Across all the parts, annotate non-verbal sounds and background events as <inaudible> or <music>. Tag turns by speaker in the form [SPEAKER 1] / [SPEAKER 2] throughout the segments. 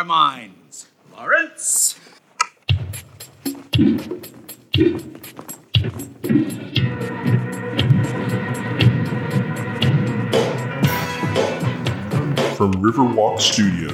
[SPEAKER 1] our minds. Lawrence?
[SPEAKER 2] From Riverwalk Studio,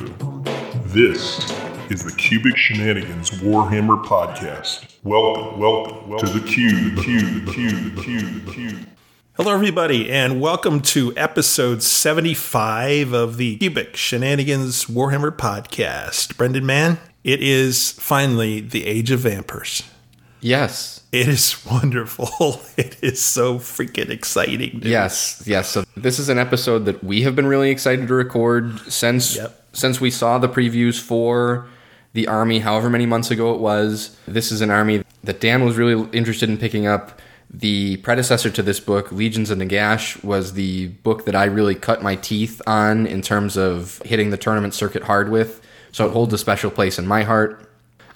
[SPEAKER 2] this is the Cubic Shenanigans Warhammer Podcast. Welcome, welcome, welcome to the cube, cube, cube, cube, the cube.
[SPEAKER 3] Hello, everybody, and welcome to episode 75 of the Cubic Shenanigans Warhammer podcast. Brendan Mann, it is finally the age of vampires.
[SPEAKER 4] Yes.
[SPEAKER 3] It is wonderful. <laughs> It is so freaking exciting. dude.
[SPEAKER 4] Yes. Yes. So this is an episode that we have been really excited to record since
[SPEAKER 3] Yep.
[SPEAKER 4] since we saw the previews for the army however many months ago it was. This is an army that Dan was really interested in picking up. The predecessor to this book, Legions of Nagash, was the book that I really cut my teeth on in terms of hitting the tournament circuit hard with. So it holds a special place in my heart.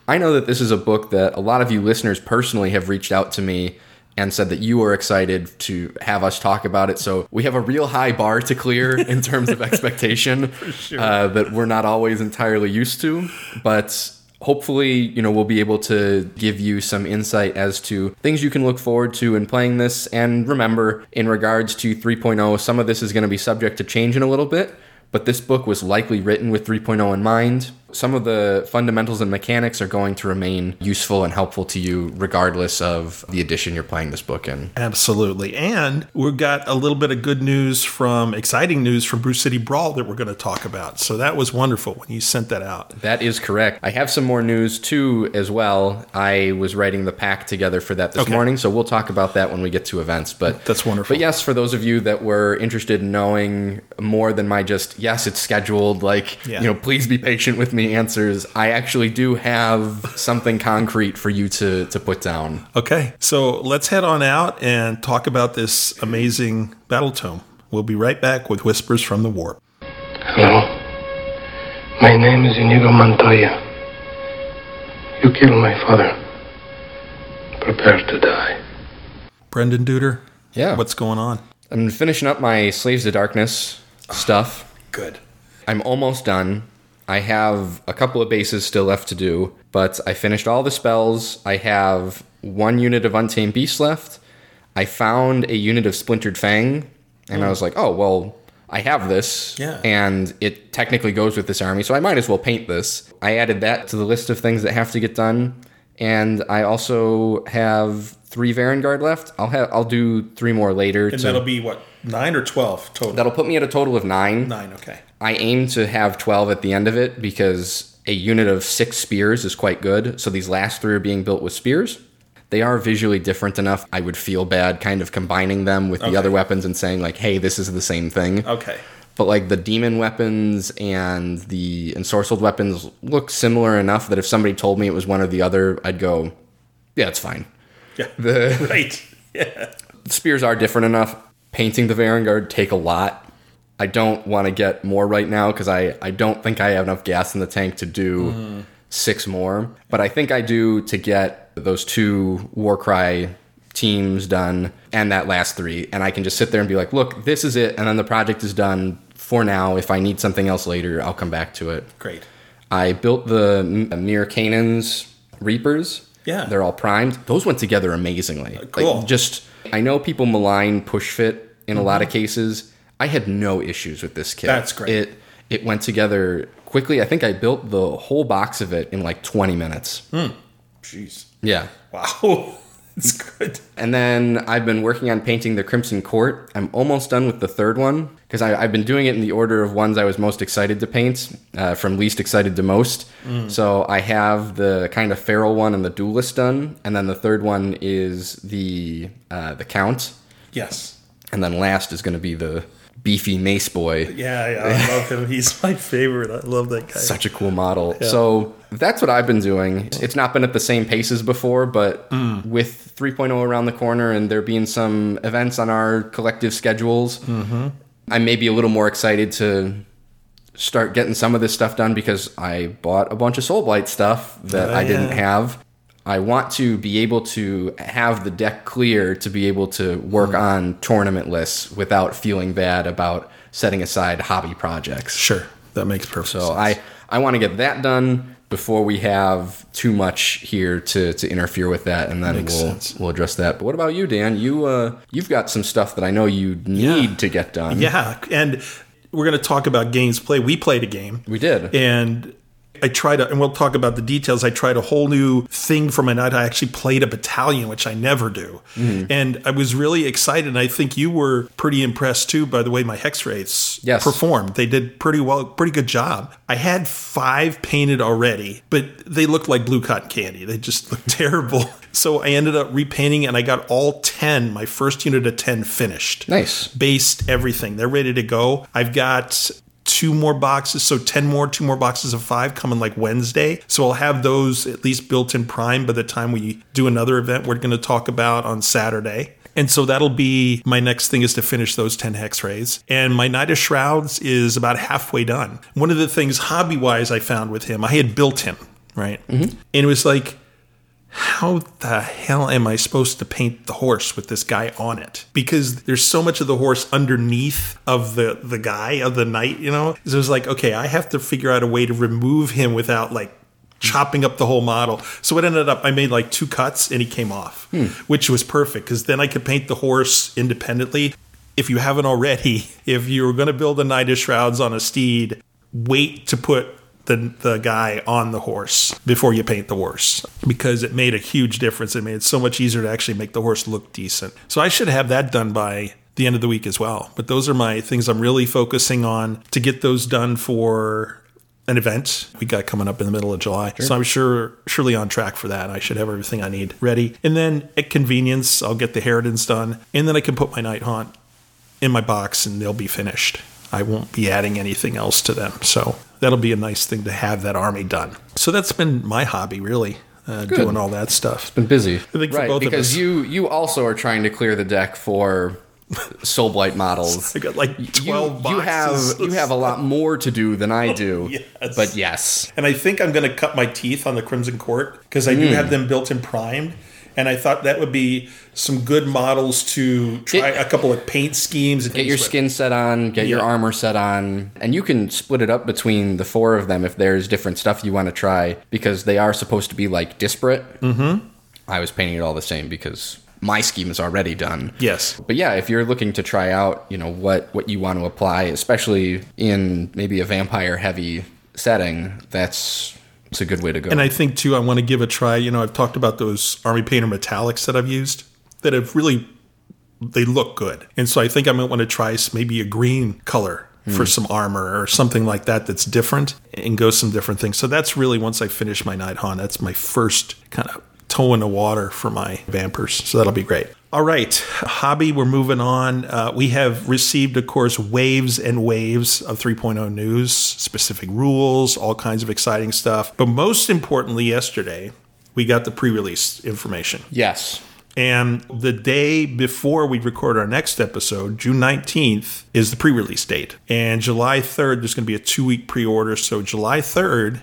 [SPEAKER 4] I know that this is a book that a lot of you listeners personally have reached out to me and said that you are excited to have us talk about it. So we have a real high bar to clear in terms of <laughs> expectation uh, that we're not always entirely used to. But hopefully, you know, we'll be able to give you some insight as to things you can look forward to in playing this. And remember, in regards to 3.0, some of this is going to be subject to change in a little bit. But this book was likely written with 3.0 in mind. Some of the fundamentals and mechanics are going to remain useful and helpful to you regardless of the edition you're playing this book in.
[SPEAKER 3] Absolutely. And we've got a little bit of good news from exciting news from Brew City Brawl that we're going to talk about. So that was wonderful when you sent that out.
[SPEAKER 4] That is correct. I have some more news too as well. I was writing the pack together for that this
[SPEAKER 3] Okay.
[SPEAKER 4] morning, so we'll talk about that when we get to events. But
[SPEAKER 3] That's wonderful.
[SPEAKER 4] But yes, for those of you that were interested in knowing more than my just yes, it's scheduled, like
[SPEAKER 3] Yeah.
[SPEAKER 4] you know, please be patient with me answers. I actually do have something concrete for you to to put down.
[SPEAKER 3] Okay. So let's head on out and talk about this amazing battle tome. We'll be right back with Whispers from the Warp.
[SPEAKER 5] Hello. My name is Inigo Montoya. You killed my father. Prepare to die.
[SPEAKER 3] Brendan Duder,
[SPEAKER 4] Yeah.
[SPEAKER 3] what's going on?
[SPEAKER 4] I'm finishing up my Slaves to Darkness stuff.
[SPEAKER 3] Good.
[SPEAKER 4] I'm almost done. I have a couple of bases still left to do, but I finished all the spells. I have one unit of Untamed Beast left. I found a unit of Splintered Fang, and I mm. was like, oh, well, I have this.
[SPEAKER 3] Yeah.
[SPEAKER 4] And it technically goes with this army, so I might as well paint this. I added that to the list of things that have to get done. And I also have three Varangard left. I'll have I'll do three more later.
[SPEAKER 3] And
[SPEAKER 4] to-
[SPEAKER 3] that'll be what, nine or 12 total?
[SPEAKER 4] that'll put me at a total of nine.
[SPEAKER 3] nine, okay.
[SPEAKER 4] I aim to have 12 at the end of it because a unit of six spears is quite good. So these last three are being built with spears. They are visually different enough. I would feel bad kind of combining them with
[SPEAKER 3] Okay.
[SPEAKER 4] the other weapons and saying, like, hey, this is the same thing.
[SPEAKER 3] Okay.
[SPEAKER 4] But like the demon weapons and the ensorcelled weapons look similar enough that if somebody told me it was one or the other, I'd go, yeah, it's fine.
[SPEAKER 3] Yeah.
[SPEAKER 4] The <laughs>
[SPEAKER 3] Right. Yeah. <laughs>
[SPEAKER 4] spears are different enough. Painting the Varangard take a lot. I don't want to get more right now because I, I don't think I have enough gas in the tank to do six more. But I think I do to get those two Warcry teams done and that last three. And I can just sit there and be like, look, this is it. And then the project is done for now. If I need something else later, I'll come back to it.
[SPEAKER 3] Great.
[SPEAKER 4] I built the Mir Kainan's Reapers.
[SPEAKER 3] Yeah.
[SPEAKER 4] They're all primed. Those went together amazingly.
[SPEAKER 3] Uh, cool.
[SPEAKER 4] Like, just I know people malign push fit in a lot of cases. I had no issues with this kit.
[SPEAKER 3] Mm-hmm. That's great.
[SPEAKER 4] It it went together quickly. I think I built the whole box of it in like 20 minutes.
[SPEAKER 3] Hmm. Jeez.
[SPEAKER 4] Yeah.
[SPEAKER 3] Wow. <laughs> it's good.
[SPEAKER 4] And then I've been working on painting the Crimson Court. I'm almost done with the third one because I've been doing it in the order of ones I was most excited to paint, uh, from least excited to most. So I have the kind of feral one and the duelist done, and then the third one is the uh, the Count,
[SPEAKER 3] Yes.
[SPEAKER 4] and then last is going to be the beefy Mace Boy.
[SPEAKER 3] Yeah, yeah, I love him. He's <laughs> my favorite. I love that guy.
[SPEAKER 4] Such a cool model. So that's what I've been doing. It's not been at the same pace as before, but mm. with 3.0 around the corner and there being some events on our collective schedules, mm-hmm. I may be a little more excited to start getting some of this stuff done because I bought a bunch of Soulblight stuff that
[SPEAKER 3] Oh,
[SPEAKER 4] I didn't
[SPEAKER 3] yeah.
[SPEAKER 4] have. I want to be able to have the deck clear to be able to work on tournament lists without feeling bad about setting aside hobby projects.
[SPEAKER 3] Sure. That makes perfect
[SPEAKER 4] So
[SPEAKER 3] sense.
[SPEAKER 4] I I want to get that done before we have too much here to, to interfere with that, and then
[SPEAKER 3] Makes
[SPEAKER 4] we'll
[SPEAKER 3] sense.
[SPEAKER 4] we'll address that. But what about you, Dan? You uh, you've got some stuff that I know you need
[SPEAKER 3] Yeah.
[SPEAKER 4] to get done.
[SPEAKER 3] Yeah, and we're going to talk about games play. We played a game.
[SPEAKER 4] we did.
[SPEAKER 3] and I tried, a, and we'll talk about the details. I tried a whole new thing for my night. I actually played a battalion, which I never do,
[SPEAKER 4] Mm-hmm.
[SPEAKER 3] and I was really excited. And I think you were pretty impressed too by the way my hex wraiths
[SPEAKER 4] Yes.
[SPEAKER 3] performed. They did pretty well, pretty good job. I had five painted already, but they looked like blue cotton candy. They just looked <laughs> terrible. So I ended up repainting, and I got all ten. My first unit of ten finished
[SPEAKER 4] Nice.
[SPEAKER 3] based everything. They're ready to go. I've got two more boxes, so 10 more, two more boxes of five coming like Wednesday. So I'll have those at least built in prime by the time we do another event we're going to talk about on Saturday. And so that'll be my next thing is to finish those 10 hex wraiths. And my Knight of Shrouds is about halfway done. One of the things hobby wise I found with him, I had built him, right? Mm-hmm. And it was like, how the hell am I supposed to paint the horse with this guy on it? Because there's so much of the horse underneath of the the guy of the knight, you know. So it was like, okay, I have to figure out a way to remove him without like chopping up the whole model. So it ended up I made like two cuts and he came off, hmm. which was perfect because then I could paint the horse independently. If you haven't already, <laughs> if you're going to build a knight of shrouds on a steed, wait to put the the guy on the horse before you paint the horse because it made a huge difference. It made it so much easier to actually make the horse look decent. So I should have that done by the end of the week as well. But those are my things I'm really focusing on to get those done for an event we got coming up in the middle of July. So I'm sure surely on track for that. I should have everything I need ready. And then at convenience, I'll get the Harridans done and then I can put my night haunt in my box and they'll be finished. I won't be adding anything else to them. So that'll be a nice thing to have that army done. So that's been my hobby, really, uh, doing all that stuff.
[SPEAKER 4] It's been busy. right, because
[SPEAKER 3] us.
[SPEAKER 4] you you also are trying to clear the deck for Soulblight models. <laughs>
[SPEAKER 3] I got like
[SPEAKER 4] You,
[SPEAKER 3] 12
[SPEAKER 4] you
[SPEAKER 3] boxes.
[SPEAKER 4] have you have a lot <laughs> more to do than I do.
[SPEAKER 3] Yes.
[SPEAKER 4] But yes.
[SPEAKER 3] And I think I'm going to cut my teeth on the Crimson Court because I do
[SPEAKER 4] Hmm.
[SPEAKER 3] have them built and primed. And I thought that would be some good models to try
[SPEAKER 4] Get-
[SPEAKER 3] a couple of paint schemes.
[SPEAKER 4] Get your
[SPEAKER 3] with.
[SPEAKER 4] skin set on, get your armor set on, and you can split it up between the four of them if there's different stuff you want to try because they are supposed to be like disparate. Mm-hmm. I was painting it all the same because my scheme is already done.
[SPEAKER 3] Yes.
[SPEAKER 4] But yeah, if you're looking to try out, you know, what what you want to apply, especially in maybe a vampire heavy setting, that's it's a good way to go.
[SPEAKER 3] And I think too, I want to give a try. You know, I've talked about those Army Painter metallics that I've used that have really they look good, and so I think I might want to try maybe a green color for hmm. some armor or something like that that's different and go some different things. So that's really once I finish my Night Haunt, that's my first kind of toe in the water for my vampers. So that'll be great. All right, hobby, we're moving on. Uh, we have received, of course, waves and waves of 3.0 news, specific rules, all kinds of exciting stuff. But most importantly, yesterday, we got the pre release information.
[SPEAKER 4] yes.
[SPEAKER 3] And the day before we record our next episode, June 19th, is the pre release date. And July 3rd, there's going to be a two week pre order. So July 3rd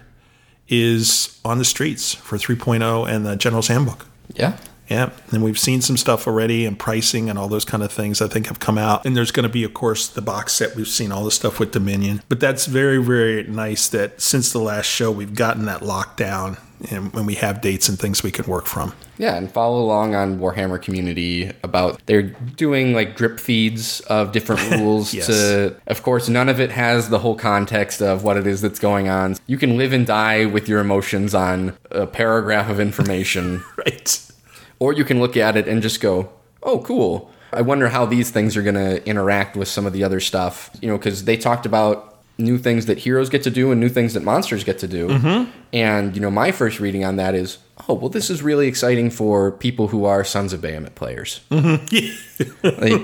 [SPEAKER 3] is on the streets for 3.0 and the General's Handbook.
[SPEAKER 4] Yeah.
[SPEAKER 3] Yeah, and we've seen some stuff already, and pricing and all those kind of things I think have come out. And there's going to be, of course, the box set. We've seen all the stuff with Dominion, but that's very, very nice that since the last show we've gotten that locked down, and when we have dates and things we can work from.
[SPEAKER 4] Yeah, and follow along on Warhammer Community about they're doing like drip feeds of different <laughs> rules
[SPEAKER 3] Yes.
[SPEAKER 4] to of course none of it has the whole context of what it is that's going on. You can live and die with your emotions on a paragraph of information <laughs>
[SPEAKER 3] Right.
[SPEAKER 4] Or you can look at it and just go, "Oh, cool. I wonder how these things are going to interact with some of the other stuff." You know, cuz they talked about new things that heroes get to do and new things that monsters get to do.
[SPEAKER 3] Mm-hmm.
[SPEAKER 4] And, you know, my first reading on that is, "Oh, well this is really exciting for people who are Sons of Behemat players." <laughs> like,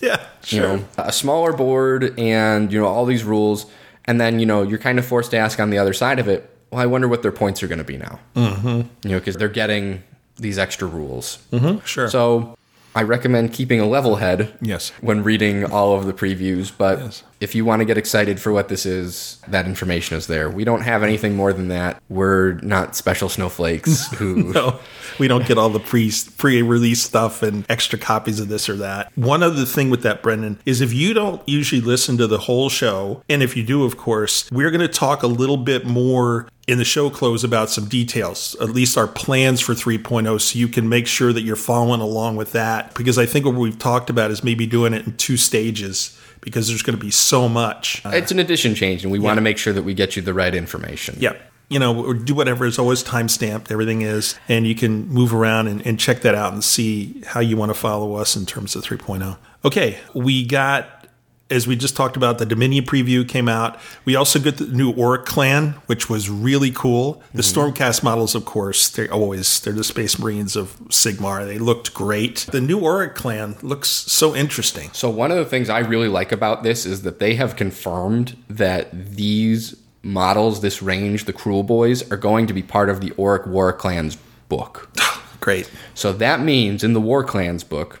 [SPEAKER 3] Yeah,
[SPEAKER 4] you
[SPEAKER 3] sure.
[SPEAKER 4] know, a smaller board and, you know, all these rules and then, you know, you're kind of forced to ask on the other side of it, well, I wonder what their points are going to be now. Mm-hmm. You know, cuz they're getting these extra rules. Mm-hmm.
[SPEAKER 3] sure.
[SPEAKER 4] So I recommend keeping a level head
[SPEAKER 3] Yes.
[SPEAKER 4] when reading all of the previews, but
[SPEAKER 3] Yes.
[SPEAKER 4] If you want to get excited for what this is, that information is there. We don't have anything more than that. We're not special snowflakes <laughs> who
[SPEAKER 3] No, we don't get all the pre pre release stuff and extra copies of this or that. One other thing with that, Brendan, is if you don't usually listen to the whole show, and if you do, of course, we're going to talk a little bit more in the show close about some details, at least our plans for 3.0, so you can make sure that you're following along with that. Because I think what we've talked about is maybe doing it in two stages because there's going to be so much.
[SPEAKER 4] Uh, it's an edition change, and we want to make sure that we get you the right information.
[SPEAKER 3] Yeah. You know, or do whatever is always time stamped. Everything is, and you can move around and, and check that out and see how you want to follow us in terms of 3.0. Okay, we got as we just talked about, the Dominion preview came out. We also got the new Orruk clan, which was really cool. The mm-hmm. Stormcast models, of course, they're always they're the Space Marines of Sigmar. They looked great. The new Orruk clan looks so interesting.
[SPEAKER 4] So one of the things I really like about this is that they have confirmed that these models, this range, the Kruleboyz, are going to be part of the Orruk War Clans book. <sighs>
[SPEAKER 3] Great.
[SPEAKER 4] So that means in the War Clans book,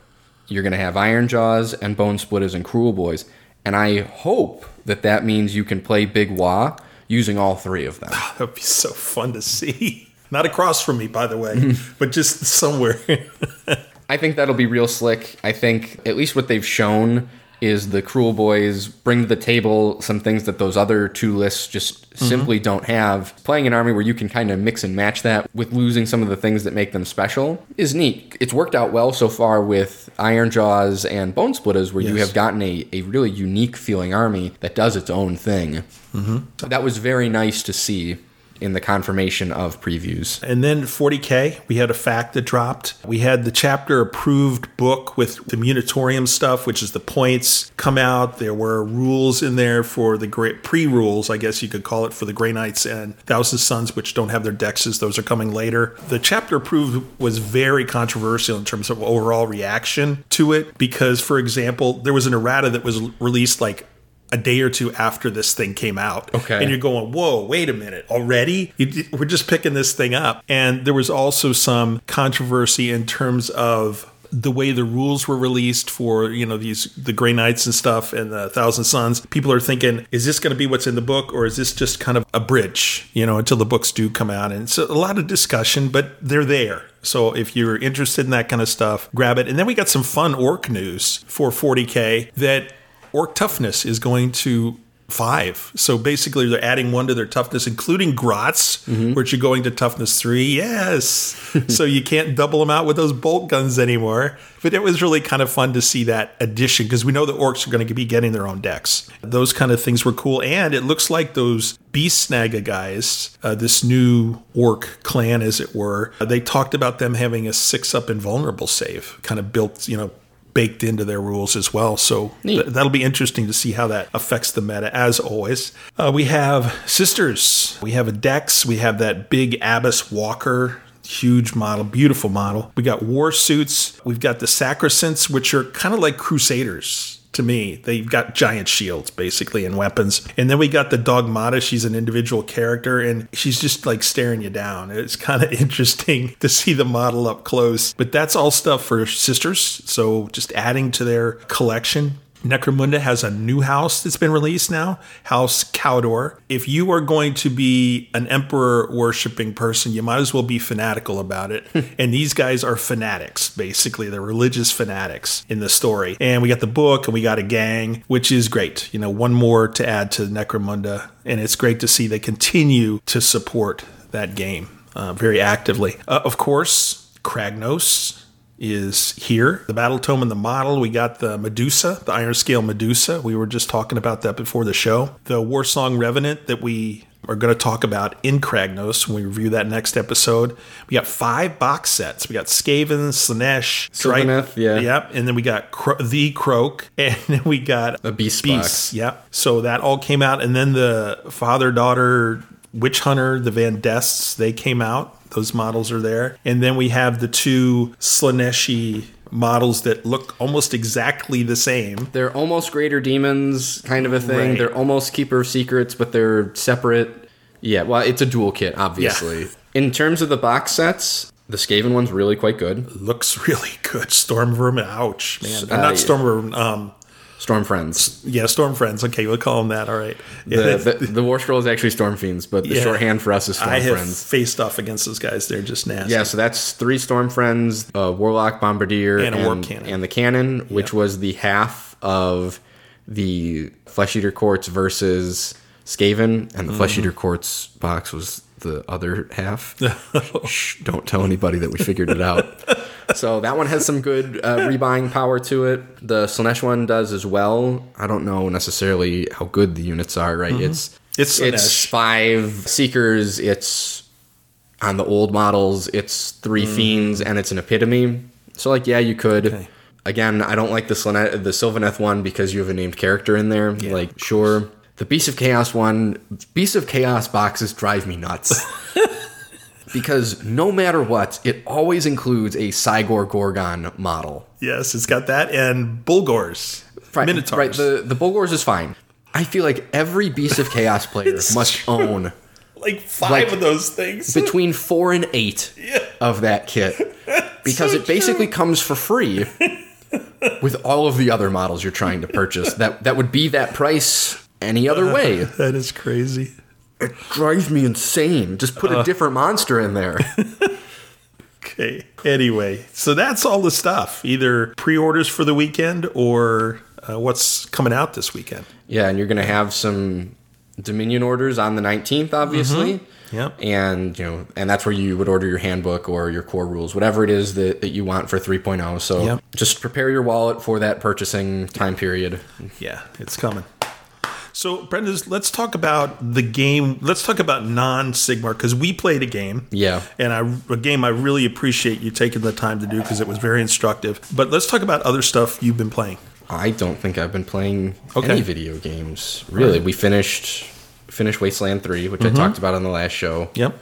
[SPEAKER 4] you're going to have Ironjawz and Bonesplitterz and Kruleboyz, and I hope that that means you can play Big Wah using all three of them. <laughs>
[SPEAKER 3] That would be so fun to see. Not across from me, by the way, <laughs> but just somewhere. <laughs>
[SPEAKER 4] I think that'll be real slick. I think at least what they've shown is the Kruleboyz bring to the table some things that those other two lists just simply don't have. Playing an army where you can kind of mix and match that with losing some of the things that make them special is neat. It's worked out well so far with Ironjawz and Bonesplitterz, where you have gotten a, a really unique feeling army that does its own thing. Mm-hmm. That was very nice to see in the confirmation of previews.
[SPEAKER 3] And then 40K, we had a fact that dropped. We had the chapter approved book with the Munitorium stuff, which is the points, come out. There were rules in there for the great pre rules, I guess you could call it, for the Grey Knights and Thousand Sons, which don't have their dexes. Those are coming later. The chapter approved was very controversial in terms of overall reaction to it because, for example, there was an errata that was released like a day or two after this thing came out.
[SPEAKER 4] Okay.
[SPEAKER 3] And you're going, whoa, wait a minute, already? You- We're just picking this thing up. And there was also some controversy in terms of the way the rules were released for you know these the Grey Knights and stuff and the Thousand Sons. People are thinking, is this going to be what's in the book, or is this just kind of a bridge, you know, until the books do come out? And it's a lot of discussion, but they're there. So if you're interested in that kind of stuff, grab it. And then we got some fun orc news for 40k that orc toughness is going to five. So basically, they're adding one to their toughness, including Grots, which are going to toughness three. Yes. <laughs> so you can't double them out with those bolt guns anymore. But it was really kind of fun to see that addition because we know the orcs are going to be getting their own decks. Those kind of things were cool. And it looks like those Beast Snagga guys, uh, this new orc clan, as it were, they talked about them having a six up invulnerable save, kind of built, you know, baked into their rules as well. So th- that'll be interesting to see how that affects the meta. As always, uh, we have sisters. We have a Dex. We have that big Abbess Walker. Huge model, beautiful model. We got war suits. We've got the Sacresants, which are kind of like Crusaders to me. They've got giant shields basically and weapons. And then we got the Dogmata. She's an individual character and she's just like staring you down. It's kind of <laughs> interesting to see the model up close. But that's all stuff for sisters. So just adding to their collection. Necromunda has a new house that's been released now, House Cawdor. If you are going to be an emperor worshiping person, you might as well be fanatical about it. <laughs> and these guys are fanatics, basically. They're religious fanatics in the story. And we got the book and we got a gang, which is great. You know, one more to add to Necromunda. And it's great to see they continue to support that game uh, very actively. Uh, of course, Kragnos is here. The Battle Tome and the model. We got the Medusa, the Iron Scale Medusa. We were just talking about that before the show. The War Song Revenant that we are going to talk about in Kragnos when we review that next episode. We got five box sets. We got Skaven, Slaanesh,
[SPEAKER 4] Sylvaneth, yeah.
[SPEAKER 3] Yep. And then we got Cro- the Kroak. <laughs> And then we got
[SPEAKER 4] A Beast
[SPEAKER 3] Beasts. Yep. So that all came out. And then the father daughter Witch Hunter, the ven Densts, they came out. Those models are there. And then we have the two Slaaneshi models that look almost exactly the same.
[SPEAKER 4] They're almost greater demons, kind of a thing.
[SPEAKER 3] Right.
[SPEAKER 4] They're almost keeper of secrets, but they're separate. Yeah, well, it's a dual kit, obviously. In terms of the box sets, the Skaven one's really quite good.
[SPEAKER 3] Looks really good. Storm Vermin, ouch, man. Uh,
[SPEAKER 4] Uh,
[SPEAKER 3] not Storm Vermin, um,
[SPEAKER 4] Storm Friends.
[SPEAKER 3] Yeah, Storm Friends. Okay, we'll call them that. All right.
[SPEAKER 4] The, the, the War Scroll is actually Storm Fiends, but the
[SPEAKER 3] Yeah.
[SPEAKER 4] shorthand for us is Storm
[SPEAKER 3] I have
[SPEAKER 4] Friends.
[SPEAKER 3] faced off against those guys. They're just nasty.
[SPEAKER 4] Yeah, so that's three Storm Friends, a Warlock Bombardier,
[SPEAKER 3] And a Warp Cannon.
[SPEAKER 4] and the cannon, which was the half of the Flesh Eater Courts versus Skaven, and the Flesh
[SPEAKER 3] Mm-hmm.
[SPEAKER 4] Eater Courts box was the other half. <laughs> Shh, don't tell anybody that we figured it out. <laughs> So that one has some good uh, rebuying power to it. The Slaanesh one does as well. I don't know necessarily how good the units are. Right? It's
[SPEAKER 3] Mm-hmm. It's
[SPEAKER 4] it's
[SPEAKER 3] Slaanesh.
[SPEAKER 4] five seekers. It's on the old models. It's three fiends, and it's an epitome. So like, yeah, you could.
[SPEAKER 3] Mm. Okay.
[SPEAKER 4] Again, I don't like the Slane- the Sylvaneth one because you have a named character in there. Like, sure. The Beast of Chaos one, Beast of Chaos boxes drive me nuts. <laughs> because no matter what, it always includes a Cygor Ghorgon model.
[SPEAKER 3] Yes, it's got that and Bullgors.
[SPEAKER 4] Right,
[SPEAKER 3] Minotaurs.
[SPEAKER 4] right. The the Bullgors is fine. I feel like every Beast of Chaos player <laughs> must
[SPEAKER 3] true.
[SPEAKER 4] own
[SPEAKER 3] like five
[SPEAKER 4] like,
[SPEAKER 3] of those things. <laughs>
[SPEAKER 4] between four and eight of that kit because
[SPEAKER 3] So
[SPEAKER 4] it basically comes for free with all of the other models you're trying to purchase. That that would be that price any other way. <laughs>
[SPEAKER 3] that is crazy.
[SPEAKER 4] It drives me insane. Just put a different monster in there. <laughs>
[SPEAKER 3] Okay. Anyway, so that's all the stuff. Either pre-orders for the weekend or uh, what's coming out this weekend.
[SPEAKER 4] yeah, and you're gonna have some Dominion orders on the 19th, obviously.
[SPEAKER 3] Yep.
[SPEAKER 4] And you know, and that's where you would order your handbook or your core rules, whatever it is that, that you want for 3.0. So
[SPEAKER 3] Yep.
[SPEAKER 4] just prepare your wallet for that purchasing time period.
[SPEAKER 3] Yeah, it's coming. So, Brendan, let's talk about the game. Let's talk about non Sigmar because we played a game.
[SPEAKER 4] Yeah.
[SPEAKER 3] And I, a game I really appreciate you taking the time to do because it was very instructive. But let's talk about other stuff you've been playing.
[SPEAKER 4] I don't think I've been playing
[SPEAKER 3] Okay.
[SPEAKER 4] any video games. Really, we finished finished Wasteland 3, which
[SPEAKER 3] Mm-hmm.
[SPEAKER 4] I talked about on the last show.
[SPEAKER 3] Yep.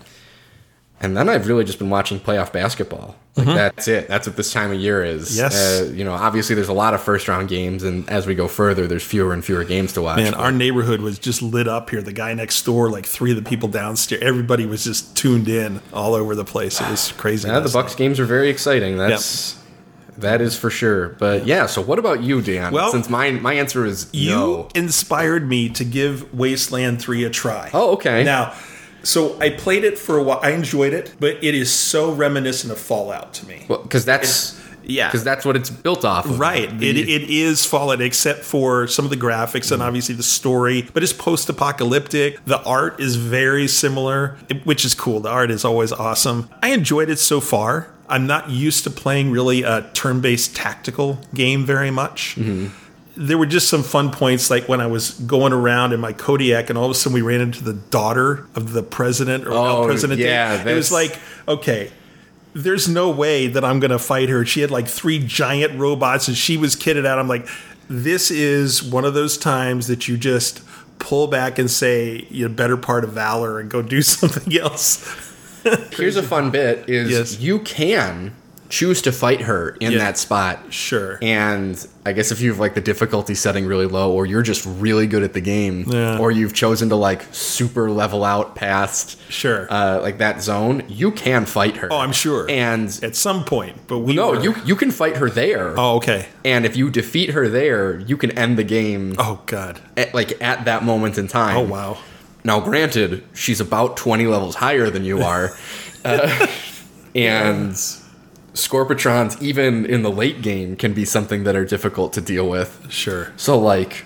[SPEAKER 4] And then I've really just been watching playoff basketball. Like that's it. That's what this time of year is.
[SPEAKER 3] Mm-hmm. Yes.
[SPEAKER 4] Uh, you know, obviously there's a lot of first round games and as we go further there's fewer and fewer games to watch.
[SPEAKER 3] Man,
[SPEAKER 4] But
[SPEAKER 3] our neighborhood was just lit up here. The guy next door, like three of the people downstairs, everybody was just tuned in all over the place. It was crazy.
[SPEAKER 4] yeah, the Bucks games are very exciting. That's that is for sure. But yeah, so what about you, Dan?
[SPEAKER 3] Well-
[SPEAKER 4] Since my my answer is
[SPEAKER 3] You
[SPEAKER 4] no.
[SPEAKER 3] inspired me to give Wasteland 3 a try.
[SPEAKER 4] Oh, okay.
[SPEAKER 3] Now, so I played it for a while. I enjoyed it, but it is so reminiscent of Fallout to me.
[SPEAKER 4] Well, because that's
[SPEAKER 3] yeah.
[SPEAKER 4] because that's what it's built off of.
[SPEAKER 3] Right.
[SPEAKER 4] The-
[SPEAKER 3] it, it is Fallout, except for some of the graphics and mm-hmm. obviously the story, but it's post apocalyptic. The art is very similar, which is cool. The art is always awesome. I enjoyed it so far. I'm not used to playing really a turn based tactical game very much. Mm-hmm. There were just some fun points, like when I was going around in my Kodiak, and all of a sudden we ran into the daughter of the president or
[SPEAKER 4] Oh,
[SPEAKER 3] El Presidente.
[SPEAKER 4] yeah,
[SPEAKER 3] it was like, okay, there's no way that I'm going to fight her. She had like three giant robots and she was kitted out. I'm like, this is one of those times that you just pull back and say, you better part of valor and go do <laughs> something else.
[SPEAKER 4] Here's a fun bit: is
[SPEAKER 3] Yes.
[SPEAKER 4] you can choose to fight her in
[SPEAKER 3] Yeah.
[SPEAKER 4] that spot.
[SPEAKER 3] Sure.
[SPEAKER 4] And I guess if you have like the difficulty setting really low, or you're just really good at the game,
[SPEAKER 3] Yeah.
[SPEAKER 4] or you've chosen to like super level out past,
[SPEAKER 3] Sure.
[SPEAKER 4] uh, like that zone, you can fight her.
[SPEAKER 3] oh, I'm sure.
[SPEAKER 4] And
[SPEAKER 3] at some point, but we
[SPEAKER 4] no,
[SPEAKER 3] were-
[SPEAKER 4] you you can fight her there.
[SPEAKER 3] Oh, okay.
[SPEAKER 4] And if you defeat her there, you can end the game
[SPEAKER 3] Oh God.
[SPEAKER 4] at, like at that moment in time.
[SPEAKER 3] Oh wow.
[SPEAKER 4] Now, granted, she's about 20 levels higher than you are. <laughs> uh, and Scorpitrons, even in the late game, can be something that are difficult to deal with.
[SPEAKER 3] Sure.
[SPEAKER 4] So, like,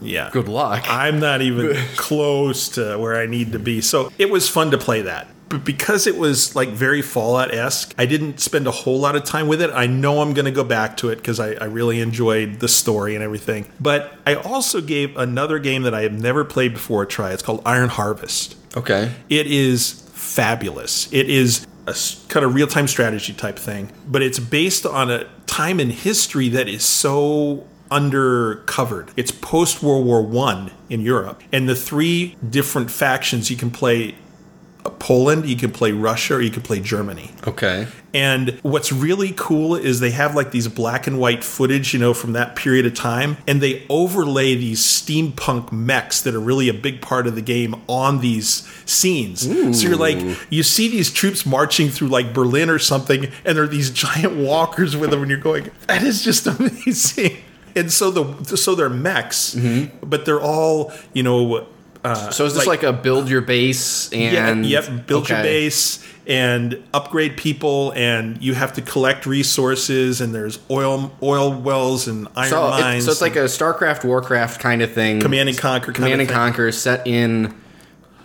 [SPEAKER 3] Yeah.
[SPEAKER 4] good luck.
[SPEAKER 3] I'm not even <laughs> close to where I need to be. So it was fun to play that. But because it was like very Fallout esque, I didn't spend a whole lot of time with it. I know I'm going to go back to it because I, I really enjoyed the story and everything. But I also gave another game that I have never played before a try. It's called Iron Harvest.
[SPEAKER 4] Okay.
[SPEAKER 3] It is fabulous. It is a kind of real time strategy type thing, but it's based on a time in history that is so undercovered. It's post World War One in Europe, and the three different factions you can play. Poland, you can play Russia, or you can play Germany.
[SPEAKER 4] Okay.
[SPEAKER 3] And what's really cool is they have like these black and white footage, you know, from that period of time, and they overlay these steampunk mechs that are really a big part of the game on these scenes. So you're like, you see these troops marching through like Berlin or something, and there are these giant <laughs> walkers with them, and you're going, that is just <laughs> amazing. And so the so they're mechs,
[SPEAKER 4] Mm-hmm.
[SPEAKER 3] but they're all you know. Uh,
[SPEAKER 4] So is this like, a build your base and
[SPEAKER 3] yeah, yep, build your base and upgrade people, and you have to collect resources. And there's oil oil wells and iron
[SPEAKER 4] So, it-
[SPEAKER 3] mines.
[SPEAKER 4] so it's like a StarCraft, Warcraft kind of thing.
[SPEAKER 3] Command and Conquer kind
[SPEAKER 4] Command and. Conquer set in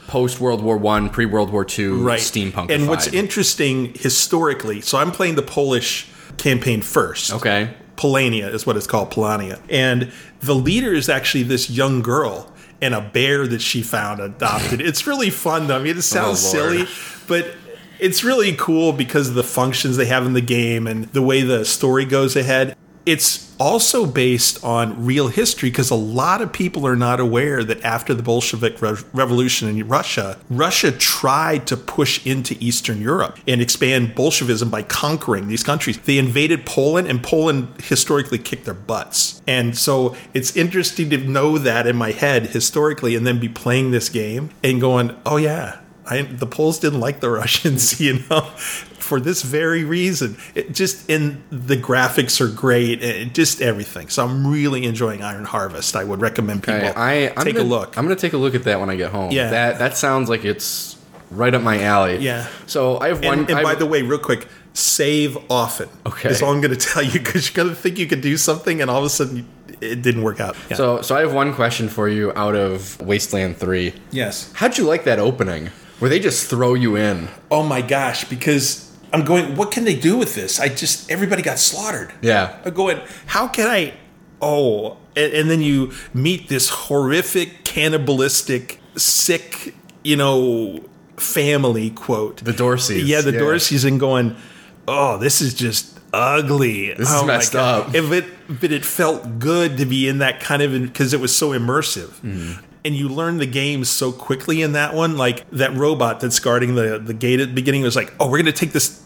[SPEAKER 4] post World War One, pre World War Two,
[SPEAKER 3] right
[SPEAKER 4] steampunk.
[SPEAKER 3] And what's interesting historically, so I'm playing the Polish campaign first.
[SPEAKER 4] Okay.
[SPEAKER 3] Polania is what it's called, Polania. And the leader is actually this young girl and a bear that she found adopted. it's really fun though. I mean, it sounds
[SPEAKER 4] Oh,
[SPEAKER 3] silly, but it's really cool because of the functions they have in the game and the way the story goes ahead. It's also based on real history because a lot of people are not aware that after the Bolshevik Re- Revolution in Russia, Russia tried to push into Eastern Europe and expand Bolshevism by conquering these countries. They invaded Poland, and Poland historically kicked their butts. And so it's interesting to know that in my head historically and then be playing this game and going, oh, yeah, I, the Poles didn't like the <laughs> Russians, <laughs> you know, for this very reason. It just in the graphics are great, and just everything. So I'm really enjoying Iron Harvest. I would recommend people
[SPEAKER 4] Okay, I I'm
[SPEAKER 3] take
[SPEAKER 4] gonna,
[SPEAKER 3] a look.
[SPEAKER 4] I'm gonna take a look at that when I get home.
[SPEAKER 3] Yeah.
[SPEAKER 4] that that sounds like it's right up my alley.
[SPEAKER 3] Yeah.
[SPEAKER 4] So I have one.
[SPEAKER 3] and and by the way, real quick, save often.
[SPEAKER 4] Okay.
[SPEAKER 3] is all I'm going <laughs> to tell you because you're going to think you can do something, and all of a sudden it didn't work out. Yeah.
[SPEAKER 4] so so I have one question for you out of Wasteland Three.
[SPEAKER 3] yes.
[SPEAKER 4] How'd you like that opening? Where they just throw you in?
[SPEAKER 3] Oh my gosh, because I'm going. What can they do with this? I just everybody got slaughtered.
[SPEAKER 4] Yeah.
[SPEAKER 3] I'm going, how can I? Oh, and, and then you meet this horrific, cannibalistic, sick, you know, family quote.
[SPEAKER 4] The Dorseys.
[SPEAKER 3] Yeah, the Dorseys, and going, oh, this is just ugly.
[SPEAKER 4] This is
[SPEAKER 3] oh my
[SPEAKER 4] messed up.
[SPEAKER 3] If it, but it felt good to be in that kind of because it was so immersive.
[SPEAKER 4] Mm-hmm.
[SPEAKER 3] And you learn the game so quickly in that one. Like that robot that's guarding the, the gate at the beginning was like, oh, we're going to take this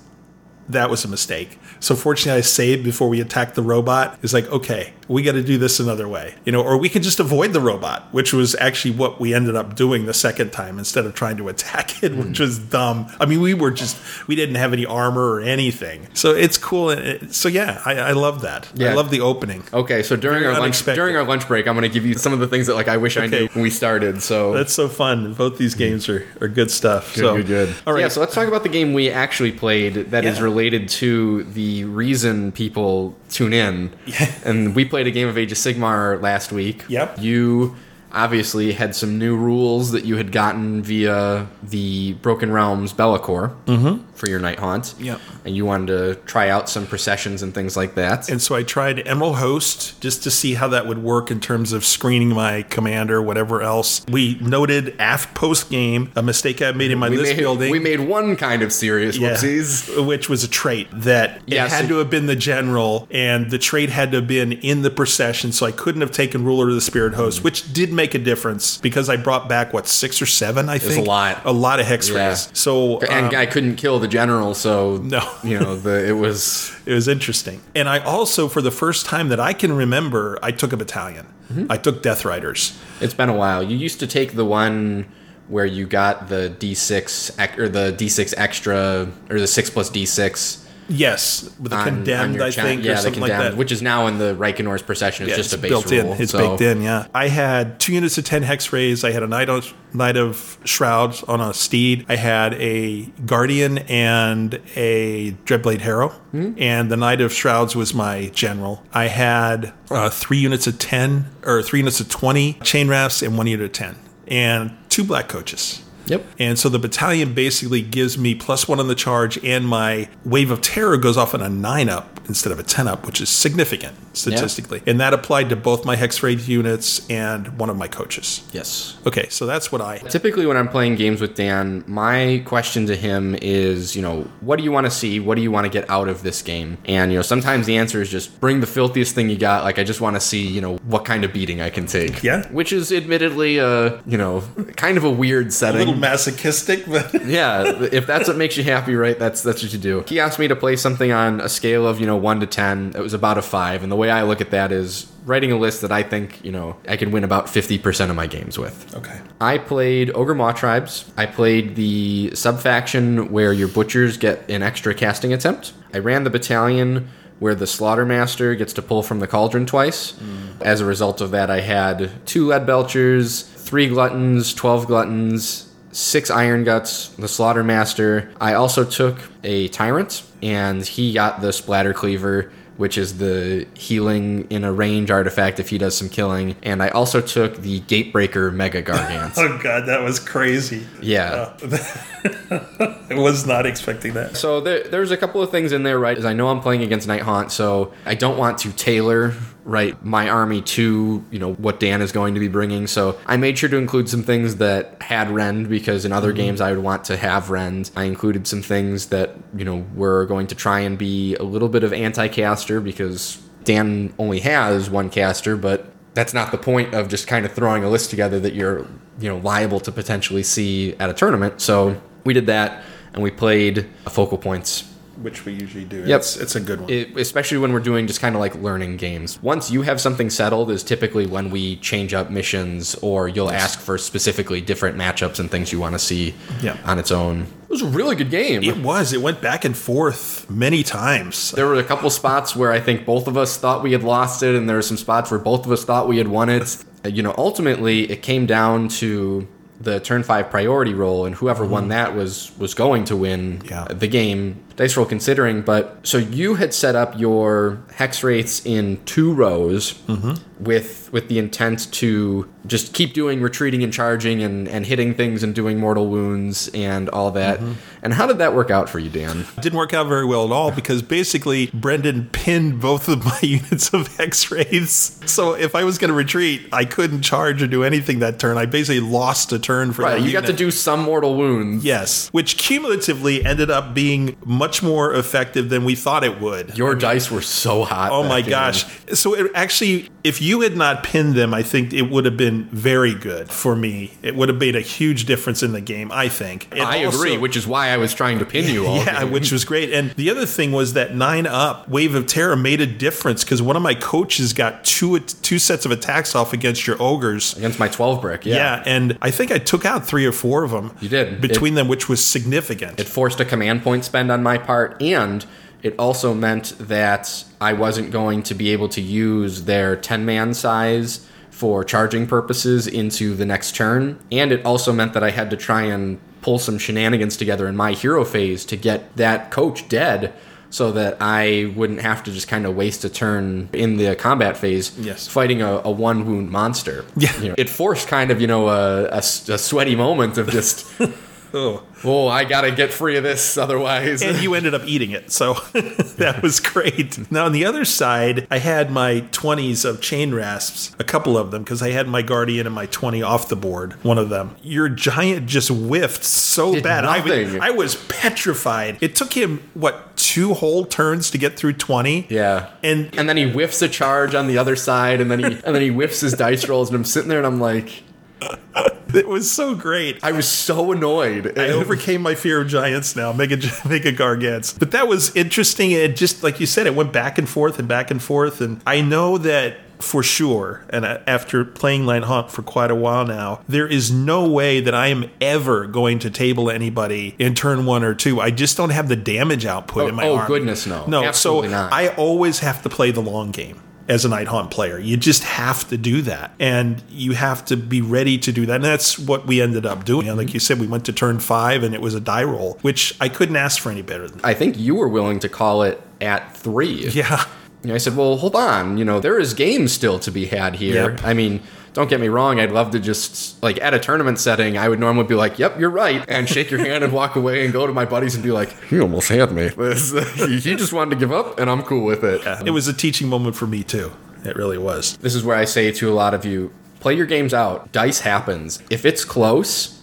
[SPEAKER 3] that was a mistake. So fortunately, I saved before we attacked the robot. It's like, okay, we got to do this another way, you know, or we could just avoid the robot, which was actually what we ended up doing the second time instead of trying to attack it, hmm. which was dumb. I mean, we were just we didn't have any armor or anything, so it's cool. So yeah, I, I love that.
[SPEAKER 4] Yeah.
[SPEAKER 3] I love the opening.
[SPEAKER 4] Okay, so during
[SPEAKER 3] Very
[SPEAKER 4] our lunch during our lunch break, I'm going to give you some of the things that like I wish I knew when we started. So
[SPEAKER 3] That's so fun. Both these games are, are good stuff.
[SPEAKER 4] Good,
[SPEAKER 3] so
[SPEAKER 4] good, good.
[SPEAKER 3] All right.
[SPEAKER 4] Yeah, so let's talk about the game we actually played that is
[SPEAKER 3] Yeah.
[SPEAKER 4] Related to the reason people tune in.
[SPEAKER 3] Yeah.
[SPEAKER 4] And we played a game of Age of Sigmar last week.
[SPEAKER 3] Yep.
[SPEAKER 4] You obviously had some new rules that you had gotten via the Broken Realms Be'lakor mm-hmm. For your Night Haunt.
[SPEAKER 3] Mm-hmm. Yep.
[SPEAKER 4] And you wanted to try out some processions and things like that.
[SPEAKER 3] And so I tried Emerald Host just to see how that would work in terms of screening my commander, whatever else. We noted aft post game a mistake I made in my
[SPEAKER 4] we
[SPEAKER 3] list
[SPEAKER 4] made,
[SPEAKER 3] building.
[SPEAKER 4] we made one kind of serious
[SPEAKER 3] yeah,
[SPEAKER 4] whoopsies.
[SPEAKER 3] which was a trait that
[SPEAKER 4] Yeah,
[SPEAKER 3] it had
[SPEAKER 4] so-
[SPEAKER 3] to have been the general, and the trait had to have been in the procession. So I couldn't have taken ruler of the spirit host, which did make a difference because I brought back what six or seven. I think
[SPEAKER 4] a lot.
[SPEAKER 3] a lot of hex
[SPEAKER 4] Yeah.
[SPEAKER 3] rays. So
[SPEAKER 4] And
[SPEAKER 3] um,
[SPEAKER 4] I couldn't kill the general, so
[SPEAKER 3] No.
[SPEAKER 4] you know the it was <laughs>
[SPEAKER 3] It was interesting. And I also, for the first time that I can remember, I took a battalion.
[SPEAKER 4] Mm-hmm.
[SPEAKER 3] I took Death Riders.
[SPEAKER 4] It's been a while. You used to take the one where you got the D6 or the D6 extra or the 6 plus D6
[SPEAKER 3] Yes, with the
[SPEAKER 4] on, on
[SPEAKER 3] condemned,
[SPEAKER 4] your
[SPEAKER 3] I
[SPEAKER 4] cha-
[SPEAKER 3] think,
[SPEAKER 4] yeah,
[SPEAKER 3] or something like that.
[SPEAKER 4] which is now in the Reikenor's procession. It's
[SPEAKER 3] Yeah,
[SPEAKER 4] just a base
[SPEAKER 3] built
[SPEAKER 4] rule.
[SPEAKER 3] in. It's
[SPEAKER 4] so-
[SPEAKER 3] baked in. Yeah, I had two units of ten hex wraiths. I had a knight of knight of shrouds on a steed. I had a guardian and a dreadblade harrow.
[SPEAKER 4] Hmm?
[SPEAKER 3] And the knight of shrouds was my general. I had uh, three units of ten or three units of twenty chain rasps and one unit of ten, and two black coaches.
[SPEAKER 4] Yep.
[SPEAKER 3] And so the battalion basically gives me plus one on the charge, and my wave of terror goes off on a nine up instead of a 10 up, which is significant statistically. And that applied to both my hex wraith units and one of my coaches.
[SPEAKER 4] Yes.
[SPEAKER 3] Okay, so that's what I.
[SPEAKER 4] Typically, when I'm playing games with Dan, my question to him is, you know, what do you want to see? What do you want to get out of this game? And, you know, sometimes the answer is just bring the filthiest thing you got. Like, I just want to see, you know, what kind of beating I can take.
[SPEAKER 3] Yeah.
[SPEAKER 4] Which is admittedly, uh, you know, kind of a weird setting.
[SPEAKER 3] A
[SPEAKER 4] setting.
[SPEAKER 3] little masochistic, but <laughs>
[SPEAKER 4] yeah, if that's what makes you happy, right? That's that's what you do. He asked me to play something on a scale of you know one to ten. It was about a five, and the way I look at that is writing a list that I think you know I can win about fifty percent of my games with.
[SPEAKER 3] okay.
[SPEAKER 4] I played Ogor Mawtribes. I played the sub faction where your butchers get an extra casting attempt. I ran the battalion where the Slaughtermaster gets to pull from the cauldron twice. Hmm. As a result of that, I had two lead belchers, three gluttons, 12 gluttons, six iron guts, the Slaughtermaster. I also took a tyrant, and he got the splatter cleaver. Which is the healing in a range artifact if he does some killing. And I also took the Gatebreaker Mega Gargant. <laughs>
[SPEAKER 3] Oh god, that was crazy.
[SPEAKER 4] yeah.
[SPEAKER 3] Uh, <laughs> I was not expecting that.
[SPEAKER 4] So there, there's a couple of things in there, right? As I know I'm playing against Night Haunt, so I don't want to tailor right my army to you know what Dan is going to be bringing. So I made sure to include some things that had rend because in other mm-hmm. games I would want to have rend. I included some things that you know were going to try and be a little bit of anti-caster because Dan only has one caster, but that's not the point of just kind of throwing a list together that you're you know liable to potentially see at a tournament. So we did that and we played focal points
[SPEAKER 3] Which we usually do.
[SPEAKER 4] Yep.
[SPEAKER 3] It's, it's a good one.
[SPEAKER 4] it, especially when we're doing just kind of like learning games. Once you have something settled, is typically when we change up missions, or you'll ask for specifically different matchups and things you want to see
[SPEAKER 3] Yeah.
[SPEAKER 4] on its own. It was a really good game.
[SPEAKER 3] it was. It went back and forth many times.
[SPEAKER 4] there were a couple spots where I think both of us thought we had lost it, and there were some spots where both of us thought we had won it. You know, ultimately, it came down to the turn five priority roll, and whoever mm-hmm. won that was was going to win.
[SPEAKER 3] Yeah.
[SPEAKER 4] the game. Dice roll considering, but so you had set up your hex wraiths in two rows
[SPEAKER 3] Mm-hmm.
[SPEAKER 4] with with the intent to just keep doing retreating and charging and and hitting things and doing mortal wounds and all that.
[SPEAKER 3] Mm-hmm.
[SPEAKER 4] And how did that work out for you, Dan?
[SPEAKER 3] It didn't work out very well at all because basically Brendan pinned both of my <laughs> units of X-rays. So if I was going to retreat, I couldn't charge or do anything that turn. I basically lost a turn for
[SPEAKER 4] Right,
[SPEAKER 3] that
[SPEAKER 4] you got to do some mortal wounds.
[SPEAKER 3] Yes, which cumulatively ended up being much more effective than we thought it would.
[SPEAKER 4] Your dice were so hot.
[SPEAKER 3] Oh my gosh. So it actually, if you had not pinned them, I think it would have been very good for me. It would have made a huge difference in the game, I think. It
[SPEAKER 4] I
[SPEAKER 3] also-
[SPEAKER 4] agree, which is why I was trying to pin you all. <laughs>
[SPEAKER 3] yeah, which was great. And the other thing was that nine up wave of terror made a difference because one of my coaches got two two sets of attacks off against your ogres.
[SPEAKER 4] against my 12 brick. Yeah.
[SPEAKER 3] Yeah. and I think I took out three or four of them.
[SPEAKER 4] You did.
[SPEAKER 3] between them, which was significant.
[SPEAKER 4] It forced a command point spend on my part, and it also meant that I wasn't going to be able to use their 10 man size for charging purposes into the next turn. And it also meant that I had to try and pull some shenanigans together in my hero phase to get that coach dead so that I wouldn't have to just kind of waste a turn in the combat phase
[SPEAKER 3] Yes.
[SPEAKER 4] fighting a, a one wound monster.
[SPEAKER 3] Yeah.
[SPEAKER 4] You know, it forced kind of, you know, a sweaty moment of just, <laughs>
[SPEAKER 3] oh.
[SPEAKER 4] oh, I got to get free of this otherwise.
[SPEAKER 3] and you ended up eating it. So <laughs> that was great. Now, on the other side, I had my 20s of chain rasps, a couple of them, because I had my guardian and my 20 off the board, one of them. Your giant just whiffed so
[SPEAKER 4] Did
[SPEAKER 3] bad. I, was- I was petrified. It took him, what, two whole turns to get through 20?
[SPEAKER 4] Yeah.
[SPEAKER 3] And
[SPEAKER 4] And then he whiffs a charge on the other side, and then he and then he whiffs his dice rolls, and I'm sitting there and I'm like, <laughs>
[SPEAKER 3] it was so great.
[SPEAKER 4] I was so annoyed.
[SPEAKER 3] I overcame my fear of giants now, mega <laughs> mega gargants. But that was interesting. It just like you said, it went back and forth and back and forth. And I know that for sure. And after playing Night Haunt for quite a while now, there is no way that I am ever going to table anybody in turn one or two. I just don't have the damage output
[SPEAKER 4] Oh-
[SPEAKER 3] in my
[SPEAKER 4] oh, oh,
[SPEAKER 3] army.
[SPEAKER 4] goodness, no.
[SPEAKER 3] no.
[SPEAKER 4] Absolutely
[SPEAKER 3] so
[SPEAKER 4] not.
[SPEAKER 3] I always have to play the long game. As a Night Haunt player, you just have to do that, and you have to be ready to do that. And that's what we ended up doing. And like you said, we went to turn five, and it was a die roll, which I couldn't ask for any better than.
[SPEAKER 4] I think you were willing to call it at three.
[SPEAKER 3] Yeah,
[SPEAKER 4] And I said, well, hold on. You know, there is games still to be had here.
[SPEAKER 3] Yep.
[SPEAKER 4] I mean, don't get me wrong. I'd love to just, like, at a tournament setting, I would normally be like, yep, you're right. And shake your hand and walk away and go to my buddies and be like, he almost had me. he just wanted to give up, and I'm cool with it.
[SPEAKER 3] it was a teaching moment for me too. It really was.
[SPEAKER 4] This is where I say to a lot of you, play your games out. Dice happens. If it's close,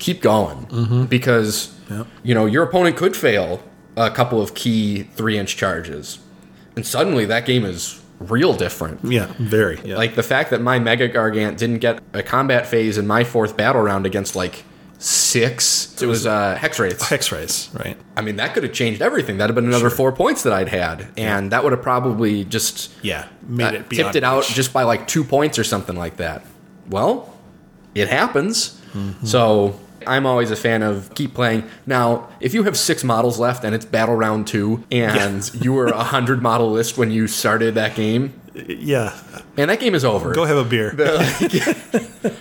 [SPEAKER 4] keep going. Mm-hmm. Because,
[SPEAKER 3] Yep.
[SPEAKER 4] you know, your opponent could fail a couple of key three inch charges. And suddenly that game is real different.
[SPEAKER 3] Yeah, very. Yeah.
[SPEAKER 4] Like the fact that my Mega Gargant didn't get a combat phase in my fourth battle round against like six. It was uh, Hex Wraiths.
[SPEAKER 3] Hex wraiths, right?
[SPEAKER 4] I mean, that could have changed everything. That'd have been another four points that I'd had. And that would have probably just
[SPEAKER 3] Yeah, made
[SPEAKER 4] uh,
[SPEAKER 3] it
[SPEAKER 4] tipped it out
[SPEAKER 3] reach.
[SPEAKER 4] just by like two points or something like that. Well, it happens.
[SPEAKER 3] Mm-hmm.
[SPEAKER 4] So I'm always a fan of keep playing. Now, if you have six models left and it's battle round two, and you were a hundred model list when you started that game,
[SPEAKER 3] Yeah.
[SPEAKER 4] and that game is over.
[SPEAKER 3] Go have a beer. <laughs>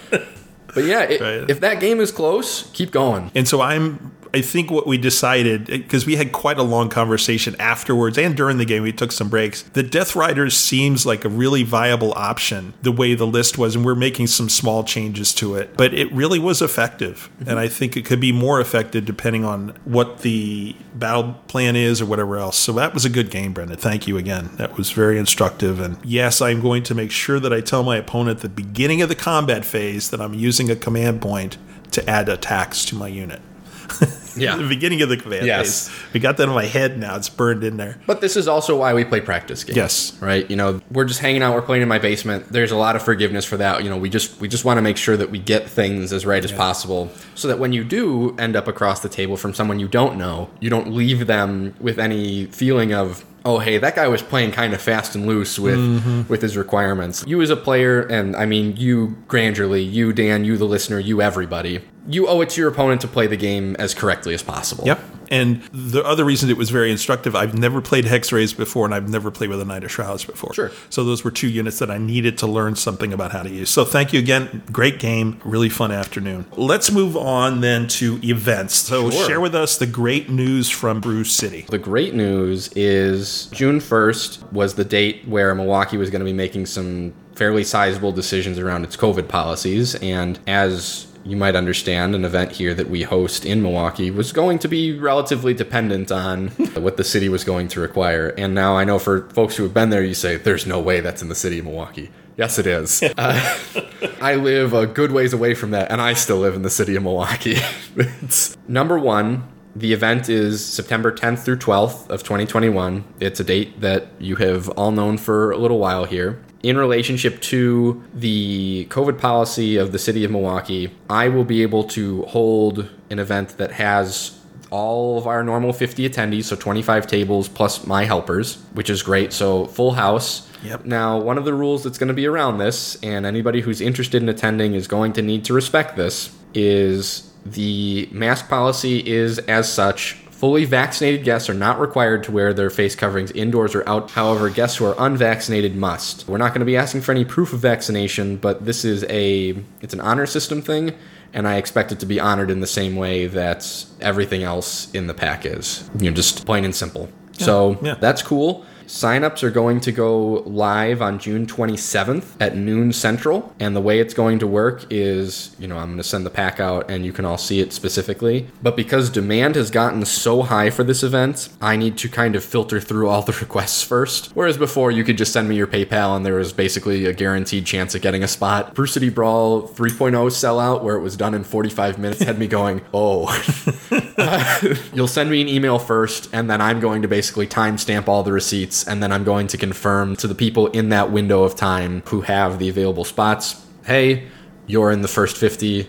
[SPEAKER 4] But yeah, it,
[SPEAKER 3] Right.
[SPEAKER 4] if that game is close, keep going.
[SPEAKER 3] And so I'm I think what we decided because we had quite a long conversation afterwards and during the game we took some breaks. The Death Riders seems like a really viable option the way the list was and we're making some small changes to it. But it really was effective mm-hmm. and I think it could be more effective depending on what the battle plan is or whatever else. So that was a good game, Brendan. Thank you again. That was very instructive and yes, I'm going to make sure that I tell my opponent at the beginning of the combat phase that I'm using a command point to add attacks to my unit. <laughs> <laughs>
[SPEAKER 4] Yeah.
[SPEAKER 3] the beginning of the command
[SPEAKER 4] Yes.
[SPEAKER 3] phase. We got that in my head now. It's burned in there.
[SPEAKER 4] But this is also why we play practice games.
[SPEAKER 3] Yes.
[SPEAKER 4] Right? You know, we're just hanging out, we're playing in my basement. There's a lot of forgiveness for that. You know, we just we just want to make sure that we get things as right as possible so that when you do end up across the table from someone you don't know, you don't leave them with any feeling of Oh hey, that guy was playing kind of fast and loose with
[SPEAKER 3] Mm-hmm.
[SPEAKER 4] with his requirements. You as a player, and I mean you, Grangerly, you, Dan, you, the listener, you, everybody, you owe it to your opponent to play the game as correctly as possible.
[SPEAKER 3] Yep. And the other reason it was very instructive, I've never played Hex Wraiths before, and I've never played with a Knight of Shrouds before.
[SPEAKER 4] Sure.
[SPEAKER 3] So those were two units that I needed to learn something about how to use. So thank you again. Great game. Really fun afternoon. Let's move on then to events. So
[SPEAKER 4] Sure.
[SPEAKER 3] share with us the great news from Brew City.
[SPEAKER 4] The great news is June 1st was the date where Milwaukee was going to be making some fairly sizable decisions around its COVID policies. And as you might understand, an event here that we host in Milwaukee was going to be relatively dependent on <laughs> what the city was going to require. And now I know for folks who have been there, you say, there's no way that's in the city of Milwaukee. Yes, it is. <laughs> Uh, I live a good ways away from that, and I still live in the city of Milwaukee. <laughs> it's, number one, the event is September 10th through 12th of 2021. It's a date that you have all known for a little while here. In relationship to the COVID policy of the city of Milwaukee, I will be able to hold an event that has all of our normal 50 attendees, so 25 tables plus my helpers, which is great. So full house.
[SPEAKER 3] Yep.
[SPEAKER 4] Now, one of the rules that's going to be around this, and anybody who's interested in attending is going to need to respect this, is the mask policy is as such. Fully vaccinated guests are not required to wear their face coverings indoors or out. However, guests who are unvaccinated must. We're not going to be asking for any proof of vaccination, but this is a it's an honor system thing, and I expect it to be honored in the same way that everything else in the pack is. You know, just plain and simple. so
[SPEAKER 3] yeah.
[SPEAKER 4] that's cool. Signups are going to go live on June 27th at noon central. And the way it's going to work is, you know, I'm going to send the pack out and you can all see it specifically. But because demand has gotten so high for this event, I need to kind of filter through all the <laughs> requests first. Whereas before, you could just send me your PayPal and there was basically a guaranteed chance of getting a spot. Brew City Brawl 3.0 sellout, where it was done in 45 minutes, had me going, oh. <laughs> <laughs> You'll send me an email first, and then I'm going to basically timestamp all the receipts, and then I'm going to confirm to the people in that window of time who have the available spots hey, you're in the first 50,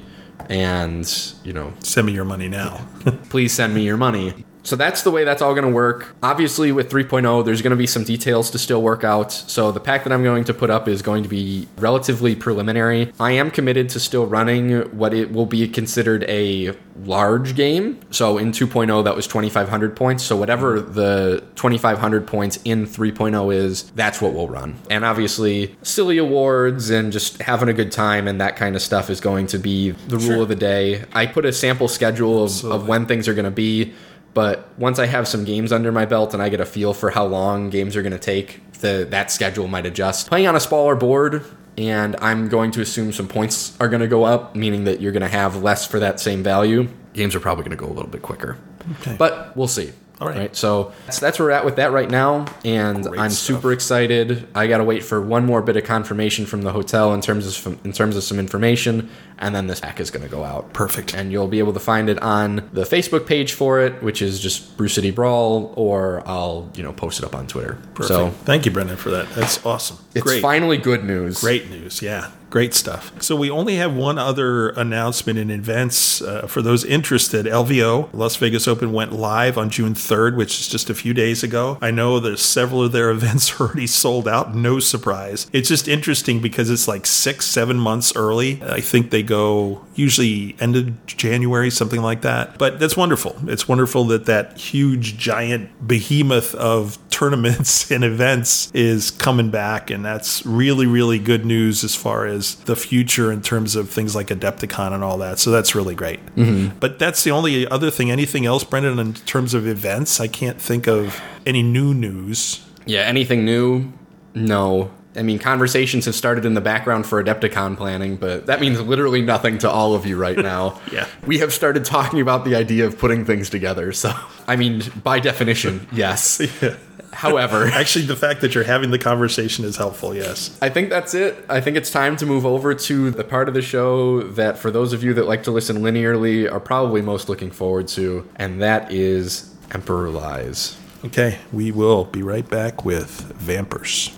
[SPEAKER 4] and, you know,
[SPEAKER 3] Send me your money now.
[SPEAKER 4] please send me your money. So that's the way that's all going to work. Obviously, with 3.0, there's going to be some details to still work out. So the pack that I'm going to put up is going to be relatively preliminary. I am committed to still running what it will be considered a large game. So in 2.0, that was 2,500 points. So whatever the 2,500 points in 3.0 is, that's what we'll run. And obviously, silly awards and just having a good time and that kind of stuff is going to be the rule of the day. I put a sample schedule of, of when things are going to be. But once I have some games under my belt and I get a feel for how long games are going to take, the that schedule might adjust. Playing on a smaller board, and I'm going to assume some points are going to go up, meaning that you're going to have less for that same value. Games are probably going to go a little bit quicker,
[SPEAKER 3] Okay.
[SPEAKER 4] but we'll see.
[SPEAKER 3] All right.
[SPEAKER 4] So that's, that's where we're at with that right now, and
[SPEAKER 3] Great
[SPEAKER 4] I'm
[SPEAKER 3] stuff.
[SPEAKER 4] super excited. I got to wait for one more bit of confirmation from the hotel in terms of in terms of some information, and then this pack is going to go out
[SPEAKER 3] Perfect.
[SPEAKER 4] and you'll be able to find it on the Facebook page for it, which is just Brew City Brawl, or I'll you know post it up on Twitter.
[SPEAKER 3] Perfect.
[SPEAKER 4] So
[SPEAKER 3] Thank you, Brendan, for that. That's awesome.
[SPEAKER 4] it's
[SPEAKER 3] Great.
[SPEAKER 4] finally good news.
[SPEAKER 3] Great news. Yeah. Great stuff. So we only have one other announcement in events uh, for those interested. LVO, Las Vegas Open, went live on June 3rd, which is just a few days ago. I know there's several of their <laughs> events already sold out. No surprise. It's just interesting because it's like six, seven months early. I think they go, usually end of January, something like that. But that's wonderful. It's wonderful that that huge, giant behemoth of tournaments <laughs> and events is coming back. And that's really, really good news as far as the future in terms of things like Adepticon and all that. So that's really great. Mm-hmm. But that's the only other thing. Anything else, Brendan, in terms of events? I can't think of any new news.
[SPEAKER 4] Yeah, anything new? No. I mean, conversations have started in the background for Adepticon planning, but that means literally nothing to all of you right now. <laughs>
[SPEAKER 3] Yeah.
[SPEAKER 4] We have started talking about the idea of putting things together, so, I mean, by definition, yes. <laughs> However, <laughs>
[SPEAKER 3] Actually, the fact that you're having the conversation is helpful, yes.
[SPEAKER 4] I think that's it. I think it's time to move over to the part of the show that, for those of you that like to listen linearly, are probably most looking forward to, and that is Emperor Lies.
[SPEAKER 3] Okay, we will be right back with Vampers.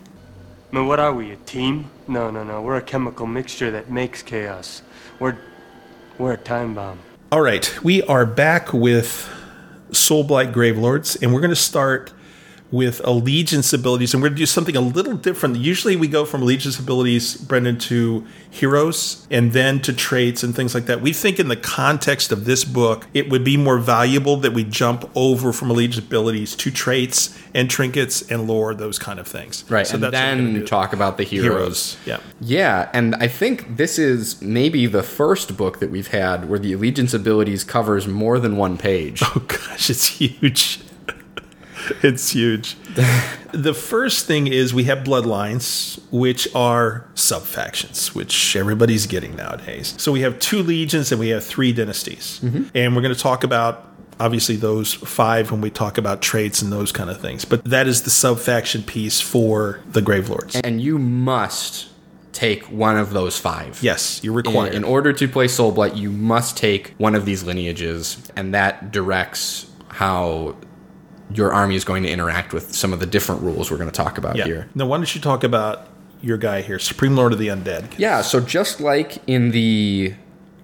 [SPEAKER 6] Man, what are we, a team? No, no, no. We're a chemical mixture that makes chaos. We're. We're a time bomb.
[SPEAKER 3] All right, we are back with Soulblight Gravelords, and we're going to start with allegiance abilities, and we're going to do something a little different. Usually, we go from allegiance abilities, Brendan, to heroes, and then to traits and things like that. We think in the context of this book, it would be more valuable that we jump over from allegiance abilities to traits and trinkets and lore, those kind of things.
[SPEAKER 4] Right, and
[SPEAKER 3] what
[SPEAKER 4] then talk about the heroes.
[SPEAKER 3] Yeah.
[SPEAKER 4] Yeah, and I think this is maybe the first book that we've had where the allegiance abilities covers more than one page. <laughs>
[SPEAKER 3] Oh gosh, it's huge. <laughs> it's huge. the first thing is we have bloodlines, which are sub factions, which everybody's getting nowadays. So we have two legions and we have three dynasties. Mm-hmm. And we're going to talk about obviously those five when we talk about traits and those kind of things. But that is the sub faction piece for the Gravelords.
[SPEAKER 4] and you must take one of those five.
[SPEAKER 3] yes, you're
[SPEAKER 4] In,
[SPEAKER 3] required.
[SPEAKER 4] in order to play Soul Soulblight, you must take one of these lineages, and that directs how your army is going to interact with some of the different rules we're going to talk about
[SPEAKER 3] yeah.
[SPEAKER 4] here.
[SPEAKER 3] Now, why don't you talk about your guy here, Supreme Lord of the Undead?
[SPEAKER 4] Yeah, so just like in the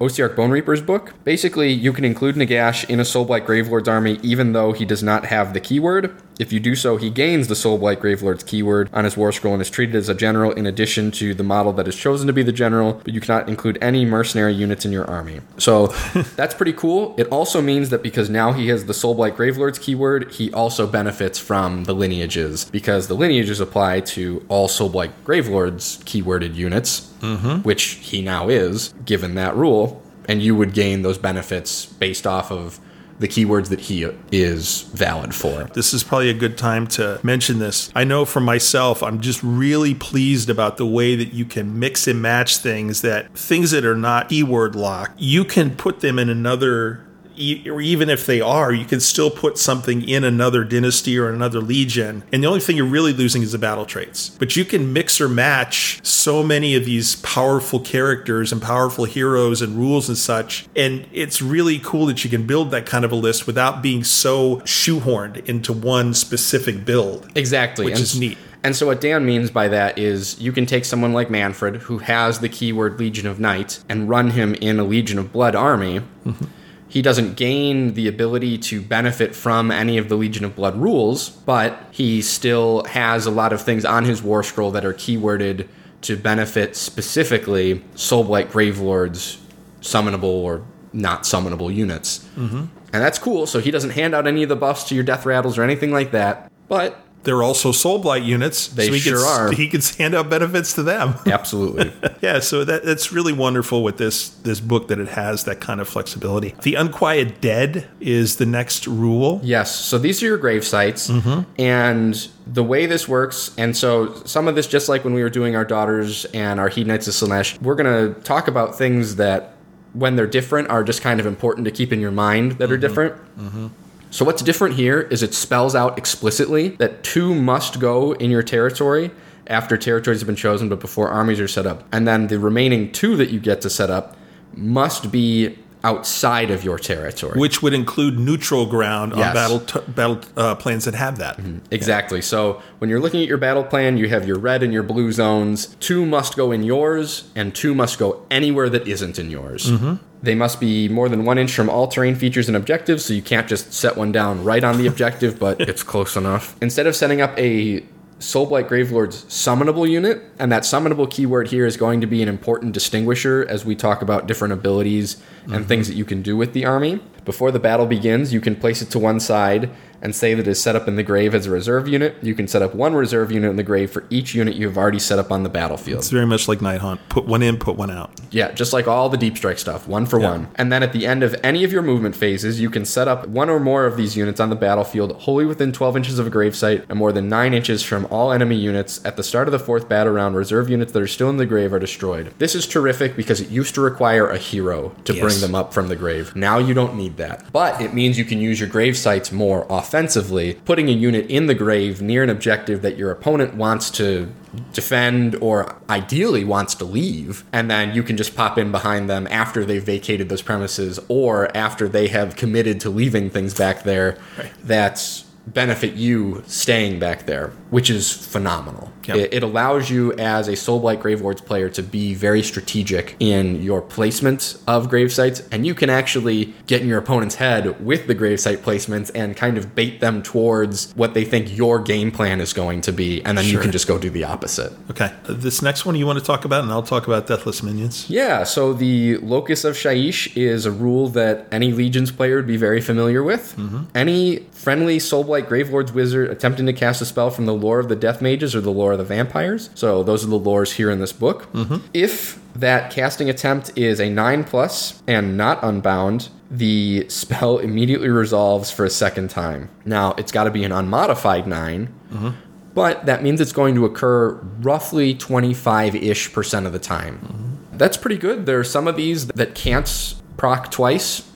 [SPEAKER 4] Ossiarch Bonereapers book, basically you can include Nagash in a Soulblight Gravelord's army even though he does not have the keyword. If you do so, he gains the Soulblight Gravelord's keyword on his war scroll and is treated as a general in addition to the model that is chosen to be the general, but you cannot include any mercenary units in your army. So <laughs> that's pretty cool. It also means that because now he has the Soulblight Gravelord's keyword, he also benefits from the lineages because the lineages apply to all Soulblight Gravelord's keyworded units mm-hmm. which he now is, given that rule, and you would gain those benefits based off of the keywords that he is valid for.
[SPEAKER 3] this is probably a good time to mention this. I know for myself, I'm just really pleased about the way that you can mix and match things that things that are not keyword locked, you can put them in another e- or even if they are, you can still put something in another dynasty or another legion. And the only thing you're really losing is the battle traits. But you can mix or match so many of these powerful characters and powerful heroes and rules and such. And it's really cool that you can build that kind of a list without being so shoehorned into one specific build.
[SPEAKER 4] Exactly.
[SPEAKER 3] Which
[SPEAKER 4] and,
[SPEAKER 3] is neat.
[SPEAKER 4] And so what Dan means by that is you can take someone like Manfred, who has the keyword Legion of Night, and run him in a Legion of Blood army. Mm-hmm. He doesn't gain the ability to benefit from any of the Legion of Blood rules, but he still has a lot of things on his war scroll that are keyworded to benefit specifically Soulblight Gravelords summonable or not summonable units. Mm-hmm. And that's cool. So he doesn't hand out any of the buffs to your death rattles or anything like that. But
[SPEAKER 3] They're also Soulblight units.
[SPEAKER 4] They
[SPEAKER 3] he
[SPEAKER 4] sure
[SPEAKER 3] can,
[SPEAKER 4] are.
[SPEAKER 3] He can <laughs> hand out benefits to them.
[SPEAKER 4] absolutely. <laughs>
[SPEAKER 3] Yeah, so that that's really wonderful with this this book that it has that kind of flexibility. The unquiet dead is the next rule.
[SPEAKER 4] Yes. So these are your grave sites. Mm-hmm. And the way this works, and so some of this, just like when we were doing our daughters and our Hedonites of Slaanesh, we're going to talk about things that, when they're different, are just kind of important to keep in your mind that are mm-hmm. different. Mm-hmm. So what's different here is it spells out explicitly that two must go in your territory after territories have been chosen, but before armies are set up. And then the remaining two that you get to set up must be outside of your territory.
[SPEAKER 3] Which would include neutral ground on battle t- battle uh, plans that have that.
[SPEAKER 4] Exactly. So when you're looking at your battle plan, you have your red and your blue zones. Two must go in yours, and two must go anywhere that isn't in yours. They must be more than one inch from all terrain features and objectives, so you can't just set one down right on the objective, but <laughs> it's close enough. Instead of setting up a Soulblight Gravelord's summonable unit, and that summonable keyword here is going to be an important distinguisher as we talk about different abilities and mm-hmm. things that you can do with the army. Before the battle begins, you can place it to one side and say that it is set up in the grave as a reserve unit. You can set up one reserve unit in the grave for each unit you have already set up on the battlefield.
[SPEAKER 3] It's very much like Night Haunt. Put one in, put one out.
[SPEAKER 4] Yeah, just like all the deep strike stuff, one for
[SPEAKER 3] Yeah.
[SPEAKER 4] one. And then at the end of any of your movement phases, you can set up one or more of these units on the battlefield wholly within 12 inches of a gravesite and more than 9 inches from all enemy units. At the start of the fourth battle round, reserve units that are still in the grave are destroyed. This is terrific because it used to require a hero to bring them up from the grave. Now you don't need that. But it means you can use your grave sites more offensively, putting a unit in the grave near an objective that your opponent wants to defend or ideally wants to leave and then you can just pop in behind them after they've vacated those premises or after they have committed to leaving things back there that benefit you staying back there which is phenomenal
[SPEAKER 3] Yep.
[SPEAKER 4] it, it allows you as a soulblight gravelords player to be very strategic in your placement of grave sites and you can actually get in your opponent's head with the grave site placements and kind of bait them towards what they think your game plan is going to be and then you can just go do the opposite
[SPEAKER 3] Okay. Uh, this next one you want to talk about, and I'll talk about Deathless Minions.
[SPEAKER 4] Yeah, so the Locus of Shyish is a rule that any Legions player would be very familiar with. Mm-hmm. Any friendly Soulblight Gravelord's wizard attempting to cast a spell from the lore of the Death Mages or the lore of the Vampires. So those are the lores here in this book. Mm-hmm. If that casting attempt is a 9 plus and not unbound, the spell immediately resolves for a second time. Now, it's got to be an unmodified 9. Mm-hmm. But that means it's going to occur roughly 25 ish percent of the time. Mm-hmm. That's pretty good. There are some of these that can't proc twice,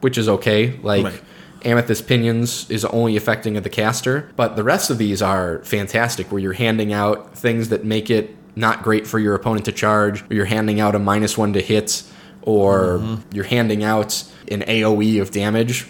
[SPEAKER 4] which is okay. Like
[SPEAKER 3] Right.
[SPEAKER 4] Amethystine Pinions is only affecting the caster, but the rest of these are fantastic where you're handing out things that make it not great for your opponent to charge, or you're handing out a minus one to hit, or you're handing out an AoE of damage.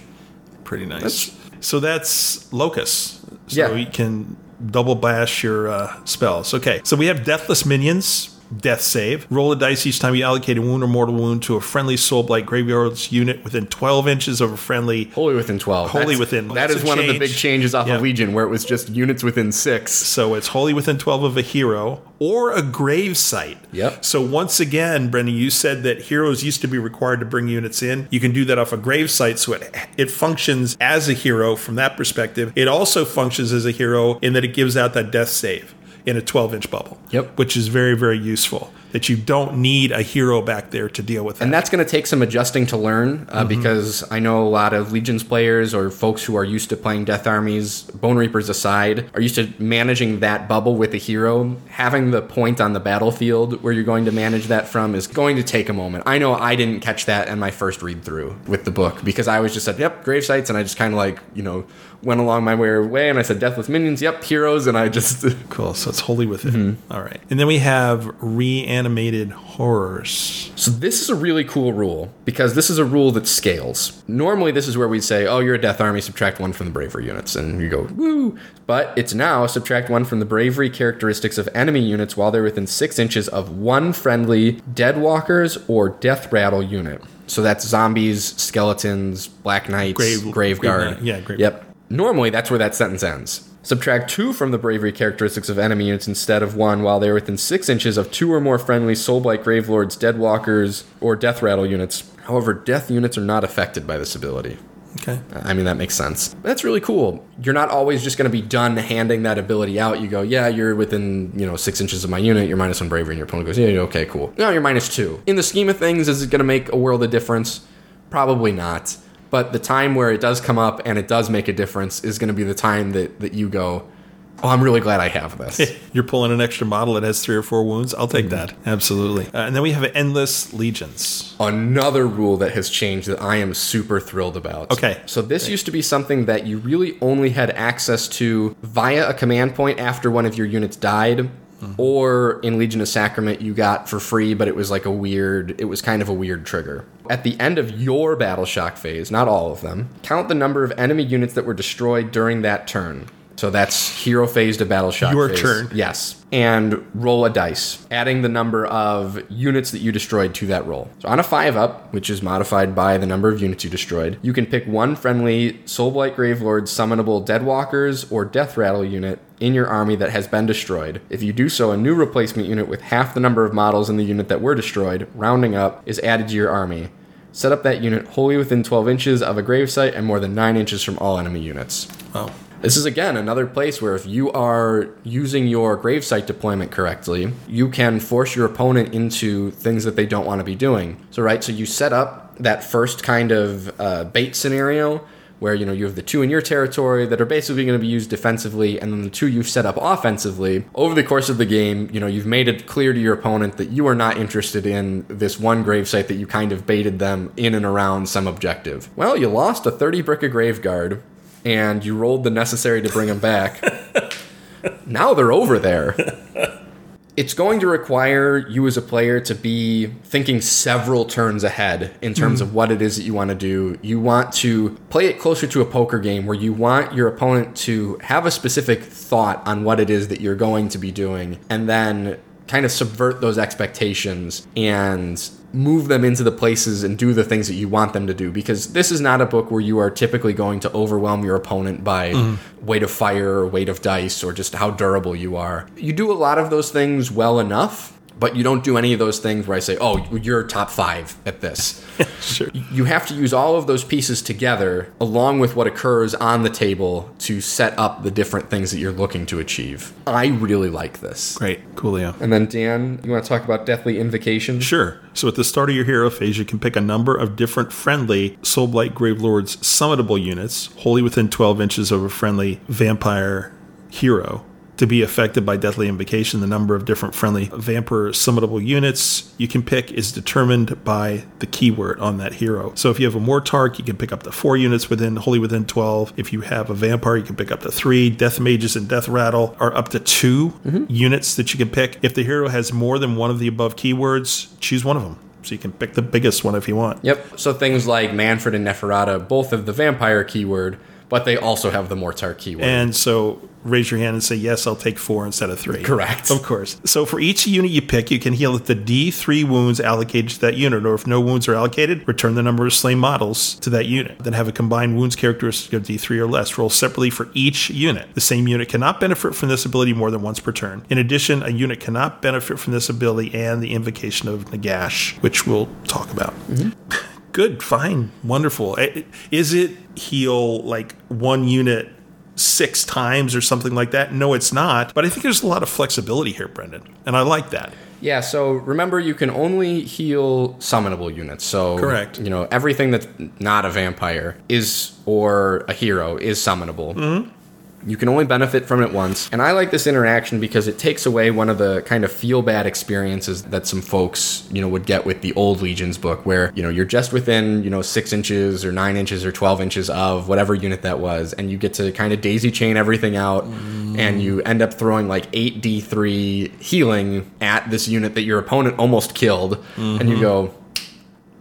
[SPEAKER 3] Pretty nice. so that's Locus. So
[SPEAKER 4] Yeah.
[SPEAKER 3] you can double bash your uh, spells. Okay. So we have Deathless Minions. Death save. Roll a dice each time you allocate a wound or mortal wound to a friendly Soulblight Gravelords unit within 12 inches of a friendly.
[SPEAKER 4] Wholly within 12.
[SPEAKER 3] Wholly
[SPEAKER 4] That's-
[SPEAKER 3] within. That's
[SPEAKER 4] is one of the big changes off
[SPEAKER 3] Yeah.
[SPEAKER 4] of Legion, where it was just units within six.
[SPEAKER 3] So it's wholly within 12 of a hero or a grave site.
[SPEAKER 4] Yep.
[SPEAKER 3] So once again, Brendan, you said that heroes used to be required to bring units in. You can do that off a grave site, so it it functions as a hero from that perspective. It also functions as a hero in that it gives out that death save in a 12 inch bubble.
[SPEAKER 4] Yep.
[SPEAKER 3] Which is very, very useful. That you don't need a hero back there to deal with that.
[SPEAKER 4] And that's going to take some adjusting to learn uh, because I know a lot of Legions players or folks who are used to playing Death Armies, Bone Reapers aside, are used to managing that bubble with a hero. Having the point on the battlefield where you're going to manage that from is going to take a moment. I know I didn't catch that in my first read through with the book because I was just said, yep, grave sites, and I just kind of like, you know, went along my way, way and I said, Deathless Minions, yep, heroes, and I just. <laughs>
[SPEAKER 3] cool. So it's wholly within.
[SPEAKER 4] Mm-hmm.
[SPEAKER 3] All right. And then we have reanimated horrors.
[SPEAKER 4] So this is a really cool rule because this is a rule that scales. Normally, this is where we'd say, "Oh, you're a Death Army, subtract one from the bravery units," and you go, "Woo!" But it's now subtract one from the bravery characteristics of enemy units while they're within six inches of one friendly Deadwalkers or Death Rattle unit. So that's zombies, skeletons, Black Knights,
[SPEAKER 3] Grave-
[SPEAKER 4] Grave
[SPEAKER 3] Grave
[SPEAKER 4] Guard.
[SPEAKER 3] Knight, yeah, Grave-
[SPEAKER 4] Yep. Normally, that's where that sentence ends. Subtract two from the bravery characteristics of enemy units instead of one while they're within six inches of two or more friendly Soulblight Gravelords, Deadwalkers, or Death Rattle units. However, death units are not affected by this ability.
[SPEAKER 3] Okay.
[SPEAKER 4] Uh, I mean, that makes sense. That's really cool. You're not always just going to be done handing that ability out. You go, yeah, you're within, you know, six inches of my unit, you're minus one bravery, and your opponent goes, yeah, yeah, okay, cool. No, you're minus two. In the scheme of things, is it going to make a world of difference? Probably not. But the time where it does come up and it does make a difference is going to be the time that, that you go, oh, I'm really glad I have this. <laughs>
[SPEAKER 3] You're pulling an extra model that has three or four wounds. I'll take that. Absolutely. Uh, and then we have endless legions.
[SPEAKER 4] another rule that has changed that I am super thrilled about.
[SPEAKER 3] Okay.
[SPEAKER 4] So this used to be something that you really only had access to via a command point after one of your units died. Or in Legion of Sacrament, you got for free, but it was like a weird, it was kind of a weird trigger. At the end of your battle shock phase, not all of them, count the number of enemy units that were destroyed during that turn. So that's hero phase to battle shock
[SPEAKER 3] Your
[SPEAKER 4] phase.
[SPEAKER 3] turn.
[SPEAKER 4] Yes. And roll a dice, adding the number of units that you destroyed to that roll. So on a 5 up, which is modified by the number of units you destroyed, you can pick one friendly Soulblight Gravelord summonable Deadwalkers or Death Rattle unit in your army that has been destroyed. If you do so, a new replacement unit with half the number of models in the unit that were destroyed, rounding up, is added to your army. Set up that unit wholly within 12 inches of a gravesite and more than 9 inches from all enemy units.
[SPEAKER 3] Oh.
[SPEAKER 4] This is again another place where if you are using your gravesite deployment correctly, you can force your opponent into things that they don't want to be doing. So right, so you set up that first kind of uh, bait scenario where you know you have the two in your territory that are basically going to be used defensively, and then the two you've set up offensively. Over the course of the game, you know you've made it clear to your opponent that you are not interested in this one gravesite that you kind of baited them in and around some objective. Well, you lost a 30 brick of graveguard and you rolled the necessary to bring them back. now they're over there. It's going to require you as a player to be thinking several turns ahead in terms hmm. of what it is that you want to do. You want to play it closer to a poker game where you want your opponent to have a specific thought on what it is that you're going to be doing and then kind of subvert those expectations and move them into the places and do the things that you want them to do because this is not a book where you are typically going to overwhelm your opponent by mm-hmm. weight of fire or weight of dice or just how durable you are. You do a lot of those things well enough, but you don't do any of those things where I say, "Oh, you're top 5 at this." <laughs>
[SPEAKER 3] Sure.
[SPEAKER 4] you have to use all of those pieces together along with what occurs on the table to set up the different things that you're looking to achieve. I really like this.
[SPEAKER 3] Great. Coolio.
[SPEAKER 4] And then Dan, you want to talk about Deathly Invocation?
[SPEAKER 3] Sure. So at the start of your hero phase, you can pick a number of different friendly Soulblight Gravelord's summonable units, wholly within 12 inches of a friendly vampire hero. To be affected by Deathly Invocation, the number of different friendly vampire summonable units you can pick is determined by the keyword on that hero. So if you have a Mortarch, you can pick up to four units within wholly within 12. If you have a vampire, you can pick up to three. Death Mages and Death Rattle are up to 2 mm-hmm. units that you can pick. If the hero has more than one of the above keywords, choose one of them. So you can pick the biggest one if you want.
[SPEAKER 4] Yep. So things like Manfred and Neferata both have the vampire keyword, but they also have the Mortarch keyword.
[SPEAKER 3] And so raise your hand and say, yes, I'll take four instead of three.
[SPEAKER 4] Correct.
[SPEAKER 3] Of course. So for each unit you pick, you can heal at the D3 wounds allocated to that unit, or if no wounds are allocated, return the number of slain models to that unit. Then have a combined wounds characteristic of D3 or less. Roll separately for each unit. The same unit cannot benefit from this ability more than once per turn. In addition, a unit cannot benefit from this ability and the invocation of Nagash, which we'll talk about. Mm-hmm. Good, fine, wonderful. Is it heal like one unit six times or something like that? No, it's not. But I think there's a lot of flexibility here, Brendan, and I like that.
[SPEAKER 4] yeah, so remember you can only heal summonable units. So
[SPEAKER 3] Correct.
[SPEAKER 4] You know, everything that's not a vampire is or a hero is summonable.
[SPEAKER 3] Mm-hmm.
[SPEAKER 4] You can only benefit from it once. And I like this interaction because it takes away one of the kind of feel bad experiences that some folks, you know, would get with the old Legions book where, you know, you're just within, you know, six inches or nine inches or 12 inches of whatever unit that was. And you get to kind of daisy chain everything out and you end up throwing like 8d3 healing at this unit that your opponent almost killed. And you mm-hmm. go,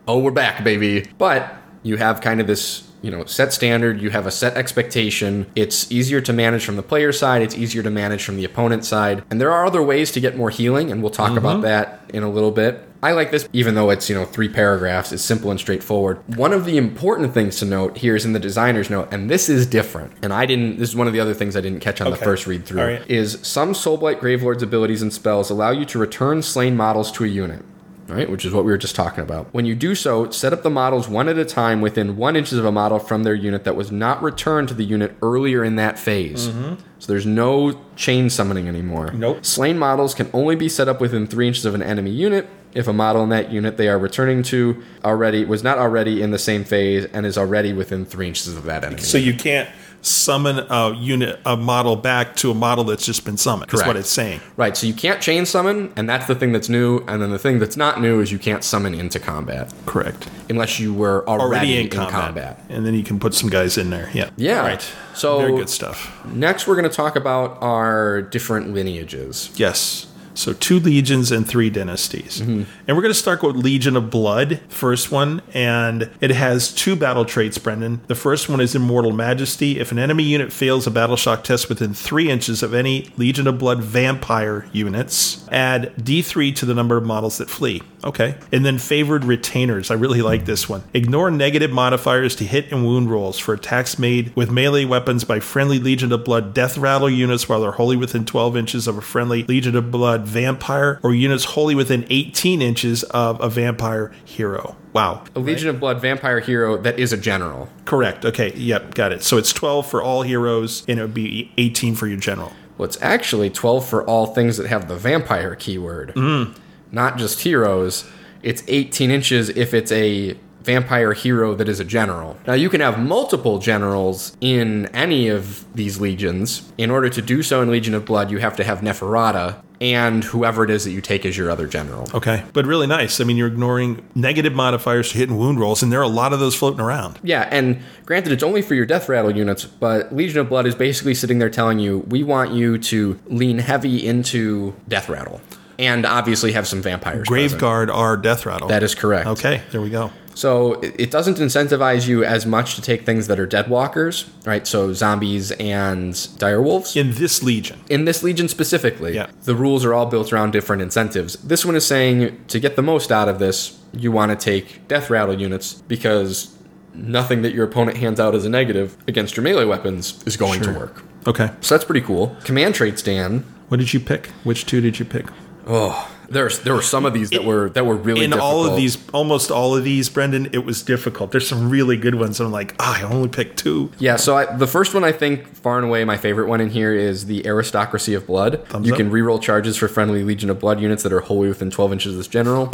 [SPEAKER 4] oh, we're back, baby. But you have kind of this, you know, set standard, you have a set expectation. It's easier to manage from the player side, it's easier to manage from the opponent side. And there are other ways to get more healing, and we'll talk about mm-hmm. that in a little bit. I like this, even though it's, you know, three paragraphs, it's simple and straightforward. One of the important things to note here is in the designer's note, and this is different. And I didn't, this is one of the other things I didn't catch on the first read through,
[SPEAKER 3] right.
[SPEAKER 4] is some Soulblight Gravelord's abilities and spells allow you to return slain models to a unit right? Which is what we were just talking about. When you do so, set up the models one at a time within one inches of a model from their unit that was not returned to the unit earlier in that phase. Mm-hmm. So there's no chain summoning anymore.
[SPEAKER 3] Nope.
[SPEAKER 4] Slain models can only be set up within three inches of an enemy unit if a model in that unit they are returning to already was not already in the same phase and is already within three inches of that enemy.
[SPEAKER 3] So you can't summon a unit, a model back to a model that's just been summoned. Is what it's saying.
[SPEAKER 4] Right, so you can't chain summon, and that's the thing that's new. And then the thing that's not new is you can't summon into combat
[SPEAKER 3] Correct.
[SPEAKER 4] unless you were already,
[SPEAKER 3] Already in,
[SPEAKER 4] in
[SPEAKER 3] combat.
[SPEAKER 4] combat.
[SPEAKER 3] and then you can put some guys in there. Yeah.
[SPEAKER 4] Yeah.
[SPEAKER 3] Right.
[SPEAKER 4] So
[SPEAKER 3] Very good stuff.
[SPEAKER 4] next, we're going to talk about our different lineages.
[SPEAKER 3] Yes. So two legions and three dynasties. Mm-hmm. And we're going to start with Legion of Blood, first one, and it has two battle traits, Brendan. The first one is Immortal Majesty. If an enemy unit fails a battle shock test within three inches of any Legion of Blood vampire units, add D3 to the number of models that flee. Okay. And then favored retainers. I really like this one. Ignore negative modifiers to hit and wound rolls for attacks made with melee weapons by friendly Legion of Blood death rattle units while they're wholly within 12 inches of a friendly Legion of Blood vampire or units wholly within 18 inches of a vampire hero. Wow.
[SPEAKER 4] A Legion of Blood vampire hero that is a general.
[SPEAKER 3] Correct. Okay. Yep. Got it. So it's 12 for all heroes and it would be 18 for your general.
[SPEAKER 4] Well, it's actually 12 for all things that have the vampire keyword. Mm. Not just heroes. It's 18 inches if it's a vampire hero that is a general. Now, you can have multiple generals in any of these legions. In order to do so in Legion of Blood, you have to have Neferata and whoever it is that you take as your other general.
[SPEAKER 3] Okay. But really nice. I mean, you're ignoring negative modifiers to hit and wound rolls, and there are a lot of those floating around.
[SPEAKER 4] Yeah, and granted, it's only for your death rattle units, but Legion of Blood is basically sitting there telling you, we want you to lean heavy into death rattle. And obviously have some vampires.
[SPEAKER 3] Graveguard are death rattle.
[SPEAKER 4] That is correct.
[SPEAKER 3] Okay. There we go.
[SPEAKER 4] So it doesn't incentivize you as much to take things that are deadwalkers, right? So zombies and direwolves.
[SPEAKER 3] In this legion.
[SPEAKER 4] In this legion specifically,
[SPEAKER 3] Yeah.
[SPEAKER 4] the rules are all built around different incentives. This one is saying to get the most out of this, you want to take death rattle units because nothing that your opponent hands out as a negative against your melee weapons is going to work.
[SPEAKER 3] Okay.
[SPEAKER 4] So that's pretty cool. Command traits, Dan.
[SPEAKER 3] What did you pick? Which two did you pick?
[SPEAKER 4] Oh, there's there were some of these that were that were really
[SPEAKER 3] in all of these, almost all of these, Brendan, it was difficult. There's some really good ones. And I'm like, ah, I only picked two.
[SPEAKER 4] Yeah, so I, the first one I think far and away my favorite one in here is the Aristocracy of Blood.
[SPEAKER 3] Thumbs
[SPEAKER 4] you
[SPEAKER 3] up.
[SPEAKER 4] can reroll charges for friendly Legion of Blood units that are wholly within 12 inches of this general.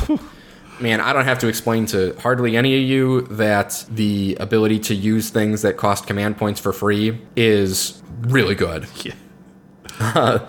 [SPEAKER 4] Man, I don't have to explain to hardly any of you that the ability to use things that cost command points for free is really good.
[SPEAKER 3] Yeah. <laughs>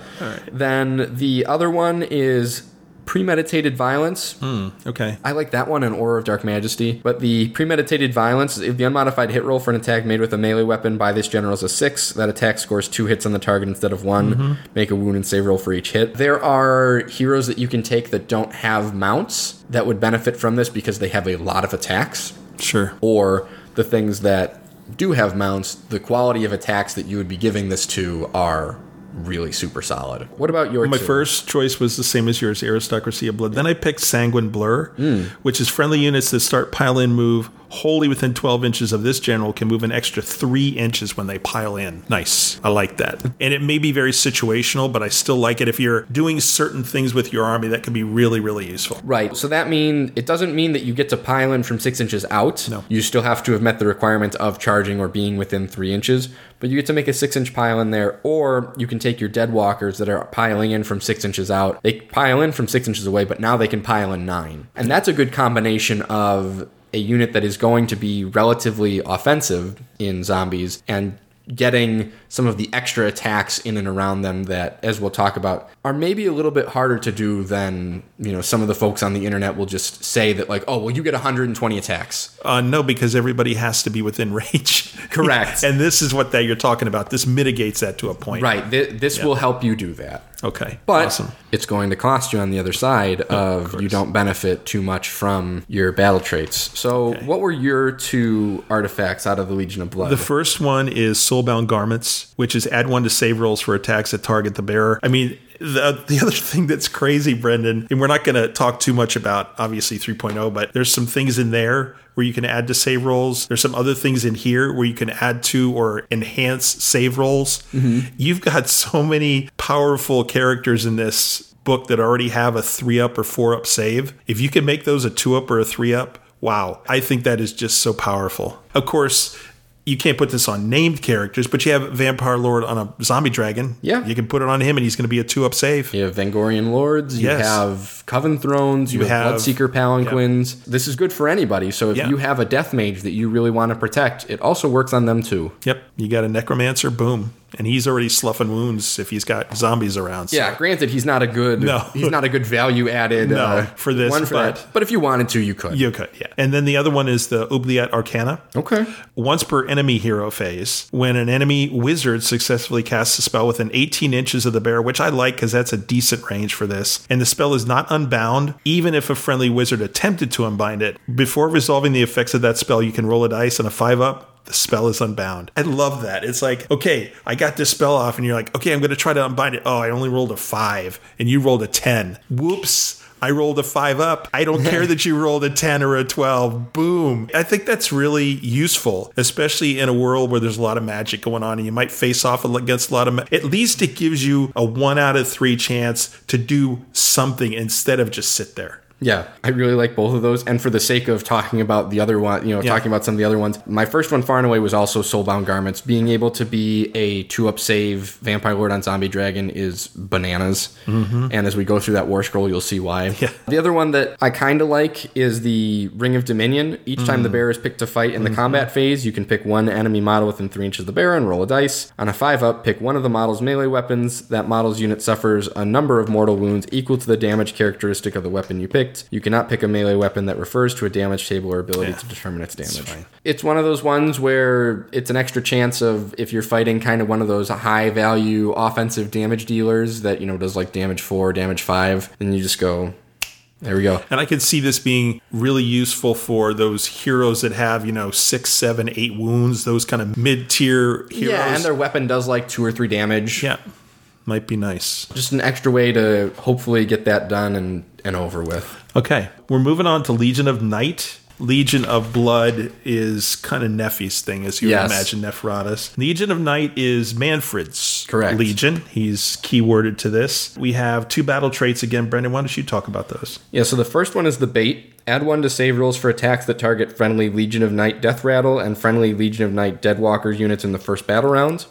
[SPEAKER 4] Then the other one is premeditated violence.
[SPEAKER 3] Hmm, okay.
[SPEAKER 4] I like that one in Aura of Dark Majesty. But the premeditated violence, if the unmodified hit roll for an attack made with a melee weapon by this general is a six, that attack scores two hits on the target instead of one. Mm-hmm. Make a wound and save roll for each hit. There are heroes that you can take that don't have mounts that would benefit from this because they have a lot of attacks.
[SPEAKER 3] Sure.
[SPEAKER 4] Or the things that do have mounts, the quality of attacks that you would be giving this to are really super solid. What about your
[SPEAKER 3] My
[SPEAKER 4] two?
[SPEAKER 3] first choice was the same as yours, Aristocracy of Blood. Then I picked Sanguine Blur,
[SPEAKER 4] Hmm.
[SPEAKER 3] which is friendly units that start pile in move wholly within 12 inches of this general can move an extra three inches when they pile in. Nice. I like that. And it may be very situational, but I still like it. If you're doing certain things with your army, that can be really, really useful.
[SPEAKER 4] Right. So that mean it doesn't mean that you get to pile in from six inches out.
[SPEAKER 3] No.
[SPEAKER 4] You still have to have met the requirement of charging or being within three inches. But you get to make a six inch pile in there, or you can take your dead walkers that are piling in from six inches out. They pile in from six inches away, but now they can pile in nine. And that's a good combination of a unit that is going to be relatively offensive in zombies and getting some of the extra attacks in and around them that as we'll talk about are maybe a little bit harder to do than you know some of the folks on the internet will just say that like oh well you get 120 attacks
[SPEAKER 3] Uh, no, because everybody has to be within <laughs> range.
[SPEAKER 4] Correct.
[SPEAKER 3] and this is what that you're talking about. This mitigates that to a point.
[SPEAKER 4] right th- this will help you do that
[SPEAKER 3] Okay.
[SPEAKER 4] but
[SPEAKER 3] awesome.
[SPEAKER 4] it's going to cost you on the other side oh, of, you don't benefit too much from your battle traits so what were your two artifacts out of the legion of blood
[SPEAKER 3] The first one is Soulbound Garments, which is add one to save rolls for attacks that target the bearer. I mean, the, the <laughs> other thing that's crazy, Brendan, and we're not going to talk too much about obviously 3.0, but there's some things in there where you can add to save rolls. There's some other things in here where you can add to or enhance save rolls. Mm-hmm. You've got <laughs> so many powerful characters in this book that already have a three up or four up save. If you can make those a two up or a three up, wow. I think that is just so powerful. Of course, you can't put this on named characters, but you have Vampire Lord on a zombie dragon.
[SPEAKER 4] Yeah.
[SPEAKER 3] You can put it on him and he's going to be a two up save.
[SPEAKER 4] You have Vengorian Lords,
[SPEAKER 3] Yes.
[SPEAKER 4] you have Coven Thrones, you,
[SPEAKER 3] You
[SPEAKER 4] have,
[SPEAKER 3] have-
[SPEAKER 4] Bloodseeker Palanquins. This is good for anybody. So if
[SPEAKER 3] Yeah.
[SPEAKER 4] you have a Death Mage that you really want to protect, it also works on them too.
[SPEAKER 3] Yep. You got a Necromancer, boom. And he's already sloughing wounds if he's got zombies around. so-
[SPEAKER 4] Yeah, granted, he's not a good.
[SPEAKER 3] No.
[SPEAKER 4] he's not a good value added.
[SPEAKER 3] No,
[SPEAKER 4] uh,
[SPEAKER 3] for this,
[SPEAKER 4] one for
[SPEAKER 3] but-
[SPEAKER 4] that. But if you wanted to, you could.
[SPEAKER 3] You could, yeah. And then the other one is the Oubliette Arcana.
[SPEAKER 4] Okay.
[SPEAKER 3] Once per enemy hero phase, when an enemy wizard successfully casts a spell within 18 inches of the bear, which I like because that's a decent range for this, and the spell is not unbound, even if a friendly wizard attempted to unbind it, before resolving the effects of that spell, you can roll a dice and a 5 up. The spell is unbound. I love that. It's like, okay, I got this spell off, and you're like, okay, I'm going to try to unbind it. Oh, I only rolled a five, and you rolled a 10. Whoops. I rolled a five up. I don't care that you rolled a 10 or a 12. Boom. I think that's really useful, especially in a world where there's a lot of magic going on and you might face off against a lot of. Ma- At least it gives you a one out of three chance to do something instead of just sit there.
[SPEAKER 4] Yeah, I really like both of those. And for the sake of talking about the other one, you know,
[SPEAKER 3] Yeah.
[SPEAKER 4] talking about some of the other ones, my first one far and away was also Soulbound Garments. Being able to be a two up save Vampire Lord on Zombie Dragon is bananas. Mm-hmm. And as we go through that War Scroll, you'll see why.
[SPEAKER 3] Yeah.
[SPEAKER 4] The other one that I kind of like is the Ring of Dominion. Each time
[SPEAKER 3] Mm.
[SPEAKER 4] the bearer is picked to fight in
[SPEAKER 3] Mm-hmm.
[SPEAKER 4] the combat phase, you can pick one enemy model within three inches of the bearer and roll a dice. On a five up, pick one of the model's melee weapons. That model's unit suffers a number of mortal wounds equal to the damage characteristic of the weapon you picked. You cannot pick a melee weapon that refers to a damage table or ability
[SPEAKER 3] Yeah.
[SPEAKER 4] to determine its damage. It's one of those ones where it's an extra chance of if you're fighting kind of one of those high value offensive damage dealers that, you know, does like damage four, damage five, then you just go, there we go.
[SPEAKER 3] And I can see this being really useful for those heroes that have, you know, six, seven, eight wounds, those kind of mid tier heroes.
[SPEAKER 4] Yeah, and their weapon does like two or three damage.
[SPEAKER 3] yeah, might be nice.
[SPEAKER 4] Just an extra way to hopefully get that done and, and over with.
[SPEAKER 3] Okay, we're moving on to Legion of Night. Legion of Blood is kind of Neffy's thing, as you
[SPEAKER 4] Yes.
[SPEAKER 3] would imagine, Neferata's. Legion of Night is Manfred's
[SPEAKER 4] Correct.
[SPEAKER 3] Legion. He's keyworded to this. We have two battle traits again. Brendan, why don't you talk about those?
[SPEAKER 4] Yeah, so the first one is the bait. Add one to save rolls for attacks that target friendly Legion of Night Death Rattle and friendly Legion of Night Deadwalker units in the first battle round.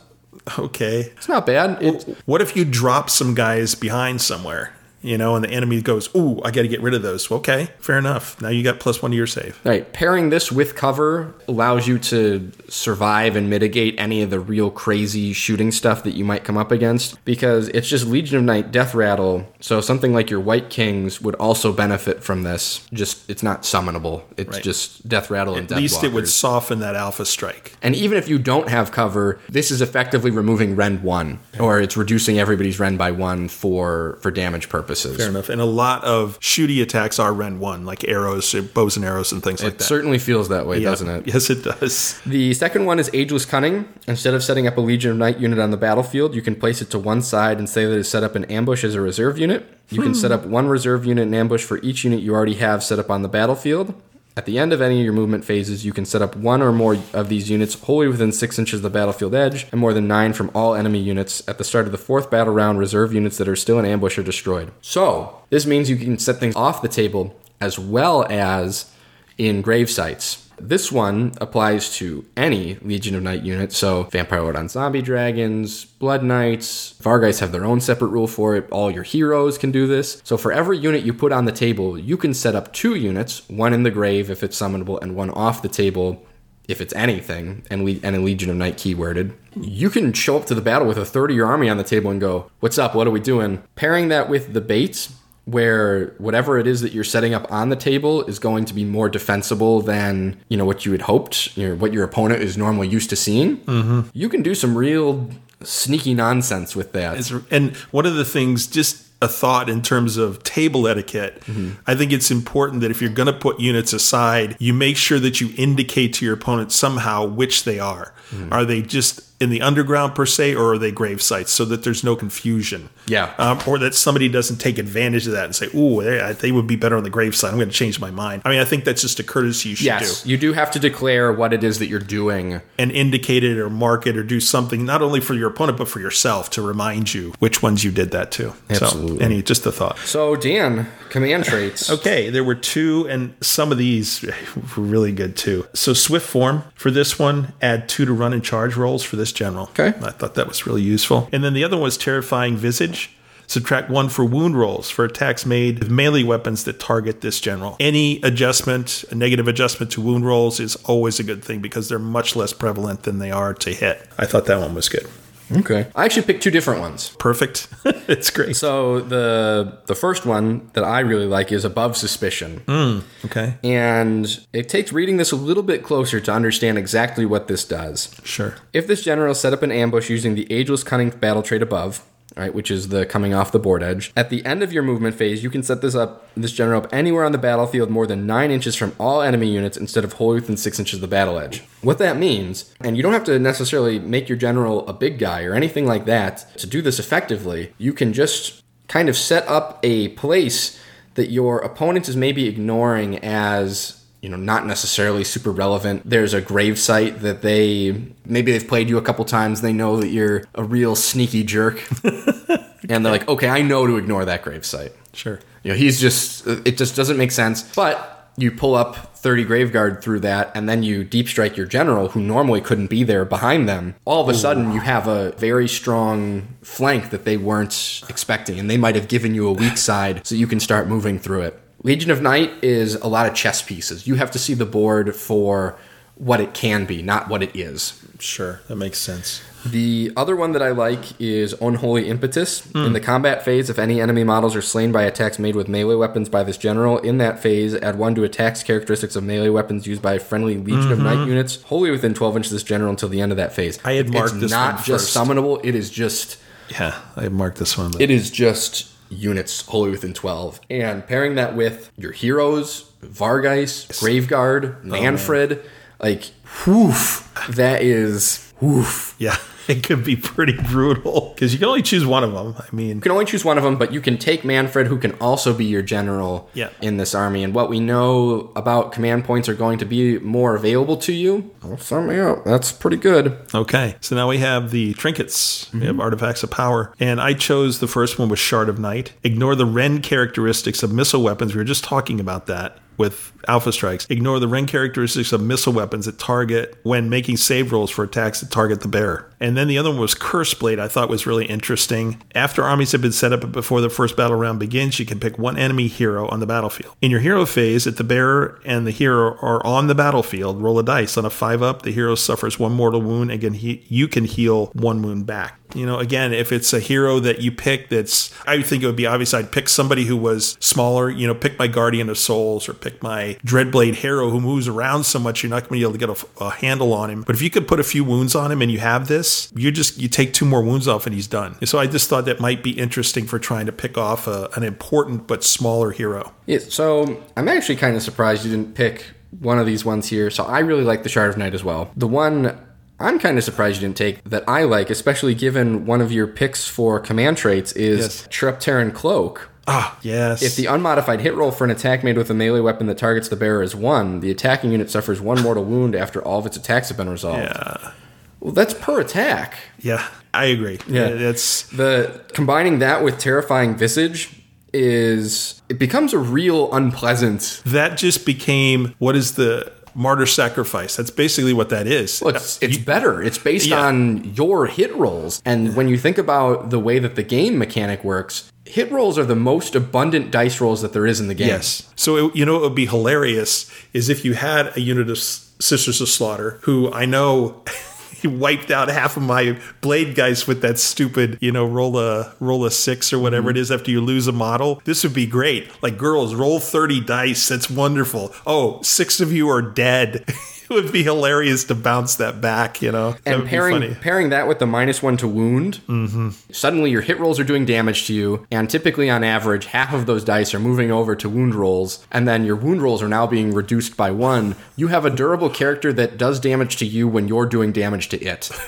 [SPEAKER 3] Okay.
[SPEAKER 4] It's not bad. It,
[SPEAKER 3] What if you drop some guys behind somewhere? You know, and the enemy goes, "Ooh, I got to get rid of those." Okay, fair enough. Now you got plus one to your save.
[SPEAKER 4] Right. Pairing this with cover allows you to survive and mitigate any of the real crazy shooting stuff that you might come up against because it's just Legion of Night Death Rattle. So something like your Wight Kings would also benefit from this. Just it's not summonable. It's
[SPEAKER 3] Right.
[SPEAKER 4] just Death Rattle and death rate.
[SPEAKER 3] At least it would soften that alpha strike.
[SPEAKER 4] And even if you don't have cover, this is effectively removing rend one, or it's reducing everybody's rend by one for for damage purposes.
[SPEAKER 3] Fair enough. And a lot of shooty attacks are Rend 1, like arrows, bows and arrows, and things like that.
[SPEAKER 4] It certainly feels that way,
[SPEAKER 3] Yeah.
[SPEAKER 4] doesn't it?
[SPEAKER 3] Yes, it does.
[SPEAKER 4] The second one is Ageless Cunning. Instead of setting up a Legion of Night unit on the battlefield, you can place it to one side and say that it's set up an ambush as a reserve unit. You can hmm. set up one reserve unit in ambush for each unit you already have set up on the battlefield. At the end of any of your movement phases, you can set up one or more of these units wholly within six inches of the battlefield edge, and more than nine from all enemy units. At the start of the fourth battle round, reserve units that are still in ambush are destroyed. So, this means you can set things off the table as well as in grave sites. This one applies to any Legion of Night unit, so Vampire Lord on Zombie Dragons, Blood Knights, Vargeist have their own separate rule for it. All your heroes can do this. So for every unit you put on the table, you can set up two units, one in the grave if it's summonable, and one off the table if it's anything, and, and a Legion of Night keyworded. You can show up to the battle with a third of your army on the table and go, What's up? What are we doing? Pairing that with the baits, where whatever it is that you're setting up on the table is going to be more defensible than you know what you had hoped, you know, what your opponent is normally used to seeing. Mm-hmm. You can do some real sneaky nonsense with that.
[SPEAKER 3] It's- and one of the things, just a thought in terms of table etiquette, I think it's important that if you're going to put units aside, you make sure that you indicate to your opponent somehow which they are. Are they just in the underground per se, or are they grave sites so that there's no confusion?
[SPEAKER 4] Yeah.
[SPEAKER 3] Um, or that somebody doesn't take advantage of that and say, "Ooh, they, they would be better on the grave site. I'm going to change my mind." I mean, I think that's just a courtesy you should
[SPEAKER 4] yes,
[SPEAKER 3] do
[SPEAKER 4] you do have to declare what it is that you're doing.
[SPEAKER 3] and indicate it or mark it or do something not only for your opponent but for yourself to remind you which ones you did that to.
[SPEAKER 4] Absolutely.
[SPEAKER 3] So, any just a thought.
[SPEAKER 4] So, Dan, command traits. <laughs>
[SPEAKER 3] Okay, there were two, and some of these <laughs> were really good too. So swift form for this one, add two to run and charge rolls for this general.
[SPEAKER 4] Okay.
[SPEAKER 3] I thought that was really useful. And then the other one was terrifying visage. Subtract one for wound rolls for attacks made with melee weapons that target this general. Any adjustment, a negative adjustment to wound rolls is always a good thing because they're much less prevalent than they are to hit. I thought that one was good.
[SPEAKER 4] Okay. I actually picked two different ones.
[SPEAKER 3] Perfect. <laughs> it's great.
[SPEAKER 4] So the the first one that I really like is Above Suspicion.
[SPEAKER 3] Mm, okay.
[SPEAKER 4] And it takes reading this a little bit closer to understand exactly what this does.
[SPEAKER 3] Sure.
[SPEAKER 4] If this general set up an ambush using the Ageless Cunning battle trait above, right, which is the coming off the board edge, at the end of your movement phase, you can set this up, this general up anywhere on the battlefield more than nine inches from all enemy units instead of wholly within six inches of the battle edge. What that means, and you don't have to necessarily make your general a big guy or anything like that to do this effectively, you can just kind of set up a place that your opponent is maybe ignoring as you know not necessarily super relevant. There's a grave site that they maybe they've played you a couple times they know that you're a real sneaky jerk. <laughs> And they're like okay i know to ignore that grave site.
[SPEAKER 3] Sure.
[SPEAKER 4] you know he's just it just doesn't make sense. But you pull up 30 graveguard through that and then you deep strike your general who normally couldn't be there behind them. All of a sudden you have a very strong flank that they weren't expecting and they might have given you a weak side so you can start moving through it legion of night is a lot of chess pieces you have to see the board for what it can be not what it is
[SPEAKER 3] Sure. That makes sense.
[SPEAKER 4] the other one that I like is Unholy Impetus. In the combat phase, if any enemy models are slain by attacks made with melee weapons by this general, in that phase, add one to attacks characteristics of melee weapons used by friendly Legion of Night mm-hmm. units, wholly within 12 inches of this general until the end of that phase.
[SPEAKER 3] I had marked
[SPEAKER 4] it's
[SPEAKER 3] this
[SPEAKER 4] not just
[SPEAKER 3] first.
[SPEAKER 4] summonable, it is just
[SPEAKER 3] Yeah. I marked this one.
[SPEAKER 4] it is just units wholly within 12. And pairing that with your heroes, Vargeist, Graveguard, oh, Mannfred, like, whoof, that is, whoof.
[SPEAKER 3] yeah. <laughs> It could be pretty brutal because you can only choose one of them. I mean,
[SPEAKER 4] You can only choose one of them, but you can take Mannfred, who can also be your general
[SPEAKER 3] Yeah.
[SPEAKER 4] in this army. And what we know about command points are going to be more available to you. Oh, sign me up. That's pretty good.
[SPEAKER 3] Okay, so now we have the trinkets. We have mm-hmm. artifacts of power. And I chose the first one was Shard of Night. Ignore the Rend characteristics of missile weapons. We were just talking about that with Alpha Strikes. Ignore the Rend characteristics of missile weapons that target when making save rolls for attacks that target the bearer. And then the other one was Curse Blade, I thought was really interesting. After armies have been set up before the first battle round begins, you can pick one enemy hero on the battlefield. In your hero phase, if the bearer and the hero are on the battlefield, roll a dice. On a 5 up, the hero suffers one mortal wound. Again, he, you can heal one wound back. You know, again, if it's a hero that you pick that's, I think it would be obvious I'd pick somebody who was smaller, you know, pick my Guardian of Souls or pick my Dreadblade hero who moves around so much you're not going to be able to get a, a handle on him. But if you could put a few wounds on him and you have this, you just, you take two more wounds off and he's done. So I just thought that might be interesting for trying to pick off a, an important but smaller hero.
[SPEAKER 4] Yeah, so I'm actually kind of surprised you didn't pick one of these ones here. So I really like the Shard of Night as well. The one I'm kind of surprised you didn't take that I like, especially given one of your picks for command traits is
[SPEAKER 3] Yes.
[SPEAKER 4] Chiropteran Cloak.
[SPEAKER 3] Ah, yes.
[SPEAKER 4] If the unmodified hit roll for an attack made with a melee weapon that targets the bearer is one, the attacking unit suffers one mortal wound after all of its attacks have been resolved.
[SPEAKER 3] yeah,
[SPEAKER 4] Well, that's per attack.
[SPEAKER 3] yeah, I agree.
[SPEAKER 4] Yeah.
[SPEAKER 3] that's
[SPEAKER 4] The combining that with terrifying visage is it becomes a real unpleasant.
[SPEAKER 3] that just became what is the martyr sacrifice? That's basically what that is.
[SPEAKER 4] Well, it's, it's better. It's based
[SPEAKER 3] Yeah.
[SPEAKER 4] on your hit rolls. And when you think about the way that the game mechanic works, hit rolls are the most abundant dice rolls that there is in the game.
[SPEAKER 3] Yes. So it, you know it would be hilarious is if you had a unit of Sisters of Slaughter who I know <laughs> he wiped out half of my blade guys with that stupid, you know, roll a roll a six or whatever mm-hmm. it is after you lose a model. This would be great. Like girls, roll 30 dice. That's wonderful. Oh, six of you are dead. <laughs> it <laughs> would be hilarious to bounce that back, you know.
[SPEAKER 4] And pairing
[SPEAKER 3] funny.
[SPEAKER 4] pairing that with the minus one to wound, mm-hmm. suddenly your hit rolls are doing damage to you, and typically on average, half of those dice are moving over to wound rolls, and then your wound rolls are now being reduced by one. You have a durable character that does damage to you when you're doing damage to it. <laughs>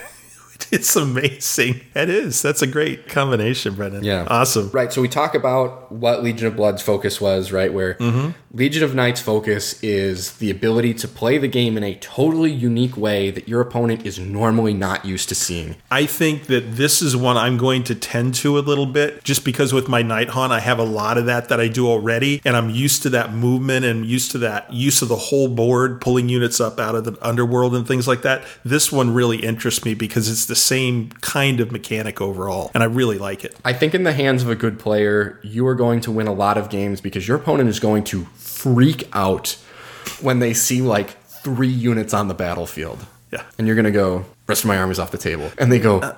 [SPEAKER 3] It's amazing. It is. That's a great combination, Brendan.
[SPEAKER 4] Yeah.
[SPEAKER 3] Awesome.
[SPEAKER 4] Right. So we talk about what Legion of Blood's focus was, right? Where mm-hmm. Legion of Night's focus is the ability to play the game in a totally unique way that your opponent is normally not used to seeing.
[SPEAKER 3] I think that this is one I'm going to tend to a little bit just because with my Night Haunt, I have a lot of that that I do already. And I'm used to that movement and used to that use of the whole board, pulling units up out of the underworld and things like that. This one really interests me because it's the same kind of mechanic overall. And I really like it.
[SPEAKER 4] I think in the hands of a good player, you are going to win a lot of games because your opponent is going to freak out when they see like three units on the battlefield.
[SPEAKER 3] Yeah.
[SPEAKER 4] And you're going to go, rest of my army's off the table. And they go,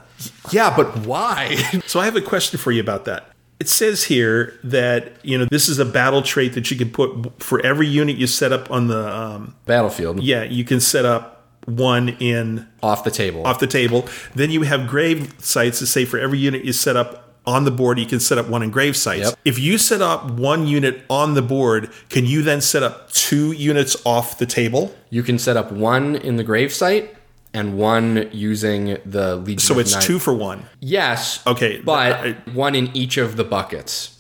[SPEAKER 4] Yeah, but why? <laughs>
[SPEAKER 3] So I have a question for you about that. It says here that you know this is a battle trait that you can put for every unit you set up on the um,
[SPEAKER 4] Battlefield.
[SPEAKER 3] yeah you can set up one in
[SPEAKER 4] Off the table.
[SPEAKER 3] off the table. Then you have grave sites to say for every unit you set up on the board, you can set up one in grave sites.
[SPEAKER 4] Yep.
[SPEAKER 3] If you set up one unit on the board, can you then set up two units off the table?
[SPEAKER 4] You can set up one in the grave site and one using the Legion.
[SPEAKER 3] So it's
[SPEAKER 4] Night.
[SPEAKER 3] two for one.
[SPEAKER 4] Yes.
[SPEAKER 3] Okay,
[SPEAKER 4] But
[SPEAKER 3] I-
[SPEAKER 4] one in each of the buckets.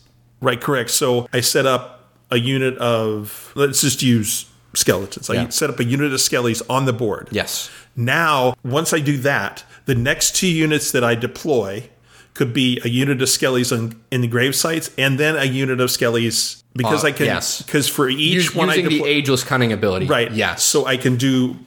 [SPEAKER 3] Right, correct. So I set up a unit of, let's just use skeletons. I
[SPEAKER 4] Yeah.
[SPEAKER 3] set up a unit of skellies on the board.
[SPEAKER 4] Yes.
[SPEAKER 3] Now, once I do that, the next two units that I deploy could be a unit of skellies in, in the grave sites and then a unit of skellies because
[SPEAKER 4] Uh,
[SPEAKER 3] I can,
[SPEAKER 4] yes.
[SPEAKER 3] because for each
[SPEAKER 4] Use-
[SPEAKER 3] one I
[SPEAKER 4] using the ageless cunning ability.
[SPEAKER 3] right,
[SPEAKER 4] Yes.
[SPEAKER 3] So I can do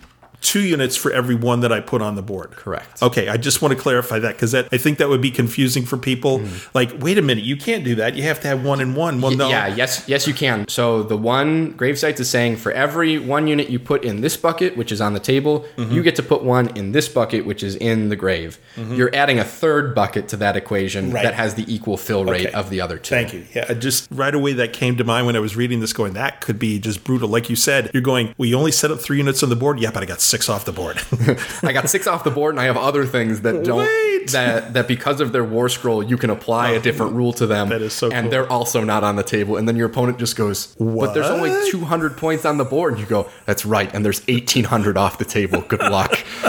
[SPEAKER 3] two units for every one that I put on the board.
[SPEAKER 4] Correct.
[SPEAKER 3] Okay, I just want to clarify that because that I think that would be confusing for people.
[SPEAKER 4] Mm.
[SPEAKER 3] Like, wait a minute, you can't do that. You have to have one and one. Well, no,
[SPEAKER 4] Yeah, yes, yes, you can. So the one gravesite is saying for every one unit you put in this bucket, which is on the table,
[SPEAKER 3] Mm-hmm.
[SPEAKER 4] you get to put one in this bucket, which is in the grave. You're adding a third bucket to that equation
[SPEAKER 3] Mm-hmm. Right.
[SPEAKER 4] that has the equal fill rate
[SPEAKER 3] Okay.
[SPEAKER 4] of the other two.
[SPEAKER 3] Thank you. Yeah, just right away that came to mind when I was reading this, going that could be just brutal. Like you said, you're going. We only set up three units on the board. Yeah, but I got six off the board. <laughs>
[SPEAKER 4] I got six off the board, and I have other things that don't
[SPEAKER 3] Wait.
[SPEAKER 4] that that because of their war scroll, you can apply a oh, different rule to them.
[SPEAKER 3] That is so
[SPEAKER 4] and
[SPEAKER 3] cool.
[SPEAKER 4] they're also not on the table. And then your opponent just goes, "But there's only 200 points on the board." And you go, "That's right." And there's 1800 off the table. Good luck. <laughs>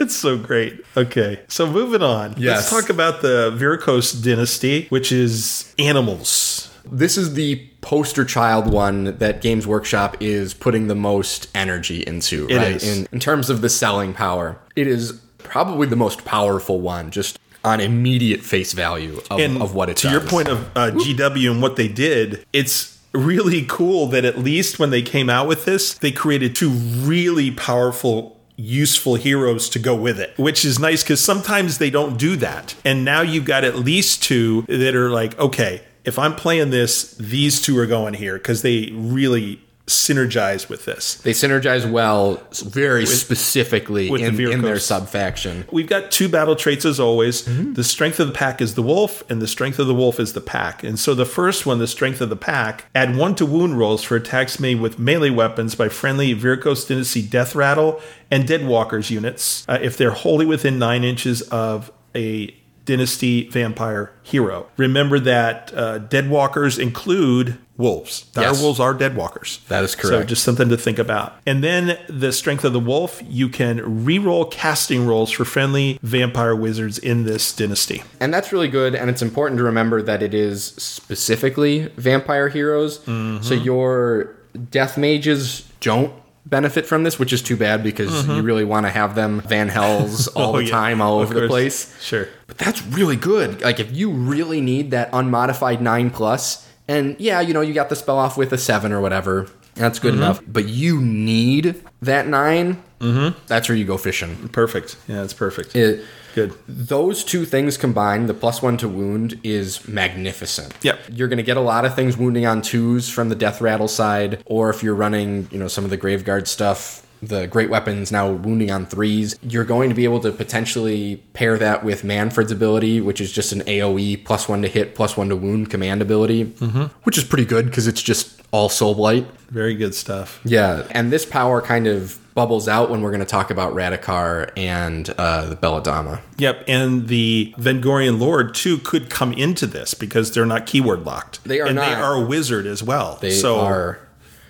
[SPEAKER 3] it's so great. Okay, so moving on.
[SPEAKER 4] Yes.
[SPEAKER 3] Let's talk about the Vyrkos dynasty, which is animals.
[SPEAKER 4] This is the poster child one that Games Workshop is putting the most energy into,
[SPEAKER 3] It
[SPEAKER 4] right?
[SPEAKER 3] is.
[SPEAKER 4] In, in terms of the selling power, it is probably the most powerful one, just on immediate face value of, of what it does.
[SPEAKER 3] to
[SPEAKER 4] does.
[SPEAKER 3] your point of uh, GW and what they did, it's really cool that at least when they came out with this, they created two really powerful. Useful heroes to go with it, which is nice because sometimes they don't do that. And now you've got at least two that are like, okay, if I'm playing this, these two are going here because they really synergize with this.
[SPEAKER 4] They synergize well, very specifically
[SPEAKER 3] with the
[SPEAKER 4] in, in their
[SPEAKER 3] Vyrkos.
[SPEAKER 4] sub faction.
[SPEAKER 3] We've got two battle traits as always.
[SPEAKER 4] Mm-hmm.
[SPEAKER 3] The strength of the pack is the wolf, and the strength of the wolf is the pack. And so the first one, the strength of the pack, add one to wound rolls for attacks made with melee weapons by friendly Vyrkos Dynasty Death Rattle and Deadwalkers units uh, if they're wholly within nine inches of a Dynasty vampire hero. Remember that uh, Deadwalkers include wolves. Dire
[SPEAKER 4] Yes.
[SPEAKER 3] wolves are Deadwalkers.
[SPEAKER 4] That is correct.
[SPEAKER 3] So just something to think about. And then the strength of the wolf, you can re-roll casting rolls for friendly vampire wizards in this dynasty.
[SPEAKER 4] And that's really good. And it's important to remember that it is specifically vampire heroes.
[SPEAKER 3] Mm-hmm.
[SPEAKER 4] So your death mages don't benefit from this, which is too bad because you really want to have them Vanhel's <laughs> all
[SPEAKER 3] Mm-hmm. Oh,
[SPEAKER 4] the
[SPEAKER 3] yeah.
[SPEAKER 4] time, all over the place.
[SPEAKER 3] Sure.
[SPEAKER 4] But that's really good. Like if you really need that unmodified nine plus, and yeah, you know, you got the spell off with a seven or whatever. That's
[SPEAKER 3] Mm-hmm.
[SPEAKER 4] good enough. But you need that 9 Mm-hmm. That's where you go fishing.
[SPEAKER 3] Perfect. Yeah, that's perfect.
[SPEAKER 4] It,
[SPEAKER 3] Good.
[SPEAKER 4] those two things combined, the plus one to wound, is magnificent.
[SPEAKER 3] Yep.
[SPEAKER 4] You're going to get a lot of things wounding on twos from the death rattle side, or if you're running, you know, some of the graveguard stuff, the great weapons now wounding on threes. You're going to be able to potentially pair that with Mannfred's ability, which is just an AOE plus one to hit, plus one to wound command ability, mm-hmm. which is pretty good because it's just all soul blight.
[SPEAKER 3] Very good stuff.
[SPEAKER 4] Yeah, and this power kind of bubbles out when we're going to talk about Radukar and uh, the Belladamma.
[SPEAKER 3] Yep, and the Vengorian Lord too could come into this because they're not keyword locked.
[SPEAKER 4] They are
[SPEAKER 3] and
[SPEAKER 4] not.
[SPEAKER 3] They are a wizard as well.
[SPEAKER 4] They
[SPEAKER 3] so
[SPEAKER 4] are.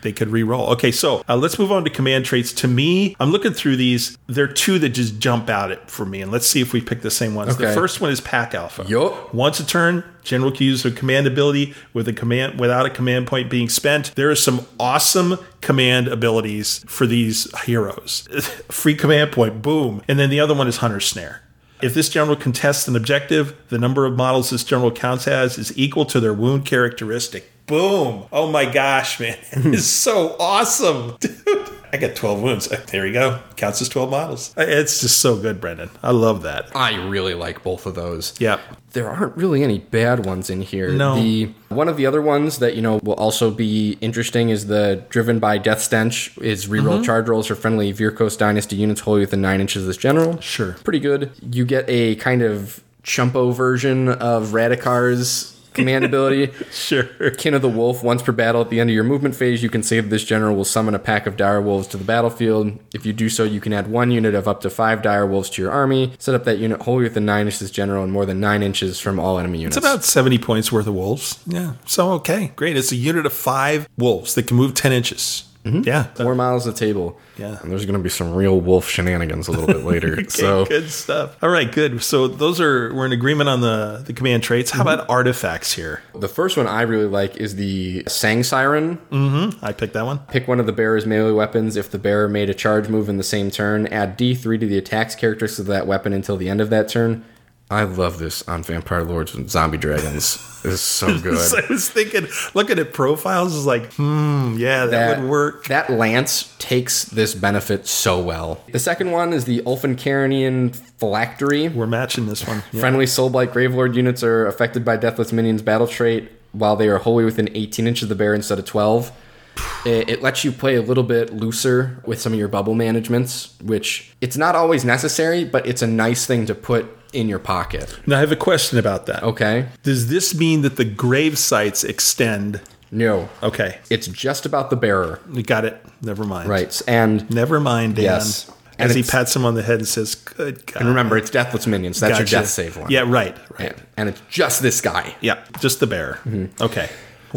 [SPEAKER 3] They could re-roll. Okay, so uh, let's move on to command traits. To me, I'm looking through these. There are two that just jump out at for me, and let's see if we pick the same ones. The first one is Pack Alpha.
[SPEAKER 4] Yup.
[SPEAKER 3] Once a turn, general can use a command ability with a command without a command point being spent. There are some awesome command abilities for these heroes. <laughs> Free command point, boom, and then the other one is Hunter Snare. If this general contests an objective, the number of models this general counts as is equal to their wound characteristic. Boom! Oh my gosh, man, <laughs> it's so awesome, <laughs> dude. I got 12 wounds. Uh, There you go. Counts as 12 models. Uh, It's just so good, Brendan. I love that.
[SPEAKER 4] I really like both of those.
[SPEAKER 3] Yeah.
[SPEAKER 4] There aren't really any bad ones in here.
[SPEAKER 3] No.
[SPEAKER 4] The one of the other ones that you know will also be interesting is the driven by death stench is reroll
[SPEAKER 3] Mm-hmm.
[SPEAKER 4] charge rolls for friendly Vyrkos Dynasty units wholly within nine inches of this general.
[SPEAKER 3] Sure.
[SPEAKER 4] pretty good. You get a kind of chumpo version of Radukar's command ability. <laughs>
[SPEAKER 3] Sure.
[SPEAKER 4] Kin of the Wolf. Once per battle at the end of your movement phase, you can say that this general will summon a pack of dire wolves to the battlefield. If you do so, you can add one unit of up to five dire wolves to your army. Set up that unit wholly within nine inches general and more than nine inches from all enemy units.
[SPEAKER 3] It's about 70 points worth of wolves. Yeah. So, okay. Great. It's a unit of five wolves that can move 10 inches. Mm-hmm. Yeah.
[SPEAKER 4] four miles of table.
[SPEAKER 3] Yeah.
[SPEAKER 4] and there's going to be some real wolf shenanigans a little bit later. <laughs>
[SPEAKER 3] Okay,
[SPEAKER 4] so
[SPEAKER 3] good stuff. All right, good. So those are we're in agreement on the the command traits. How mm-hmm. about artifacts here?
[SPEAKER 4] the first one I really like is the Sangsyron. Mm-hmm.
[SPEAKER 3] I picked that one.
[SPEAKER 4] Pick one of the bearer's melee weapons. If the bearer made a charge move in the same turn, add D3 to the attacks characteristics of that weapon until the end of that turn. I love this on Vampire Lords and Zombie Dragons. Is <laughs> so good.
[SPEAKER 3] So I was thinking, looking at profiles, is like, hmm, yeah, that, would work.
[SPEAKER 4] That lance takes this benefit so well. The second one is the Ulfenkarnian Phylactery.
[SPEAKER 3] We're matching this one. Yeah.
[SPEAKER 4] Friendly Soulblight Gravelord units are affected by Deathless Minions battle trait while they are wholly within 18 inches of the bear instead of 12. It, it lets you play a little bit looser with some of your bubble managements, which it's not always necessary, but it's a nice thing to put in your pocket.
[SPEAKER 3] Now I have a question about that.
[SPEAKER 4] Okay?
[SPEAKER 3] Does this mean that the grave sites extend?
[SPEAKER 4] No.
[SPEAKER 3] Okay,
[SPEAKER 4] It's just about the bearer.
[SPEAKER 3] we got it. Never mind.
[SPEAKER 4] Right. And
[SPEAKER 3] Never mind, Dan.
[SPEAKER 4] Yes. And
[SPEAKER 3] As he pats him on the head and says, "Good God."
[SPEAKER 4] and remember, it's Deathless Minions. That's your death save one.
[SPEAKER 3] Yeah, right. Right.
[SPEAKER 4] And, and it's just this guy.
[SPEAKER 3] Yeah, just the bear. Mm-hmm. Okay.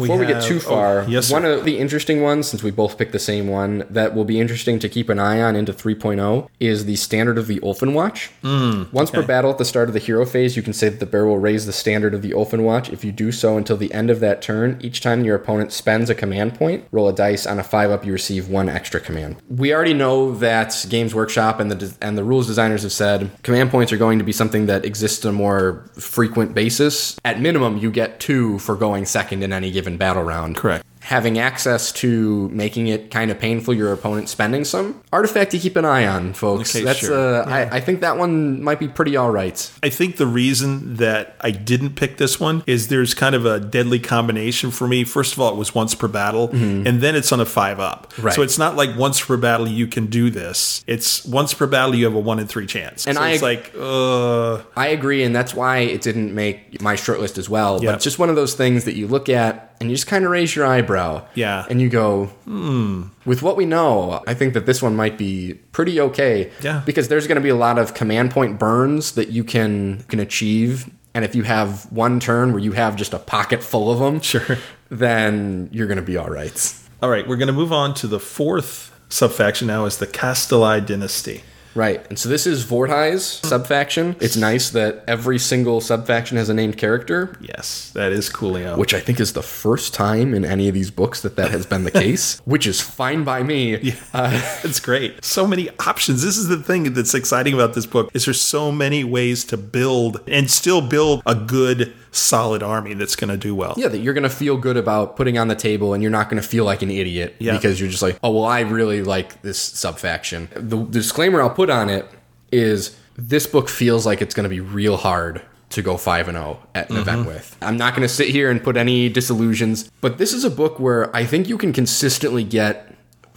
[SPEAKER 4] Before we get
[SPEAKER 3] have-
[SPEAKER 4] too
[SPEAKER 3] oh,
[SPEAKER 4] far,
[SPEAKER 3] yes,
[SPEAKER 4] one
[SPEAKER 3] sir.
[SPEAKER 4] of the interesting ones, since we both picked the same one, that will be interesting to keep an eye on into 3.0 is the standard of the Ulfen Watch.
[SPEAKER 3] Mm,
[SPEAKER 4] Once per battle at the start of the hero phase, you can say that the bear will raise the standard of the Ulfen Watch. If you do so until the end of that turn, each time your opponent spends a command point, roll a dice. On a 5 up, you receive one extra command. We already know that Games Workshop and the, and the rules designers have said command points are going to be something that exists on a more frequent basis. At minimum, you get two for going second in any given battle round
[SPEAKER 3] Correct.
[SPEAKER 4] having access to making it kind of painful your opponent spending some artifact to keep an eye on folks
[SPEAKER 3] Okay,
[SPEAKER 4] that's
[SPEAKER 3] sure.
[SPEAKER 4] uh, I, I think that one might be pretty all right
[SPEAKER 3] I think the reason that I didn't pick this one is there's kind of a deadly combination for me. First of all, it was once per battle, and then it's on a five up.
[SPEAKER 4] Mm-hmm. Right.
[SPEAKER 3] So it's not like once per battle you can do this. It's once per battle you have a one in three chance.
[SPEAKER 4] And
[SPEAKER 3] so
[SPEAKER 4] I-
[SPEAKER 3] it's like, uh,
[SPEAKER 4] i agree and that's why it didn't make my short list as well
[SPEAKER 3] Yep.
[SPEAKER 4] but it's just one of those things that you look at and you just kind of raise your eyebrow
[SPEAKER 3] Yeah.
[SPEAKER 4] and you go hmm with what we know i think that this one might be pretty okay
[SPEAKER 3] Yeah.
[SPEAKER 4] because there's going to be a lot of command point burns that you can can achieve and if you have one turn where you have just a pocket full of them
[SPEAKER 3] Sure.
[SPEAKER 4] then you're going to be all right
[SPEAKER 3] all right, we're going to move on to the fourth subfaction now is the Kastelai dynasty.
[SPEAKER 4] Right. And so this is Vhordrai's subfaction. It's nice that every single subfaction has a named character,
[SPEAKER 3] Yes, that is Coolio.
[SPEAKER 4] which I think is the first time in any of these books that that has been the case, <laughs> which is fine by me. Uh, <laughs>
[SPEAKER 3] it's great. So many options. This is the thing that's exciting about this book is there's so many ways to build and still build a good solid army that's going to do well.
[SPEAKER 4] yeah, that you're going to feel good about putting on the table and you're not going to feel like an idiot
[SPEAKER 3] Yeah.
[SPEAKER 4] because you're just like, oh, well, I really like this subfaction. The, the disclaimer I'll put on it is this book feels like it's going to be real hard to go 5 and 0 at mm-hmm. an event with. I'm not going to sit here and put any disillusions, but this is a book where I think you can consistently get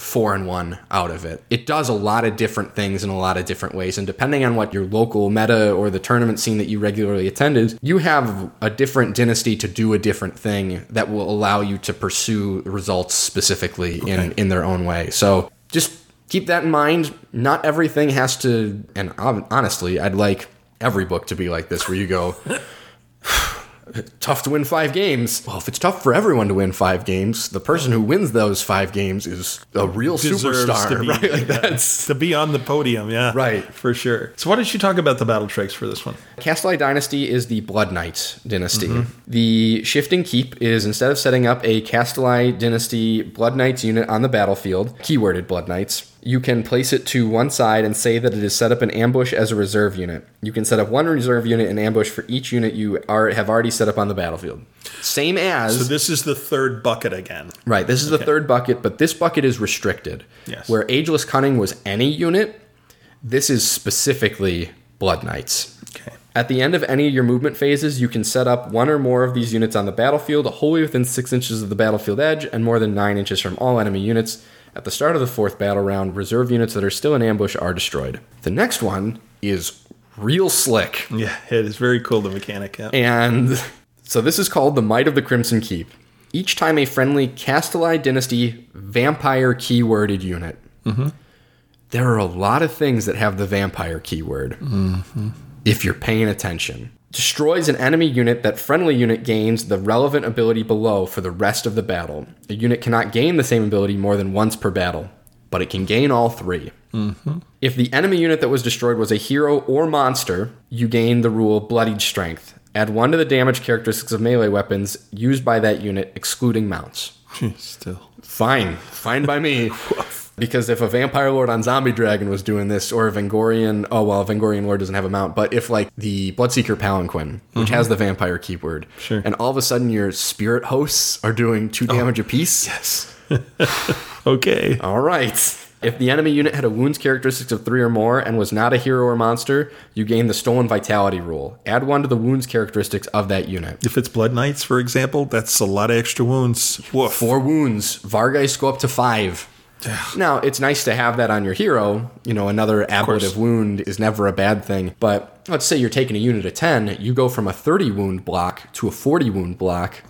[SPEAKER 4] 4 and 1 out of it. It does a lot of different things in a lot of different ways and depending on what your local meta or the tournament scene that you regularly attend is, you have a different dynasty to do a different thing that will allow you to pursue results specifically in in their own way. So, just keep that in mind. Not everything has to, and honestly, I'd like every book to be like this, where you go, tough to win five games. Well, if it's tough for everyone to win five games, the person who wins those five games is a real
[SPEAKER 3] Deserves
[SPEAKER 4] superstar,
[SPEAKER 3] to be- <laughs>
[SPEAKER 4] right? Like
[SPEAKER 3] yeah,
[SPEAKER 4] that's.
[SPEAKER 3] to be on the podium, yeah.
[SPEAKER 4] Right.
[SPEAKER 3] For sure. So why don't you talk about the battle tricks for this one?
[SPEAKER 4] Kastelai Dynasty is the Blood Knight dynasty. Mm-hmm. The shifting keep is instead of setting up a Kastelai Dynasty Blood Knights unit on the battlefield, keyworded Blood Knights, you can place it to one side and say that it is set up an ambush as a reserve unit. You can set up one reserve unit in ambush for each unit you are, have already set up on the battlefield. same as
[SPEAKER 3] So this is the third bucket again.
[SPEAKER 4] Right. This is the third bucket, but this bucket is restricted.
[SPEAKER 3] Yes.
[SPEAKER 4] Where Ageless Cunning was any unit, this is specifically Blood Knights.
[SPEAKER 3] Okay.
[SPEAKER 4] At the end of any of your movement phases, you can set up one or more of these units on the battlefield, wholly within six inches of the battlefield edge, and more than nine inches from all enemy units. At the start of the fourth battle round, reserve units that are still in ambush are destroyed. The next one is real slick.
[SPEAKER 3] Yeah, it is very cool, the mechanic. Yeah.
[SPEAKER 4] And so this is called the Might of the Crimson Keep. Each time a friendly Kastelai Dynasty vampire keyworded unit. Mm-hmm. There are a lot of things that have the vampire keyword. Mm-hmm. If you're paying attention. Destroys an enemy unit that friendly unit gains the relevant ability below for the rest of the battle. A unit cannot gain the same ability more than once per battle, but it can gain all 3 mm-hmm. If the enemy unit that was destroyed was a hero or monster, you gain the rule Bloodied Strength. Add one to the damage characteristics of melee weapons used by that unit, excluding mounts. <laughs>
[SPEAKER 3] Still.
[SPEAKER 4] Fine. Fine by me. <laughs> because if a Vampire Lord on Zombie Dragon was doing this, or a Vengorian, oh well, Vengorian Lord doesn't have a mount, but if like the Bloodseeker Palanquin, which mm-hmm. has the vampire keyword,
[SPEAKER 3] Sure.
[SPEAKER 4] and all of a sudden your spirit hosts are doing two oh, damage apiece,
[SPEAKER 3] Yes. <laughs> okay.
[SPEAKER 4] all right. If the enemy unit had a wounds characteristics of three or more and was not a hero or monster, you gain the stolen vitality rule. Add one to the wounds characteristics of that unit.
[SPEAKER 3] If it's Blood Knights, for example, that's a lot of extra wounds. Woof.
[SPEAKER 4] Four wounds. Vargeist go up to five. Now, it's nice to have that on your hero. You know, another ablative wound is never a bad thing. But let's say you're taking a unit of 10, you go from a 30 wound block to a 40 wound block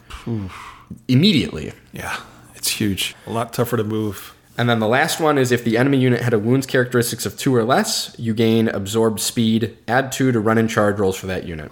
[SPEAKER 4] immediately.
[SPEAKER 3] Yeah, it's huge. A lot tougher to move.
[SPEAKER 4] And then the last one is if the enemy unit had a wounds characteristics of two or less, you gain absorbed speed, add two to run and charge rolls for that unit.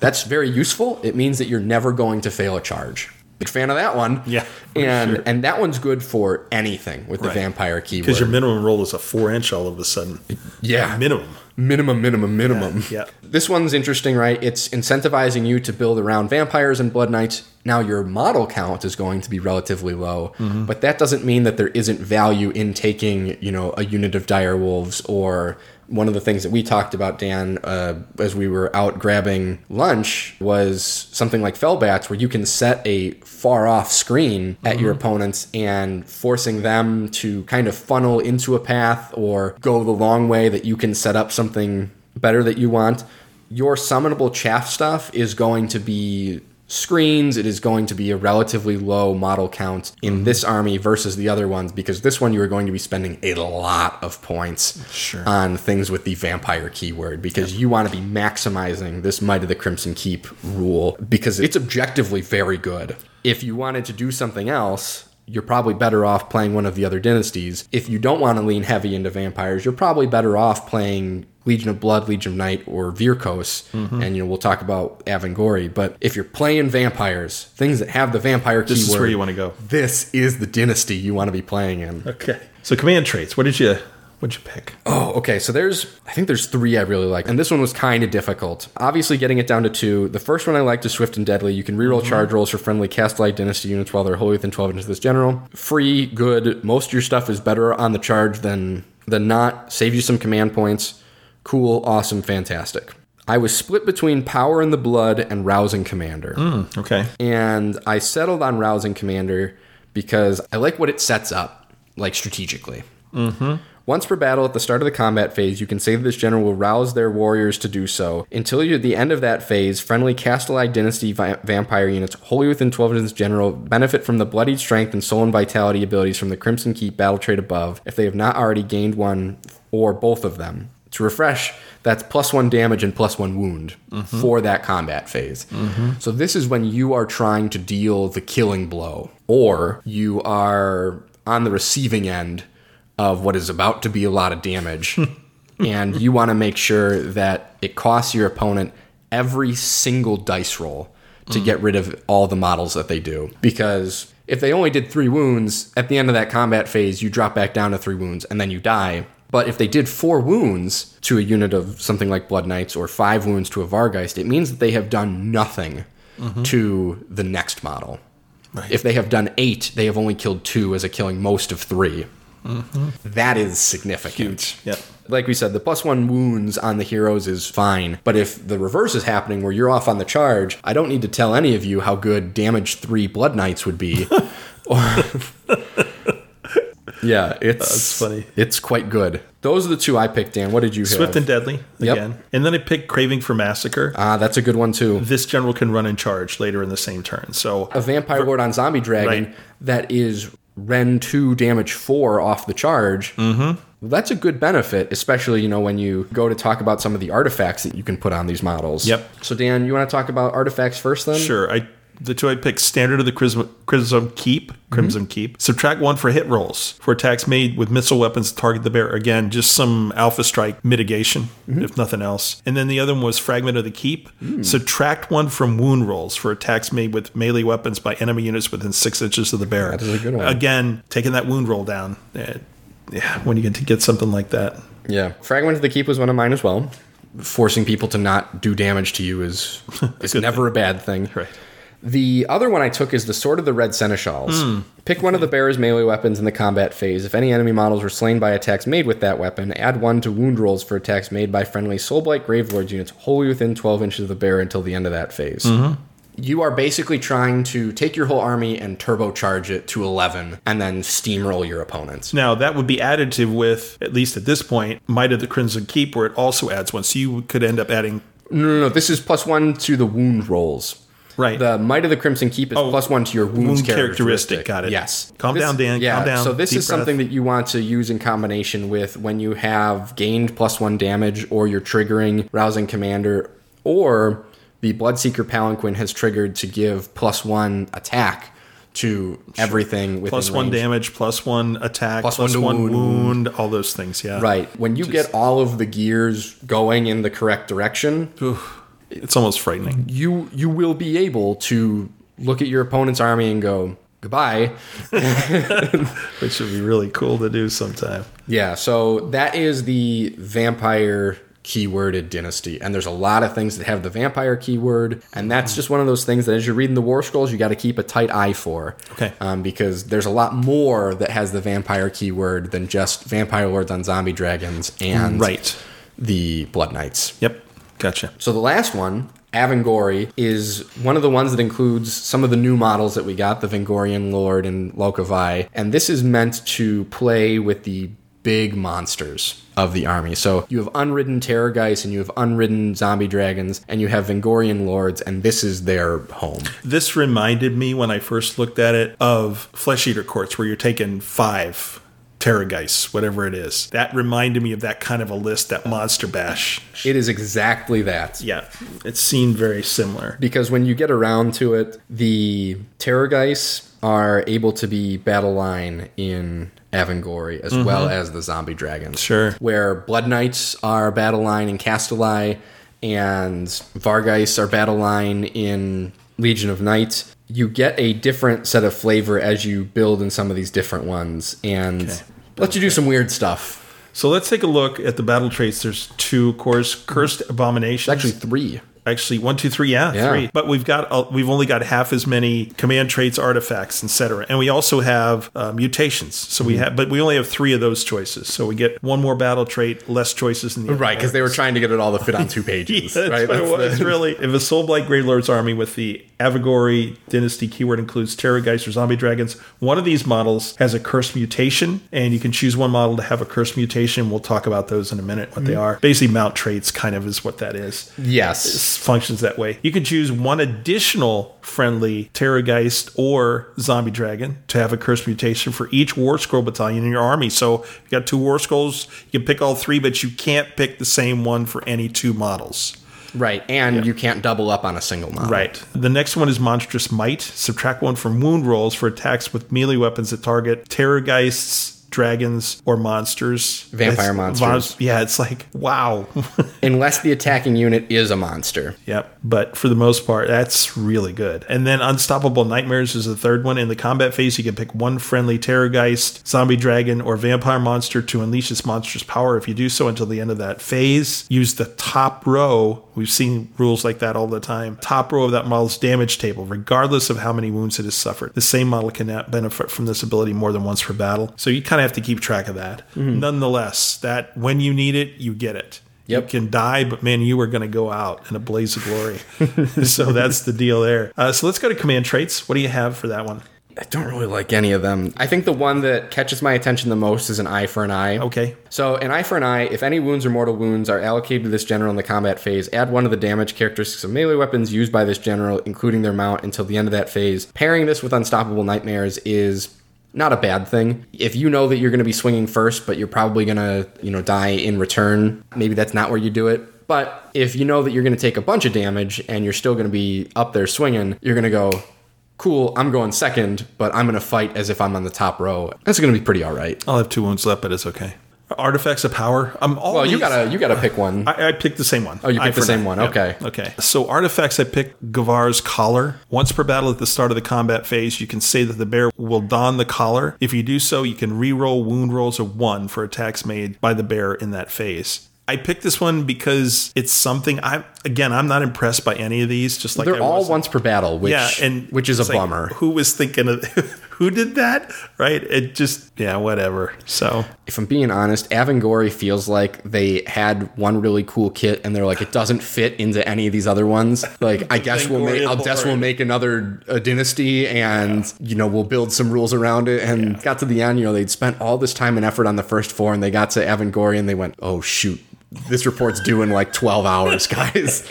[SPEAKER 4] That's very useful. It means that you're never going to fail a charge. Big fan of that one.
[SPEAKER 3] Yeah,
[SPEAKER 4] And
[SPEAKER 3] sure.
[SPEAKER 4] and that one's good for anything with the
[SPEAKER 3] Right.
[SPEAKER 4] vampire keyword.
[SPEAKER 3] Because your minimum roll is a four inch all of a sudden.
[SPEAKER 4] yeah.
[SPEAKER 3] Minimum.
[SPEAKER 4] minimum, minimum, minimum.
[SPEAKER 3] Yeah, yeah.
[SPEAKER 4] This one's interesting, right? It's incentivizing you to build around vampires and blood knights. Now your model count is going to be relatively low,
[SPEAKER 3] Mm-hmm.
[SPEAKER 4] but that doesn't mean that there isn't value in taking, you know, a unit of dire wolves or one of the things that we talked about, Dan, uh, as we were out grabbing lunch, was something like Fellbats, where you can set a far off screen at your opponents and forcing them to kind of funnel into a path or go the long way that you can set up something better that you want. Your summonable chaff stuff is going to be screens. It is going to be a relatively low model count in this army versus the other ones because this one you are going to be spending a lot of points
[SPEAKER 3] Sure.
[SPEAKER 4] on things with the vampire keyword because you want to be maximizing this Might of the Crimson Keep rule because it's objectively very good. If you wanted to do something else, you're probably better off playing one of the other dynasties. If you don't want to lean heavy into vampires, you're probably better off playing Legion of Blood, Legion of Night, or Vyrkos. Mm-hmm. And you know, we'll talk about Avengorii. But if you're playing vampires, things that have the vampire
[SPEAKER 3] This
[SPEAKER 4] keyword,
[SPEAKER 3] is where you want to go.
[SPEAKER 4] This is the dynasty you want to be playing in.
[SPEAKER 3] Okay. So command traits. What did you what'd you pick?
[SPEAKER 4] Oh, okay. So there's, I think there's three I really like, and this one was kind of difficult. Obviously, getting it down to two. The first one I liked is Swift and Deadly. You can reroll charge rolls for friendly Kastelai Dynasty units while they're wholly within 12 inches of this general. Free, good. Most of your stuff is better on the charge than than not. Save you some command points. Cool, awesome, fantastic. I was split between Power in the Blood and Rousing Commander
[SPEAKER 3] Okay.
[SPEAKER 4] and I settled on Rousing Commander because I like what it sets up, like strategically. Mm-hmm. Once per battle at the start of the combat phase, you can say that this general will rouse their warriors to do so. Until you're at the end of that phase, friendly Kastelai Dynasty vi- vampire units wholly within 12 of this general benefit from the Bloodied Strength and Stolen Vitality abilities from the Crimson Keep battle trait above if they have not already gained one or both of them. To refresh, that's plus one damage and plus one wound mm-hmm. for that combat phase. Mm-hmm. So this is when you are trying to deal the killing blow, or you are on the receiving end of what is about to be a lot of damage, <laughs> and you want to make sure that it costs your opponent every single dice roll to mm. get rid of all the models that they do. Because if they only did three wounds, at the end of that combat phase, you drop back down to three wounds and then you die. But if they did four wounds to a unit of something like Blood Knights or five wounds to a Vargeist, it means that they have done nothing mm-hmm. to the next model.
[SPEAKER 3] Right.
[SPEAKER 4] If they have done eight, they have only killed two as a killing most of three. That is significant.
[SPEAKER 3] Mm-hmm. Yep.
[SPEAKER 4] Like we said, the plus one wounds on the heroes is fine. But if the reverse is happening where you're off on the charge, I don't need to tell any of you how good damage three blood knights would be. <laughs> yeah, it's
[SPEAKER 3] That's funny.
[SPEAKER 4] It's quite good. Those are the two I picked, Dan. What did you have?
[SPEAKER 3] Swift and Deadly
[SPEAKER 4] Yep.
[SPEAKER 3] again. And then I picked Craving for Massacre.
[SPEAKER 4] Ah, that's a good one too.
[SPEAKER 3] this general can run in charge later in the same turn. So
[SPEAKER 4] A vampire lord on zombie dragon
[SPEAKER 3] Right.
[SPEAKER 4] that is Rend two damage four off the charge. Mm-hmm. That's a good benefit, especially you know when you go to talk about some of the artifacts that you can put on these models.
[SPEAKER 3] Yep.
[SPEAKER 4] So Dan, you want to talk about artifacts first, then?
[SPEAKER 3] Sure. I the two I picked standard of the Crimson, Crimson Keep, Crimson mm-hmm. Keep. Subtract one for hit rolls for attacks made with missile weapons to target the bear. Again, just some alpha strike mitigation, mm-hmm. if nothing else. And then the other one was Fragment of the Keep. Mm. Subtract one from wound rolls for attacks made with melee weapons by enemy units within six inches of the bear.
[SPEAKER 4] That is a good one.
[SPEAKER 3] Again, taking that wound roll down. Uh, yeah, when you get to get something like that.
[SPEAKER 4] Yeah. Fragment of the Keep was one of mine as well. Forcing people to not do damage to you is <laughs> is never a bad thing.
[SPEAKER 3] Right.
[SPEAKER 4] The other one I took is the Sword of the Red Seneschals.
[SPEAKER 3] Hmm.
[SPEAKER 4] Pick one of the bearer's melee weapons in the combat phase. If any enemy models were slain by attacks made with that weapon, add one to wound rolls for attacks made by friendly Soulblight Gravelords units wholly within 12 inches of the bearer until the end of that phase.
[SPEAKER 3] Mm-hmm.
[SPEAKER 4] You are basically trying to take your whole army and turbocharge it to 11 and then steamroll your opponents.
[SPEAKER 3] Now that would be additive with, at least at this point, Might of the Crimson Keep, where it also adds one. So you could end up adding
[SPEAKER 4] No, no, no. This is plus one to the wound rolls.
[SPEAKER 3] Right.
[SPEAKER 4] The Might of the Crimson Keep is
[SPEAKER 3] Oh,
[SPEAKER 4] plus one to your wounds
[SPEAKER 3] wound characteristic. Got it.
[SPEAKER 4] Yes.
[SPEAKER 3] Calm down, Dan.
[SPEAKER 4] Yeah.
[SPEAKER 3] Calm down.
[SPEAKER 4] So this
[SPEAKER 3] Deep
[SPEAKER 4] is something
[SPEAKER 3] breath.
[SPEAKER 4] that you want to use in combination with when you have gained plus one damage, or you're triggering rousing commander, or the Bloodseeker Palanquin has triggered to give plus one attack to everything within
[SPEAKER 3] plus one
[SPEAKER 4] range.
[SPEAKER 3] damage, plus one attack,
[SPEAKER 4] Plus
[SPEAKER 3] plus,
[SPEAKER 4] one
[SPEAKER 3] one
[SPEAKER 4] wound.
[SPEAKER 3] wound, all those things. Yeah.
[SPEAKER 4] Right. When you get all of the gears going in the correct direction,
[SPEAKER 3] It's almost frightening.
[SPEAKER 4] you you will be able to look at your opponent's army and go goodbye. <laughs>
[SPEAKER 3] Which would be really cool to do sometime.
[SPEAKER 4] Yeah, so that is the vampire keyworded dynasty. And there's a lot of things that have the vampire keyword. And that's just one of those things that as you're reading the War Scrolls, you got to keep a tight eye for.
[SPEAKER 3] Okay.
[SPEAKER 4] Um, because there's a lot more that has the vampire keyword than just vampire lords on zombie dragons and
[SPEAKER 3] Right.
[SPEAKER 4] the Blood Knights.
[SPEAKER 3] Yep. Gotcha.
[SPEAKER 4] So the last one, Avengorii, is one of the ones that includes some of the new models that we got, the Vengorian Lord and Lauka Vai. And this is meant to play with the big monsters of the army. So you have unridden Terrorgeist and you have unridden zombie dragons and you have Vengorian Lords, and this is their home.
[SPEAKER 3] This reminded me when I first looked at it of Flesh Eater Courts, where you're taking five Terrorgeists, whatever it is. That reminded me of that kind of a list, that Monster Bash.
[SPEAKER 4] It is exactly that.
[SPEAKER 3] Yeah. It seemed very similar.
[SPEAKER 4] because when you get around to it, the Terrorgeists are able to be battle line in Avengorii as mm-hmm. well as the zombie dragons.
[SPEAKER 3] Sure.
[SPEAKER 4] Where Blood Knights are battle line in Kastelai and Vargeists are battle line in Legion of Night. You get a different set of flavor as you build in some of these different ones and let you do some weird stuff.
[SPEAKER 3] So let's take a look at the battle traits. There's two, of course, Cursed Abominations.
[SPEAKER 4] Actually, three.
[SPEAKER 3] Actually, one, two, three, yeah,
[SPEAKER 4] Yeah.
[SPEAKER 3] three. But we've got uh, we've only got half as many command traits, artifacts, etc. And we also have uh, mutations. So
[SPEAKER 4] Mm-hmm.
[SPEAKER 3] we have, but we only have three of those choices. So we get one more battle trait, less choices in the
[SPEAKER 4] Right, because they were trying to get it all to fit on two <laughs> pages.
[SPEAKER 3] That's
[SPEAKER 4] right?
[SPEAKER 3] what it
[SPEAKER 4] That's
[SPEAKER 3] was, really. If a Soulblight Gravelords army with the Avengorii dynasty keyword includes Terrorgeist or Zombie Dragons, one of these models has a curse mutation, and you can choose one model to have a curse mutation. We'll talk about those in a minute, what they
[SPEAKER 4] Mm-hmm.
[SPEAKER 3] are. Basically, mount traits kind of is what that is.
[SPEAKER 4] Yes.
[SPEAKER 3] It functions that way. You can choose one additional friendly Terrorgeist or Zombie Dragon to have a curse mutation for each War Scroll battalion in your army. So you got two War Scrolls, you can pick all three, but you can't pick the same one for any two models.
[SPEAKER 4] Right, and you can't double up on a single model.
[SPEAKER 3] Right. The next one is Monstrous Might. Subtract one from wound rolls for attacks with melee weapons that target Terrorgeists, dragons, or monsters.
[SPEAKER 4] Vampire
[SPEAKER 3] It's-
[SPEAKER 4] monsters.
[SPEAKER 3] Yeah, it's like, wow. <laughs>
[SPEAKER 4] Unless the attacking unit is a monster.
[SPEAKER 3] Yep. But for the most part, that's really good. And then Unstoppable Nightmares is the third one. In the combat phase, you can pick one friendly Terrorgeist, zombie dragon, or vampire monster to unleash its monster's power. If you do so until the end of that phase, use the top row. We've seen rules like that all the time. Top row of that model's damage table, regardless of how many wounds it has suffered. The same model can benefit from this ability more than once per battle. So you kind kind of have to keep track of that. Nonetheless, that when you need it, you get it.
[SPEAKER 4] Yep.
[SPEAKER 3] You can die, but man, you are going to go out in a blaze of glory. <laughs> so that's the deal there. Uh, so let's go to command traits. What do you have for that one?
[SPEAKER 4] I don't really like any of them. I think the one that catches my attention the most is an eye for an eye.
[SPEAKER 3] Okay.
[SPEAKER 4] So, an eye for an eye, if any wounds or mortal wounds are allocated to this general in the combat phase, add one of the damage characteristics of melee weapons used by this general, including their mount, until the end of that phase. Pairing this with Unstoppable Nightmares is not a bad thing. If you know that you're going to be swinging first, but you're probably going to, you know, die in return, maybe that's not where you do it. But if you know that you're going to take a bunch of damage and you're still going to be up there swinging, you're going to go, cool, I'm going second, but I'm going to fight as if I'm on the top row. That's going to be pretty all right.
[SPEAKER 3] I'll have two wounds left, but it's okay. Artifacts of power. I'm all
[SPEAKER 4] Well, you gotta you gotta pick one.
[SPEAKER 3] I, I picked the same one.
[SPEAKER 4] Oh, you picked the same one.
[SPEAKER 3] Yep.
[SPEAKER 4] Okay.
[SPEAKER 3] Okay. So artifacts, I picked Gavar's collar. Once per battle at the start of the combat phase, you can say that the bear will don the collar. If you do so, you can re-roll wound rolls of one for attacks made by the bear in that phase. I picked this one because it's something. I again, I'm not impressed by any of these. Just like
[SPEAKER 4] They're
[SPEAKER 3] I
[SPEAKER 4] all
[SPEAKER 3] wasn't-
[SPEAKER 4] once per battle, which
[SPEAKER 3] yeah, and
[SPEAKER 4] which is a
[SPEAKER 3] like,
[SPEAKER 4] bummer.
[SPEAKER 3] Who was thinking of <laughs> who did that? Right? It just yeah, whatever. So
[SPEAKER 4] If I'm being honest, Avengorii feels like they had one really cool kit and they're like, it doesn't fit into any of these other ones. Like, I guess we'll make, I'll guess we'll make another uh, dynasty and, you know, we'll build some rules around it. And got to the end, you know, they'd spent all this time and effort on the first four and they got to Avengorii and they went, oh, shoot, this report's due in like 12 hours, <laughs> guys.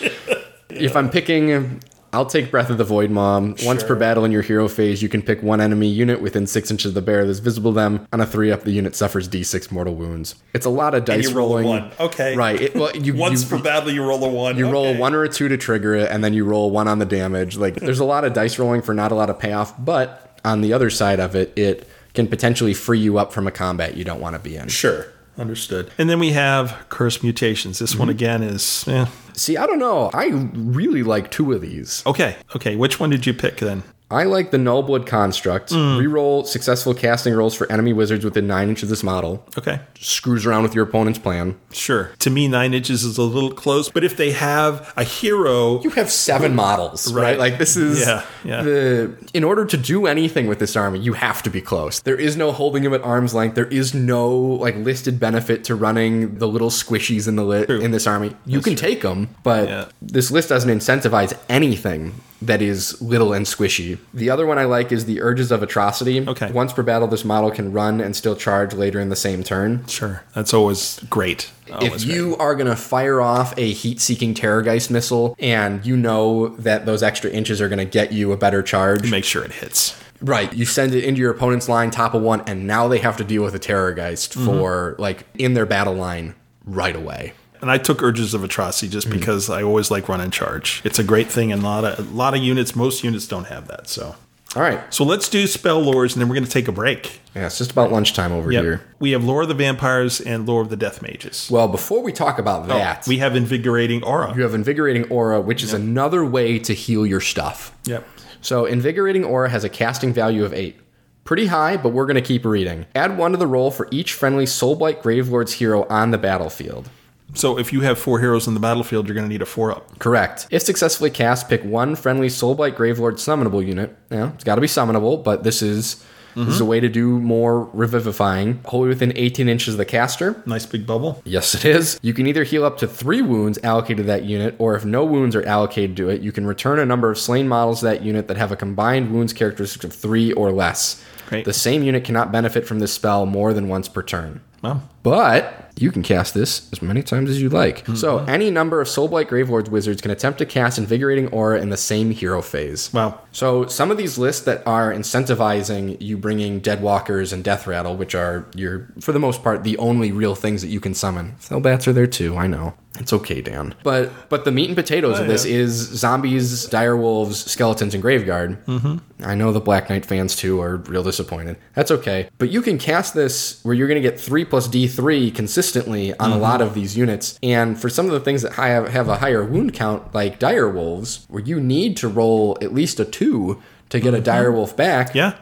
[SPEAKER 4] if I'm picking, I'll take Breath of the Void-maw. Once per battle in your hero phase, you can pick one enemy unit within six inches of the bear that's visible to them. On a three up, the unit suffers d6 mortal wounds. It's a lot of dice
[SPEAKER 3] you roll a
[SPEAKER 4] rolling.
[SPEAKER 3] one. Okay.
[SPEAKER 4] right? It, well, you <laughs>
[SPEAKER 3] once
[SPEAKER 4] you,
[SPEAKER 3] per battle, you roll a one.
[SPEAKER 4] you roll a one or a two to trigger it, and then you roll one on the damage. Like <laughs> there's a lot of dice rolling for not a lot of payoff, but on the other side of it, it can potentially free you up from a combat you don't want to be in.
[SPEAKER 3] Sure. Understood. And then we have Curse Mutations. This
[SPEAKER 4] Mm-hmm.
[SPEAKER 3] one again is eh.
[SPEAKER 4] See, I don't know. I really like two of these.
[SPEAKER 3] okay. Okay. Which one did you pick then?
[SPEAKER 4] I like the Nullblood construct.
[SPEAKER 3] Mm.
[SPEAKER 4] Reroll successful casting rolls for enemy wizards within nine inches of this model.
[SPEAKER 3] Okay.
[SPEAKER 4] Screws around with your opponent's plan.
[SPEAKER 3] Sure. To me, nine inches is a little close, but if they have a hero,
[SPEAKER 4] You have seven models, right?
[SPEAKER 3] Right.
[SPEAKER 4] Like this is
[SPEAKER 3] Yeah, yeah.
[SPEAKER 4] the in order to do anything with this army, you have to be close. There is no holding them at arm's length. There is no like listed benefit to running the little squishies in the li- in this army. You can take them, but
[SPEAKER 3] Yeah.
[SPEAKER 4] this list doesn't incentivize anything that is little and squishy. The other one I like is the Urges of Atrocity.
[SPEAKER 3] Okay.
[SPEAKER 4] Once per battle, this model can run and still charge later in the same turn.
[SPEAKER 3] sure, that's always great. Always
[SPEAKER 4] if you are going to fire off a heat seeking Terrorgeist missile and you know that those extra inches are going to get you a better charge,
[SPEAKER 3] make sure it hits.
[SPEAKER 4] right, you send it into your opponent's line, top of one, and now they have to deal with a Terrorgeist
[SPEAKER 3] Mm-hmm.
[SPEAKER 4] for like in their battle line right away.
[SPEAKER 3] And I took Urges of Atrocity just mm. because I always like run and charge. It's a great thing, and a lot of a lot of units, most units don't have that. So,
[SPEAKER 4] All right.
[SPEAKER 3] so let's do spell lores, and then we're going to take a break.
[SPEAKER 4] Yeah, it's just about lunchtime over
[SPEAKER 3] Yep.
[SPEAKER 4] here.
[SPEAKER 3] We have Lore of the Vampires and Lore of the Death Mages.
[SPEAKER 4] Well, before we talk about oh, that,
[SPEAKER 3] Oh, we have Invigorating Aura.
[SPEAKER 4] you have Invigorating Aura, which is another way to heal your stuff.
[SPEAKER 3] Yep.
[SPEAKER 4] So, Invigorating Aura has a casting value of 8. Pretty high, but we're going to keep reading. Add 1 to the roll for each friendly Soulblight Gravelord's hero on the battlefield.
[SPEAKER 3] So if you have four heroes in the battlefield, you're going to need a four up.
[SPEAKER 4] Correct. If successfully cast, pick one friendly Soulblight Gravelord summonable unit. Yeah, it's got to be summonable, but this is this is a mm-hmm. way to do more revivifying. Wholly within 18 inches of the caster.
[SPEAKER 3] Nice big bubble.
[SPEAKER 4] Yes, it is. You can either heal up to three wounds allocated to that unit, or if no wounds are allocated to it, you can return a number of slain models to that unit that have a combined wounds characteristic of three or less.
[SPEAKER 3] Great.
[SPEAKER 4] The same unit cannot benefit from this spell more than once per turn.
[SPEAKER 3] Wow.
[SPEAKER 4] But you can cast this as many times as you like. So
[SPEAKER 3] Mm-hmm.
[SPEAKER 4] any number of Soulblight Gravelords wizards can attempt to cast Invigorating Aura in the same hero phase.
[SPEAKER 3] Wow.
[SPEAKER 4] So some of these lists that are incentivizing you bringing Deadwalkers and Death Rattle, which are your, for the most part, the only real things that you can summon. Fellbats are there too. I know. It's okay, Dan. But but the meat and potatoes of this is zombies, dire wolves, skeletons, and graveguard. Mm-hmm. I know the Black Knight fans too are real disappointed. That's okay. But you can cast this where you're going to get three plus D three consistently on a lot of these units. And for some of the things that have have a higher wound count, like dire wolves, where you need to roll at least a two to get a dire wolf back,
[SPEAKER 3] Yeah.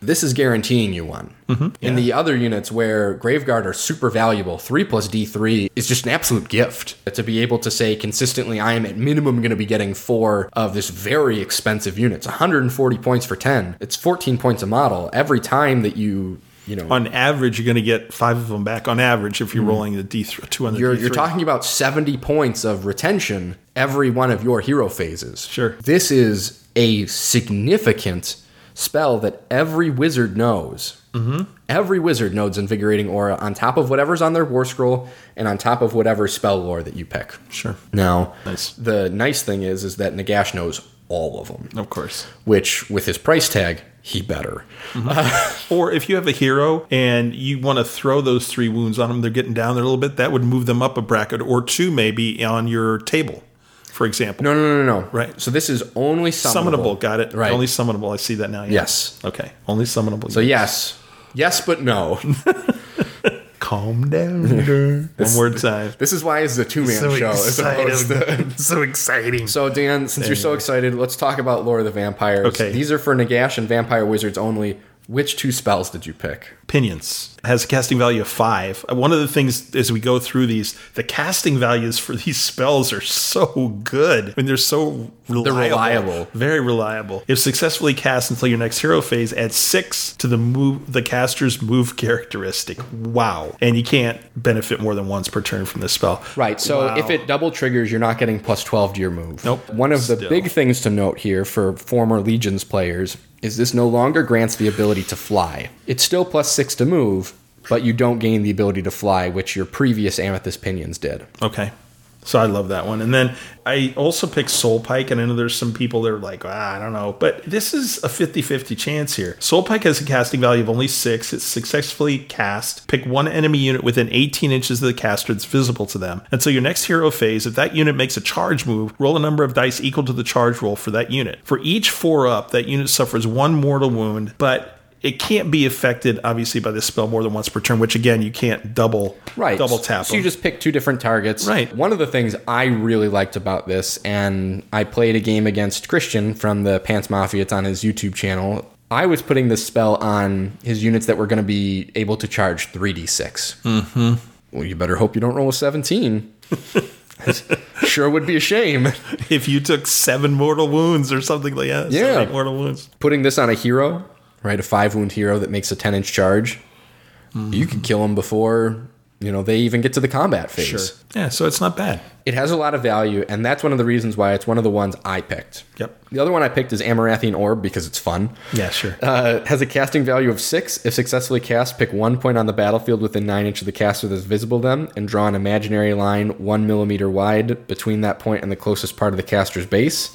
[SPEAKER 4] This is guaranteeing you one. In the other units where Graveguard are super valuable, 3 plus D3 is just an absolute gift. To be able to say consistently, I am at minimum going to be getting 4 of this very expensive unit. It's 140 points for 10. It's 14 points a model. Every time that you you know,
[SPEAKER 3] On average, you're going to get five of them back. On average, if you're rolling the D th- two on the
[SPEAKER 4] Mm-hmm. you're,
[SPEAKER 3] D3.
[SPEAKER 4] you're talking about 70 points of retention every one of your hero phases.
[SPEAKER 3] Sure.
[SPEAKER 4] This is a significant spell that every wizard knows. Mm-hmm. Every wizard knows Invigorating Aura on top of whatever's on their War Scroll and on top of whatever spell lore that you pick.
[SPEAKER 3] Sure.
[SPEAKER 4] Now,
[SPEAKER 3] Nice.
[SPEAKER 4] the nice thing is, is that Nagash knows all of them,
[SPEAKER 3] Of course.
[SPEAKER 4] which with his price tag, he better. <laughs>
[SPEAKER 3] Or if you have a hero and you want to throw those three wounds on them, they're getting down there a little bit, that would move them up a bracket or two maybe on your table, for example.
[SPEAKER 4] No, no, no, no, no.
[SPEAKER 3] Right.
[SPEAKER 4] So this is only summonable.
[SPEAKER 3] Summonable, got it.
[SPEAKER 4] Right.
[SPEAKER 3] Only summonable. I see that now. yeah.
[SPEAKER 4] Yes.
[SPEAKER 3] Okay. Only summonable.
[SPEAKER 4] So yes, yes, but no. <laughs>
[SPEAKER 3] Calm down. <laughs> One more time.
[SPEAKER 4] This is why it's a two man show as opposed to. <laughs>
[SPEAKER 3] so exciting.
[SPEAKER 4] So Dan, since you're so excited, let's talk about Lore of the Vampires.
[SPEAKER 3] Okay.
[SPEAKER 4] These are for Nagash and Vampire Wizards only. Which two spells did you pick?
[SPEAKER 3] Pinions has a casting value of five. Uh, One of the things as we go through these, the casting values for <laughs> these spells are so good. I mean, they're so reliable.
[SPEAKER 4] They're reliable.
[SPEAKER 3] Very reliable. If successfully cast until your next hero phase, add six to the move the caster's move characteristic. Wow. And you can't benefit more than once per turn from this spell.
[SPEAKER 4] Right. So
[SPEAKER 3] Wow.
[SPEAKER 4] if it double triggers, you're not getting plus 12 to your move.
[SPEAKER 3] Nope.
[SPEAKER 4] One of the
[SPEAKER 3] Still.
[SPEAKER 4] big things to note here for former Legions players is this no longer grants the ability to fly. It's still plus 6 to move, but you don't gain the ability to fly, which your previous Amethystine Pinions did.
[SPEAKER 3] Okay. So I love that one. And then I also picked Soul Pike, and I know there's some people that are like, ah, I don't know. But this is a 50 50 chance here. Soul Pike has a casting value of only six. It's successfully cast. Pick one enemy unit within 18 inches of the caster that's visible to them. Until your next hero phase, if that unit makes a charge move, roll a number of dice equal to the charge roll for that unit. For each four up, that unit suffers one mortal wound, but it can't be affected, obviously, by this spell more than once per turn, which again, you can't double
[SPEAKER 4] Right.
[SPEAKER 3] double tap.
[SPEAKER 4] So you just pick two different targets.
[SPEAKER 3] Right.
[SPEAKER 4] One of the things I really liked about this, and I played a game against Christian from the Pants Mafia. It's on his YouTube channel. I was putting this spell on his units that were going to be able to charge 3d6. Mm-hmm. Well, you better hope you don't roll a 17. <laughs> sure would be a shame.
[SPEAKER 3] if you took seven mortal wounds or something like that.
[SPEAKER 4] Yeah.
[SPEAKER 3] seven, mortal wounds.
[SPEAKER 4] Putting this on a hero, right? A five wound hero that makes a 10 inch charge, you can kill him before, you know, they even get to the combat phase.
[SPEAKER 3] Yeah, so it's not bad.
[SPEAKER 4] It has a lot of value, and that's one of the reasons why it's one of the ones I picked.
[SPEAKER 3] Yep.
[SPEAKER 4] The other one I picked is Amaranthine Orb because it's fun.
[SPEAKER 3] Yeah, sure.
[SPEAKER 4] Uh, has a casting value of six. If successfully cast, pick one point on the battlefield within nine inches of the caster that's visible to them, and draw an imaginary line one millimeter wide between that point and the closest part of the caster's base.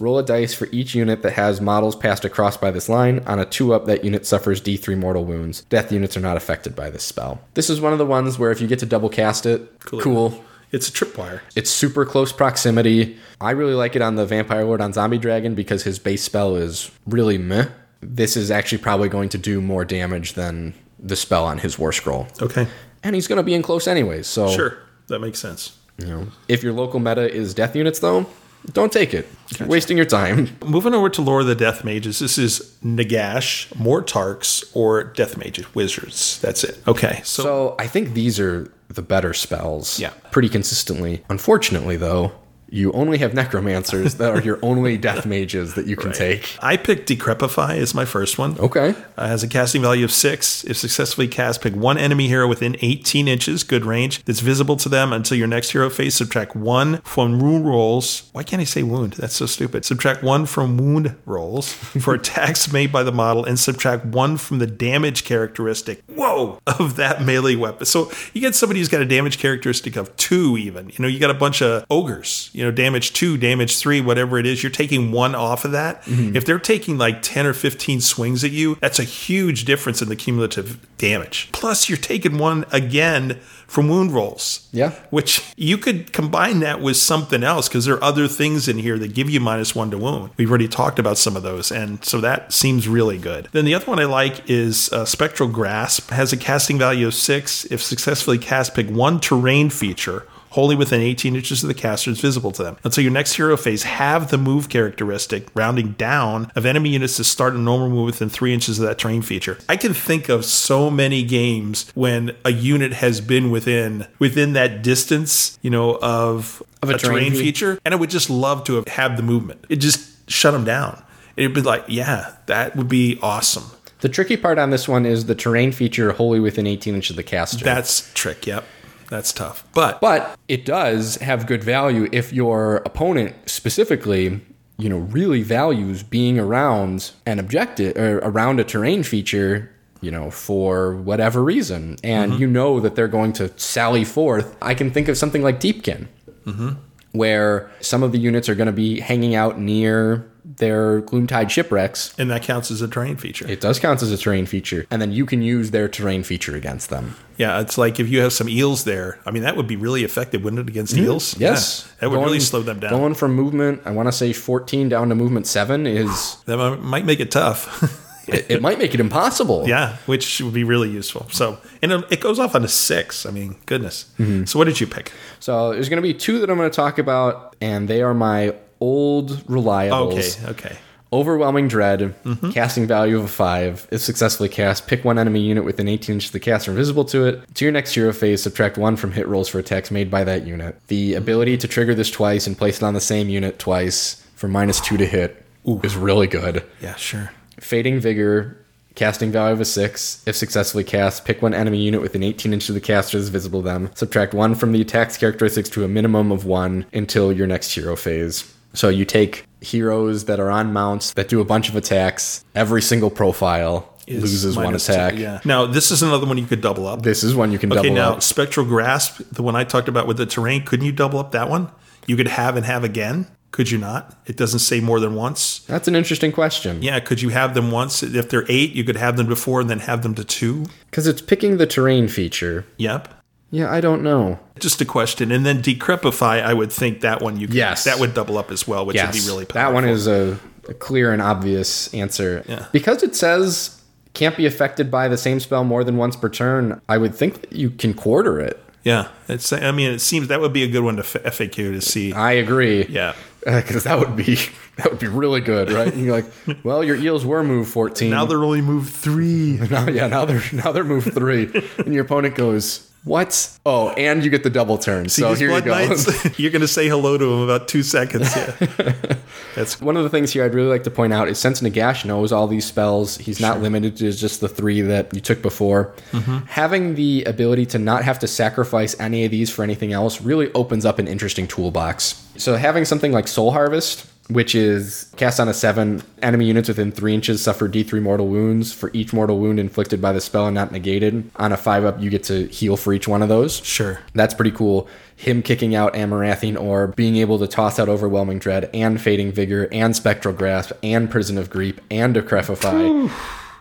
[SPEAKER 4] Roll a dice for each unit that has models passed across by this line. On a two up, that unit suffers D3 mortal wounds. Death units are not affected by this spell. This is one of the ones where if you get to double cast it, cool.
[SPEAKER 3] It's a tripwire.
[SPEAKER 4] It's super close proximity. I really like it on the Vampire Lord on Zombie Dragon because his base spell is really meh. This is actually probably going to do more damage than the spell on his War Scroll.
[SPEAKER 3] Okay.
[SPEAKER 4] And he's going to be in close anyways. So,
[SPEAKER 3] Sure. That makes sense.
[SPEAKER 4] you know, if your local meta is death units, though, don't take it. You're wasting your time.
[SPEAKER 3] Moving over to Lore of the Death Mages, this is Nagash, Mortarchs, or Death Mages, Wizards. That's it. Okay. So,
[SPEAKER 4] So, I think these are the better spells.
[SPEAKER 3] Yeah.
[SPEAKER 4] Pretty consistently. Unfortunately, though, you only have necromancers that are your <laughs> only death mages that you can take.
[SPEAKER 3] I picked Decrepify as my first one.
[SPEAKER 4] Okay.
[SPEAKER 3] Uh, has a casting value of six. If successfully cast, pick one enemy hero within 18 inches, good range, that's visible to them until your next hero phase. Subtract one from wound rolls. Why can't I say wound? That's so stupid. Subtract one from wound rolls <laughs> for attacks made by the model and subtract one from the damage characteristic. Whoa! Of that melee weapon. So you get somebody who's got a damage characteristic of two, even. You know, you got a bunch of ogres, you know, damage two, damage three, whatever it is. You're taking one off of that. If they're taking like 10 or 15 swings at you, that's a huge difference in the cumulative damage. Plus, you're taking one again from wound rolls.
[SPEAKER 4] Yeah.
[SPEAKER 3] Which you could combine that with something else because there are other things in here that give you minus one to wound. We've already talked about some of those. And so that seems really good. Then the other one I like is uh, Spectral Grasp. Has a casting value of six. If successfully cast, pick one terrain feature wholly within 18 inches of the caster is visible to them. Until your next hero phase, have the move characteristic rounding down of enemy units to start a normal move within three inches of that terrain feature. I can think of so many games when a unit has been within within that distance, you know, of,
[SPEAKER 4] Of a
[SPEAKER 3] a,
[SPEAKER 4] terrain
[SPEAKER 3] terrain feature, and I would just love to have had the movement. It just shut them down. It'd be like, yeah, that would be awesome.
[SPEAKER 4] The tricky part on this one is the terrain feature wholly within 18 inches of the caster.
[SPEAKER 3] That's trick. Yep, that's tough. But
[SPEAKER 4] But it does have good value if your opponent specifically, you know, really values being around an objective or around a terrain feature, you know, for whatever reason, and mm-hmm. you know that they're going to sally forth. I can think of something like Deepkin, mm-hmm. where some of the units are going to be hanging out near their Gloomtide shipwrecks.
[SPEAKER 3] and that counts as a terrain feature.
[SPEAKER 4] It does count as a terrain feature, and then you can use their terrain feature against them.
[SPEAKER 3] yeah, it's like if you have some eels there. I mean, that would be really effective, wouldn't it, against eels?
[SPEAKER 4] Yes,
[SPEAKER 3] Yeah, that would
[SPEAKER 4] Going-
[SPEAKER 3] really slow them down.
[SPEAKER 4] Going from movement, I want to say 14 down to movement seven is <sighs>
[SPEAKER 3] that might make it tough. <laughs>
[SPEAKER 4] it, it might make it impossible.
[SPEAKER 3] yeah, which would be really useful. So, and it it goes off on a six. I mean, goodness.
[SPEAKER 4] Mm-hmm.
[SPEAKER 3] So, what did you pick?
[SPEAKER 4] So there's going to be two that I'm going to talk about, and they are my old reliables.
[SPEAKER 3] Okay, okay.
[SPEAKER 4] Overwhelming Dread,
[SPEAKER 3] Mm-hmm.
[SPEAKER 4] casting value of a 5. If successfully cast, pick one enemy unit within 18 inches of the caster invisible to it. To your next hero phase, subtract 1 from hit rolls for attacks made by that unit. The ability to trigger this twice and place it on the same unit twice for minus 2 to hit is really good.
[SPEAKER 3] Yeah, sure.
[SPEAKER 4] Fading Vigor, casting value of a 6. If successfully cast, pick one enemy unit within 18 inches of the caster that's visible to them. Subtract 1 from the attack's characteristics to a minimum of 1 until your next hero phase. So you take heroes that are on mounts that do a bunch of attacks. Every single profile
[SPEAKER 3] Is
[SPEAKER 4] loses one
[SPEAKER 3] minus two,
[SPEAKER 4] attack.
[SPEAKER 3] yeah. Now, this is another one you could double up.
[SPEAKER 4] This is one you can
[SPEAKER 3] Okay,
[SPEAKER 4] double
[SPEAKER 3] now
[SPEAKER 4] up.
[SPEAKER 3] spectral grasp, the one I talked about with the terrain, couldn't you double up that one? You could have and have again. Could you not? It doesn't say more than once.
[SPEAKER 4] That's an interesting question.
[SPEAKER 3] Yeah, could you have them once? If they're eight, you could have them to four and then have them to two.
[SPEAKER 4] Because it's picking the terrain feature.
[SPEAKER 3] Yep.
[SPEAKER 4] Yeah, I don't know.
[SPEAKER 3] Just a question. And then decrepify, I would think that one you could,
[SPEAKER 4] Yes.
[SPEAKER 3] that would double up as well, which
[SPEAKER 4] yes,
[SPEAKER 3] would be really powerful.
[SPEAKER 4] that one is a, a clear and obvious answer.
[SPEAKER 3] Yeah.
[SPEAKER 4] Because it says can't be affected by the same spell more than once per turn. I would think that you can quarter it.
[SPEAKER 3] Yeah, it's. I mean, it seems that would be a good one to F- FAQ to see.
[SPEAKER 4] I agree.
[SPEAKER 3] Yeah. <laughs>
[SPEAKER 4] because that would be that would be really good, right? And you're like, <laughs> well, your eels were move 14.
[SPEAKER 3] Now they're only moved three. <laughs>
[SPEAKER 4] now, yeah, now they're now they're move three, and your opponent goes, what? Oh, and you get the double turn.
[SPEAKER 3] See
[SPEAKER 4] so here you go. <laughs> <laughs>
[SPEAKER 3] You're going to say hello to them about two seconds. Yeah. <laughs> That's
[SPEAKER 4] One of the things here I'd really like to point out is since Nagash knows all these spells, he's not limited to just the three that you took before. Mm-hmm. Having the ability to not have to sacrifice any of these for anything else really opens up an interesting toolbox. So having something like Soul Harvest, which is cast on a seven, enemy units within three inches suffer D3 mortal wounds for each mortal wound inflicted by the spell and not negated. On a five up, you get to heal for each one of those.
[SPEAKER 3] sure.
[SPEAKER 4] That's pretty cool. Him kicking out Amaranthine Orb, being able to toss out Overwhelming Dread, and Fading Vigor, and Spectral Grasp, and Prison of Grief, and Decrepify,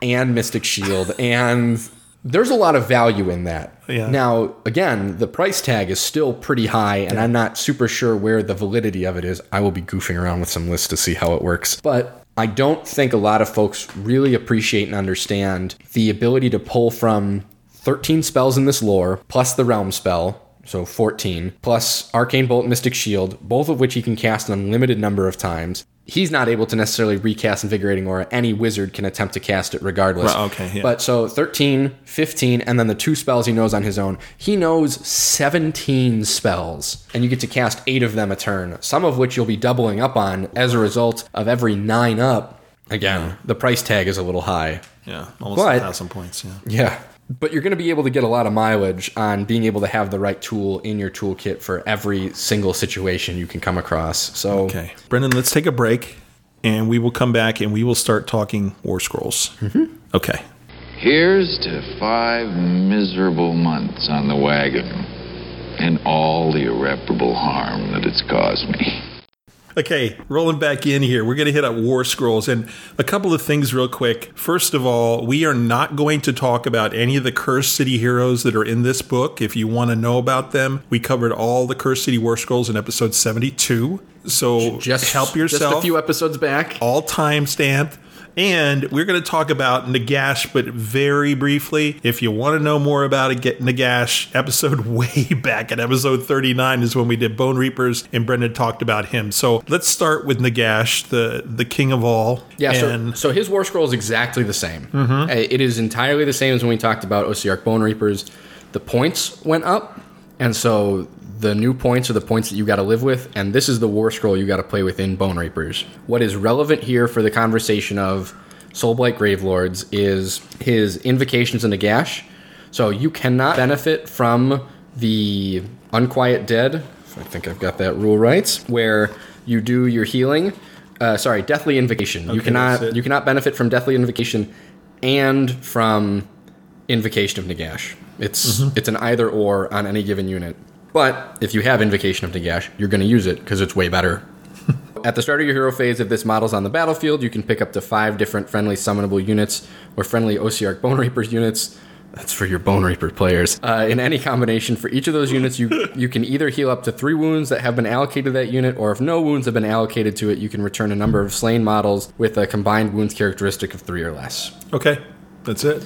[SPEAKER 4] and Mystic Shield, and there's a lot of value in that.
[SPEAKER 3] Yeah.
[SPEAKER 4] Now, again, the price tag is still pretty high, and I'm not super sure where the validity of it is. I will be goofing around with some lists to see how it works. But I don't think a lot of folks really appreciate and understand the ability to pull from 13 spells in this lore, plus the realm spell, so 14, plus Arcane Bolt, Mystic Shield, both of which he can cast an unlimited number of times. He's not able to necessarily recast Invigorating Aura. Any wizard can attempt to cast it regardless.
[SPEAKER 3] Right, okay, yeah.
[SPEAKER 4] But so 13, 15, and then the two spells he knows on his own. He knows 17 spells, and you get to cast eight of them a turn, some of which you'll be doubling up on as a result of every nine up. Again, the price tag is a little high.
[SPEAKER 3] Yeah. Almost
[SPEAKER 4] But-
[SPEAKER 3] a thousand points. Yeah.
[SPEAKER 4] Yeah. But you're going to be able to get a lot of mileage on being able to have the right tool in your toolkit for every single situation you can come across. So,
[SPEAKER 3] Okay. Brendan, let's take a break and we will come back and we will start talking War Scrolls. Mm-hmm. Okay.
[SPEAKER 7] Here's to five miserable months on the wagon and all the irreparable harm that it's caused me.
[SPEAKER 3] Okay, rolling back in here. We're going to hit up War Scrolls and a couple of things real quick. First of all, we are not going to talk about any of the Cursed City heroes that are in this book. If you want to know about them, we covered all the Cursed City War Scrolls in episode 72. So
[SPEAKER 4] just
[SPEAKER 3] help yourself.
[SPEAKER 4] Just a few episodes back.
[SPEAKER 3] all time stamped. And we're going to talk about Nagash, but very briefly. If you want to know more about it, get Nagash. Episode <laughs> way back at episode 39 is when we did Bonereapers, and Brendan talked about him. So let's start with Nagash, the the king of all.
[SPEAKER 4] Yeah, so,
[SPEAKER 3] and
[SPEAKER 4] so his War Scroll is exactly the same. Uh, It is entirely the same as when we talked about Ossiarch Bonereapers. The points went up, and so the new points are the points that you got to live with, and this is the War Scroll you got to play with in Bonereapers. What is relevant here for the conversation of Soulblight Gravelords is his Invocations into Gash. So you cannot benefit from the Unquiet Dead. I think I've got that rule right. Where you do your healing. Uh, sorry, Deathly Invocation. you cannot you cannot benefit from Deathly Invocation and from Invocation of Nagash. It's
[SPEAKER 3] Mm-hmm.
[SPEAKER 4] it's an either or on any given unit. But if you have Invocation of Nagash, you're going to use it because it's way better. <laughs> At the start of your hero phase, if this model's on the battlefield, you can pick up to five different friendly summonable units or friendly Ossiarch Bonereapers units. That's for your Bonereaper players. Uh, in any combination, for each of those units, you you can either heal up to three wounds that have been allocated to that unit, or if no wounds have been allocated to it, you can return a number of slain models with a combined wounds characteristic of three or less.
[SPEAKER 3] Okay, that's it.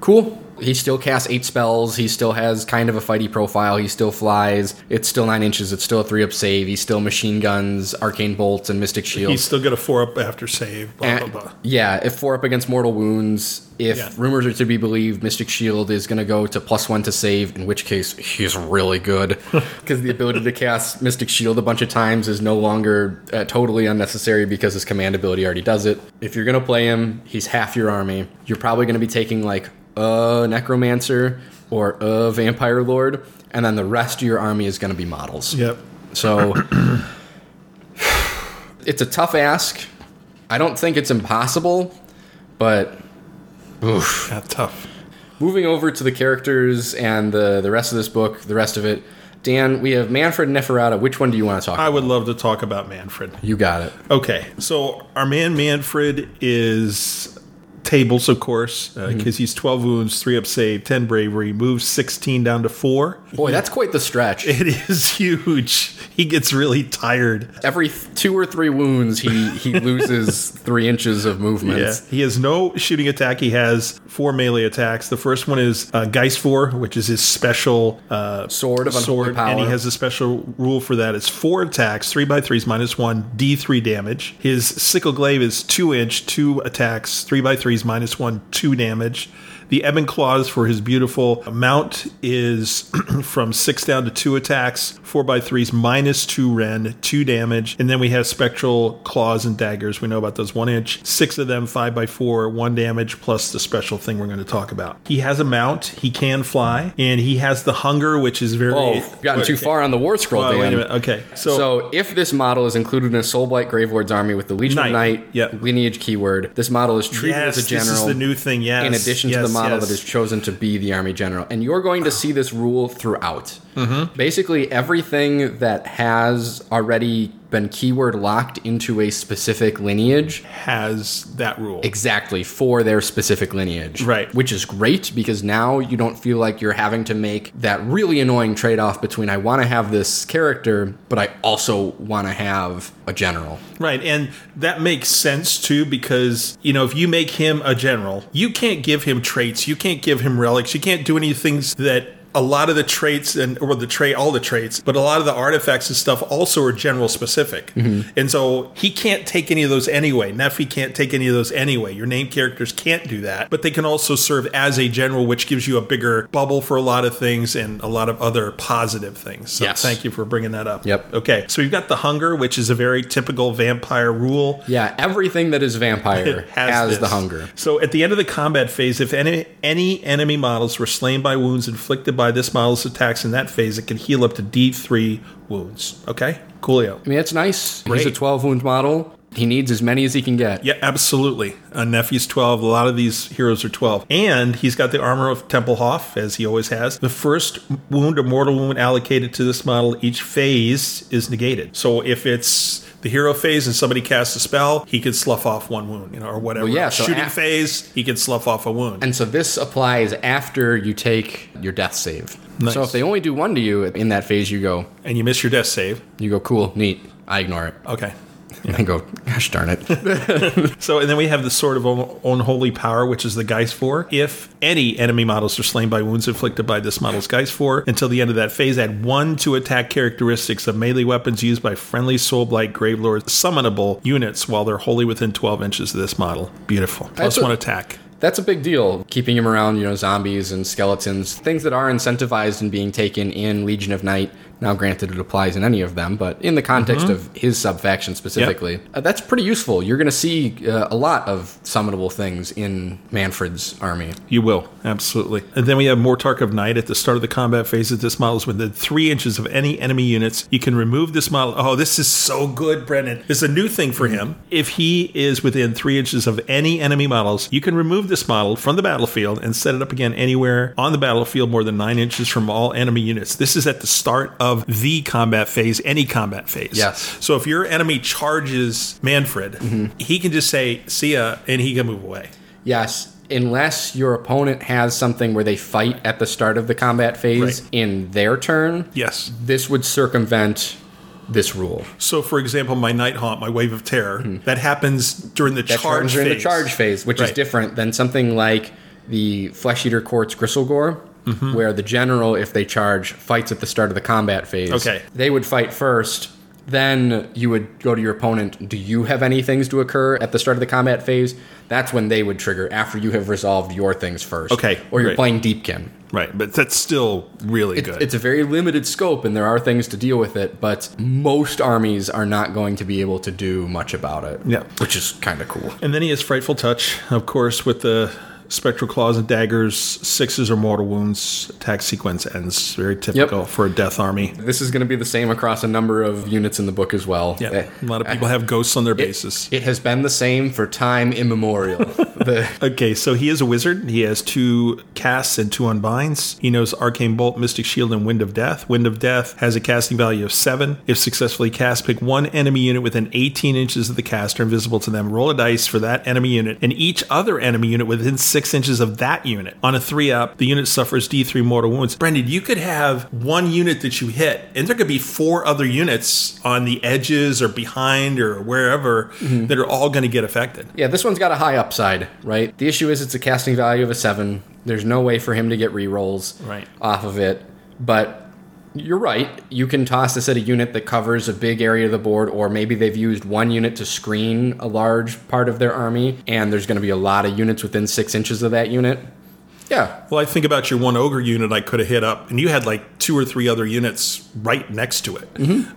[SPEAKER 4] Cool. He still casts eight spells. He still has kind of a fighty profile. He still flies. It's still nine inches. It's still a three up save. He's still machine guns, arcane bolts, and mystic shield.
[SPEAKER 3] He's still got a four up after save. Blah, blah,
[SPEAKER 4] And-
[SPEAKER 3] blah.
[SPEAKER 4] yeah, if four up against mortal wounds, if
[SPEAKER 3] Yeah.
[SPEAKER 4] rumors are to be believed, Mystic Shield is going to go to plus one to save, in which case he's really good. <laughs> Because the ability to cast Mystic Shield a bunch of times is no longer uh, totally unnecessary because his command ability already does it. If you're going to play him, he's half your army. You're probably going to be taking like a Necromancer or a Vampire Lord, and then the rest of your army is going to be models.
[SPEAKER 3] Yep.
[SPEAKER 4] So <sighs> it's a tough ask. I don't think it's impossible, but oof.
[SPEAKER 3] Yeah, tough.
[SPEAKER 4] moving over to the characters and the the rest of this book, the rest of it. Dan, we have Mannfred and Neferata. Which one do you want to talk
[SPEAKER 3] I
[SPEAKER 4] about?
[SPEAKER 3] would love to talk about Mannfred.
[SPEAKER 4] You got it.
[SPEAKER 3] Okay, so our man Mannfred is tables, of course, because
[SPEAKER 4] Mm-hmm.
[SPEAKER 3] he's 12 wounds, 3 up save, 10 bravery, moves 16 down to 4.
[SPEAKER 4] Boy, that's quite the stretch. <laughs>
[SPEAKER 3] It is huge. He gets really tired.
[SPEAKER 4] Every th- two or three wounds, he he <laughs> loses three inches of movement.
[SPEAKER 3] Yeah. He has no shooting attack. He has four melee attacks. The first one is uh, Gheistvor, which is his special uh,
[SPEAKER 4] Sword of unholy power.
[SPEAKER 3] And he has a special rule for that. It's four attacks, three by threes, minus one, D3 damage. His sickle glaive is two inch, two attacks, three by threes, minus one, two damage. The Ebon Claws for his beautiful mount is <clears throat> from six down to two attacks, four by threes, minus two rend, two damage. And then we have Spectral Claws and Daggers. We know about those one inch, six of them, five by four, one damage, plus the special thing we're going to talk about. He has a mount, he can fly, and he has the hunger, which is very.
[SPEAKER 4] Oh, gotten too far on the war scroll,
[SPEAKER 3] Well,
[SPEAKER 4] Dan.
[SPEAKER 3] wait a minute. Okay. So,
[SPEAKER 4] So, if this model is included in a Soulblight Gravelord's army with the Legion
[SPEAKER 3] Knight.
[SPEAKER 4] of Night
[SPEAKER 3] Yep.
[SPEAKER 4] lineage keyword, this model is treated
[SPEAKER 3] yes,
[SPEAKER 4] as a general.
[SPEAKER 3] this is the new thing. Yes.
[SPEAKER 4] in addition to the model
[SPEAKER 3] yes.
[SPEAKER 4] that is chosen to be the army general. And you're going to see this rule throughout.
[SPEAKER 3] Mm-hmm.
[SPEAKER 4] Basically, everything that has already been keyword locked into a specific lineage
[SPEAKER 3] has that rule.
[SPEAKER 4] exactly for their specific lineage.
[SPEAKER 3] Right.
[SPEAKER 4] Which is great because now you don't feel like you're having to make that really annoying trade off between I want to have this character, but I also want to have a general.
[SPEAKER 3] Right, and that makes sense too because you know if you make him a general, you can't give him traits, you can't give him relics, you can't do any things that a lot of the traits and or the trait all the traits, but a lot of the artifacts and stuff also are general specific, mm-hmm. and so he can't take any of those anyway. Nefi can't take any of those anyway. Your name characters can't do that, but they can also serve as a general, which gives you a bigger bubble for a lot of things and a lot of other positive things. So
[SPEAKER 4] Yes.
[SPEAKER 3] thank you for bringing that up.
[SPEAKER 4] Yep.
[SPEAKER 3] Okay, so we've got the hunger, which is a very typical vampire rule.
[SPEAKER 4] Yeah, everything that is vampire <laughs>
[SPEAKER 3] It
[SPEAKER 4] has, the hunger.
[SPEAKER 3] So at the end of the combat phase, if any any enemy models were slain by wounds inflicted by this model's attacks in that phase, it can heal up to D3 wounds. Okay, coolio.
[SPEAKER 4] I mean, that's nice. He's a 12 wound model. He needs as many as he can get.
[SPEAKER 3] Yeah, absolutely. Uh, Nefi's 12. A lot of these heroes are 12. And he's got the armor of Templehof, as he always has. The first wound or mortal wound allocated to this model, each phase is negated. So if it's the hero phase and somebody casts a spell, he can slough off one wound, you know, or whatever.
[SPEAKER 4] Well, yeah, so
[SPEAKER 3] Shooting
[SPEAKER 4] af-
[SPEAKER 3] phase, he can slough off a wound.
[SPEAKER 4] And so this applies after you take your death save.
[SPEAKER 3] Nice.
[SPEAKER 4] So if they only do one to you in that phase, you go,
[SPEAKER 3] and you miss your death save.
[SPEAKER 4] you go, cool, neat. I ignore it.
[SPEAKER 3] Okay.
[SPEAKER 4] And I go, gosh darn it. <laughs>
[SPEAKER 3] So, and then we have the Sword of Un- Unholy Power, which is the Gheistvor. If any enemy models are slain by wounds inflicted by this model's Gheistvor, until the end of that phase, add one to attack characteristics of melee weapons used by friendly Soulblight Gravelord summonable units while they're wholly within 12 inches of this model. Beautiful. Plus
[SPEAKER 4] That's a-
[SPEAKER 3] one attack.
[SPEAKER 4] That's a big deal. Keeping him around, you know, zombies and skeletons, things that are incentivized and being taken in Legion of Night Now, granted, it applies in any of them, but in the context of his subfaction specifically, uh, that's pretty useful. You're going to see uh, a lot of summonable things in Mannfred's army.
[SPEAKER 3] You will, absolutely. And then we have Mortarch of Night at the start of the combat phase. If this model is within three inches of any enemy units, you can remove this model. Oh, this is so good, Brendan. It's a new thing for him. If he is within three inches of any enemy models, you can remove this model from the battlefield and set it up again anywhere on the battlefield more than nine inches from all enemy units. This is at the start of the combat phase, any combat phase.
[SPEAKER 4] Yes.
[SPEAKER 3] So if your enemy charges Mannfred, he can just say, see ya, and he can move away.
[SPEAKER 4] Yes, unless your opponent has something where they fight at the start of the combat phase
[SPEAKER 3] Right.
[SPEAKER 4] in their turn,
[SPEAKER 3] Yes.
[SPEAKER 4] this would circumvent this rule.
[SPEAKER 3] So, for example, my Night Haunt, my Wave of Terror, hmm. that happens during the.
[SPEAKER 4] That
[SPEAKER 3] charge
[SPEAKER 4] during
[SPEAKER 3] phase.
[SPEAKER 4] the charge phase, which is different than something like the Flesh Eater Court's Gristlegore,
[SPEAKER 3] Mm-hmm.
[SPEAKER 4] where the general, if they charge, fights at the start of the combat phase.
[SPEAKER 3] Okay.
[SPEAKER 4] They would fight first. Then you would go to your opponent. Do you have any things to occur at the start of the combat phase? That's when they would trigger after you have resolved your things first.
[SPEAKER 3] Okay,
[SPEAKER 4] Or you're
[SPEAKER 3] great.
[SPEAKER 4] playing Deepkin.
[SPEAKER 3] Right, but that's still really
[SPEAKER 4] It,
[SPEAKER 3] good.
[SPEAKER 4] it's a very limited scope, and there are things to deal with it, but most armies are not going to be able to do much about it.
[SPEAKER 3] Yeah.
[SPEAKER 4] Which is kind of cool.
[SPEAKER 3] and then he has Frightful Touch, of course, with the Spectral Claws and Daggers, sixes or mortal wounds. Attack sequence ends. Very typical for a Death Army.
[SPEAKER 4] This is going to be the same across a number of units in the book as well.
[SPEAKER 3] Yeah,
[SPEAKER 4] Eh,
[SPEAKER 3] a lot of people have ghosts on their
[SPEAKER 4] it-
[SPEAKER 3] bases.
[SPEAKER 4] It has been the same for time immemorial. <laughs> the,
[SPEAKER 3] Okay, so he is a wizard. He has two casts and two unbinds. He knows Arcane Bolt, Mystic Shield, and Wind of Death. Wind of Death has a casting value of seven. If successfully cast, pick one enemy unit within 18 inches of the caster invisible to them. Roll a dice for that enemy unit and each other enemy unit within six inches of that unit. On a three up, the unit suffers D3 mortal wounds. Brendan, you could have one unit that you hit, and there could be four other units on the edges or behind or wherever mm-hmm. that are all going to get affected.
[SPEAKER 4] yeah, this one's got a high upside, right? The issue is it's a casting value of a seven. There's no way for him to get rerolls
[SPEAKER 3] Right.
[SPEAKER 4] off of it. But you're right. You can toss this at a unit that covers a big area of the board, or maybe they've used one unit to screen a large part of their army, and there's going to be a lot of units within six inches of that unit. Yeah,
[SPEAKER 3] Well, I think about your one ogre unit I could have hit up, and you had like two or three other units right next to it,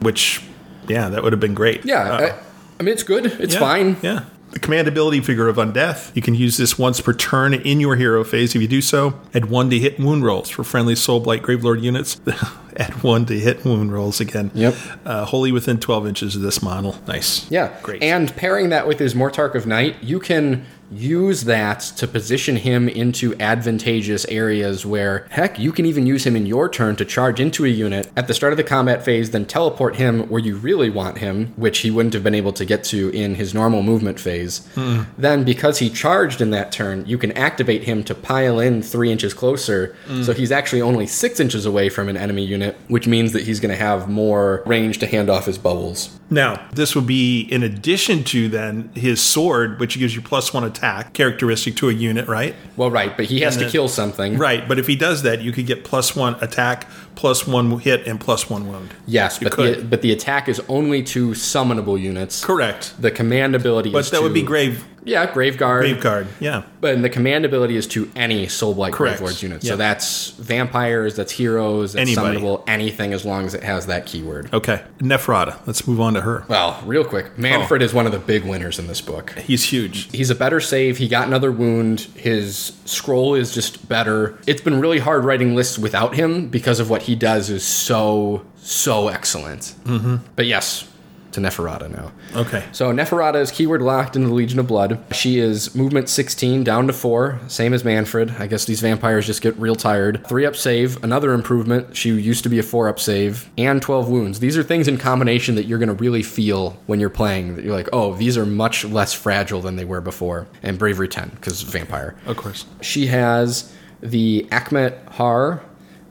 [SPEAKER 3] which, yeah, that would have been great.
[SPEAKER 4] Mm-hmm. yeah.
[SPEAKER 3] Uh,
[SPEAKER 4] I, I mean, it's good. It's
[SPEAKER 3] yeah,
[SPEAKER 4] fine.
[SPEAKER 3] Yeah. The command ability figure of Undeath. You can use this once per turn in your hero phase. If you do so, add one to hit wound rolls for friendly Soulblight Gravelord units. <laughs> add one to hit wound rolls again.
[SPEAKER 4] Yep.
[SPEAKER 3] Uh, wholly within 12 inches of this model. Nice.
[SPEAKER 4] Yeah,
[SPEAKER 3] Great.
[SPEAKER 4] And pairing that with his Mortarch of Night, you can use that to position him into advantageous areas where, heck, you can even use him in your turn to charge into a unit at the start of the combat phase, then teleport him where you really want him, which he wouldn't have been able to get to in his normal movement phase. Hmm. Then, because he charged in that turn, you can activate him to pile in three inches closer. Hmm. So he's actually only six inches away from an enemy unit, which means that he's going to have more range to hand off his bubbles.
[SPEAKER 3] Now, this would be in addition to then his sword, which gives you plus one attack characteristic to a unit, right?
[SPEAKER 4] Well, right, but he has
[SPEAKER 3] And
[SPEAKER 4] to
[SPEAKER 3] then-
[SPEAKER 4] kill something.
[SPEAKER 3] Right, but if he does that, you could get plus one attack, plus one hit, and plus one wound.
[SPEAKER 4] Yes,
[SPEAKER 3] You
[SPEAKER 4] but
[SPEAKER 3] could.
[SPEAKER 4] the, but the attack is only to summonable units.
[SPEAKER 3] Correct.
[SPEAKER 4] The command ability
[SPEAKER 3] But
[SPEAKER 4] is
[SPEAKER 3] that would be grave
[SPEAKER 4] Yeah, Graveguard.
[SPEAKER 3] grave guard. Yeah.
[SPEAKER 4] But the command ability is to any Soulblight
[SPEAKER 3] Correct.
[SPEAKER 4] Gravelords unit.
[SPEAKER 3] Yeah.
[SPEAKER 4] So that's vampires, that's heroes, that's
[SPEAKER 3] Anybody.
[SPEAKER 4] summonable, anything as long as it has that keyword.
[SPEAKER 3] Okay. Neferata. Let's move on to her.
[SPEAKER 4] Well, real quick, Mannfred is one of the big winners in this book.
[SPEAKER 3] He's huge.
[SPEAKER 4] He's a better save. He got another wound. His scroll is just better. It's been really hard writing lists without him because of what he does is so, so excellent. Mm-hmm. But yes, to Neferata now.
[SPEAKER 3] Okay.
[SPEAKER 4] So Neferata is keyword locked in the Legion of Blood. She is movement 16 down to 4, same as Mannfred. I guess these vampires just get real tired. 3 up save, another improvement. She used to be a 4 up save, and 12 wounds. These are things in combination that you're going to really feel when you're playing. That you're like, oh, these are much less fragile than they were before. And bravery 10, because vampire.
[SPEAKER 3] Of course.
[SPEAKER 4] She has the Akhmet Har,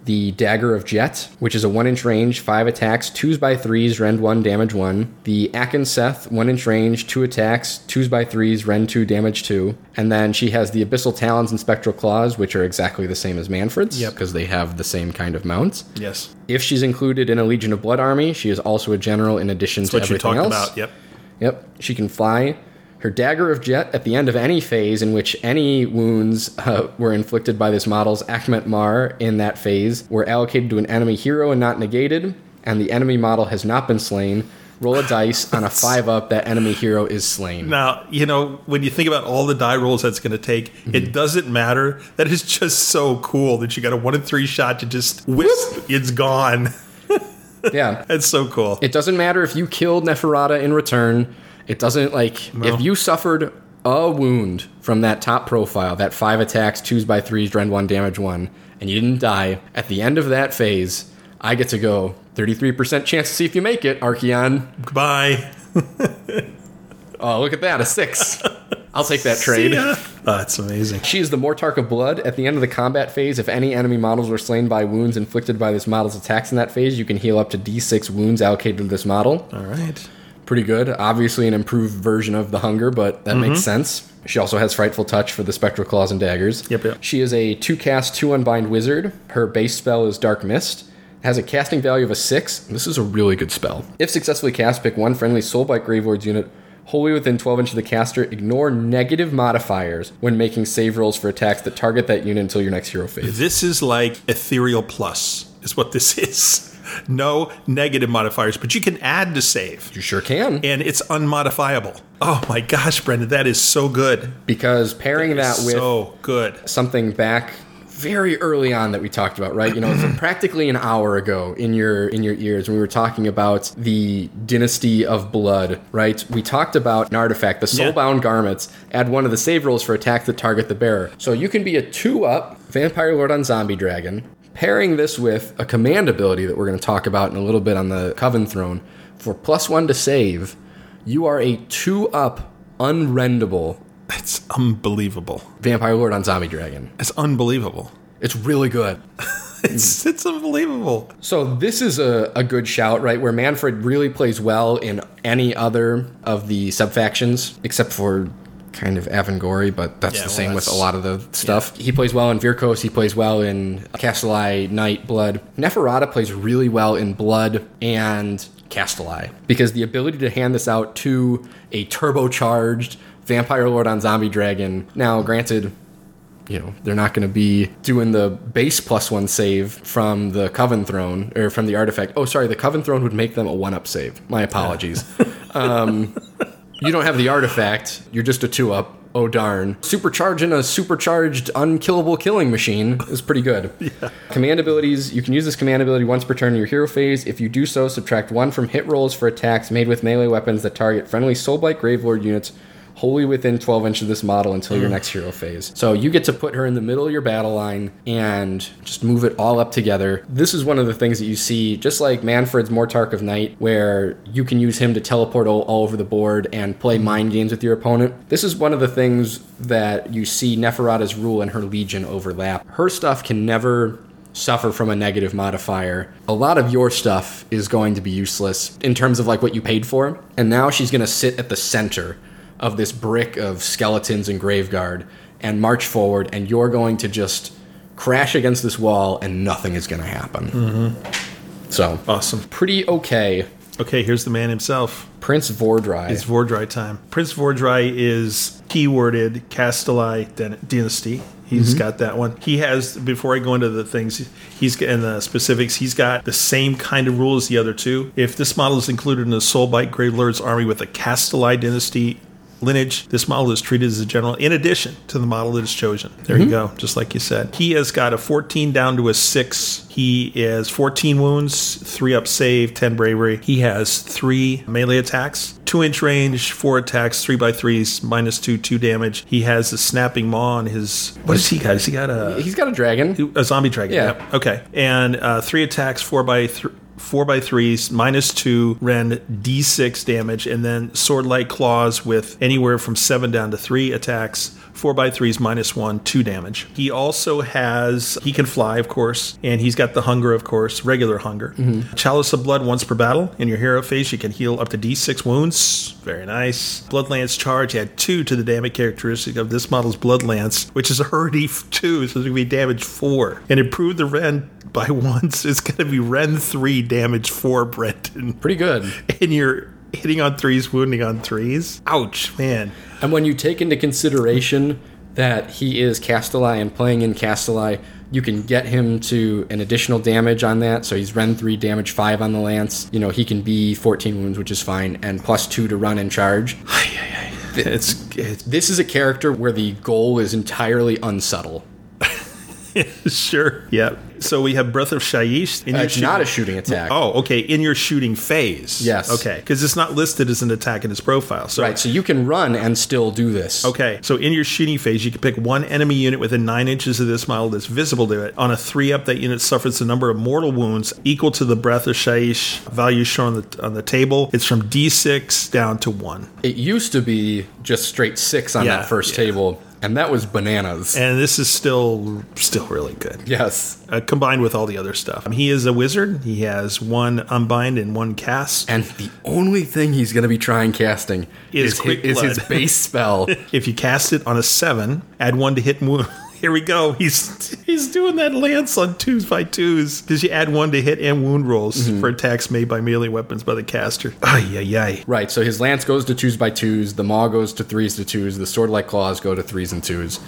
[SPEAKER 4] the Dagger of Jet, which is a 1 inch range, 5 attacks, 2s by 3s, rend 1, damage 1. The Akin Seth, 1 inch range, 2 attacks, 2s by 3s, rend 2, damage 2. And then she has the Abyssal Talons and Spectral Claws, which are exactly the same as Mannfred's,
[SPEAKER 3] Yep.
[SPEAKER 4] because they have the same kind of mounts.
[SPEAKER 3] Yes.
[SPEAKER 4] If she's included in a Legion of Blood army, she is also a general in addition
[SPEAKER 3] That's
[SPEAKER 4] to
[SPEAKER 3] what you
[SPEAKER 4] everything
[SPEAKER 3] talked
[SPEAKER 4] else.
[SPEAKER 3] about. Yep.
[SPEAKER 4] Yep, she can fly. Her dagger of jet at the end of any phase in which any wounds uh, were inflicted by this model's Akhmet Mar in that phase were allocated to an enemy hero and not negated. and the enemy model has not been slain, roll a dice on a five up. That enemy hero is slain.
[SPEAKER 3] Now, you know, when you think about all the die rolls that's going to take, it doesn't matter. That is just so cool that you got a one in three shot to just whisk, it's gone. <laughs>
[SPEAKER 4] Yeah.
[SPEAKER 3] That's so cool.
[SPEAKER 4] It doesn't matter if you killed Neferata in return. It doesn't like if you suffered a wound from that top profile, that five attacks, twos by threes, rend one, damage one, and you didn't die. At the end of that phase, I get to go 33% chance to see if you make it, Archaon.
[SPEAKER 3] Goodbye. <laughs>
[SPEAKER 4] Oh, look at that, a six. <laughs> I'll take that trade.
[SPEAKER 3] Oh, that's amazing.
[SPEAKER 4] She is the Mortarch of Blood. At the end of the combat phase, if any enemy models were slain by wounds inflicted by this model's attacks in that phase, you can heal up to d6 wounds allocated to this model.
[SPEAKER 3] All right.
[SPEAKER 4] Pretty good. Obviously, an improved version of the Hunger, but that makes mm-hmm. sense. She also has Frightful Touch for the Spectral Claws and Daggers.
[SPEAKER 3] Yep, yep.
[SPEAKER 4] She is a two cast, two unbind wizard. Her base spell is Dark Mist. Has a casting value of a six. This is a really good spell. If successfully cast, pick one friendly Soulblight Gravelords unit wholly within 12 inches of the caster. Ignore negative modifiers when making save rolls for attacks that target that unit until your next hero phase.
[SPEAKER 3] This is like Ethereal Plus, is what this <laughs> is. No negative modifiers, but you can add to save,
[SPEAKER 4] You sure can.
[SPEAKER 3] and it's unmodifiable. Oh my gosh, Brendan, that is so good.
[SPEAKER 4] Because pairing that with
[SPEAKER 3] so good.
[SPEAKER 4] something back very early on that we talked about, right? You know, it's <clears throat> practically an hour ago in your in your ears when we were talking about the Dynasty of Blood, right? We talked about an artifact, the Soulbound Garments, add one of the save rolls for attacks that target the bearer. So you can be a two up Vampire Lord on Zombie Dragon, pairing this with a command ability that we're going to talk about in a little bit on the Coven Throne for plus one to save. You are a two up unrendable
[SPEAKER 3] It's unbelievable.
[SPEAKER 4] Vampire Lord on Zombie Dragon.
[SPEAKER 3] It's unbelievable.
[SPEAKER 4] It's really good. <laughs>
[SPEAKER 3] It's it's unbelievable.
[SPEAKER 4] So this is a, a good shout, right? Where Mannfred really plays well in any other of the subfactions, except for kind of Avengorii, but that's
[SPEAKER 3] Yeah,
[SPEAKER 4] the
[SPEAKER 3] well,
[SPEAKER 4] same with a lot of the stuff. He plays well in Vyrkos, he plays well in Kastelai, Night, Blood. Neferata plays really well in Blood and Kastelai, because the ability to hand this out to a turbocharged Vampire Lord on Zombie Dragon. Now, granted, you know, they're not going to be doing the base plus one save from the Coven Throne or from the artifact. Oh, sorry, the Coven Throne would make them a one up save. My apologies. <laughs> um, you don't have the artifact, you're just a two up. Oh, darn. Supercharging a supercharged, unkillable killing machine is pretty good. <laughs> Command abilities you can use this command ability once per turn in your hero phase. If you do so, subtract one from hit rolls for attacks made with melee weapons that target friendly Soulblight Gravelord units wholly within 12 inches of this model until your mm. next hero phase. So you get to put her in the middle of your battle line and just move it all up together. This is one of the things that you see, just like Mannfred's Mortarch of Night, where you can use him to teleport all, all over the board and play mm. mind games with your opponent. This is one of the things that you see Neferata's rule and her Legion overlap. Her stuff can never suffer from a negative modifier. A lot of your stuff is going to be useless in terms of like what you paid for. And now she's going to sit at the center of this brick of skeletons and graveguard and march forward and you're going to just crash against this wall and nothing is going to happen. Mm-hmm. So,
[SPEAKER 3] Awesome.
[SPEAKER 4] pretty okay.
[SPEAKER 3] Okay, here's the man himself.
[SPEAKER 4] Prince Vhordrai.
[SPEAKER 3] It's Vhordrai time. Prince Vhordrai is keyworded Kastelai Dynasty. He's
[SPEAKER 4] Mm-hmm.
[SPEAKER 3] got that one. He has, before I go into the things, he's in the specifics, he's got the same kind of rule as the other two. If this model is included in the Soulblight Gravelord's army with a Kastelai Dynasty lineage, this model is treated as a general in addition to the model that is chosen. There
[SPEAKER 4] Mm-hmm.
[SPEAKER 3] you go, just like you said. He has got a 14 down to a 6. He is 14 wounds, 3 up save, 10 bravery. He has 3 melee attacks, 2 inch range, 4 attacks, 3 by 3s, minus 2, 2 damage. He has a snapping maw on his. What does he got? Has he got a.
[SPEAKER 4] He's got a dragon.
[SPEAKER 3] A zombie dragon.
[SPEAKER 4] Yeah.
[SPEAKER 3] Yep. Okay. And uh, three attacks, four by three. Four by threes, minus two, rend d6 damage, and then sword like claws with anywhere from seven down to three attacks. Four by threes, minus one, two damage. He also has he can fly, of course, and he's got the hunger, of course, regular hunger. Mm-hmm. Chalice of blood once per battle. In your hero phase, you can heal up to d6 wounds. Very nice. Blood lance charge. Add two to the damage characteristic of this model's blood lance, which is already two, so it's gonna be damage four. And improve the rend by <laughs> once. It's gonna be rend three, damage four, Brendan.
[SPEAKER 4] Pretty good. <laughs>
[SPEAKER 3] And you're hitting on threes, wounding on threes. Ouch, man.
[SPEAKER 4] And when you take into consideration that he is Kastelai and playing in Kastelai, You can get him to an additional damage on that. So he's Rend 3, damage 5 on the Lance. You know, he can be 14 wounds, which is fine, and plus 2 to run and charge.
[SPEAKER 3] It's, it's
[SPEAKER 4] This is a character where the goal is entirely unsubtle. <laughs>
[SPEAKER 3] sure. Yeah. So we have Breath of Shyish. In
[SPEAKER 4] Uh,
[SPEAKER 3] your
[SPEAKER 4] it's
[SPEAKER 3] shoot-
[SPEAKER 4] not a shooting attack.
[SPEAKER 3] Oh, okay. In your shooting phase.
[SPEAKER 4] Yes.
[SPEAKER 3] Okay. Because it's not listed as an attack in his profile. So
[SPEAKER 4] Right, so you can run and still do this.
[SPEAKER 3] Okay, so in your shooting phase, you can pick one enemy unit within nine inches of this model that's visible to it. On a three up, that unit suffers the number of mortal wounds equal to the Breath of Shyish value shown on the, on the table. It's from D6 down to one.
[SPEAKER 4] It used to be just straight six on
[SPEAKER 3] Yeah,
[SPEAKER 4] that first
[SPEAKER 3] yeah.
[SPEAKER 4] table, and that was bananas.
[SPEAKER 3] And this is still still really good.
[SPEAKER 4] yes.
[SPEAKER 3] Uh, combined with all the other stuff. He is a wizard. He has one unbind and one cast.
[SPEAKER 4] And the only thing he's going to be trying casting
[SPEAKER 3] Is
[SPEAKER 4] is,
[SPEAKER 3] Quick
[SPEAKER 4] hi- is his base spell. <laughs>
[SPEAKER 3] if you cast it on a seven, add one to hit and wound. Here we go. He's he's doing that lance on twos by twos. Because you add one to hit and wound rolls mm-hmm. for attacks made by melee weapons by the caster. Ay ay ay.
[SPEAKER 4] right, so his lance goes to twos by twos, the maw goes to threes to twos, the sword like claws go to threes and twos.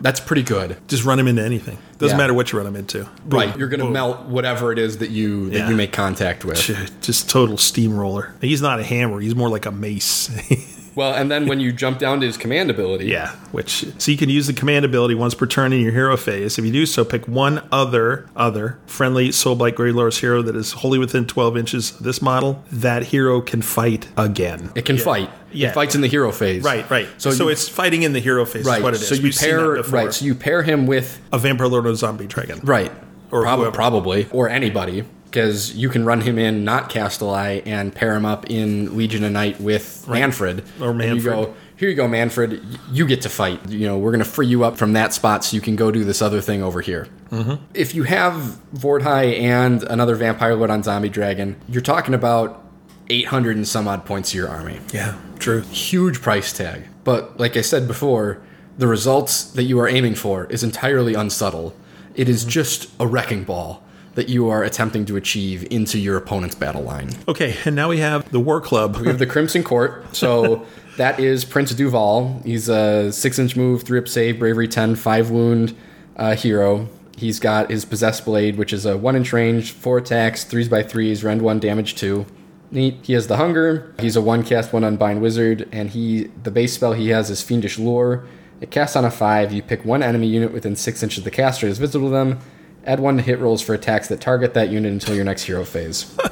[SPEAKER 4] That's pretty good.
[SPEAKER 3] Just run him into anything. Doesn't
[SPEAKER 4] Yeah.
[SPEAKER 3] matter what you run him into.
[SPEAKER 4] Right, you're going to
[SPEAKER 3] boom.
[SPEAKER 4] melt whatever it is that you that
[SPEAKER 3] Yeah.
[SPEAKER 4] you make contact with.
[SPEAKER 3] Just total steamroller. He's not a hammer. He's more like a mace. <laughs>
[SPEAKER 4] Well, and then when you jump down to his command ability,
[SPEAKER 3] Yeah, which so you can use the command ability once per turn in your hero phase. If you do so, pick one other other friendly Soulblight Gravelord's hero that is wholly within 12 inches of this model. That hero can fight again.
[SPEAKER 4] it can fight.
[SPEAKER 3] Yeah.
[SPEAKER 4] It fights in the hero phase.
[SPEAKER 3] Right, right.
[SPEAKER 4] So,
[SPEAKER 3] So,
[SPEAKER 4] you-
[SPEAKER 3] it's fighting in the hero phase.
[SPEAKER 4] right.
[SPEAKER 3] Is what it is.
[SPEAKER 4] So you
[SPEAKER 3] We've
[SPEAKER 4] pair right. So you pair him with
[SPEAKER 3] a vampire lord or zombie dragon.
[SPEAKER 4] Right.
[SPEAKER 3] Or
[SPEAKER 4] Prob- probably. Or anybody. Because you can run him in not Kastelai and pair him up in Legion of Night with Mannfred.
[SPEAKER 3] Or
[SPEAKER 4] And you
[SPEAKER 3] Mannfred.
[SPEAKER 4] go, here you go, Mannfred. You get to fight. You know, we're going to free you up from that spot so you can go do this other thing over here. Mm-hmm. If you have Vhordrai and another Vampire Lord on Zombie Dragon, you're talking about 800 and some odd points to your army
[SPEAKER 3] Yeah, true.
[SPEAKER 4] huge price tag. But like I said before, the results that you are aiming for is entirely unsubtle. It is just a wrecking ball that you are attempting to achieve into your opponent's battle line.
[SPEAKER 3] Okay, and now we have the War Club.
[SPEAKER 4] We have the Crimson Court. So <laughs> that is Prince Duvalle. He's a six inch move, three up save, bravery 10, five wound uh, hero. He's got his Possessed Blade, which is a one inch range, four attacks, threes by threes, rend one, damage two. Neat. He has the hunger. He's a one cast, one unbind wizard, and he the base spell he has is Fiendish Lure. It casts on a five. You pick one enemy unit within six inches of the caster is visible to them. Add one to hit rolls for attacks that target that unit until your next hero phase. <laughs>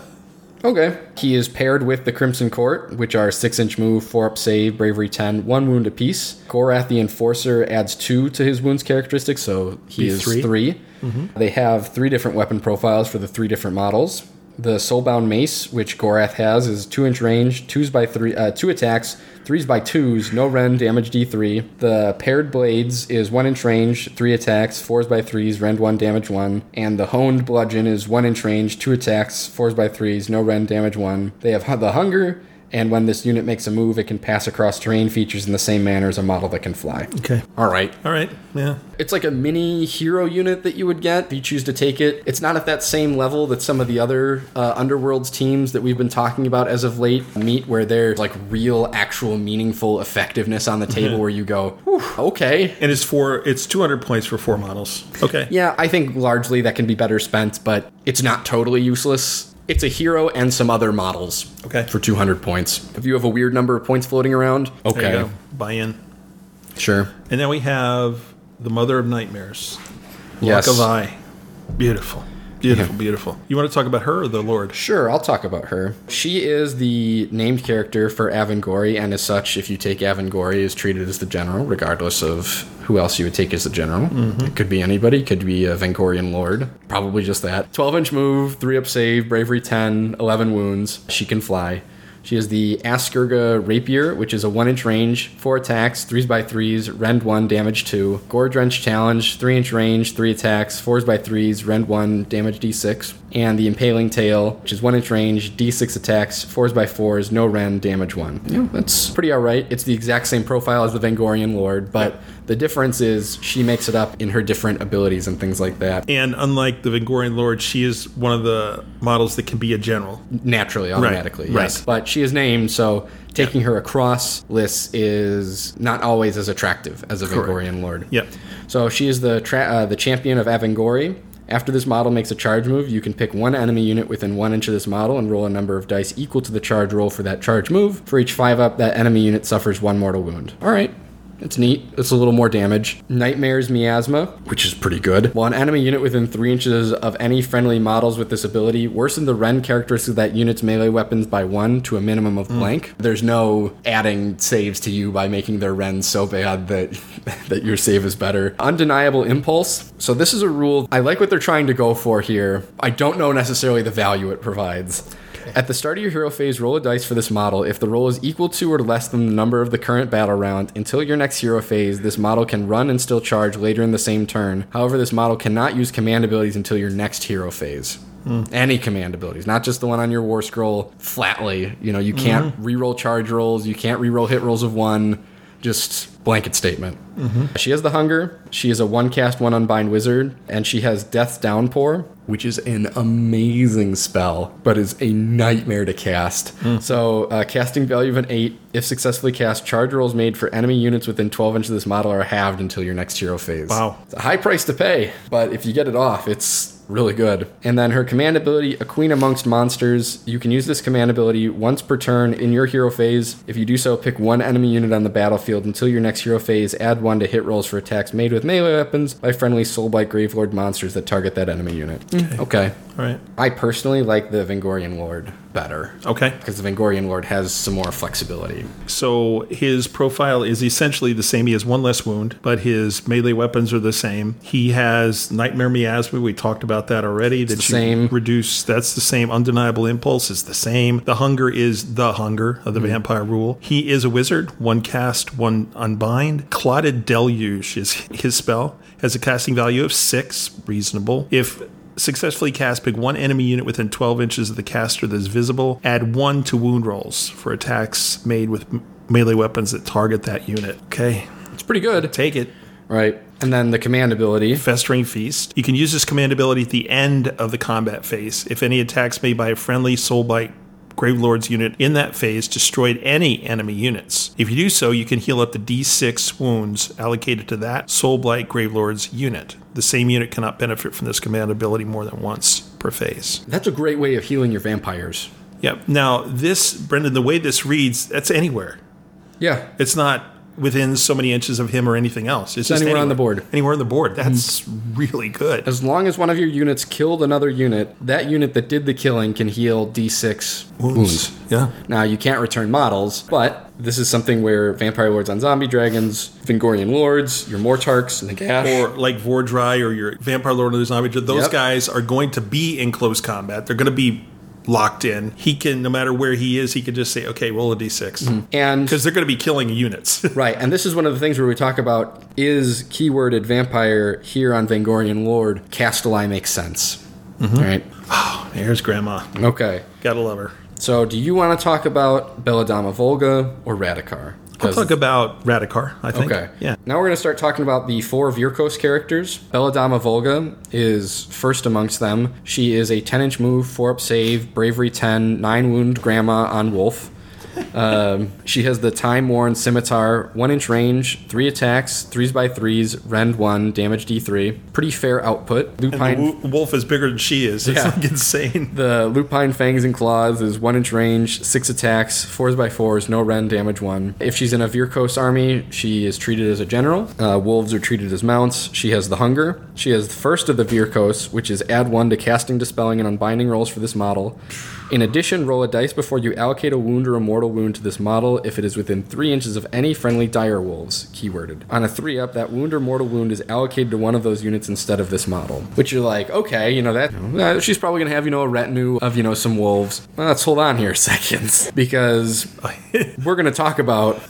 [SPEAKER 4] Okay. He is paired with the Crimson Court, which are 6 inch move, 4 up save, bravery 10, 1 wound apiece. Gorath the Enforcer adds 2 to his wounds characteristic, so he
[SPEAKER 3] Be
[SPEAKER 4] is
[SPEAKER 3] three.
[SPEAKER 4] 3. Mm-hmm. They have 3 different weapon profiles for the 3 different models. The Soulbound Mace, which Gorath has, is 2 inch range, 2s by 3, uh, 2 attacks, 3s by 2s, no rend, damage D3. The Paired Blades is 1 inch range, 3 attacks, 4s by 3s, rend 1, damage 1. And the Honed Bludgeon is 1 inch range, 2 attacks, 4s by 3s, no rend, damage 1. They have the Hunger, and when this unit makes a move, it can pass across terrain features in the same manner as a model that can fly.
[SPEAKER 3] Okay.
[SPEAKER 4] All right.
[SPEAKER 3] All right. Yeah.
[SPEAKER 4] It's like a mini hero unit that you would get if you choose to take it. It's not at that same level that some of the other uh, Underworlds teams that we've been talking about as of late meet, where there's like real, actual, meaningful effectiveness on the table where you go, okay.
[SPEAKER 3] And it's for it's 200 points for four models. Okay.
[SPEAKER 4] Yeah, I think largely that can be better spent, but it's not totally useless. It's a hero and some other models.
[SPEAKER 3] Okay.
[SPEAKER 4] For 200 points. If you have a weird number of points floating around,
[SPEAKER 3] There you
[SPEAKER 4] okay.
[SPEAKER 3] go. Buy in.
[SPEAKER 4] Sure.
[SPEAKER 3] And then we have the Mother of Nightmares.
[SPEAKER 4] Yes.
[SPEAKER 3] Lauka Vai. Beautiful. Beautiful, beautiful. You want to talk about her or the Lord?
[SPEAKER 4] Sure, I'll talk about her. She is the named character for Avengorii, and as such, if you take Avengorii, is treated as the general, regardless of who else you would take as the general. Mm-hmm. It could be anybody, could be a Vengorian lord. Probably just that. 12 inch move, 3 up save, bravery 10, 11 wounds. She can fly. She has the Askurga Rapier, which is a 1 inch range, 4 attacks, 3s by 3s, rend 1, damage 2. Gore Drench Challenge, 3 inch range, 3 attacks, 4s by 3s, rend 1, damage d6. And the Impaling Tail, which is 1 inch range, d6 attacks, 4s by 4s, no rend, damage 1. Yeah, that's pretty alright. It's the exact same profile as the Vengorian Lord, but the difference is she makes it up in her different abilities and things like that.
[SPEAKER 3] And unlike the Vengorian Lord, she is one of the models that can be a general.
[SPEAKER 4] Naturally, automatically,
[SPEAKER 3] right.
[SPEAKER 4] yes. But she is named, so taking her across lists is not always as attractive as a Vengorian Lord.
[SPEAKER 3] Yep.
[SPEAKER 4] So she is the tra- uh, the champion of Avengorii. After this model makes a charge move, you can pick one enemy unit within one inch of this model and roll a number of dice equal to the charge roll for that charge move. For each five up, that enemy unit suffers one mortal wound. All right. It's neat. It's a little more damage. Nightmare's Miasma, which is pretty good. While an enemy unit within 3 inches of any friendly models with this ability worsen the Rend characteristic of that unit's melee weapons by 1 to a minimum of blank. There's no adding saves to you by making their Rend so bad that, <laughs> that your save is better. Undeniable Impulse. So this is a rule. I like what they're trying to go for here. I don't know necessarily the value it provides. At the start of your hero phase, roll a dice for this model. If the roll is equal to or less than the number of the current battle round, until your next hero phase, this model can run and still charge later in the same turn. However, this model cannot use command abilities until your next hero phase. Hmm. Any command abilities, not just the one on your war scroll flatly. You know, you mm-hmm. can't reroll charge rolls, you can't reroll hit rolls of one. Just blanket statement. Mm-hmm. She has the hunger. She is a one cast, one unbind wizard, and she has Death's Downpour, which is an amazing spell, but is a nightmare to cast. So, uh, casting value of an eight. If successfully cast, charge rolls made for enemy units within 12 inches of this model are halved until your next hero phase.
[SPEAKER 3] Wow.
[SPEAKER 4] It's a high price to pay, but if you get it off, it's really good. And then her command ability, A Queen Amongst Monsters. You can use this command ability once per turn in your hero phase. If you do so, pick one enemy unit on the battlefield until your next hero phase. Add one to hit rolls for attacks made with melee weapons by friendly Soulblight Gravelord monsters that target that enemy unit. Okay.
[SPEAKER 3] All right.
[SPEAKER 4] I personally like the Vengorian Lord better.
[SPEAKER 3] Okay.
[SPEAKER 4] Because the Vengorian Lord has some more flexibility.
[SPEAKER 3] So his profile is essentially the same. He has one less wound, but his melee weapons are the same. He has Nightmare Miasma. We talked about that already. That
[SPEAKER 4] the
[SPEAKER 3] you
[SPEAKER 4] same.
[SPEAKER 3] Reduce. That's the same. Undeniable Impulse is the same. The Hunger is the Hunger of the
[SPEAKER 4] Mm-hmm.
[SPEAKER 3] Vampire Rule. He is a wizard. One cast, one unbind. Clotted Deluge is his spell. Has a casting value of six. Reasonable. If successfully cast, pick one enemy unit within 12 inches of the caster that is visible. Add one to wound rolls for attacks made with melee weapons that target that unit. Okay,
[SPEAKER 4] It's pretty good.
[SPEAKER 3] take it.
[SPEAKER 4] Right. And then the command ability.
[SPEAKER 3] Festering Feast. You can use this command ability at the end of the combat phase. If any attacks made by a friendly Soulblight Gravelord's unit in that phase destroyed any enemy units. If you do so, you can heal up the D6 wounds allocated to that Soulblight Gravelord's unit. The same unit cannot benefit from this command ability more than once per phase.
[SPEAKER 4] That's a great way of healing your vampires.
[SPEAKER 3] Yep. Now, this, Brendan, the way this reads, that's anywhere.
[SPEAKER 4] Yeah.
[SPEAKER 3] It's not within so many inches of him or anything else. It's,
[SPEAKER 4] It's
[SPEAKER 3] just
[SPEAKER 4] anywhere on the board.
[SPEAKER 3] Anywhere on the board. Hmm. That's really good.
[SPEAKER 4] As long as one of your units killed another unit, that unit that did the killing can heal D6 wounds.
[SPEAKER 3] Yeah.
[SPEAKER 4] Now, you can't return models, but this is something where Vampire Lords on Zombie Dragons, Vengorian Lords, your Mortarchs, Nagash.
[SPEAKER 3] Or like Vhordrai or your Vampire Lord of the Zombie, those
[SPEAKER 4] Yep.
[SPEAKER 3] guys are going to be in close combat. They're going to be locked in. He can, no matter where he is, he can just say, okay, roll a d6.
[SPEAKER 4] and
[SPEAKER 3] Because they're going to be killing units. <laughs>
[SPEAKER 4] Right, and this is one of the things where we talk about is keyworded vampire here on Vengorian Lord. Kastelai makes sense. Mm-hmm. Right.
[SPEAKER 3] Oh, there's Grandma.
[SPEAKER 4] Okay.
[SPEAKER 3] Gotta love her.
[SPEAKER 4] So, do you want to talk about Belladamma Volga or Radukar?
[SPEAKER 3] I'll talk about Radukar, I think.
[SPEAKER 4] Okay.
[SPEAKER 3] Yeah.
[SPEAKER 4] Now we're going to start talking about the four Vyrkos characters. Belladamma Volga is first amongst them. She is a 10 inch move, 4 up save, bravery 10, 9 wound grandma on wolf. Um, she has the time worn scimitar, 1 inch range, 3 attacks, 3s by 3s, rend 1, damage d3. Pretty fair output.
[SPEAKER 3] And
[SPEAKER 4] Lupine.
[SPEAKER 3] the wo- wolf is bigger than she is. It's
[SPEAKER 4] Yeah.
[SPEAKER 3] like insane. <laughs>
[SPEAKER 4] The Lupine Fangs and Claws is 1 inch range, 6 attacks, 4s by 4s, no rend, damage 1. If she's in a Vyrkos army, she is treated as a general. Uh, wolves are treated as mounts. She has the Hunger. She has the first of the Vyrkos, which is add 1 to casting, dispelling, and unbinding rolls for this model. In addition, roll a dice before you allocate a wound or a mortal wound to this model if it is within 3 inches of any friendly dire wolves, keyworded. On a 3 up, that wound or mortal wound is allocated to one of those units instead of this model. Which you're like, okay, you know, that uh, she's probably going to have, you know, a retinue of, you know, some wolves. Well, let's hold on here a <laughs> second because <laughs> we're going to talk about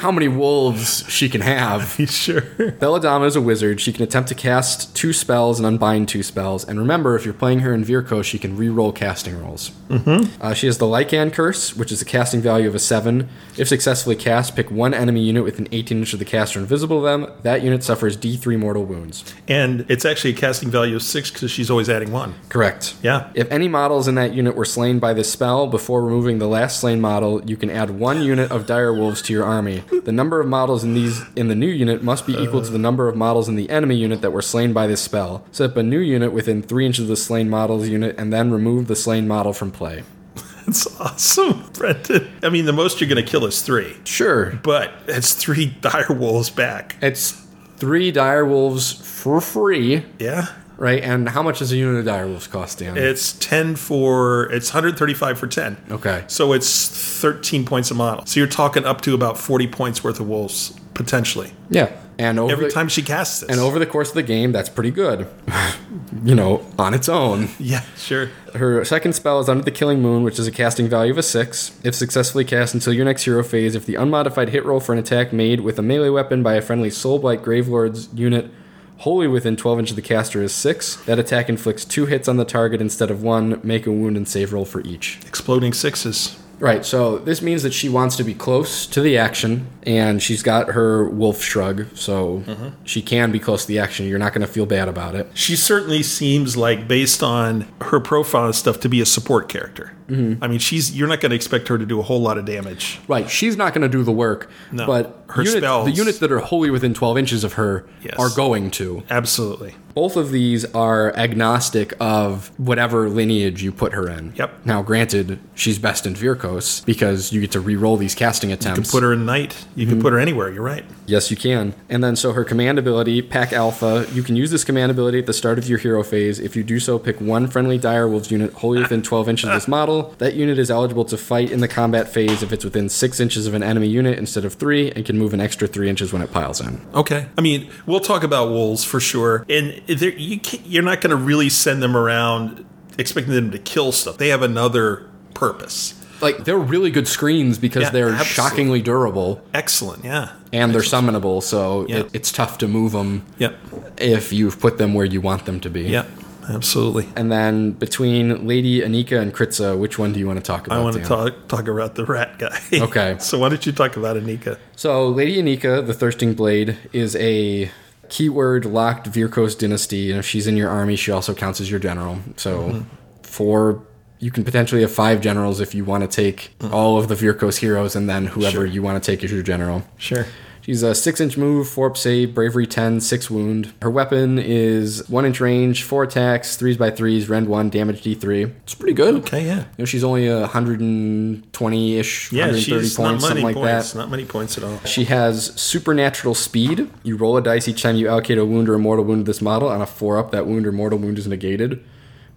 [SPEAKER 4] how many wolves she can have. <laughs>
[SPEAKER 3] sure.
[SPEAKER 4] Belladamma is a wizard. She can attempt to cast two spells and unbind two spells. And remember, if you're playing her in Virko, she can re-roll casting rolls. Mm-hmm. Uh, she has the Lycan Curse, which is a casting value of a 7. If successfully cast, pick one enemy unit within 18 inches of the caster invisible to them. That unit suffers D3 mortal wounds.
[SPEAKER 3] And it's actually a casting value of six because she's always adding one.
[SPEAKER 4] Correct.
[SPEAKER 3] Yeah.
[SPEAKER 4] If any models in that unit were slain by this spell, before removing the last slain model, you can add one unit of dire wolves to your army. The number of models in these in the new unit must be equal to the number of models in the enemy unit that were slain by this spell. Set up a new unit within three inches of the slain models unit, and then remove the slain model from play. <laughs>
[SPEAKER 3] That's awesome, <laughs> Brendan. I mean, the most you're going to kill is three,
[SPEAKER 4] Sure.
[SPEAKER 3] but it's three <laughs> dire wolves back.
[SPEAKER 4] It's three dire wolves for free,
[SPEAKER 3] Yeah.
[SPEAKER 4] right? And how much does a unit of dire wolves cost, Dan?
[SPEAKER 3] It's 10 for, it's 135 for 10.
[SPEAKER 4] okay.
[SPEAKER 3] So it's 13 points a model. So you're talking up to about 40 points worth of wolves, potentially,
[SPEAKER 4] Yeah. And over
[SPEAKER 3] every
[SPEAKER 4] the,
[SPEAKER 3] time she casts this.
[SPEAKER 4] and over the course of the game, that's pretty good. <laughs> you know, on its own.
[SPEAKER 3] Yeah, sure.
[SPEAKER 4] Her second spell is Under the Killing Moon, which is a casting value of a 6. If successfully cast until your next hero phase, if the unmodified hit roll for an attack made with a melee weapon by a friendly Soulblight Gravelord's unit wholly within 12 inches of the caster is 6, that attack inflicts 2 hits on the target instead of 1. Make a wound and save roll for each.
[SPEAKER 3] Exploding sixes.
[SPEAKER 4] Right, so this means that she wants to be close to the action, and she's got her wolf shrug, so she can be close to the action. You're not going to feel bad about it.
[SPEAKER 3] She certainly seems like, based on her profile and stuff, to be a support character.
[SPEAKER 4] Mm-hmm.
[SPEAKER 3] I mean, she's you're not going to expect her to do a whole lot of damage.
[SPEAKER 4] Right, she's not going to do the work,
[SPEAKER 3] No,
[SPEAKER 4] but
[SPEAKER 3] her
[SPEAKER 4] units-
[SPEAKER 3] spells-
[SPEAKER 4] the units that are wholly within 12 inches of her
[SPEAKER 3] Yes.
[SPEAKER 4] are going to.
[SPEAKER 3] Absolutely.
[SPEAKER 4] Both of these are agnostic of whatever lineage you put her in.
[SPEAKER 3] Yep.
[SPEAKER 4] Now, granted, she's best in Vyrkos because you get to re-roll these casting attempts.
[SPEAKER 3] You can put her in knight. You
[SPEAKER 4] Mm-hmm.
[SPEAKER 3] can put her anywhere. You're right.
[SPEAKER 4] Yes, you can. And then, so her command ability, Pack Alpha, you can use this command ability at the start of your hero phase. If you do so, pick one friendly Dire Wolves unit wholly within <laughs> 12 inches of this model. That unit is eligible to fight in the combat phase if it's within 6 inches of an enemy unit instead of 3, and can move an extra 3 inches when it piles in.
[SPEAKER 3] Okay. I mean, we'll talk about wolves for sure, and you can't, you're not going to really send them around expecting them to kill stuff. They have another purpose.
[SPEAKER 4] Like, they're really good screens because
[SPEAKER 3] Yeah,
[SPEAKER 4] they're
[SPEAKER 3] absolutely.
[SPEAKER 4] shockingly durable.
[SPEAKER 3] Excellent. Yeah.
[SPEAKER 4] and they're summonable, so
[SPEAKER 3] Yeah.
[SPEAKER 4] it, it's tough to move them
[SPEAKER 3] Yep.
[SPEAKER 4] if you've put them where you want them to be.
[SPEAKER 3] Yep. Absolutely.
[SPEAKER 4] And then between Lady Annika and Kritza, which one do you want to talk about?
[SPEAKER 3] I want to talk talk about the rat guy. <laughs>
[SPEAKER 4] Okay.
[SPEAKER 3] so why don't you talk about Annika?
[SPEAKER 4] So Lady Annika, the Thirsting Blade, is a keyword locked Vyrkos dynasty, and if she's in your army, she also counts as your general. So
[SPEAKER 3] Mm-hmm.
[SPEAKER 4] for you can potentially have five generals if you want to take all of the Vyrkos heroes and then whoever
[SPEAKER 3] Mm-hmm. Sure.
[SPEAKER 4] you want to take as your general.
[SPEAKER 3] Sure.
[SPEAKER 4] She's a six inch move, four up save, bravery 10, six wound. Her weapon is one inch range, four attacks, threes by threes, rend one, damage D3. It's pretty good.
[SPEAKER 3] Okay. Yeah.
[SPEAKER 4] You know, she's only a 120 ish,
[SPEAKER 3] Yeah.
[SPEAKER 4] 130
[SPEAKER 3] She's
[SPEAKER 4] points,
[SPEAKER 3] not many
[SPEAKER 4] something like
[SPEAKER 3] points.
[SPEAKER 4] that.
[SPEAKER 3] Not many points at all.
[SPEAKER 4] She has supernatural speed. You roll a dice each time you allocate a wound or a mortal wound to this model. On a four up, that wound or mortal wound is negated,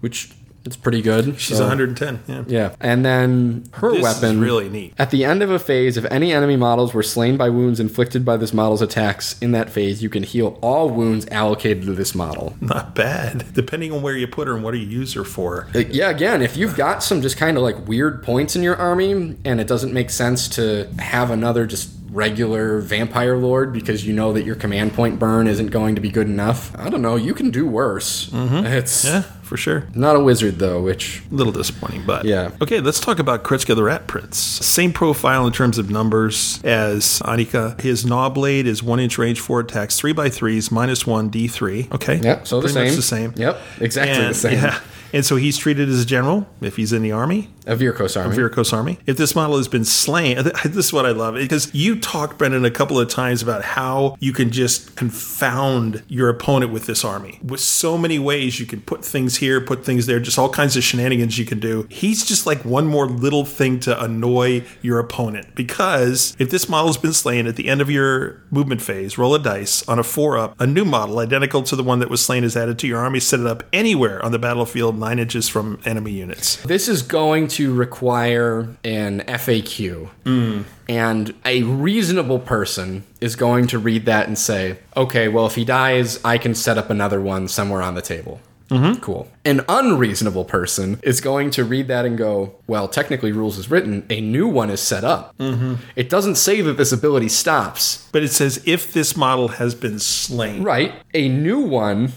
[SPEAKER 4] which is pretty good.
[SPEAKER 3] She's
[SPEAKER 4] So,
[SPEAKER 3] 110. Yeah.
[SPEAKER 4] Yeah. And then her
[SPEAKER 3] This
[SPEAKER 4] weapon.
[SPEAKER 3] is really neat.
[SPEAKER 4] At the end of a phase, if any enemy models were slain by wounds inflicted by this model's attacks in that phase, you can heal all wounds allocated to this model.
[SPEAKER 3] Not bad. Depending on where you put her and what do you use her for.
[SPEAKER 4] Like, yeah, again, if you've got some just kind of like weird points in your army and it doesn't make sense to have another just regular vampire lord because you know that your command point burn isn't going to be good enough, I don't know, you can do worse. Mm-hmm. It's
[SPEAKER 3] Yeah, for sure.
[SPEAKER 4] not a wizard though, which
[SPEAKER 3] A little disappointing, but
[SPEAKER 4] Yeah.
[SPEAKER 3] Okay, let's talk about Kritza the Rat Prince. Same profile in terms of numbers as Annika. His Gnaw Blade is one inch range, four attacks, three by threes, minus one D three. Okay,
[SPEAKER 4] yeah, so the
[SPEAKER 3] pretty
[SPEAKER 4] same.
[SPEAKER 3] much the same.
[SPEAKER 4] Yep, exactly
[SPEAKER 3] And,
[SPEAKER 4] the same.
[SPEAKER 3] Yeah, and so he's treated as a general if he's in the army.
[SPEAKER 4] A Vyrkos army.
[SPEAKER 3] Vyrkos army. If this model has been slain, <laughs> this is what I love because you talked, Brendan, a couple of times about how you can just confound your opponent with this army. With so many ways you can put things here, put things there, just all kinds of shenanigans you can do. He's just like one more little thing to annoy your opponent because if this model's been slain at the end of your movement phase, roll a dice on a four up, a new model identical to the one that was slain is added to your army, set it up anywhere on the battlefield nine inches from enemy units.
[SPEAKER 4] This is going to require an FAQ. And a reasonable person is going to read that and say, okay, well, if he dies, I can set up another one somewhere on the table. Mm-hmm. Cool. An unreasonable person is going to read that and go, well, technically, rules is written, a new one is set up. Mm-hmm. It doesn't say that this ability stops.
[SPEAKER 3] But it says if this model has been slain.
[SPEAKER 4] Right. A new one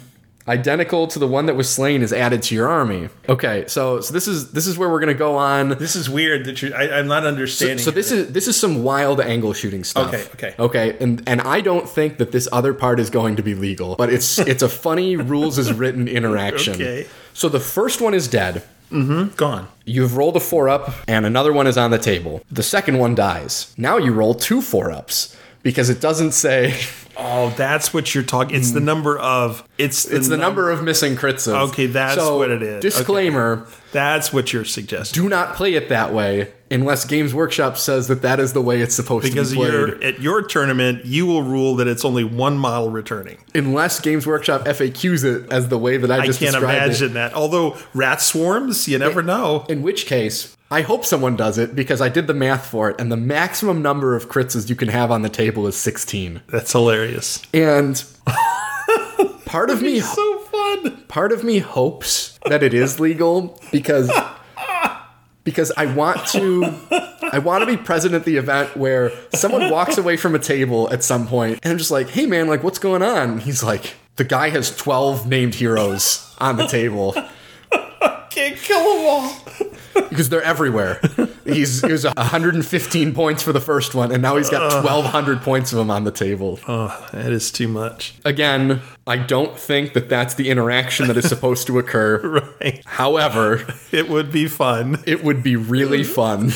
[SPEAKER 4] identical to the one that was slain is added to your army. Okay, so so this is this is where we're gonna go on.
[SPEAKER 3] This is weird that you. I, I'm not understanding.
[SPEAKER 4] So this is this is some wild angle shooting stuff.
[SPEAKER 3] Okay, okay.
[SPEAKER 4] okay, and and I don't think that this other part is going to be legal, but it's <laughs> it's a funny rules is written interaction.
[SPEAKER 3] Okay.
[SPEAKER 4] So the first one is dead. Mm-hmm.
[SPEAKER 3] Gone.
[SPEAKER 4] You've rolled a four up, and another one is on the table. The second one dies. Now you roll two four ups because it doesn't say
[SPEAKER 3] Oh, that's what you're talking. It's the hmm. number of. It's the,
[SPEAKER 4] it's the number of missing crits.
[SPEAKER 3] Okay, that's
[SPEAKER 4] So,
[SPEAKER 3] what it is.
[SPEAKER 4] Disclaimer:
[SPEAKER 3] That's what you're suggesting.
[SPEAKER 4] Do not play it that way unless Games Workshop says that that is the way it's supposed
[SPEAKER 3] Because
[SPEAKER 4] to be played.
[SPEAKER 3] you're at your tournament, you will rule that it's only one model returning.
[SPEAKER 4] Unless Games Workshop FAQs it as the way that I
[SPEAKER 3] I
[SPEAKER 4] just
[SPEAKER 3] can't imagine
[SPEAKER 4] it.
[SPEAKER 3] that. Although rat swarms, you never know.
[SPEAKER 4] In which case, I hope someone does it because I did the math for it, and the maximum number of crits you can have on the table is 16.
[SPEAKER 3] That's hilarious.
[SPEAKER 4] And <laughs> part of me
[SPEAKER 3] So fun.
[SPEAKER 4] part of me hopes that it is legal because because I want to I want to be present at the event where someone walks away from a table at some point and I'm just like, "Hey man, like what's going on?" And he's like, "The guy has 12 named heroes on the table <laughs>
[SPEAKER 3] Can't kill them all.
[SPEAKER 4] Because they're everywhere." He's he was 115 points for the first one and now he's got 1200 points of them on the table.
[SPEAKER 3] Oh, that is too much.
[SPEAKER 4] Again, I don't think that that's the interaction that is supposed to occur. <laughs>
[SPEAKER 3] Right.
[SPEAKER 4] However,
[SPEAKER 3] It would be fun.
[SPEAKER 4] it would be really <laughs> fun.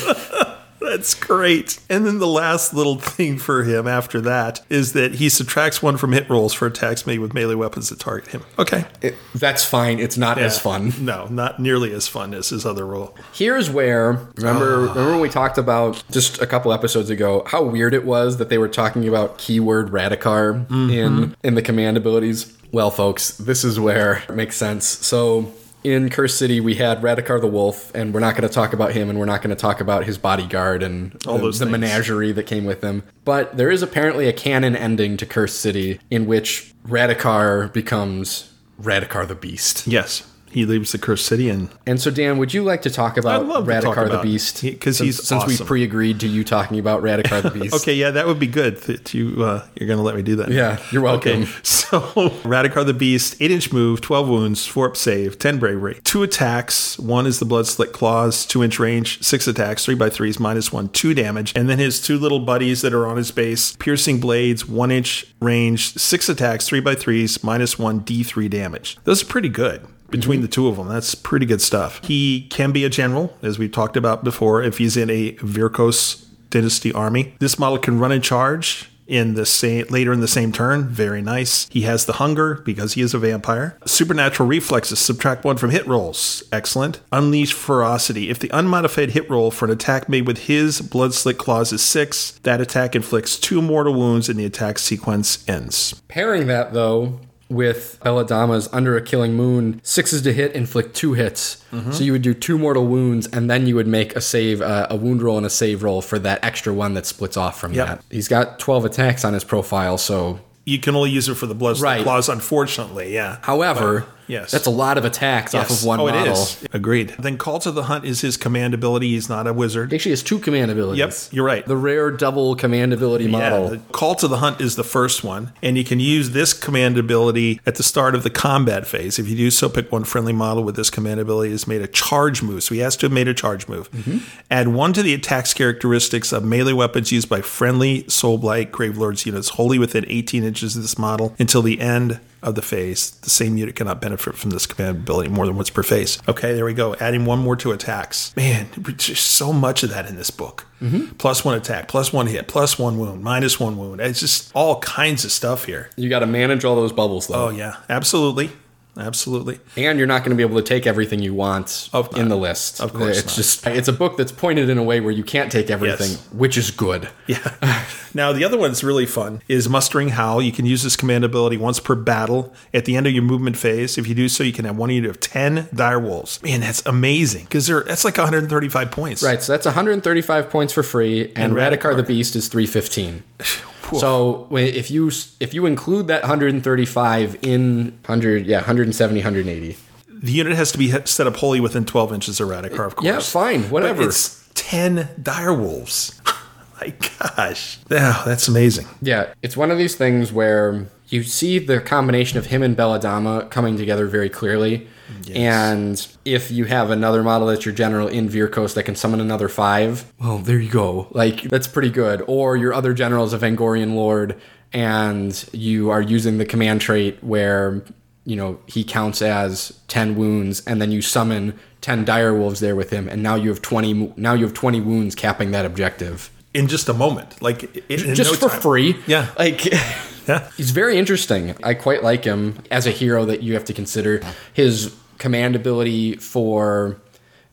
[SPEAKER 3] That's great. And then the last little thing for him after that is that he subtracts one from hit rolls for attacks made with melee weapons that target him. Okay.
[SPEAKER 4] It- that's fine. It's not as fun.
[SPEAKER 3] No, not nearly as fun as his other role.
[SPEAKER 4] Here's where remember ah. remember when we talked about just a couple episodes ago how weird it was that they were talking about keyword Radukar in mm-hmm. in the command abilities. Well, folks, this is where it makes sense. So in Curse City, we had Radukar the Wolf, and we're not going to talk about him, and we're not going to talk about his bodyguard and
[SPEAKER 3] All
[SPEAKER 4] the,
[SPEAKER 3] those
[SPEAKER 4] the
[SPEAKER 3] things.
[SPEAKER 4] menagerie that came with him. But there is apparently a canon ending to Curse City in which Radukar becomes Radukar the Beast.
[SPEAKER 3] Yes. He leaves the cursed city and
[SPEAKER 4] And so, Dan, would you like to talk about
[SPEAKER 3] to talk
[SPEAKER 4] Radukar the Beast?
[SPEAKER 3] 'cause
[SPEAKER 4] Since-
[SPEAKER 3] he's
[SPEAKER 4] since we pre-agreed to you talking about Radukar the <laughs> Beast.
[SPEAKER 3] Okay, yeah, that would be good that you uh, you're going to let me do that.
[SPEAKER 4] Yeah, you're welcome.
[SPEAKER 3] Okay, <laughs> so Radukar the Beast, eight inch move, twelve wounds, four up save, ten bravery, two attacks. One is the blood slit claws, two inch range, six attacks, three by threes, minus one, two damage, and then his two little buddies that are on his base, piercing blades, one inch range, six attacks, three by threes, minus one, d three damage. Those are pretty good. Between the two of them, that's pretty good stuff. He can be a general, as we've talked about before, if he's in a Vyrkos Dynasty army. This model can run and charge in the same later in the same turn. Very nice. He has the hunger because he is a vampire. Supernatural reflexes subtract one from hit rolls. Excellent. Unleash ferocity. If the unmodified hit roll for an attack made with his blood slit claws is six, that attack inflicts two mortal wounds and the attack sequence ends.
[SPEAKER 4] Pairing that though with Belladamma's Under a Killing Moon, sixes to hit, inflict two hits.
[SPEAKER 3] Mm-hmm.
[SPEAKER 4] So you would do two mortal wounds, and then you would make a save, uh, a wound roll and a save roll for that extra one that splits off from
[SPEAKER 3] Yep.
[SPEAKER 4] that. He's got twelve attacks on his profile, so
[SPEAKER 3] You can only use it for the blood
[SPEAKER 4] Right.
[SPEAKER 3] claws, unfortunately. Yeah.
[SPEAKER 4] however,
[SPEAKER 3] yes.
[SPEAKER 4] that's a lot of attacks off of one
[SPEAKER 3] oh,
[SPEAKER 4] model.
[SPEAKER 3] it is. Agreed. Then Call to the Hunt is his command ability. He's not a wizard.
[SPEAKER 4] He actually has two command abilities.
[SPEAKER 3] Yep, you're right.
[SPEAKER 4] The rare double command ability model.
[SPEAKER 3] Yeah, Call to the Hunt is the first one, and you can use this command ability at the start of the combat phase. If you do so, pick one friendly model with this command ability has made a charge move. So he has to have made a charge move.
[SPEAKER 4] Mm-hmm.
[SPEAKER 3] Add one to the attack's characteristics of melee weapons used by friendly Soulblight Gravelords units wholly within 18 inches of this model until the end of the phase. The same unit cannot benefit from this command ability more than once per phase. Okay, there we go. Adding one more to attacks. Man, just so much of that in this book. Mm-hmm. Plus one attack, plus one hit, plus one wound, minus one wound. It's just all kinds of stuff here.
[SPEAKER 4] You got to manage all those bubbles though.
[SPEAKER 3] Oh yeah, absolutely, absolutely.
[SPEAKER 4] And you're not going to be able to take everything you want
[SPEAKER 3] Of-
[SPEAKER 4] in the list.
[SPEAKER 3] of course
[SPEAKER 4] It's
[SPEAKER 3] not.
[SPEAKER 4] just it's a book that's pointed in a way where you can't take everything,
[SPEAKER 3] Yes.
[SPEAKER 4] which is good. <laughs>
[SPEAKER 3] Yeah. now the other one that's really fun is mustering howl. You can use this command ability once per battle at the end of your movement phase. If you do so, you can have one unit of ten dire wolves. Man, that's amazing because they're that's like 135 points.
[SPEAKER 4] Right, so that's 135 points for free and,
[SPEAKER 3] And
[SPEAKER 4] Radukar the Beast is 315. <sighs> so if you if you include that 135 in 100 yeah, 170 180.
[SPEAKER 3] The unit has to be set up wholly within 12 inches of Radukar, of course.
[SPEAKER 4] Yeah, fine,
[SPEAKER 3] But
[SPEAKER 4] whatever.
[SPEAKER 3] it's 10 dire wolves. <laughs> My gosh. Yeah, that's amazing.
[SPEAKER 4] Yeah, it's one of these things where you see the combination of him and Belladamma coming together very clearly. And if you have another model that's your general in Vyrkos that can summon another five, well, there you go. Like, that's pretty good. Or your other general is a Vengorian Lord, and you are using the command trait where, you know, he counts as 10 wounds, and then you summon 10 dire wolves there with him, and now you have 20, now you have 20 wounds capping that objective.
[SPEAKER 3] in just a moment, like in, in
[SPEAKER 4] Just
[SPEAKER 3] no
[SPEAKER 4] for
[SPEAKER 3] time.
[SPEAKER 4] free.
[SPEAKER 3] Yeah.
[SPEAKER 4] Like, <laughs>
[SPEAKER 3] Yeah.
[SPEAKER 4] He's very interesting. I quite like him as a hero that you have to consider. His command ability for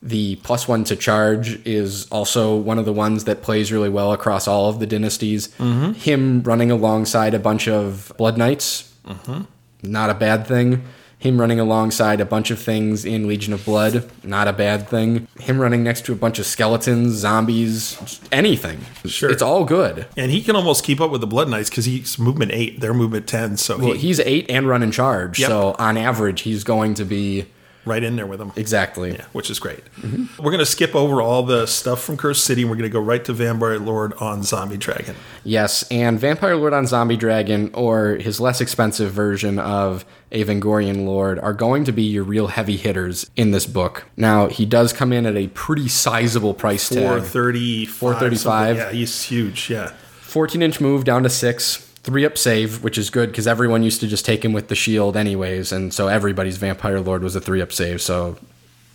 [SPEAKER 4] the plus one to charge is also one of the ones that plays really well across all of the dynasties. Mm-hmm. Him running alongside a bunch of Blood Knights, mm-hmm. not a bad thing. Him running alongside a bunch of things in Legion of Blood, not a bad thing. Him running next to a bunch of skeletons, zombies, anything.
[SPEAKER 3] Sure.
[SPEAKER 4] It's all good.
[SPEAKER 3] And he can almost keep up with the Blood Knights because he's movement eight, they're movement ten, so
[SPEAKER 4] Well,
[SPEAKER 3] he,
[SPEAKER 4] he's eight and run in charge,
[SPEAKER 3] Yep.
[SPEAKER 4] so on average, he's going to be
[SPEAKER 3] right in there with them.
[SPEAKER 4] exactly.
[SPEAKER 3] Yeah, which is great. We're going to skip over all the stuff from Cursed City and we're going to go right to Vampire Lord on Zombie Dragon.
[SPEAKER 4] Yes, and Vampire Lord on Zombie Dragon, or his less expensive version of a Vengorian Lord, are going to be your real heavy hitters in this book. Now, he does come in at a pretty sizable price tag.
[SPEAKER 3] 435.
[SPEAKER 4] 435.
[SPEAKER 3] Yeah, he's huge. Yeah.
[SPEAKER 4] 14 inch move down to six. Three up save, which is good because everyone used to just take him with the shield anyways, and so everybody's Vampire Lord was a three up save. So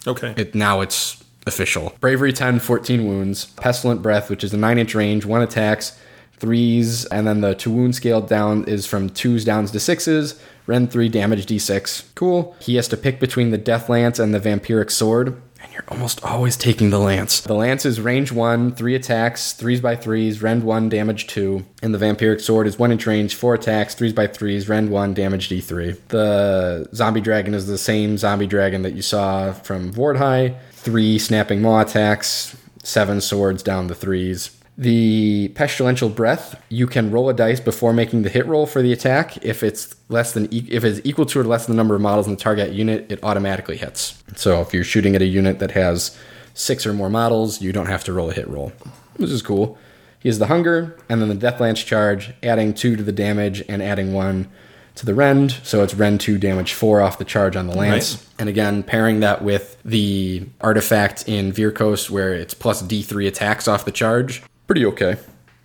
[SPEAKER 3] Okay.
[SPEAKER 4] it now it's official. Bravery 10, 14 wounds. Pestilent Breath, which is a 9 inch range, 1 attacks, 3s, and then the two wound scale down is from 2s downs to 6s. Rend 3 damage d6. Cool. He has to pick between the Death Lance and the Vampiric Sword. And you're almost always taking the Lance. The Lance is range 1, 3 attacks, 3s by 3s, Rend 1, damage 2. And the Vampiric Sword is 1 inch range, 4 attacks, 3s by 3s, Rend 1, damage d3. The Zombie Dragon is the same Zombie Dragon that you saw from Vhordrai. 3 snapping maw attacks, 7 swords down the 3s. The pestilential breath, you can roll a dice before making the hit roll for the attack. If it's less than e- if it's equal to or less than the number of models in the target unit, it automatically hits. So if you're shooting at a unit that has six or more models, you don't have to roll a hit roll, This is cool. He has the hunger and then the death lance charge, adding two to the damage and adding one to the rend. So it's rend two, damage four off the charge on the lance.
[SPEAKER 3] Right.
[SPEAKER 4] And again, pairing that with the artifact in Vyrkos where it's plus D3 attacks off the charge, pretty okay.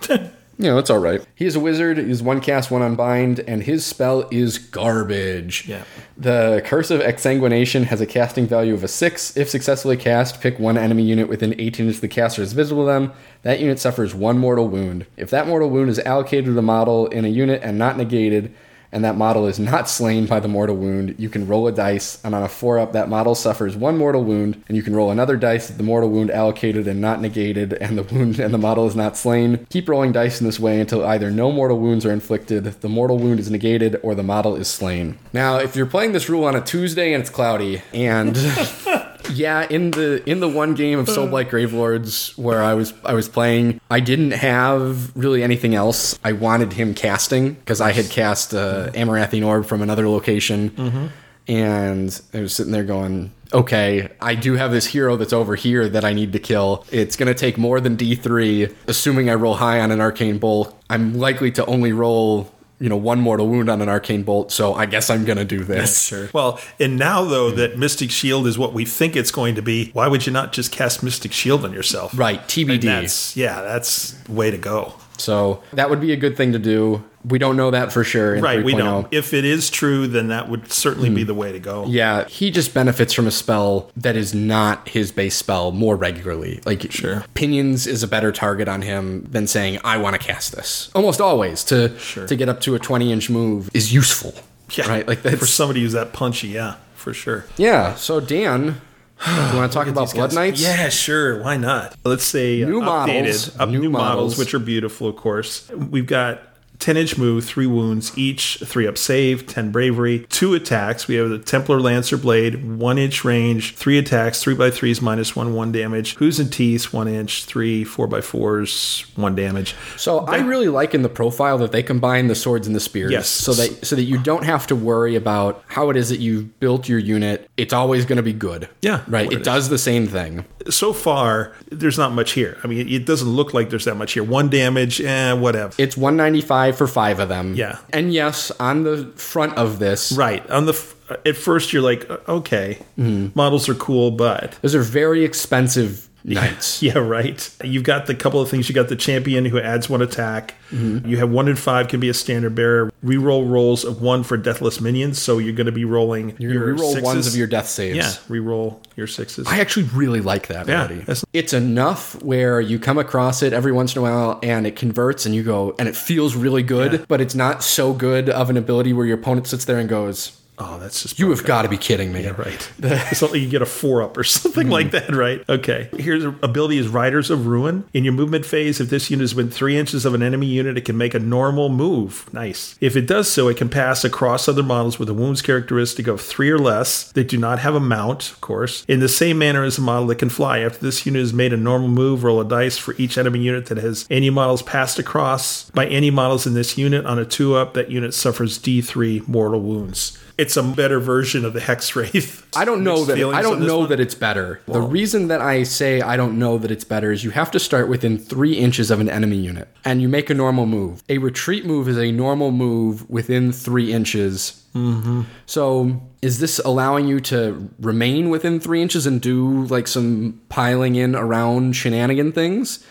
[SPEAKER 4] <laughs> Yeah, know, it's all right. He is a wizard. He's one cast, one unbind, and his spell is garbage.
[SPEAKER 3] Yeah.
[SPEAKER 4] The Curse of Exsanguination has a casting value of a 6. If successfully cast, pick one enemy unit within 18 inches of the caster is visible to them. That unit suffers one mortal wound. If that mortal wound is allocated to the model in a unit and not negated, and that model is not slain by the mortal wound, you can roll a dice, and on a 4 up, that model suffers one mortal wound, and you can roll another dice the mortal wound allocated and not negated, and the wound and the model is not slain. Keep rolling dice in this way until either no mortal wounds are inflicted, the mortal wound is negated, or the model is slain. Now, if you're playing this rule on a Tuesday and it's cloudy, and <laughs> <laughs> yeah, in the in the one game of Soulblight Gravelords where I was I was playing, I didn't have really anything else. I wanted him casting because I had cast uh, Amaranthine Orb from another location, and I was sitting there going, "Okay, I do have this hero that's over here that I need to kill. It's gonna take more than D three, assuming I roll high on an Arcane Bolt. I'm likely to only roll." You know, one mortal wound on an arcane bolt, so I guess I'm gonna do this.
[SPEAKER 3] Sure. Well, and now though that Mystic Shield is what we think it's going to be, why would you not just cast Mystic Shield on yourself?
[SPEAKER 4] Right, TBD.
[SPEAKER 3] that's yeah, that's way to go.
[SPEAKER 4] So that would be a good thing to do. We don't know that for sure. In
[SPEAKER 3] Right, we
[SPEAKER 4] 3.0.
[SPEAKER 3] don't. If it is true, then that would certainly be hmm. the way to go.
[SPEAKER 4] Yeah, he just benefits from a spell that is not his base spell more regularly. Like,
[SPEAKER 3] Sure.
[SPEAKER 4] Pinions is a better target on him than saying, I want to cast this. Almost always to
[SPEAKER 3] Sure.
[SPEAKER 4] to get up to a 20 inch move is useful.
[SPEAKER 3] Yeah.
[SPEAKER 4] Right? Like, that's.
[SPEAKER 3] for somebody who's that punchy, yeah, for sure.
[SPEAKER 4] yeah, so Dan, you want to talk about Blood
[SPEAKER 3] guys-
[SPEAKER 4] Knights?
[SPEAKER 3] Yeah, sure. Why not? Let's say uh,
[SPEAKER 4] New
[SPEAKER 3] updated,
[SPEAKER 4] models.
[SPEAKER 3] up-
[SPEAKER 4] New
[SPEAKER 3] new, models,
[SPEAKER 4] models.
[SPEAKER 3] which are beautiful, of course. We've got 10 inch move, three wounds each, three up save, 10 bravery, two attacks. We have the Templar Lancer Blade, one inch range, three attacks, three by threes, minus one, one damage. Hooves and teeth, one inch, three, four by fours, one damage.
[SPEAKER 4] So I really like in the profile that they combine the swords and the spears,
[SPEAKER 3] Yes.
[SPEAKER 4] so that so that you don't have to worry about how it is that you've built your unit. It's always going to be good.
[SPEAKER 3] Yeah,
[SPEAKER 4] right. It
[SPEAKER 3] it
[SPEAKER 4] does the same thing.
[SPEAKER 3] So far, there's not much here. I mean, it doesn't look like there's that much here. One damage, eh, whatever.
[SPEAKER 4] It's 195 five for five of them.
[SPEAKER 3] Yeah.
[SPEAKER 4] And yes, on the front of this,
[SPEAKER 3] Right. On the f- at first you're like, "Uh, okay, models are cool, but
[SPEAKER 4] those are very expensive knights. <laughs>
[SPEAKER 3] yeah, right. You've got the couple of things. You got the champion who adds one attack. Mm-hmm. You have one in five can be a standard bearer. Reroll rolls of one for deathless minions, so you're going to be rolling.
[SPEAKER 4] You're
[SPEAKER 3] your
[SPEAKER 4] reroll
[SPEAKER 3] sixes.
[SPEAKER 4] ones of your death saves.
[SPEAKER 3] Yeah, reroll your sixes.
[SPEAKER 4] I actually really like that
[SPEAKER 3] Yeah, that's-
[SPEAKER 4] It's enough where you come across it every once in a while and it converts and you go, and it feels really good, but it's not so good of an ability where your opponent sits there and goes,
[SPEAKER 3] oh, that's just
[SPEAKER 4] You have got to be kidding me.
[SPEAKER 3] right. <laughs> it's not like you get a four up or <laughs> something like mm. that, right? Okay. Here's ability is Riders of Ruin. In your movement phase, if this unit is within three inches of an enemy unit, it can make a normal move. Nice. If it does so, it can pass across other models with a wounds characteristic of three or less that do not have a mount, of course, in the same manner as a model that can fly. After this unit has made a normal move, roll a dice for each enemy unit that has any models passed across by any models in this unit. On a two up, that unit suffers D3 mortal wounds. It's a better version of the Hex Wraith. <laughs>
[SPEAKER 4] I don't know that I don't know
[SPEAKER 3] one?
[SPEAKER 4] that it's better. The reason that I say I don't know that it's better is you have to start within three inches of an enemy unit and you make a normal move. A retreat move is a normal move within three inches. Mm-hmm. So is this allowing you to remain within three inches and do like some piling in around shenanigan things?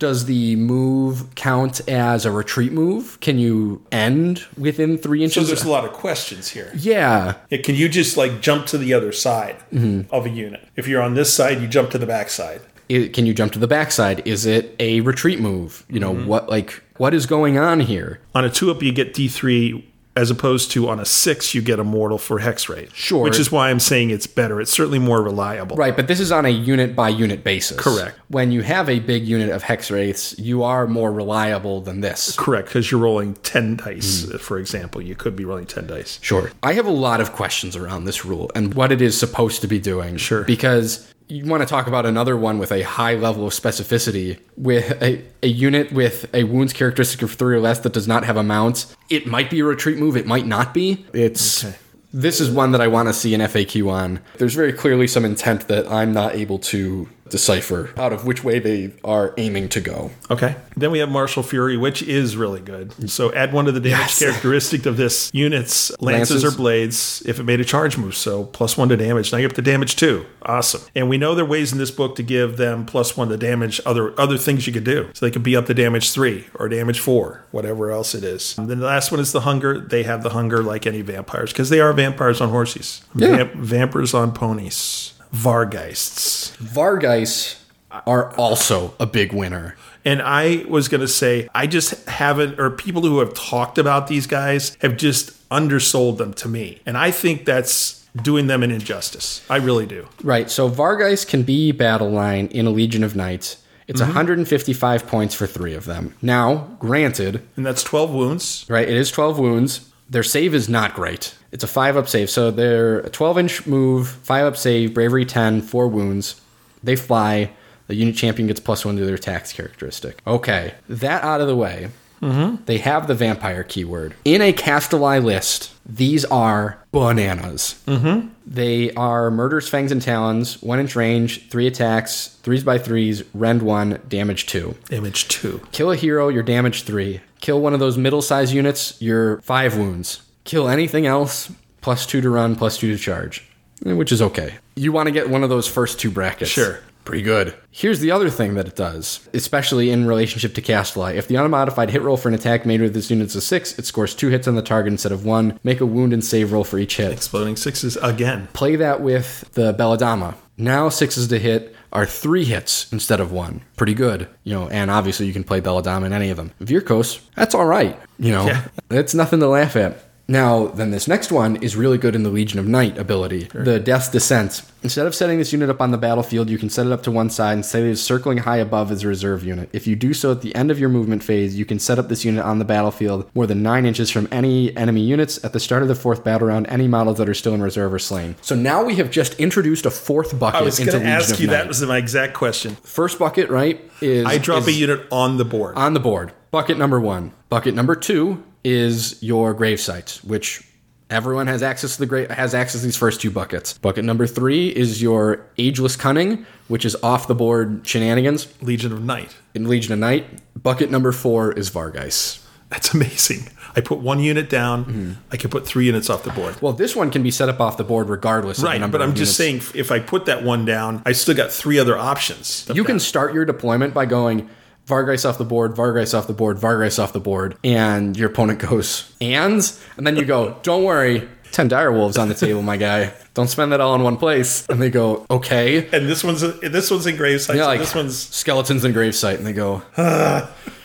[SPEAKER 4] Does the move count as a retreat move? Can you end within three inches?
[SPEAKER 3] So
[SPEAKER 4] inches?
[SPEAKER 3] there's a lot of questions here.
[SPEAKER 4] yeah.
[SPEAKER 3] Yeah, Can you just like jump to the other side
[SPEAKER 4] Mm-hmm.
[SPEAKER 3] of a unit? If you're on this side, you jump to the back side.
[SPEAKER 4] it, can you jump to the backside? Is it a retreat move? You know what? Like what is going on here?
[SPEAKER 3] On a two up, you get D3, as opposed to on a six, you get a mortal for Hex Wraith.
[SPEAKER 4] Sure.
[SPEAKER 3] Which is why I'm saying it's better. It's certainly more reliable.
[SPEAKER 4] Right, but this is on a unit by unit basis.
[SPEAKER 3] Correct.
[SPEAKER 4] When you have a big unit of hex wraiths, you are more reliable than this.
[SPEAKER 3] Correct, because you're rolling 10 dice,
[SPEAKER 4] Hmm.
[SPEAKER 3] for example. You could be rolling 10 dice.
[SPEAKER 4] Sure. I have a lot of questions around this rule and what it is supposed to be doing.
[SPEAKER 3] Sure.
[SPEAKER 4] Because you want to talk about another one with a high level of specificity with a, a unit with a wounds characteristic of three or less that does not have a mount. It might be a retreat move, it might not be. It's this is one that I want to see an FAQ on. There's very clearly some intent that I'm not able to decipher out of which way they are aiming to go.
[SPEAKER 3] Okay. Then we have Martial Fury, which is really good. So add one to the damage
[SPEAKER 4] Yes.
[SPEAKER 3] characteristic of this unit's lances,
[SPEAKER 4] Lances.
[SPEAKER 3] or blades if it made a charge move. So plus one to damage. Now you're up to damage two. Awesome. And we know there are ways in this book to give them plus one to damage other other things you could do. So they could be up to damage three or damage four, whatever else it is. And then the last one is the hunger. They have the hunger like any vampires because they are vampires on horses.
[SPEAKER 4] Yeah.
[SPEAKER 3] Vamp- vampires on ponies. Vargheists.
[SPEAKER 4] Vargheists are also a big winner.
[SPEAKER 3] And I was going to say, I just haven't, or people who have talked about these guys have just undersold them to me. And I think that's doing them an injustice. I really do.
[SPEAKER 4] Right. So Vargheists can be battle line in a Legion of Knights. It's mm-hmm. 155 points for three of them. Now, granted,
[SPEAKER 3] And that's 12 wounds.
[SPEAKER 4] right, it is 12 wounds. Their save is not great. It's a 5 up save. So they're a 12 inch move, 5 up save, bravery 10, 4 wounds. They fly. The unit champion gets plus 1 to their attacks characteristic. Okay. That out of the way. Mm-hmm. They have the vampire keyword. In a Kastelai list, these are bananas. Mm-hmm. They are Murder's Fangs and Talons, 1 inch range, 3 attacks, 3s by 3s, rend 1, damage 2.
[SPEAKER 3] Image two.
[SPEAKER 4] Kill a hero, you're damage 3. Kill one of those middle sized units, you're 5 wounds. Kill anything else, plus 2 to run, plus 2 to charge, which is okay. You want to get one of those first two brackets.
[SPEAKER 3] Sure.
[SPEAKER 4] Pretty good. Here's the other thing that it does, especially in relationship to Kastelai. If the unmodified hit roll for an attack made with this unit is a 6, it scores 2 hits on the target instead of 1. Make a wound and save roll for each hit.
[SPEAKER 3] Exploding sixes again.
[SPEAKER 4] Play that with the Belladamma. Now sixes to hit are three hits instead of one. Pretty good. You know, and obviously you can play Belladamma in any of them. Vyrkos, that's all right. You know,
[SPEAKER 3] Yeah.
[SPEAKER 4] that's nothing to laugh at. Now, then this next one is really good in the Legion of Night ability, the Death Descent. Instead of setting this unit up on the battlefield, you can set it up to one side and say it is circling high above as a reserve unit. If you do so at the end of your movement phase, you can set up this unit on the battlefield more than 9 inches from any enemy units at the start of the fourth battle round, any models that are still in reserve or slain. So now we have just introduced a fourth bucket
[SPEAKER 3] I was going to ask you, that was my exact question.
[SPEAKER 4] First bucket, right, is
[SPEAKER 3] I drop
[SPEAKER 4] is-
[SPEAKER 3] a unit on the board.
[SPEAKER 4] on the board. Bucket number one. Bucket number two is your grave sites, which everyone has access to the grave has access to these first two buckets. Bucket number three is your ageless cunning, which is off the board shenanigans
[SPEAKER 3] Legion of Night.
[SPEAKER 4] in Legion of Night. Bucket number four is Vargheists.
[SPEAKER 3] That's amazing. I put one unit down.
[SPEAKER 4] Mm-hmm.
[SPEAKER 3] I can put three units off the board.
[SPEAKER 4] Well, this one can be set up off the board regardless of the
[SPEAKER 3] Right, but I'm just saying, if I put that one down, I still got three other options.
[SPEAKER 4] You can start your deployment by going Vargheist off the board, Vargheist off the board, Vargheist off the board, and your opponent goes ands, and then you go, don't worry, 10 dire wolves on the table, my guy. Don't spend that all in one place. And they go, okay.
[SPEAKER 3] and this one's this one's in gravesite.
[SPEAKER 4] Yeah,
[SPEAKER 3] so
[SPEAKER 4] like
[SPEAKER 3] this one's
[SPEAKER 4] skeletons in gravesite, and they go, <sighs> <laughs>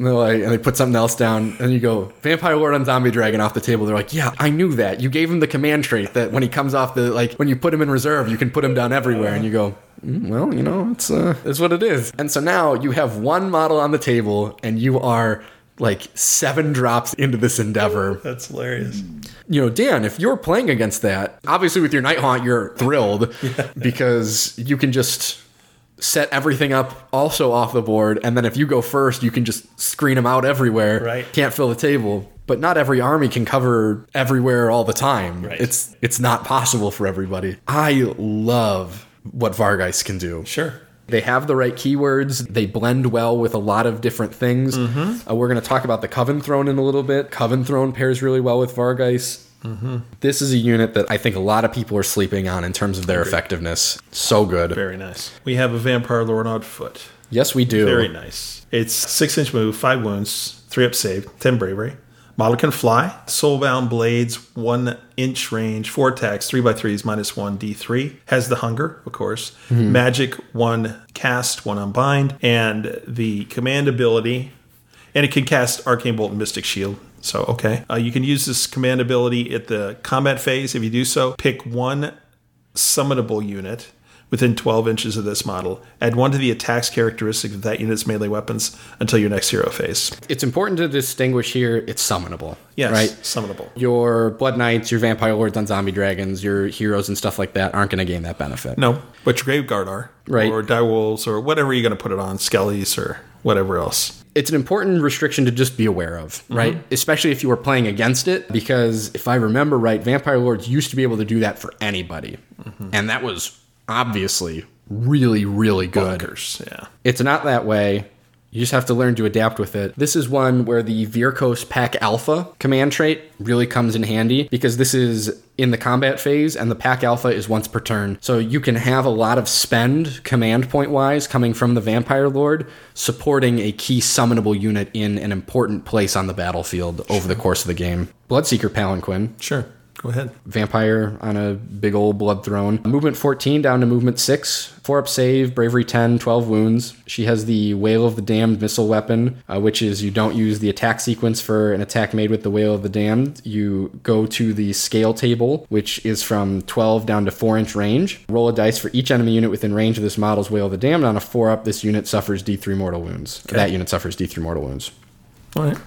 [SPEAKER 4] and they're like, and they put something else down, and you go, vampire lord on zombie dragon off the table. They're like, yeah, I knew that. You gave him the command trait that when he comes off the like when you put him in reserve, you can put him down everywhere, and you go. "Mm, Well, you know, it's uh, it's what it is. And so now you have one model on the table, and you are like seven drops into this endeavor.
[SPEAKER 3] that's hilarious.
[SPEAKER 4] You know, Dan, if you're playing against that, obviously with your Night Haunt, you're thrilled <laughs> because you can just set everything up also off the board. And then if you go first, you can just screen them out everywhere.
[SPEAKER 3] Right.
[SPEAKER 4] Can't fill the table. But not every army can cover everywhere all the time.
[SPEAKER 3] Right.
[SPEAKER 4] It's it's not possible for everybody. I love what Vargheist can do.
[SPEAKER 3] Sure.
[SPEAKER 4] They have the right keywords. They blend well with a lot of different things. Uh, we're going to talk about the Coven Throne in a little bit. Coven Throne pairs really well with Vargheist. This is a unit that I think a lot of people are sleeping on in terms of their effectiveness. So good.
[SPEAKER 3] Very nice. We have a vampire lord on foot.
[SPEAKER 4] Yes, we do.
[SPEAKER 3] Very nice. It's six inch move, five wounds, three up save, ten bravery. Model can fly. Soulbound blades, one inch range, four attacks, three by threes, minus one d3. Has the hunger, of course. Mm-hmm. Magic, one cast, one unbind, and the command ability. And it can cast Arcane Bolt and Mystic Shield. So, okay. Uh, you can use this command ability at the combat phase. If you do so, pick one summonable unit within 12 inches of this model. Add one to the attacks characteristic of that unit's melee weapons until your next hero phase.
[SPEAKER 4] It's important to distinguish here it's summonable.
[SPEAKER 3] Yes,
[SPEAKER 4] Right?
[SPEAKER 3] summonable.
[SPEAKER 4] Your Blood Knights, your Vampire Lords on Zombie Dragons, your heroes and stuff like that aren't going to gain that benefit.
[SPEAKER 3] No, but your Grave Guard are.
[SPEAKER 4] Right.
[SPEAKER 3] Or Direwolves or whatever you're going to put it on, Skellies or whatever else.
[SPEAKER 4] It's an important restriction to just be aware of, mm-hmm. right? Especially if you were playing against it, because if I remember right, Vampire Lords used to be able to do that for anybody. Mm-hmm. And that was obviously really, really good.
[SPEAKER 3] Yeah.
[SPEAKER 4] It's not that way. You just have to learn to adapt with it. This is one where the Vyrkos Pack Alpha command trait really comes in handy because this is in the combat phase and the Pack Alpha is once per turn. So you can have a lot of spend command point wise coming from the Vampire Lord supporting a key summonable unit in an important place on the battlefield over the course of the game. Bloodseeker Palanquin,
[SPEAKER 3] Sure. Go ahead.
[SPEAKER 4] vampire on a big old blood throne. Movement 14 down to movement 6. 4 up save, bravery 10, 12 wounds. She has the Wail of the Damned missile weapon, uh, which is you don't use the attack sequence for an attack made with the Wail of the Damned. You go to the scale table, which is from 12 down to 4 inch range. Roll a dice for each enemy unit within range of this model's Wail of the Damned. On a 4 up, this unit suffers D3 mortal wounds. That unit suffers D3 mortal wounds.
[SPEAKER 3] All right.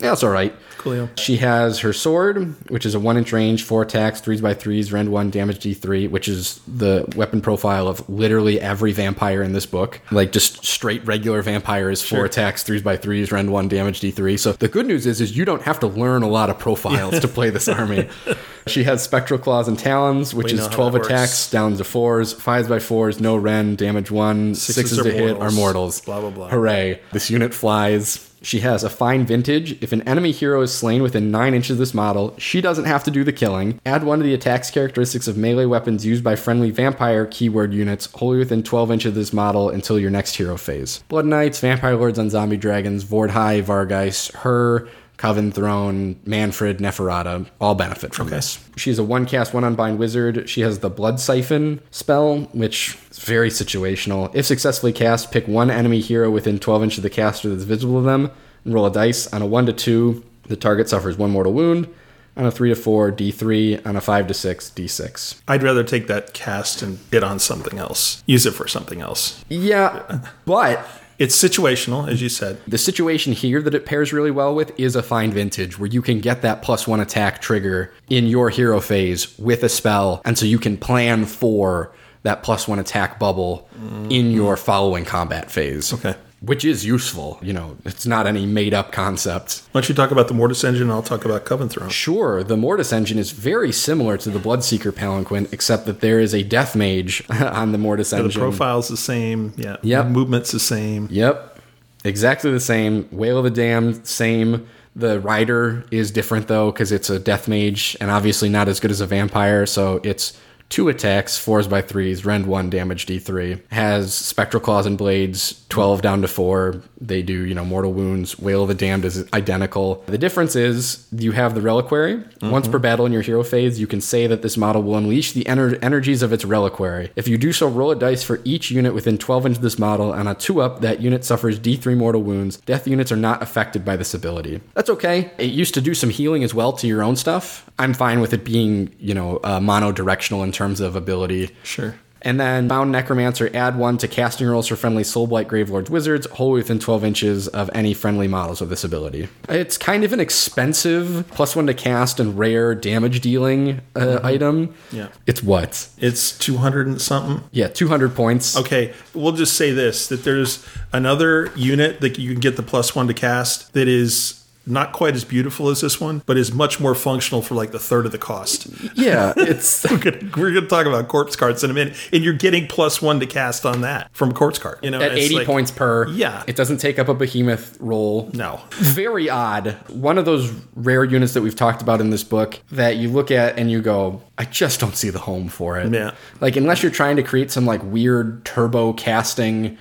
[SPEAKER 4] Yeah, that's all right.
[SPEAKER 3] Coolio.
[SPEAKER 4] She has her sword, which is a one inch range, four attacks, threes by threes, rend one, damage D3, which is the weapon profile of literally every vampire in this book. Like just straight regular vampires, four attacks, threes by threes, rend one, damage D3. So the good news is, is you don't have to learn a lot of profiles to play this army. <laughs> She has spectral claws and talons, which is 12 attacks, down to fours, fives by fours, no rend, damage one,
[SPEAKER 3] Sixes
[SPEAKER 4] sixes to hit are
[SPEAKER 3] mortals.
[SPEAKER 4] mortals.
[SPEAKER 3] Blah, blah, blah.
[SPEAKER 4] Hooray. This unit flies. She has a fine vintage. If an enemy hero is slain within 9 inches of this model, she doesn't have to do the killing. Add one of the attacks characteristics of melee weapons used by friendly vampire keyword units wholly within 12 inches of this model until your next hero phase. Blood Knights, Vampire Lords on Zombie Dragons, Vhordrai, Vargheist, her, Coven Throne, Mannfred, Neferata all benefit from this. She's a one cast, one unbind wizard. She has the Blood Siphon spell, which is very situational. If successfully cast, pick one enemy hero within 12 inches of the caster that's visible to them and roll a dice. On a 1 to 2, the target suffers one mortal wound. On a 3 to 4, D3. On a 5 to 6, D6.
[SPEAKER 3] I'd rather take that cast and get on something else. Use it for something else.
[SPEAKER 4] Yeah, but
[SPEAKER 3] It's situational, as you said.
[SPEAKER 4] The situation here that it pairs really well with is a fine vintage where you can get that plus one attack trigger in your hero phase with a spell, and so you can plan for that plus one attack bubble in your following combat phase.
[SPEAKER 3] Okay.
[SPEAKER 4] Which is useful. You know, it's not any made up concept.
[SPEAKER 3] Why don't you talk about the Mortis engine I'll talk about Coven Throne.
[SPEAKER 4] Sure, the Mortis engine is very similar to the Bloodseeker Palanquin, except that there is a Death Mage <laughs> on the Mortis Engine.
[SPEAKER 3] The profile's the same. Yeah.
[SPEAKER 4] Yep.
[SPEAKER 3] Movement's the same.
[SPEAKER 4] Yep. Exactly the same. Wail of the Damned, same. The rider is different though because it's a death mage and obviously not as good as a vampire. So it's two attacks, fours by threes, rend one, damage D3. Has spectral claws and blades, 12 down to four. They do, you know, mortal wounds. Wail of the Damned is identical. The difference is you have the reliquary. Once per battle in your hero phase, you can say that this model will unleash the ener- energies of its reliquary. If you do so, roll a dice for each unit within 12 inches of this model. On a two up, that unit suffers D3 mortal wounds. Death units are not affected by this ability. That's okay. It used to do some healing as well to your own stuff. I'm fine with it being, you know, uh, mono directional in terms of ability.
[SPEAKER 3] Sure.
[SPEAKER 4] And then Bound Necromancer, add one to casting rolls for friendly Soulblight Gravelords Wizards, wholly within 12 inches of any friendly models with this ability. It's kind of an expensive plus one to cast and rare damage dealing uh, item.
[SPEAKER 3] Yeah.
[SPEAKER 4] It's what?
[SPEAKER 3] It's 200 and something.
[SPEAKER 4] Yeah, 200 points.
[SPEAKER 3] Okay, we'll just say this that there's another unit that you can get the plus one to cast that is not quite as beautiful as this one, but is much more functional for like the third of the cost.
[SPEAKER 4] Yeah, <laughs> it's.
[SPEAKER 3] We're gonna, we're gonna talk about corpse carts in a minute, and you're getting plus one to cast on that from corpse cart. You know,
[SPEAKER 4] At 80
[SPEAKER 3] like-
[SPEAKER 4] points per.
[SPEAKER 3] Yeah.
[SPEAKER 4] It doesn't take up a behemoth role.
[SPEAKER 3] No,
[SPEAKER 4] very odd. One of those rare units that we've talked about in this book that you look at and you go, I just don't see the home for it.
[SPEAKER 3] Yeah.
[SPEAKER 4] Like unless you're trying to create some like weird turbo casting,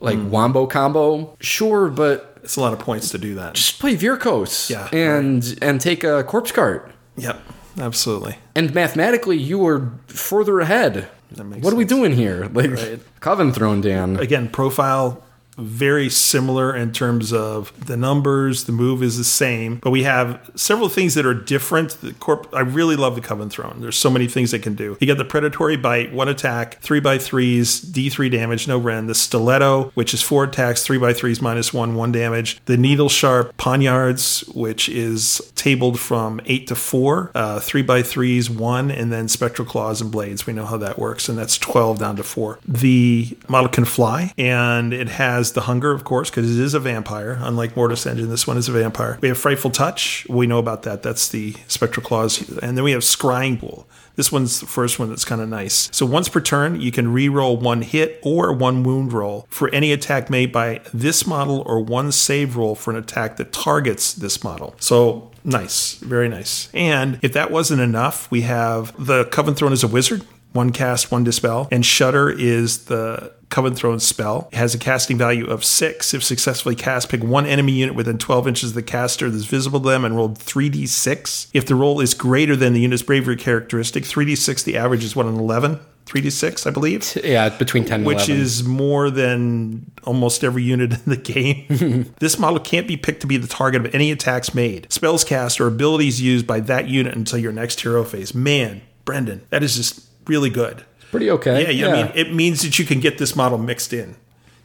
[SPEAKER 4] like hmm. wombo combo, sure, but
[SPEAKER 3] it's a lot of points to do that.
[SPEAKER 4] just play Virkos.
[SPEAKER 3] Yeah,
[SPEAKER 4] And and take a corpse cart.
[SPEAKER 3] Yep, absolutely.
[SPEAKER 4] And mathematically, you are further ahead.
[SPEAKER 3] makes
[SPEAKER 4] What are we doing here? Like
[SPEAKER 3] Right.
[SPEAKER 4] Coven thrown down.
[SPEAKER 3] Again, profile very similar in terms of the numbers. The move is the same, but we have several things that are different. The corp. I really love the Coven Throne. There's so many things it can do. You got the predatory bite, one attack, three by threes, D3 damage, no rend. The stiletto, which is four attacks, three by threes, minus one, one damage. The needle sharp poniards, which is tabled from eight to four, uh, three by threes, one, and then spectral claws and blades. We know how that works, and that's 12 down to four. The model can fly, and it has the hunger, of course, because it is a vampire. Unlike Mortis Engine, this one is a vampire. We have Frightful Touch. We know about that. That's the spectral claws. And then we have Scrying Pool. This one's the first one that's kind of nice. So once per turn, you can re-roll one hit or one wound roll for any attack made by this model or one save roll for an attack that targets this model. So nice, very nice. And if that wasn't enough, we have the Coven Throne as a wizard. One cast, one dispel. And Shudder is the Coven Throne spell. It has a casting value of six. If successfully cast, pick one enemy unit within 12 inches of the caster that's visible to them and roll 3d6. If the roll is greater than the unit's bravery characteristic, 3d6, the average is what, an 11? 3d6, I believe?
[SPEAKER 4] Yeah, between 10 and
[SPEAKER 3] Which
[SPEAKER 4] 11.
[SPEAKER 3] is more than almost every unit in the game. <laughs> this model can't be picked to be the target of any attacks made, spells cast, or abilities used by that unit until your next hero phase. Man, Brendan, that is just really good.
[SPEAKER 4] Pretty okay.
[SPEAKER 3] Yeah, yeah, I mean, it means that you can get this model mixed in.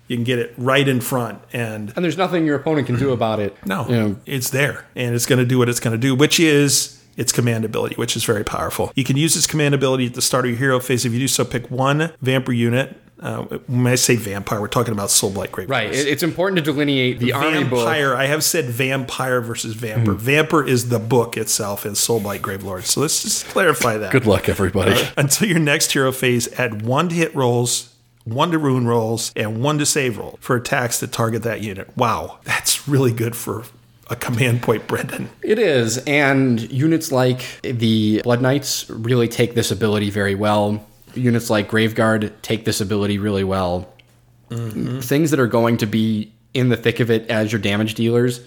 [SPEAKER 3] You can get it right in front, and
[SPEAKER 4] and there's nothing your opponent can do mm-hmm. about it.
[SPEAKER 3] no,
[SPEAKER 4] You know,
[SPEAKER 3] it's there, and it's going to do what it's going to do, which is its command ability, which is very powerful. You can use its command ability at the start of your hero phase. If you do so, pick one vampire unit. Uh, when I say vampire, we're talking about Soulblight Great
[SPEAKER 4] Right. It- It's important to delineate the army book.
[SPEAKER 3] Vampire. I have said vampire versus vampire. Vampire is the book itself in Soulblight Gravelord. So let's just clarify that.
[SPEAKER 4] Good luck, everybody.
[SPEAKER 3] Until your next hero phase, add one to hit rolls, one to rune rolls, and one to save roll for attacks that target that unit. Wow, that's really good for a command point, Brendan.
[SPEAKER 4] It is, and units like the Blood Knights really take this ability very well. Units like Graveguard take this ability really well. Things that are going to be in the thick of it as your damage dealers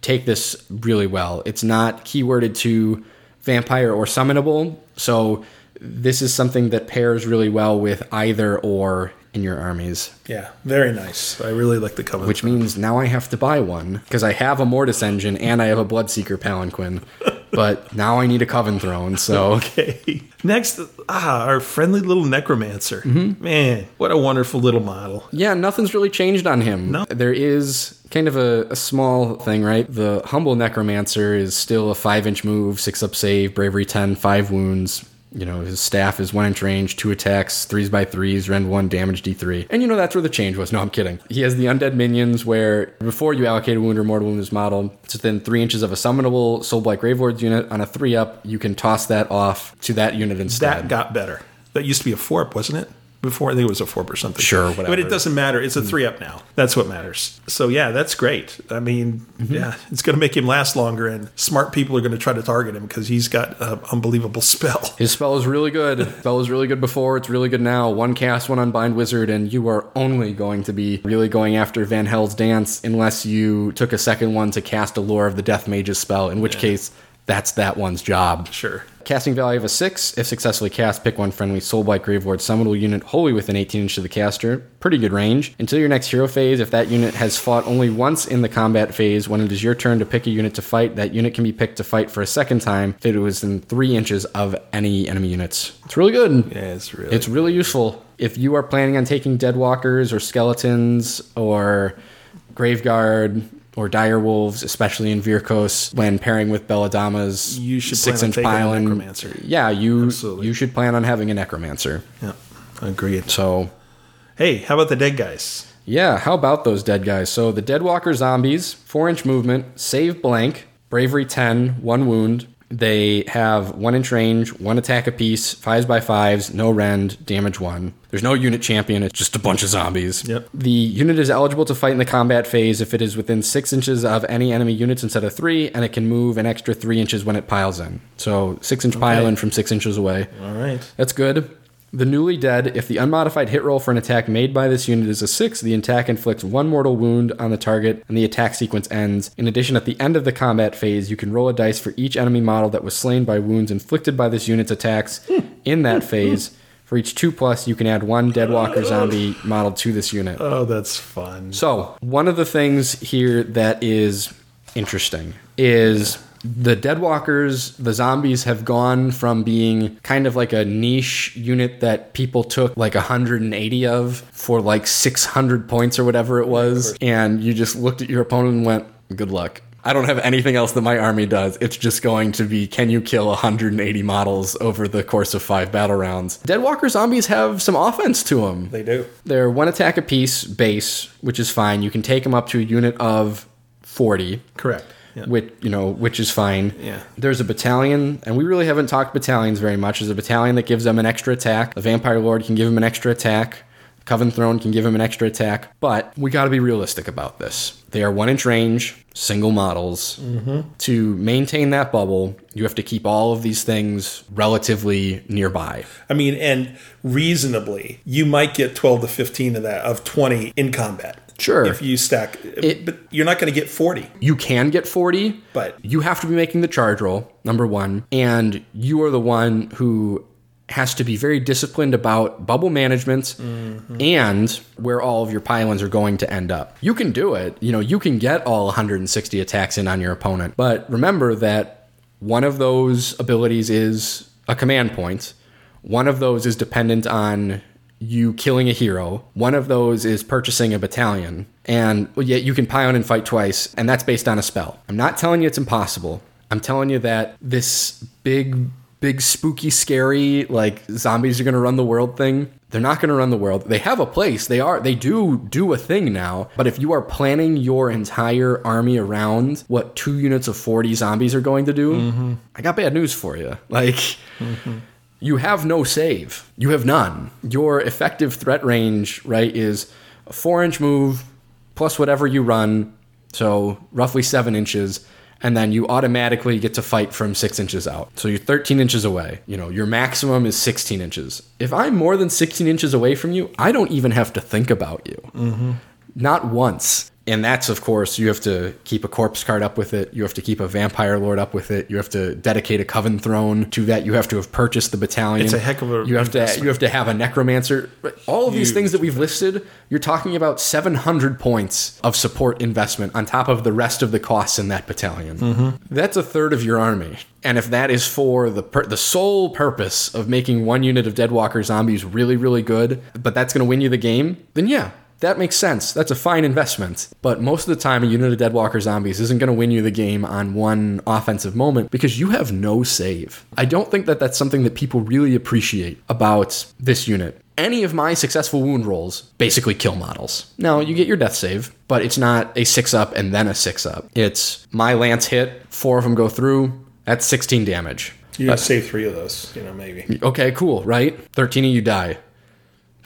[SPEAKER 4] take this really well. It's not keyworded to vampire or summonable, so this is something that pairs really well with either or in your armies.
[SPEAKER 3] Yeah, very nice. I really like the cover.
[SPEAKER 4] Which means now I have to buy one because I have a Mortis engine and I have a Bloodseeker Palanquin. <laughs> but now I need a Coven Throne, so <laughs>
[SPEAKER 3] Okay. Next, ah, our friendly little necromancer.
[SPEAKER 4] Mm-hmm.
[SPEAKER 3] Man, what a wonderful little model.
[SPEAKER 4] yeah, nothing's really changed on him.
[SPEAKER 3] No.
[SPEAKER 4] There is kind of a, a small thing, right? The Humble Necromancer is still a 5 inch move, 6 up save, Bravery 10, 5 wounds. You know, his staff is 1 inch range, 2 attacks, 3s by 3s, rend 1, damage D3. And you know, that's where the change was. No, I'm kidding. He has the Undead Minions where before you allocate a wound or mortal wound this model, it's within 3 inches of a summonable Soulblight Gravelords unit. On a 3 up, you can toss that off to that unit instead.
[SPEAKER 3] That got better. That used to be a four up, wasn't it? Before. I think it was a four percent.
[SPEAKER 4] Sure, whatever.
[SPEAKER 3] But it doesn't matter. It's a mm-hmm. three up now. That's what matters. So yeah, that's great. I mean, mm-hmm. yeah, it's going to make him last longer, and smart people are going to try to target him because he's got an unbelievable <laughs> spell.
[SPEAKER 4] His spell is really good. <laughs> spell was really good before. It's really good now. One cast, one unbind wizard, and you are only going to be really going after Vanhel's dance unless you took a second one to cast a Lore of the Death Mage's spell. In which case, that's that one's job.
[SPEAKER 3] Sure.
[SPEAKER 4] Casting value of a 6. If successfully cast, pick one friendly Soulblight Gravelord summonable unit wholly within 18 inches of the caster. Pretty good range. Until your next hero phase, if that unit has fought only once in the combat phase, when it is your turn to pick a unit to fight, that unit can be picked to fight for a second time if it was in 3 inches of any enemy units. It's really good.
[SPEAKER 3] Yeah, it's really.
[SPEAKER 4] It's really useful. If you are planning on taking Deadwalkers or Skeletons or Graveguard or Dire Wolves, especially in Vyrkos, when pairing with Belladamma's
[SPEAKER 3] You should
[SPEAKER 4] six inch pylon.
[SPEAKER 3] Necromancer.
[SPEAKER 4] Yeah, you
[SPEAKER 3] Absolutely.
[SPEAKER 4] you should plan on having a Necromancer.
[SPEAKER 3] yeah, agreed.
[SPEAKER 4] So
[SPEAKER 3] Hey, how about the dead guys?
[SPEAKER 4] yeah, how about those dead guys? So the Deadwalker zombies, four inch movement, save blank, bravery 10, one wound. They have one inch range, one attack apiece, fives by fives, no rend, damage one. There's no unit champion, it's just a bunch of zombies.
[SPEAKER 3] Yep.
[SPEAKER 4] The unit is eligible to fight in the combat phase if it is within six inches of any enemy units instead of three, and it can move an extra three inches when it piles in. So six inch pile-in from six inches away.
[SPEAKER 3] All right.
[SPEAKER 4] That's good. The newly dead, if the unmodified hit roll for an attack made by this unit is a 6, the attack inflicts one mortal wound on the target and the attack sequence ends. In addition, at the end of the combat phase, you can roll a dice for each enemy model that was slain by wounds inflicted by this unit's attacks hmm. in that phase. For each 2 plus, you can add one Deadwalker zombie model to this unit.
[SPEAKER 3] Oh, that's fun.
[SPEAKER 4] So, one of the things here that is interesting is the Deadwalkers, the zombies have gone from being kind of like a niche unit that people took like 180 of for like 600 points or whatever it was. And you just looked at your opponent and went, good luck. I don't have anything else that my army does. It's just going to be can you kill 180 models over the course of five battle rounds? Deadwalker zombies have some offense to them.
[SPEAKER 3] They do.
[SPEAKER 4] They're one attack apiece base, which is fine. You can take them up to a unit of 40,
[SPEAKER 3] Correct. Yeah.
[SPEAKER 4] which you know, which is fine.
[SPEAKER 3] Yeah.
[SPEAKER 4] There's a battalion, and we really haven't talked battalions very much. There's a battalion that gives them an extra attack. The Vampire Lord can give him an extra attack. Coven Throne can give him an extra attack, but we got to be realistic about this. They are one inch range, single models. Mm-hmm. To maintain that bubble, you have to keep all of these things relatively nearby.
[SPEAKER 3] I mean, and reasonably, you might get 12 to 15 of that, of 20 in combat.
[SPEAKER 4] Sure.
[SPEAKER 3] If you stack,
[SPEAKER 4] It-
[SPEAKER 3] but you're not going to get 40.
[SPEAKER 4] You can get 40,
[SPEAKER 3] But-
[SPEAKER 4] you have to be making the charge roll, number one. And you are the one who has to be very disciplined about bubble management mm-hmm. and where all of your pylons are going to end up. You can do it. You know, you can get all 160 attacks in on your opponent. But remember that one of those abilities is a command point. One of those is dependent on you killing a hero. One of those is purchasing a battalion. And yet you can pylon and fight twice, and that's based on a spell. I'm not telling you it's impossible. I'm telling you that this big, big, spooky, scary, like zombies are gonna run the world thing. They're not gonna run the world. They have a place. They are. They do do a thing now. But if you are planning your entire army around what two units of 40 zombies are going to do, mm-hmm. I got bad news for you. Like. Mm-hmm. You have no save. You have none. Your effective threat range, right, is a four inch move plus whatever you run, so roughly seven inches, and then you automatically get to fight from six inches out. So you're 13 inches away. You know, your maximum is 16 inches. If I'm more than 16 inches away from you, I don't even have to think about you. Mm-hmm. Not once. And that's, of course, you have to keep a corpse cart up with it. You have to keep a vampire lord up with it. You have to dedicate a coven throne to that. You have to have purchased the battalion.
[SPEAKER 3] It's a heck of a
[SPEAKER 4] You have to. You have to have a necromancer. All of these things that we've listed, you're talking about 700 points of support investment on top of the rest of the costs in that battalion.
[SPEAKER 3] Mm-hmm.
[SPEAKER 4] That's a third of your army. And if that is for the pur- the sole purpose of making one unit of Deadwalker zombies really, really good, but that's going to win you the game, then yeah, that makes sense. That's a fine investment. But most of the time, a unit of Deadwalker zombies isn't going to win you the game on one offensive moment because you have no save. I don't think that that's something that people really appreciate about this unit. Any of my successful wound rolls basically kill models. Now, you get your death save, but it's not a six up and then a six up. It's my lance hit, four of them go through, that's 16 damage.
[SPEAKER 3] You save three of those, you know, maybe.
[SPEAKER 4] Okay, cool, right? 13 of you die.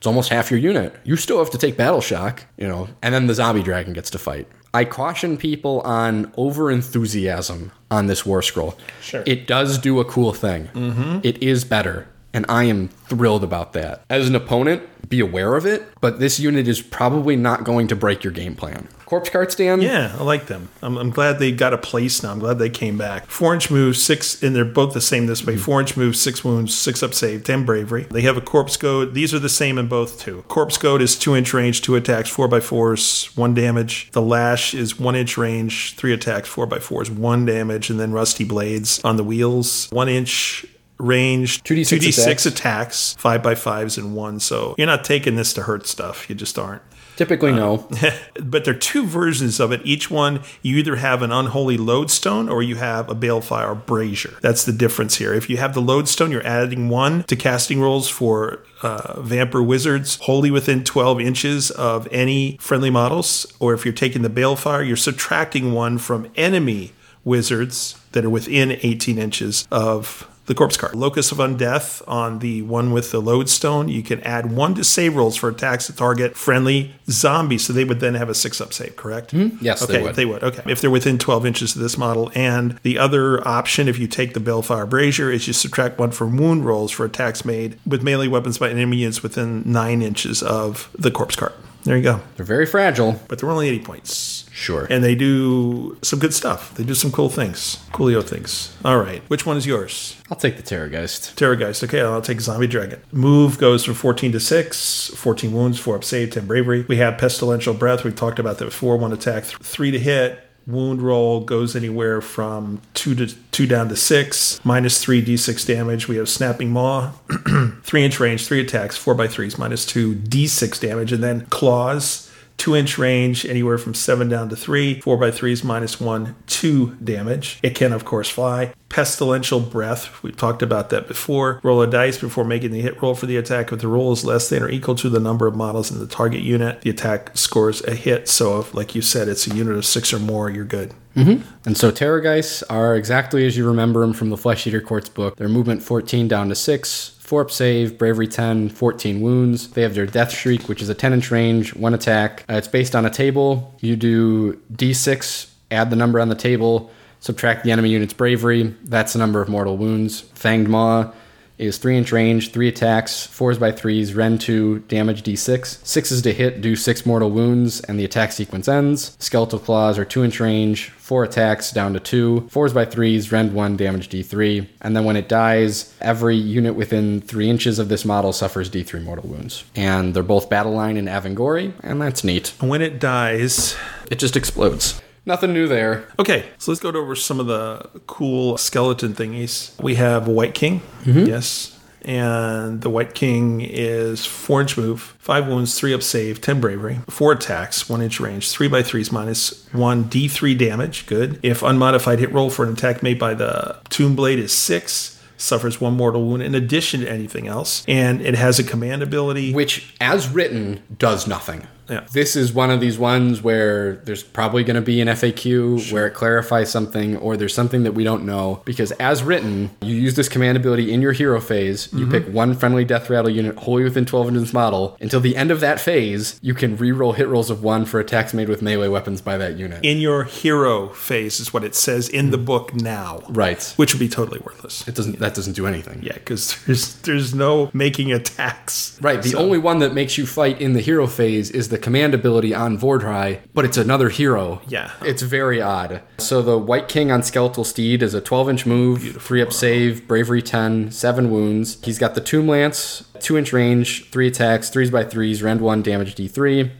[SPEAKER 4] It's almost half your unit. You still have to take battle shock, you know, and then the zombie dragon gets to fight. I caution people on over enthusiasm on this war scroll.
[SPEAKER 3] Sure.
[SPEAKER 4] It does do a cool thing. Mm-hmm. is better, and I am thrilled about that. As an opponent, be aware of it, but this unit is probably not going to break your game plan. Corpse cart stand?
[SPEAKER 3] Yeah, I like them. I'm, I'm glad they got a place now. I'm glad they came back. Four inch move, six, and they're both the same this way. Mm-hmm. Four inch move, six wounds, six up save, 10 bravery. They have a corpse goad. These are the same in both too. Corpse goad is two inch range, two attacks, four by fours, one damage. The lash is one inch range, three attacks, four by fours, one damage, and then rusty blades on the wheels, one inch range
[SPEAKER 4] 2d6
[SPEAKER 3] 2d6
[SPEAKER 4] attacks.
[SPEAKER 3] attacks five by fives and one so you're not taking this to hurt stuff you just aren't
[SPEAKER 4] Typically, no. <laughs>
[SPEAKER 3] but there are two versions of it. Each one, you either have an unholy lodestone or you have a balefire brazier. That's the difference here. If you have the lodestone, you're adding one to casting rolls for uh, vampire wizards wholly within 12 inches of any friendly models. Or if you're taking the balefire, you're subtracting one from enemy wizards that are within 18 inches of the corpse cart. Locus of Undeath on the one with the lodestone, you can add one to save rolls for attacks that target friendly zombies. So they would then have a six up save, correct? Mm-hmm.
[SPEAKER 4] Yes, they
[SPEAKER 3] okay,
[SPEAKER 4] would.
[SPEAKER 3] They would. Okay. If they're within 12 inches of this model. And the other option, if you take the Balefire Brazier, is you subtract one from wound rolls for attacks made with melee weapons by enemy units within nine inches of the corpse cart. There you go.
[SPEAKER 4] They're very fragile.
[SPEAKER 3] But they're only 80 points.
[SPEAKER 4] Sure.
[SPEAKER 3] And they do some good stuff. They do some cool things. Coolio things. All right. Which one is yours?
[SPEAKER 4] I'll take the Terrorgeist.
[SPEAKER 3] Terrorgeist. Okay, I'll take Zombie Dragon. Move goes from 14 to 6, 14 wounds, 4 up save, 10 bravery. We have Pestilential Breath. We've talked about that before. 1 attack, 3 to hit. Wound roll goes anywhere from 2 to 2 down to 6, minus 3 d6 damage. We have Snapping Maw, <clears throat> 3 inch range, 3 attacks, 4 by 3s, minus 2 d6 damage. And then Claws. Two inch range, anywhere from seven down to three. Four by threes, minus one, two damage. It can, of course, fly. Pestilential breath. we've talked about that before. Roll a dice before making the hit roll for the attack. If the roll is less than or equal to the number of models in the target unit, the attack scores a hit. So, if, like you said, it's a unit of six or more, you're good. Mm-hmm.
[SPEAKER 4] And so Terrorgeists are exactly as you remember them from the Flesh Eater Courts book. Their movement 14 down to 6, 4 up save, bravery 10, 14 wounds. They have their Death Shriek, which is a 10 inch range, 1 attack. Uh, it's based on a table. You do d6, add the number on the table, subtract the enemy unit's bravery. That's the number of mortal wounds. Fanged Maw is 3 inch range, 3 attacks, 4s by 3s, Rend 2, damage d6. 6 is to hit, do 6 mortal wounds, and the attack sequence ends. Skeletal Claws are 2 inch range, 4 attacks down to 2, 4s by 3s, Rend 1, damage d3. And then when it dies, every unit within 3 inches of this model suffers d3 mortal wounds. And they're both Battle Line and Avengorii, and that's neat.
[SPEAKER 3] When it dies,
[SPEAKER 4] It just explodes. Nothing new there.
[SPEAKER 3] Okay, so let's go over some of the cool skeleton thingies. We have Wight King, mm-hmm. yes. And the Wight King is four inch move, five wounds, three up save, 10 bravery, four attacks, one inch range, three by threes minus one d3 damage. Good. If unmodified hit roll for an attack made by the Tomb Blade is six, suffers one mortal wound in addition to anything else. And it has a command ability.
[SPEAKER 4] which as written does nothing.
[SPEAKER 3] Yeah.
[SPEAKER 4] This is one of these ones where there's probably going to be an FAQ where it clarifies something or there's something that we don't know because as written, you use this command ability in your hero phase. You
[SPEAKER 3] Mm-hmm.
[SPEAKER 4] pick one friendly death rattle unit wholly within 12 inches of model. Until the end of that phase, you can re-roll hit rolls of one for attacks made with melee weapons by that unit.
[SPEAKER 3] in your hero phase is what it says in the book now.
[SPEAKER 4] right.
[SPEAKER 3] Which would be totally worthless.
[SPEAKER 4] It doesn't that doesn't do anything.
[SPEAKER 3] Yeah, because there's there's no making attacks.
[SPEAKER 4] Right. The
[SPEAKER 3] So-
[SPEAKER 4] only one that makes you fight in the hero phase is the command ability on Vhordrai, but it's another hero.
[SPEAKER 3] Yeah.
[SPEAKER 4] It's very odd. So the Wight King on Skeletal Steed is a 12 inch move, 3 up save, bravery 10, 7 wounds. He's got the Tomb Lance, 2 inch range, 3 attacks, 3s by 3s, rend 1, damage d3.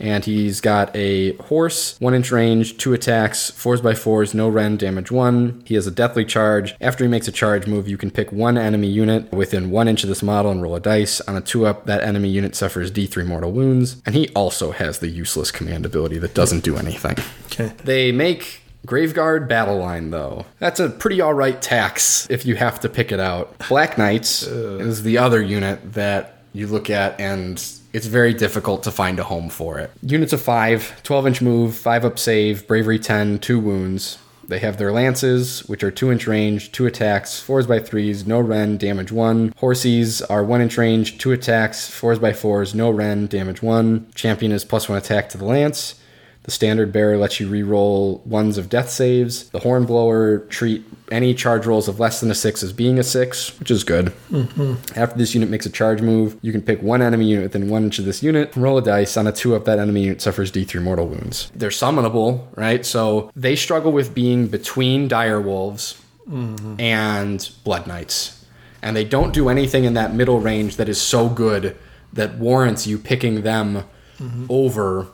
[SPEAKER 4] And he's got a horse, one inch range, two attacks, fours by fours, no rend, damage one. He has a deathly charge. After he makes a charge move, you can pick one enemy unit within one inch of this model and roll a dice. On a two up, that enemy unit suffers d3 mortal wounds. And he also has the useless command ability that doesn't do anything.
[SPEAKER 3] Okay.
[SPEAKER 4] They make Graveguard Battle Line, though. That's a pretty alright tax if you have to pick it out. Black Knights is the other unit that you look at and it's very difficult to find a home for it. Units of 5, 12 inch move, 5 up save, bravery 10, 2 wounds. They have their lances, which are two inch range, two attacks, fours by threes, no ren, damage one. Horses are one inch range, two attacks, fours by fours, no ren, damage one. Champion is plus one attack to the lance. The standard bearer lets you re-roll ones of death saves. The hornblower treat any charge rolls of less than a six as being a six, which is good. Mm-hmm. After this unit makes a charge move, you can pick one enemy unit within one inch of this unit, roll a dice. On a two up, that enemy unit suffers D3 mortal wounds. They're summonable, right? So they struggle with being between dire wolves mm-hmm. and blood knights. And they don't do anything in that middle range that is so good that warrants you picking them mm-hmm. over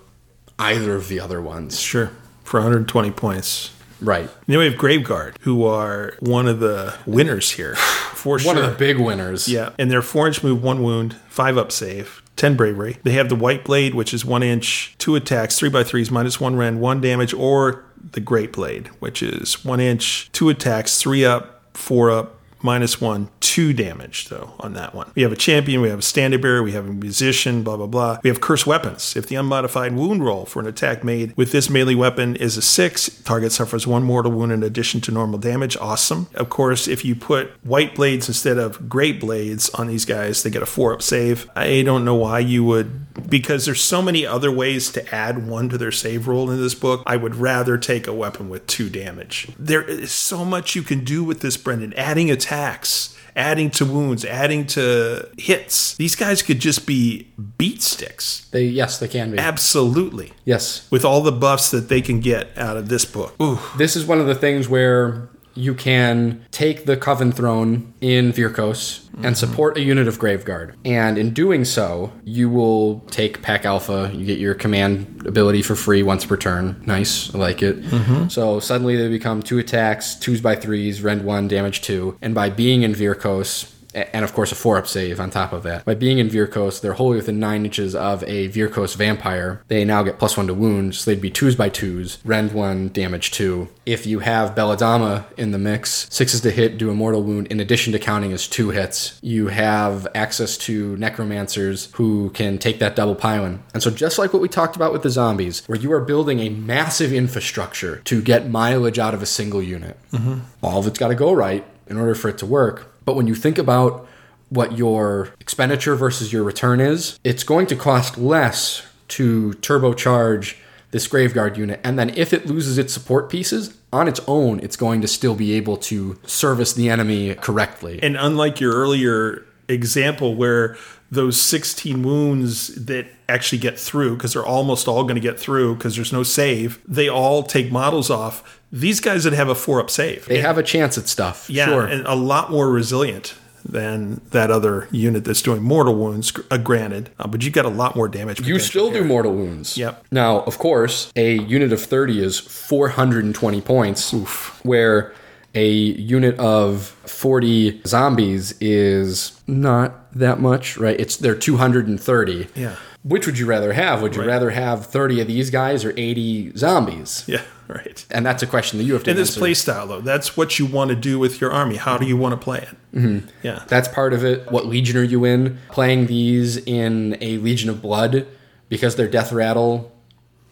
[SPEAKER 4] either of the other ones.
[SPEAKER 3] Sure. For 120 points.
[SPEAKER 4] Right.
[SPEAKER 3] And then we have Graveguard, who are one of the winners here. <sighs> For sure.
[SPEAKER 4] One of the big winners.
[SPEAKER 3] Yeah, and their four inch move, one wound, five up save, ten bravery. They have the white blade, which is one inch, two attacks, three by threes, minus one ren, one damage, or the great blade, which is one inch, two attacks, three up, four up, minus one, two damage though on that one. We have a champion, we have a standard bearer, we have a musician, blah blah blah. We have cursed weapons. If the unmodified wound roll for an attack made with this melee weapon is a six, target suffers one mortal wound in addition to normal damage. Awesome. Of course, if you put white blades instead of great blades on these guys, they get a four up save. I don't know why you would because there's so many other ways to add one to their save roll in this book. I would rather take a weapon with two damage. There is so much you can do with this, Brendan. Adding attacks adding to wounds, adding to hits. These guys could just be beat sticks.
[SPEAKER 4] They yes, they can be.
[SPEAKER 3] Absolutely.
[SPEAKER 4] yes.
[SPEAKER 3] With all the buffs that they can get out of this book. Ooh.
[SPEAKER 4] This is one of the things where you can take the Coven Throne in Vyrkos and mhm. support a unit of Graveguard. And in doing so, you will take Pack Alpha. You get your command ability for free once per turn. Nice. I like it. Mm-hmm. So suddenly they become two attacks, twos by threes, rend one, damage two. And by being in Vyrkos, and of course a four up save on top of that. By being in Vyrkos, they're wholly within nine inches of a Vyrkos vampire. They now get plus one to wound, so they'd be twos by twos, rend one, damage two. If you have Belladamma in the mix, sixes to hit, do a mortal wound, in addition to counting as two hits. You have access to necromancers who can take that double pylon. And so just like what we talked about with the zombies, where you are building a massive infrastructure to get mileage out of a single unit. Mm-hmm. All of it's got to go right in order for it to work. But when you think about what your expenditure versus your return is, it's going to cost less to turbocharge this Graveguard unit. And then if it loses its support pieces, on its own, it's going to still be able to service the enemy correctly.
[SPEAKER 3] And unlike your earlier example where those 16 wounds that actually get through because they're almost all going to get through because there's no save they all take models off these guys that have a four up save
[SPEAKER 4] they have a chance at stuff.
[SPEAKER 3] yeah
[SPEAKER 4] sure.
[SPEAKER 3] and a lot more resilient than that other unit that's doing mortal wounds uh, granted uh, but you got a lot more damage
[SPEAKER 4] You still do mortal wounds.
[SPEAKER 3] Yep.
[SPEAKER 4] Now, of course, a unit of 30 is 420 points, Oof. where a unit of 40 zombies is not that much, right? It's they're 230.
[SPEAKER 3] Yeah.
[SPEAKER 4] Which would you rather have? Would you
[SPEAKER 3] Right.
[SPEAKER 4] rather have 30 of these guys or 80 zombies?
[SPEAKER 3] yeah <laughs> right
[SPEAKER 4] And that's a question that you have to
[SPEAKER 3] in this
[SPEAKER 4] answer.
[SPEAKER 3] play style though that's what you want to do with your army how do you want to play it mm-hmm. yeah
[SPEAKER 4] That's part of it. What legion are you in? Playing these in a Legion of Blood because they're death rattle,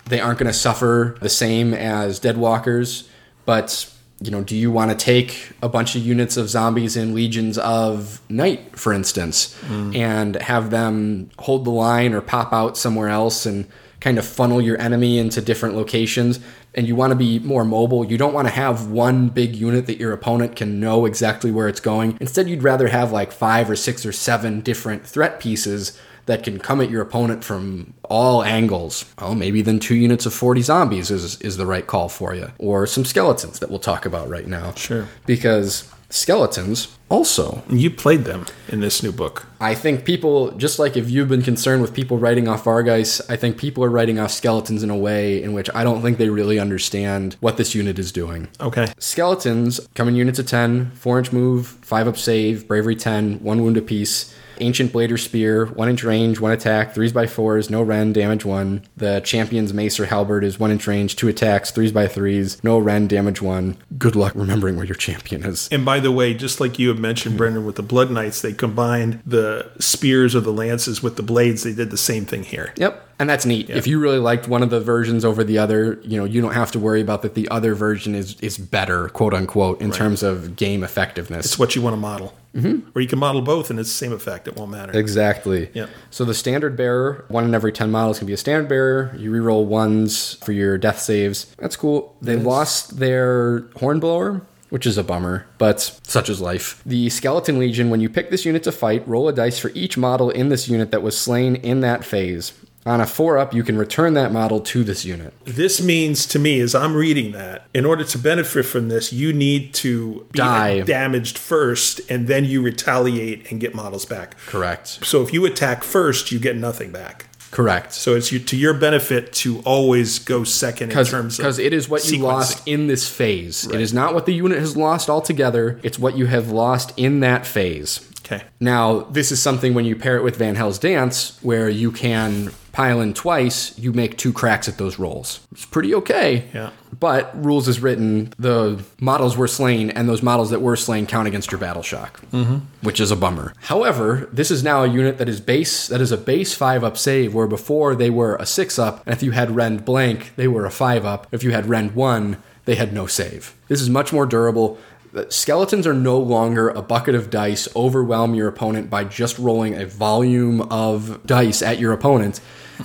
[SPEAKER 4] they aren't going to suffer the same as dead walkers. But you know, do you want to take a bunch of units of zombies in legions of night, for instance, and have them hold the line or pop out somewhere else and kind of funnel your enemy into different locations? And you want to be more mobile. You don't want to have one big unit that your opponent can know exactly where it's going. Instead, you'd rather have like five or six or seven different threat pieces that can come at your opponent from all angles. Oh, maybe then two units of 40 zombies is, is the right call for you. Or some skeletons that we'll talk about right now.
[SPEAKER 3] Sure.
[SPEAKER 4] Because skeletons also,
[SPEAKER 3] you played them in this new book
[SPEAKER 4] I think people, just like if you've been concerned with people writing off Vargeis, I think people are writing off skeletons in a way in which I don't think they really understand what this unit is doing.
[SPEAKER 3] okay
[SPEAKER 4] Skeletons come in units of 10, 4 inch move, 5 up save, bravery 10, 1 wound apiece. Ancient Blader Spear, one inch range, one attack, threes by fours, no Ren, damage one. The Champion's Mace or Halberd is one inch range, two attacks, threes by threes, no Ren, damage one. Good luck remembering where your champion is.
[SPEAKER 3] And by the way, just like you have mentioned, Brendan, with the Blood Knights, they combined the spears or the lances with the blades. They did the same thing here.
[SPEAKER 4] Yep. And that's neat. If you really liked one of the versions over the other, you know, you don't have to worry about that the other version is is better, quote unquote, in terms of game effectiveness.
[SPEAKER 3] It's what you want to model. Mm-hmm. Or you can model both and it's the same effect. It won't matter.
[SPEAKER 4] Exactly.
[SPEAKER 3] Yep.
[SPEAKER 4] So the standard bearer, one in every 10 models can be a standard bearer. You reroll ones for your death saves. That's cool. They lost their hornblower, which is a bummer, but such is life. The Skeleton Legion, when you pick this unit to fight, roll a dice for each model in this unit that was slain in that phase. On a 4 up, you can return that model to this unit.
[SPEAKER 3] This means to me, as I'm reading that, in order to benefit from this, you need to be
[SPEAKER 4] Die.
[SPEAKER 3] damaged first, and then you retaliate and get models back.
[SPEAKER 4] Correct.
[SPEAKER 3] So if you attack first, you get nothing back.
[SPEAKER 4] Correct.
[SPEAKER 3] So it's you, to your benefit to always go second in terms of
[SPEAKER 4] because it is what you
[SPEAKER 3] sequencing.
[SPEAKER 4] lost in this phase. It is not what the unit has lost altogether. It's what you have lost in that phase.
[SPEAKER 3] Okay.
[SPEAKER 4] Now, this is something when you pair it with Vanhel's Dance, where you can pile in twice, you make two cracks at those rolls. It's pretty okay.
[SPEAKER 3] Yeah.
[SPEAKER 4] But rules is written, the models were slain, and those models that were slain count against your battle shock, mm-hmm. which is a bummer. However, this is now a unit that is base that is a base five up save, where before they were a six up, and if you had rend blank, they were a five up. If you had rend one, they had no save. This is much more durable. Skeletons are no longer a bucket of dice, overwhelm your opponent by just rolling a volume of dice at your opponent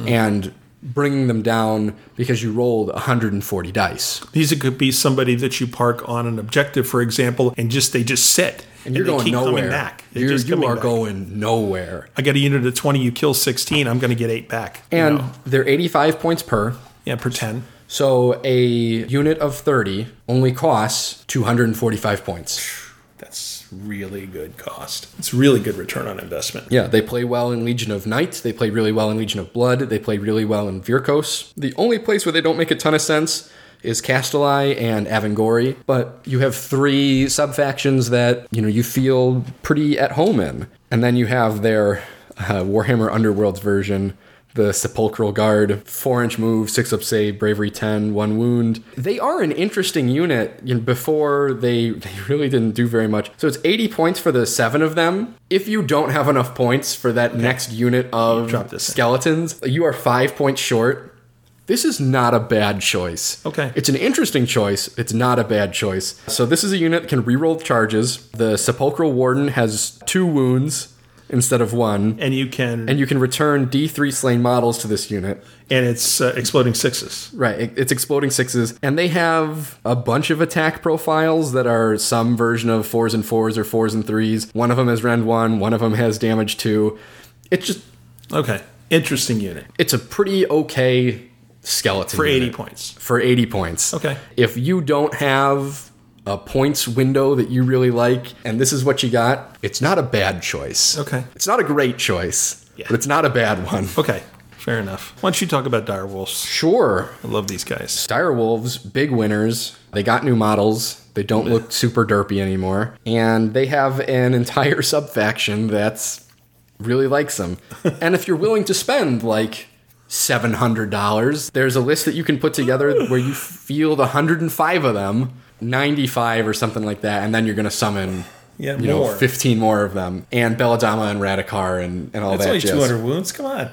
[SPEAKER 4] and bringing them down because you rolled 140 dice.
[SPEAKER 3] These could be somebody that you park on an objective, for example, and just they just sit
[SPEAKER 4] And you're going nowhere.
[SPEAKER 3] back.
[SPEAKER 4] You're,
[SPEAKER 3] just
[SPEAKER 4] you are
[SPEAKER 3] back.
[SPEAKER 4] going nowhere.
[SPEAKER 3] I got a unit of twenty. You kill sixteen. I'm going to get eight back. you
[SPEAKER 4] And
[SPEAKER 3] know?
[SPEAKER 4] they're 85 points per.
[SPEAKER 3] yeah, per ten.
[SPEAKER 4] So a unit of 30 only costs 245 points.
[SPEAKER 3] That's really good cost. It's really good return on investment.
[SPEAKER 4] Yeah, they play well in Legion of Night. They play really well in Legion of Blood. They play really well in Vyrkos. The only place where they don't make a ton of sense is Kastelai and Avengorii, but you have three subfactions that you know you feel pretty at home in, and then you have their uh, Warhammer Underworlds version. The Sepulchral Guard, 4 inch move, 6 up save, bravery 10, 1 wound. They are an interesting unit. You know, before, they, they really didn't do very much. So it's 80 points for the 7 of them. If you don't have enough points for that next unit of skeletons, you are 5 points short. This is not a bad choice.
[SPEAKER 3] Okay.
[SPEAKER 4] It's an interesting choice. It's not a bad choice. So this is a unit that can reroll charges. The Sepulchral Warden has 2 wounds instead of 1.
[SPEAKER 3] And you can
[SPEAKER 4] And you can return D3 slain models to this unit.
[SPEAKER 3] and it's uh, exploding sixes.
[SPEAKER 4] Right, it- it's exploding sixes. And they have a bunch of attack profiles that are some version of fours and fours or fours and threes. One of them has rend one, one of them has damage two. It's just,
[SPEAKER 3] Okay, interesting unit
[SPEAKER 4] it's a pretty okay skeleton.
[SPEAKER 3] for eighty
[SPEAKER 4] unit.
[SPEAKER 3] points.
[SPEAKER 4] For 80 points.
[SPEAKER 3] Okay.
[SPEAKER 4] If you don't have a points window that you really like, and this is what you got, it's not a bad choice.
[SPEAKER 3] Okay.
[SPEAKER 4] It's not a great choice,
[SPEAKER 3] Yeah.
[SPEAKER 4] but it's not a bad one.
[SPEAKER 3] Okay, fair enough. Why don't you talk about direwolves?
[SPEAKER 4] Sure.
[SPEAKER 3] I love these guys.
[SPEAKER 4] Dire Wolves, big winners. They got new models. They don't look super derpy anymore. And they have an <laughs> entire subfaction that's really likes them. <laughs> and if you're willing to spend like $700, there's a list that you can put together where you field 105 of them, 95 or something like that, and then you're going to summon
[SPEAKER 3] Yeah,
[SPEAKER 4] you know,
[SPEAKER 3] more.
[SPEAKER 4] 15 more of them. And Belladamma and Radukar and, and all
[SPEAKER 3] That's
[SPEAKER 4] that
[SPEAKER 3] only
[SPEAKER 4] jazz.
[SPEAKER 3] two hundred wounds. Come on.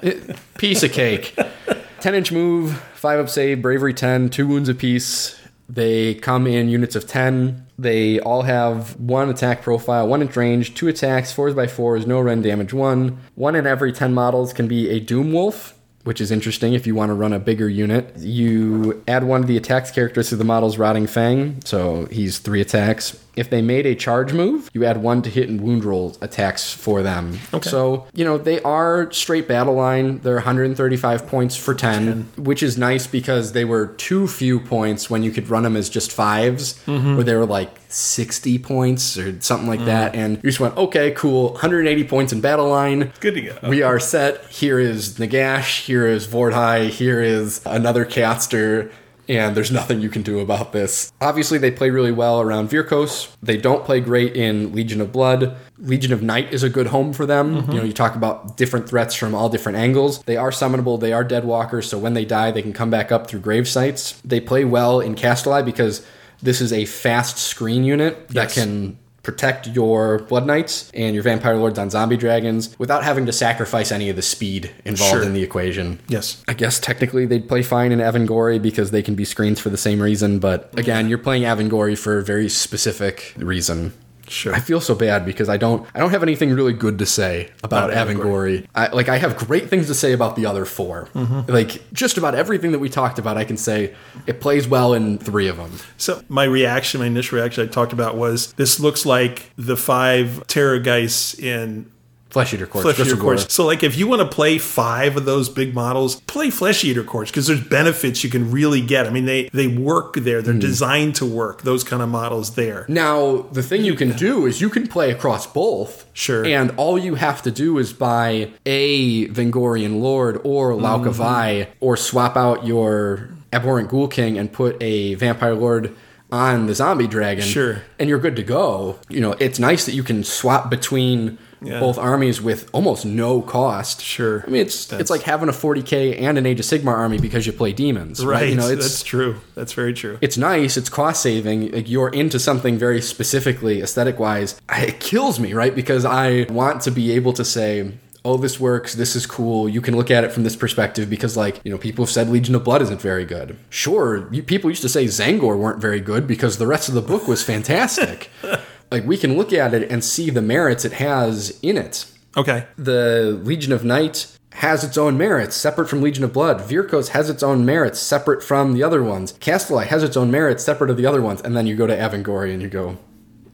[SPEAKER 4] Piece of cake. <laughs> 10 inch move, 5 up save, bravery 10, 2 wounds apiece. They come in units of 10. They all have one attack profile, one inch range, two attacks, fours by fours, no rend damage one. One in every 10 models can be a Doom Wolf, which is interesting if you want to run a bigger unit. You add one of the attacks characters to the model's Rotting Fang, so he's three attacks. If they made a charge move, you add one to hit and wound roll attacks for them.
[SPEAKER 3] Okay.
[SPEAKER 4] So, you know, they are straight battle line. They're 135 points for 10, which is nice because they were too few points when you could run them as just 5s
[SPEAKER 3] Mm-hmm.
[SPEAKER 4] where they were like 60 points or something like that. And you just went, okay, cool, 180 points in battle line.
[SPEAKER 3] Good to go.
[SPEAKER 4] We are set. Here is Nagash. Here is Vhordrai. Here is another caster. And there's <laughs> nothing you can do about this. Obviously, they play really well around Vyrkos. They don't play great in Legion of Blood. Legion of Night is a good home for them. Mm-hmm. You know, you talk about different threats from all different angles. They are summonable, they are dead walkers, so when they die, they can come back up through grave sites. They play well in Kastelai because this is a fast screen unit that
[SPEAKER 3] Yes.
[SPEAKER 4] can protect your Blood Knights and your Vampire Lords on zombie dragons without having to sacrifice any of the speed involved
[SPEAKER 3] Sure.
[SPEAKER 4] in the equation.
[SPEAKER 3] Yes.
[SPEAKER 4] I guess technically they'd play fine in Avengorii because they can be screens for the same reason, but again, you're playing Avengorii for a very specific reason.
[SPEAKER 3] Sure.
[SPEAKER 4] I feel so bad because I don't I don't have anything really good to say about
[SPEAKER 3] About
[SPEAKER 4] Avengorii. I, like I have great things to say about the other 4 mm-hmm. Like just about everything that we talked about, I can say it plays well in three of them.
[SPEAKER 3] So my reaction, my initial reaction I talked about was this looks like the five Terror in
[SPEAKER 4] Flesh Eater Courts.
[SPEAKER 3] Flesh Eater. Courts. So like if you want to play five of those big models, play Flesh Eater Courts because there's benefits you can really get. I mean they they work there. They're hmm. designed to work. Those kind of models there.
[SPEAKER 4] Now, the thing you can do is you can play across both.
[SPEAKER 3] Sure.
[SPEAKER 4] And all you have to do is buy a Vengorian Lord or Lauka Vai mm-hmm. or swap out your Abhorrent Ghoul King and put a Vampire Lord on the Zombie Dragon.
[SPEAKER 3] Sure.
[SPEAKER 4] And you're good to go. You know, it's nice that you can swap between
[SPEAKER 3] Yeah.
[SPEAKER 4] both armies with almost no cost.
[SPEAKER 3] Sure.
[SPEAKER 4] I mean, it's
[SPEAKER 3] That's-
[SPEAKER 4] it's like having a 40k and an Age of Sigmar army because you play demons. Right.
[SPEAKER 3] Right.
[SPEAKER 4] You know, it's
[SPEAKER 3] That's true. That's very true.
[SPEAKER 4] it's nice it's cost saving like you're into something very specifically aesthetic wise it kills me right because i want to be able to say oh this works this is cool you can look at it from this perspective because like you know people have said legion of blood isn't very good sure you, people used to say Tzaangor weren't very good because the rest of the book was fantastic <laughs> like we can look at it and see the merits it has in it
[SPEAKER 3] Okay.
[SPEAKER 4] the Legion of Night has its own merits, separate from Legion of Blood. Vyrkos has its own merits, separate from the other ones. Kastelai has its own merits, separate of the other ones. And then you go to Avengorii and you go,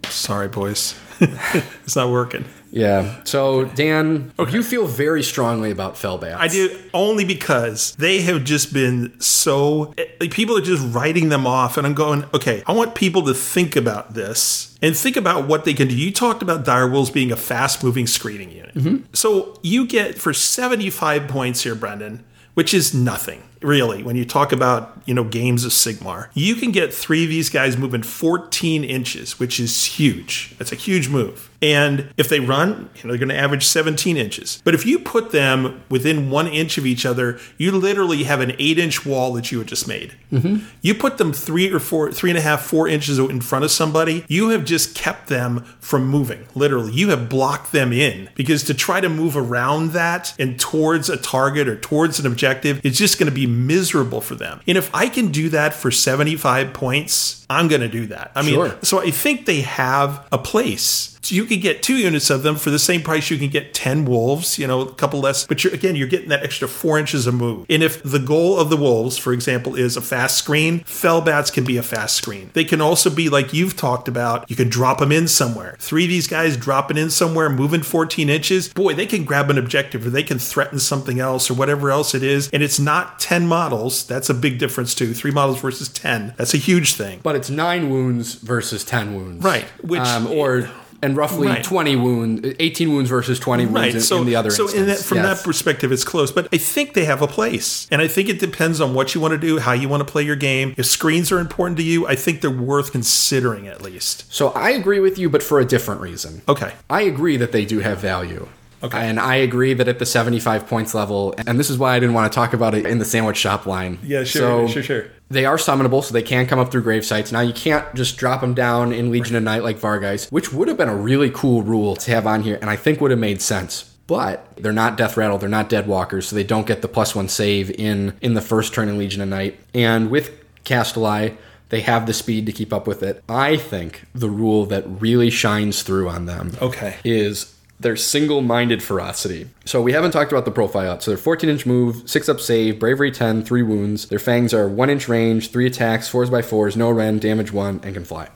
[SPEAKER 3] Sorry, boys. <laughs> it's not working.
[SPEAKER 4] Yeah. So, Dan, you feel very strongly about Fellbats.
[SPEAKER 3] I do only because they have just been so like people are just writing them off, and I'm going, okay, I want people to think about this and think about what they can do. You talked about Dire Wolves being a fast moving screening unit. Mm-hmm. So you get for 75 points here, Brendan, which is nothing. Really, when you talk about you know games of Sigmar, you can get three of these guys moving 14 inches, which is huge. That's a huge move. And if they run, you know, they're going to average 17 inches. But if you put them within one inch of each other, you literally have an eight inch wall that you had just made. Mm-hmm. You put them three or four, three and a half, four inches in front of somebody, you have just kept them from moving. Literally, you have blocked them in because to try to move around that and towards a target or towards an objective, it's just going to be miserable for them. And if I can do that for 75 points, I'm going to do that. I mean,
[SPEAKER 4] Sure.
[SPEAKER 3] so I think they have a place. So you could get two units of them for the same price. You can get ten wolves, you know, a couple less. But you're, again, you're getting that extra four inches of move. And if the goal of the wolves, for example, is a fast screen, fellbats can be a fast screen. They can also be like you've talked about. You can drop them in somewhere. Three of these guys dropping in somewhere, moving 14 inches. Boy, they can grab an objective or they can threaten something else or whatever else it is. And it's not 10 models. That's a big difference too. Three models versus 10. That's a huge thing.
[SPEAKER 4] But it's nine wounds versus 10 wounds.
[SPEAKER 3] Right, which-
[SPEAKER 4] um, or, and roughly
[SPEAKER 3] Right.
[SPEAKER 4] 20 wounds, 18 wounds versus 20 wounds
[SPEAKER 3] right
[SPEAKER 4] in,
[SPEAKER 3] so
[SPEAKER 4] in the other instance.
[SPEAKER 3] so in that, from
[SPEAKER 4] Yes.
[SPEAKER 3] that perspective it's close but i think they have a place and i think it depends on what you want to do how you want to play your game if screens are important to you i think they're worth considering at least
[SPEAKER 4] So I agree with you, but for a different reason.
[SPEAKER 3] okay
[SPEAKER 4] I agree that they do have value.
[SPEAKER 3] Okay.
[SPEAKER 4] And I agree that at the 75 points level, and this is why I didn't want to talk about it in the sandwich shop line.
[SPEAKER 3] yeah sure
[SPEAKER 4] So
[SPEAKER 3] sure sure
[SPEAKER 4] They are summonable, so they can come up through grave sites. Now, you can't just drop them down in Legion of Night like Vargheist, which would have been a really cool rule to have on here, and I think would have made sense. But they're not Death Rattle, they're not Dead Walkers, so they don't get the plus one save in in the first turn in Legion of Night. And with Kastelai, they have the speed to keep up with it. I think the rule that really shines through on them
[SPEAKER 3] Okay.
[SPEAKER 4] is their single-minded ferocity. So we haven't talked about the profile yet. So they're 14-inch move, 6 up save, bravery 10, 3 wounds. Their fangs are 1-inch range, 3 attacks, 4s by 4s, no rend, damage 1, and can fly.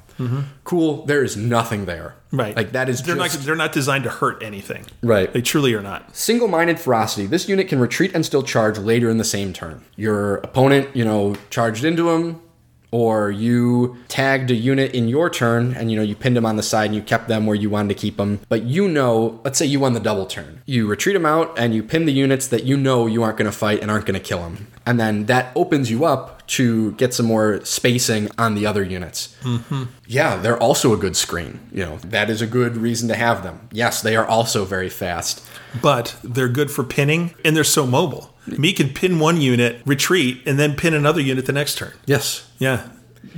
[SPEAKER 4] Cool. There is nothing there.
[SPEAKER 3] Mm-hmm. right
[SPEAKER 4] Like that is
[SPEAKER 3] they're
[SPEAKER 4] just...
[SPEAKER 3] not they're not designed to hurt anything
[SPEAKER 4] Right.
[SPEAKER 3] they truly are not
[SPEAKER 4] Single-minded ferocity. This unit can retreat and still charge later in the same turn. Your opponent, you know, charged into him, or you tagged a unit in your turn and you know you pinned them on the side and you kept them where you wanted to keep them. But you know, let's say you won the double turn. You retreat them out and you pin the units that you know you aren't going to fight and aren't going to kill them. And then that opens you up to get some more spacing on the other units. Mm-hmm. Yeah, they're also a good screen. You know, that is a good reason to have them. Yes, they are also very fast.
[SPEAKER 3] But they're good for pinning and they're so mobile. Me can pin one unit, retreat, and then pin another unit the next turn.
[SPEAKER 4] Yes.
[SPEAKER 3] Yeah.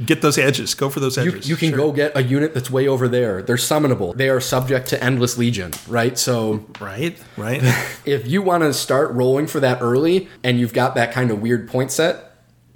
[SPEAKER 3] Get those edges. Go for those edges.
[SPEAKER 4] you can
[SPEAKER 3] Sure.
[SPEAKER 4] go get a unit that's way over there. They're summonable. They are subject to endless legion, right? So
[SPEAKER 3] Right? Right? <laughs>
[SPEAKER 4] if you want to start rolling for that early and you've got that kind of weird point set,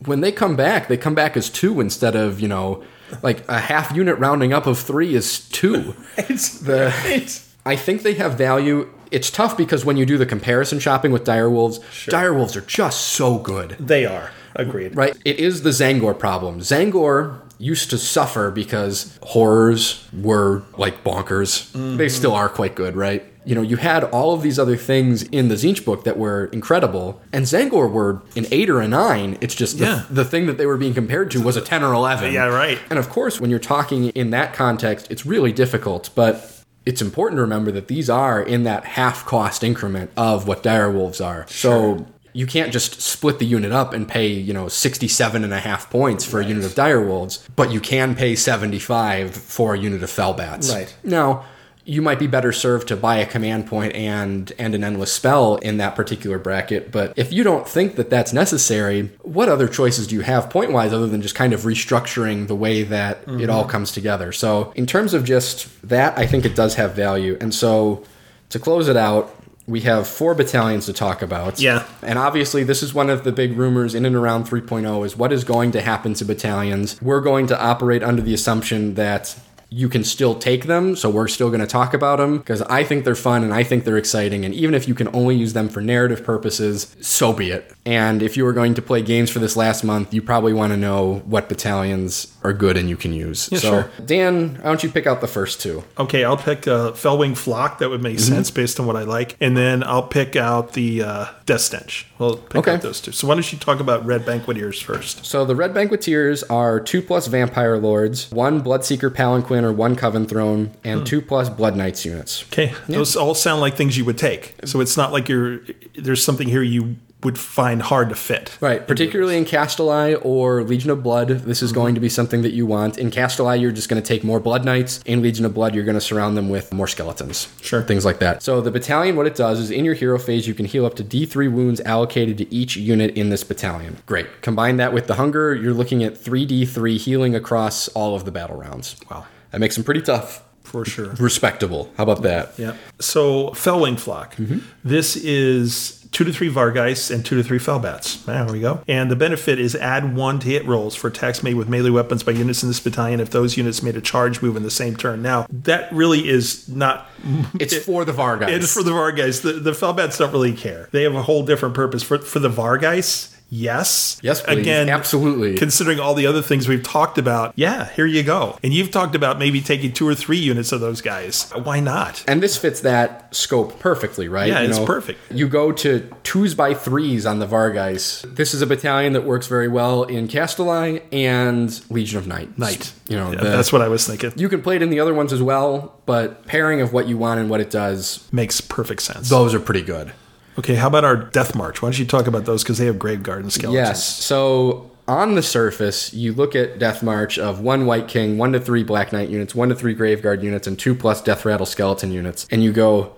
[SPEAKER 4] when they come back, they come back as two instead of, you know, like a half unit rounding up of three is two. <laughs> it's The, It's, I think they have value. It's tough because when you do the comparison shopping with direwolves, direwolves are just so good.
[SPEAKER 3] they are. Agreed.
[SPEAKER 4] Right? It is the Tzaangor problem. Tzaangor used to suffer because horrors were like bonkers. Mm-hmm. They still are quite good, right? You know, you had all of these other things in the Tzeentch book that were incredible, and Tzaangor were an 8 or a 9. It's just the,
[SPEAKER 3] Yeah.
[SPEAKER 4] the thing that they were being compared to was a 10 or 11.
[SPEAKER 3] Yeah, right.
[SPEAKER 4] And of course, when you're talking in that context, it's really difficult, but it's important to remember that these are in that half cost increment of what direwolves are. So you can't just split the unit up and pay, you know, 67 and a half points for a unit of direwolves, but you can pay 75 for a unit of fellbats.
[SPEAKER 3] Right.
[SPEAKER 4] Now, you might be better served to buy a command point and and an endless spell in that particular bracket but if you don't think that that's necessary what other choices do you have point wise other than just kind of restructuring the way that it all mm-hmm. comes together so in terms of just that i think it does have value and so to close it out we have four battalions to talk about.
[SPEAKER 3] Yeah.
[SPEAKER 4] And obviously, this is one of the big rumors in and around 3.0 is what is going to happen to battalions. We're going to operate under the assumption that you can still take them, so we're still going to talk about them because I think they're fun and I think they're exciting. And even if you can only use them for narrative purposes, so be it. And if you were going to play games for this last month, you probably want to know what battalions are good and you can use. so,
[SPEAKER 3] sure.
[SPEAKER 4] Dan, why don't you pick out the first two?
[SPEAKER 3] Okay, I'll pick uh, Fellwing Flock. That would make
[SPEAKER 4] Mm-hmm.
[SPEAKER 3] sense based on what I like. And then I'll pick out the uh, Death Stench. We'll pick
[SPEAKER 4] Okay.
[SPEAKER 3] out those two. So why don't you talk about Red Banqueteers first?
[SPEAKER 4] So the Red Banqueteers are two plus Vampire Lords, one Bloodseeker Palanquin or one Coven Throne, and hmm. two plus Blood Knights units.
[SPEAKER 3] Okay, those all sound like things you would take. So it's not like you're there's something here you would find hard to fit.
[SPEAKER 4] Right, particularly in Kastelai or Legion of Blood, this is hmm. going to be something that you want. In Kastelai, you're just going to take more Blood Knights. In Legion of Blood, you're going to surround them with more skeletons.
[SPEAKER 3] Sure.
[SPEAKER 4] Things like that. So the battalion, what it does is in your hero phase, you can heal up to D3 wounds allocated to each unit in this battalion. Great. Combine that with the Hunger, you're looking at 3D3 healing across all of the battle rounds.
[SPEAKER 3] Wow.
[SPEAKER 4] That makes them pretty tough.
[SPEAKER 3] For sure.
[SPEAKER 4] Respectable. How about that?
[SPEAKER 3] Yeah. So Fellwing Flock.
[SPEAKER 4] Mm-hmm.
[SPEAKER 3] This is two to three Vargheist and two to three Fellbats. There we go. And the benefit is add one to hit rolls for attacks made with melee weapons by units in this battalion if those units made a charge move in the same turn. Now that really is not. <laughs>
[SPEAKER 4] It's for the Vargas.
[SPEAKER 3] It is for the Vargheist. The, the Fellbats don't really care. They have a whole different purpose for for the Vargeist. Yes.
[SPEAKER 4] Yes, please.
[SPEAKER 3] Again,
[SPEAKER 4] Absolutely.
[SPEAKER 3] Considering all the other things we've talked about, yeah, here you go. And you've talked about maybe taking two or three units of those guys. Why not?
[SPEAKER 4] And this fits that scope perfectly, right?
[SPEAKER 3] Yeah, it's perfect.
[SPEAKER 4] You go to twos by threes on the Vargeis. This is a battalion that works very well in Kastelai and Legion of Night.
[SPEAKER 3] Night.
[SPEAKER 4] You know,
[SPEAKER 3] Yeah,
[SPEAKER 4] the-
[SPEAKER 3] that's what I was thinking.
[SPEAKER 4] you can play it in the other ones as well, but pairing of what you want and what it does,
[SPEAKER 3] Makes perfect sense.
[SPEAKER 4] those are pretty good.
[SPEAKER 3] Okay, how about our Death March? Why don't you talk about those because they have Grave Guard and skeletons.
[SPEAKER 4] Yes. So on the surface, you look at Death March of one Wight King, one to three Black Knight units, one to three Grave Guard units, and two plus Death Rattle skeleton units, and you go,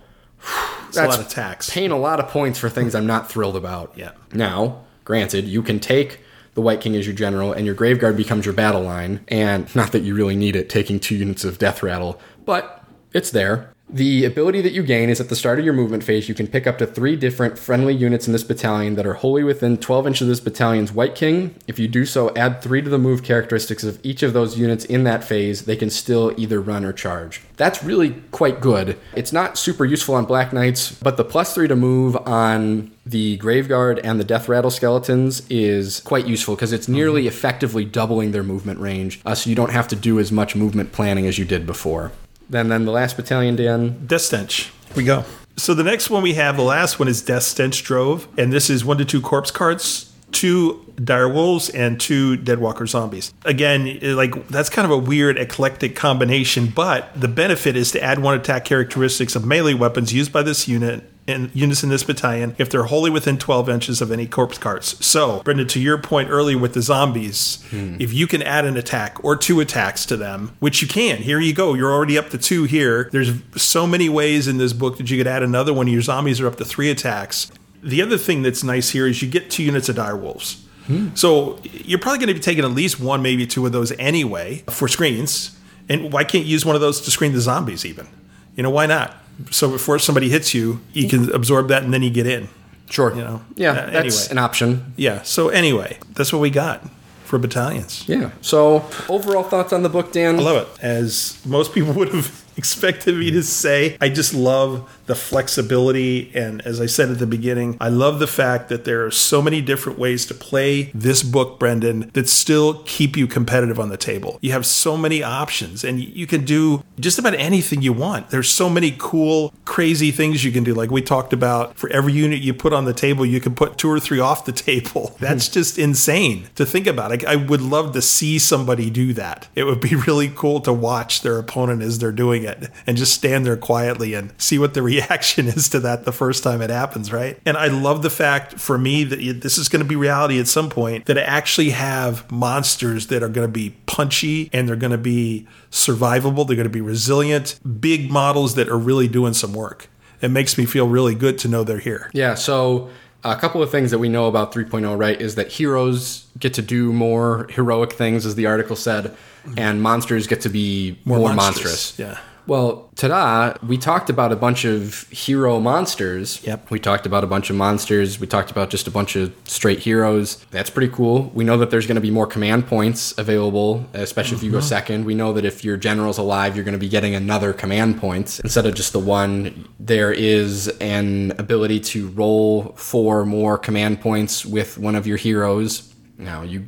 [SPEAKER 3] It's a lot of tax.
[SPEAKER 4] paying a lot of points for things I'm not thrilled about.
[SPEAKER 3] Yeah.
[SPEAKER 4] Now, granted, you can take the Wight King as your general, and your Grave Guard becomes your battle line. And not that you really need it, taking two units of Death Rattle, but it's there. The ability that you gain is at the start of your movement phase, you can pick up to three different friendly units in this battalion that are wholly within 12 inches of this battalion's Wight King. If you do so, add three to the move characteristics of each of those units in that phase. They can still either run or charge. That's really quite good. It's not super useful on Black Knights, but the plus three to move on the Graveguard and the Death Rattle skeletons is quite useful because it's nearly effectively doubling their movement range, uh, so you don't have to do as much movement planning as you did before. Then, then the last battalion, Dan.
[SPEAKER 3] Death Stench. Here we go. So the next one we have, the last one is Death Stench Drove, and this is one to two corpse carts, two dire wolves, and two Deadwalker zombies. Again, eh, like that's kind of a weird eclectic combination, but the benefit is to add one attack characteristics of melee weapons used by this unit in units in this battalion if they're wholly within 12 inches of any corpse carts. So, Brendan, to your point earlier with the zombies, hmm. if you can add an attack or two attacks to them, which you can, here you go. You're already up to two here. There's so many ways in this book that you could add another one. Your zombies are up to three attacks. The other thing that's nice here is you get two units of dire wolves. Hmm. So you're probably going to be taking at least one, maybe two of those anyway for screens. And why can't you use one of those to screen the zombies even? You know, why not? So before somebody hits you, you can absorb that and then you get in.
[SPEAKER 4] Sure.
[SPEAKER 3] You know?
[SPEAKER 4] Yeah,
[SPEAKER 3] Uh,
[SPEAKER 4] that's
[SPEAKER 3] anyway.
[SPEAKER 4] an option.
[SPEAKER 3] Yeah. So anyway, that's what we got for battalions.
[SPEAKER 4] Yeah. So, overall thoughts on the book, Dan?
[SPEAKER 3] I love it. As most people <laughs> would have expected me to say, I just love the flexibility. And as I said at the beginning, I love the fact that there are so many different ways to play this book, Brendan, that still keep you competitive on the table. You have so many options and you can do just about anything you want. There's so many cool, crazy things you can do. Like we talked about, for every unit you put on the table, you can put two or three off the table. <laughs> That's hmm. just insane to think about. I, I would love to see somebody do that. It would be <laughs> really cool to watch their opponent as they're doing it and just stand there quietly and see what the reaction <laughs> is to that the first time it happens, right? And I love the fact for me that this is going to be reality at some point that I actually have monsters that are going to be punchy and they're going to be survivable, they're going to be resilient, big models that are really doing some work. It makes me feel really good to know they're here.
[SPEAKER 4] Yeah, so a couple of things that we know about 3.0, right, is that heroes get to do more heroic things, as the article said, mm-hmm. and monsters get to be more, monstrous.
[SPEAKER 3] Yeah.
[SPEAKER 4] Well, ta-da, we talked about a bunch of hero monsters.
[SPEAKER 3] Yep.
[SPEAKER 4] We talked about a bunch of monsters. We talked about just a bunch of straight heroes. That's pretty cool. We know that there's going to be more command points available, especially if you go uh-huh. second. We know that if your general's alive, you're going to be getting another command point instead of just the one. There is an ability to roll for more command points with one of your heroes. Now, you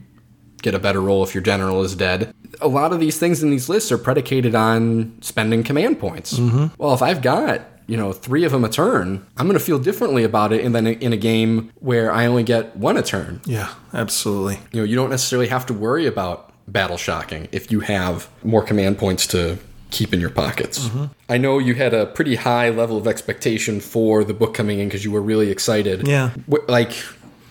[SPEAKER 4] get a better roll if your general is dead. A lot of these things in these lists are predicated on spending command points. Mm-hmm. Well, if I've got you know three of them a turn, I'm going to feel differently about it. And then in a game where I only get one a turn,
[SPEAKER 3] Yeah, absolutely.
[SPEAKER 4] you know, you don't necessarily have to worry about battle shocking if you have more command points to keep in your pockets. Mm-hmm. I know you had a pretty high level of expectation for the book coming in because you were really excited.
[SPEAKER 3] Yeah.
[SPEAKER 4] Like,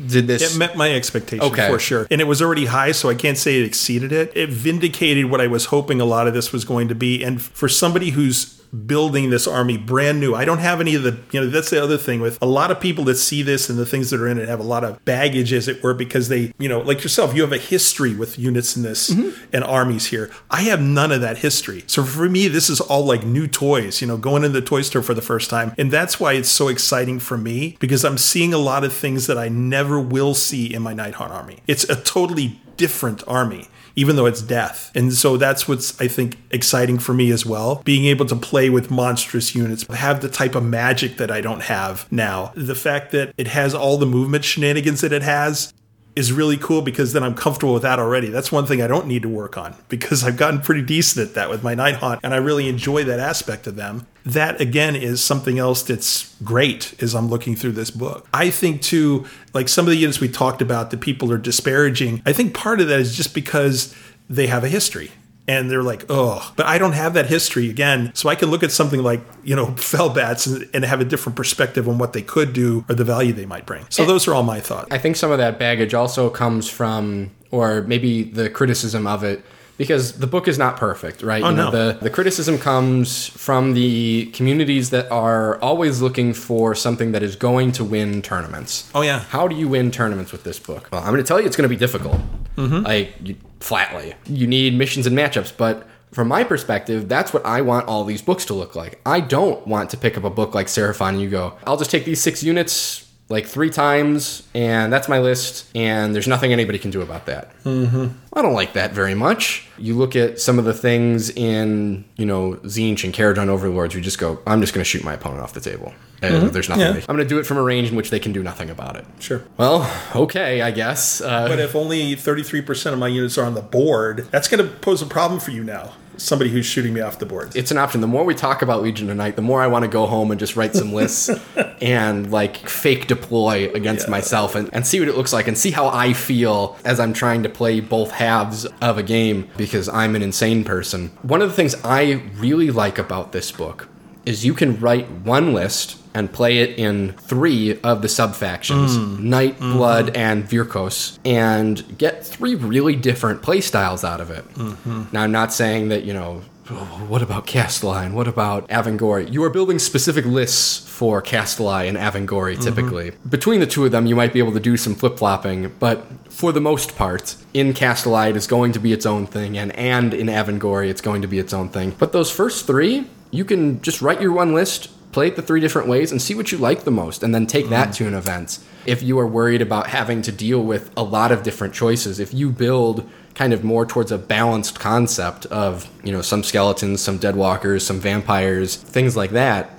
[SPEAKER 4] did this?
[SPEAKER 3] It met my expectation
[SPEAKER 4] Okay.
[SPEAKER 3] for sure. And it was already high, so I can't say it exceeded it. It vindicated what I was hoping a lot of this was going to be. And for somebody who's building this army brand new, I don't have any of the, you know, that's the other thing with a lot of people that see this and the things that are in it have a lot of baggage, as it were, because they, you know, like yourself, you have a history with units in this mm-hmm. and armies here. I have none of that history. So for me, this is all like new toys, you know, going into the toy store for the first time. And that's why it's so exciting for me because I'm seeing a lot of things that I never will see in my Night Haunt army. It's a totally different army. Even though it's death. And so that's what's, I think, exciting for me as well. Being able to play with monstrous units, have the type of magic that I don't have now. The fact that it has all the movement shenanigans that it has is really cool because then I'm comfortable with that already. That's one thing I don't need to work on because I've gotten pretty decent at that with my Night Haunt I really enjoy that aspect of them. That again is something else that's great as I'm looking through this book. I think too, like some of the units we talked about that people are disparaging, I think part of that is just because they have a history and they're like, oh, but I don't have that history again. So I can look at something like, you know, <laughs> Fellbats and, and have a different perspective on what they could do or the value they might bring. So those are all my thoughts.
[SPEAKER 4] I think some of that baggage also comes from, or maybe the criticism of it, because the book is not perfect, right?
[SPEAKER 3] Oh,
[SPEAKER 4] you know,
[SPEAKER 3] no.
[SPEAKER 4] the, the criticism comes from the communities that are always looking for something that is going to win tournaments.
[SPEAKER 3] Oh, yeah.
[SPEAKER 4] How do you win tournaments with this book? Well, I'm going to tell you it's going to be difficult.
[SPEAKER 3] Mm-hmm.
[SPEAKER 4] Like, flatly. You need missions and matchups, but from my perspective, that's what I want all these books to look like. I don't want to pick up a book like Seraphon and you go, I'll just take these six units like three times and that's my list and there's nothing anybody can do about that. Mm-hmm. I don't like that very much. You look at some of the things in, you know, Tzeentch and Kharadron Overlords, you just go, I'm just going to shoot my opponent off the table. And there's nothing.
[SPEAKER 3] Yeah.
[SPEAKER 4] they- I'm going to do it from a range in which they can do nothing about it.
[SPEAKER 3] Sure.
[SPEAKER 4] Well, okay, I guess. Uh,
[SPEAKER 3] But if only 33% of my units are on the board, that's going to pose a problem for you now. Somebody who's shooting me off the board.
[SPEAKER 4] it's an option. The more we talk about Legion tonight, the more I want to go home and just write some lists <laughs> and like fake deploy against myself and, and see what it looks like and see how I feel as I'm trying to play both halves of a game because I'm an insane person. One of the things I really like about this book is you can write one list and play it in three of the sub factions mm. Night, mm-hmm. Blood, and Vyrkos and get three really different play styles out of it. Mm-hmm. Now, I'm not saying that, you know, "Oh, what about Castelline? What about Avengorii? You are building specific lists for Kastelai and Avengorii mm-hmm. typically. Between the two of them, you might be able to do some flip flopping, but for the most part, in Kastelai, it is going to be its own thing, and, and in Avengorii, it's going to be its own thing. But those first three, you can just write your one list, play it the three different ways, and see what you like the most, and then take that mm. to an event. If you are worried about having to deal with a lot of different choices, if you build kind of more towards a balanced concept of, you know, some skeletons, some dead walkers, some vampires, things like that,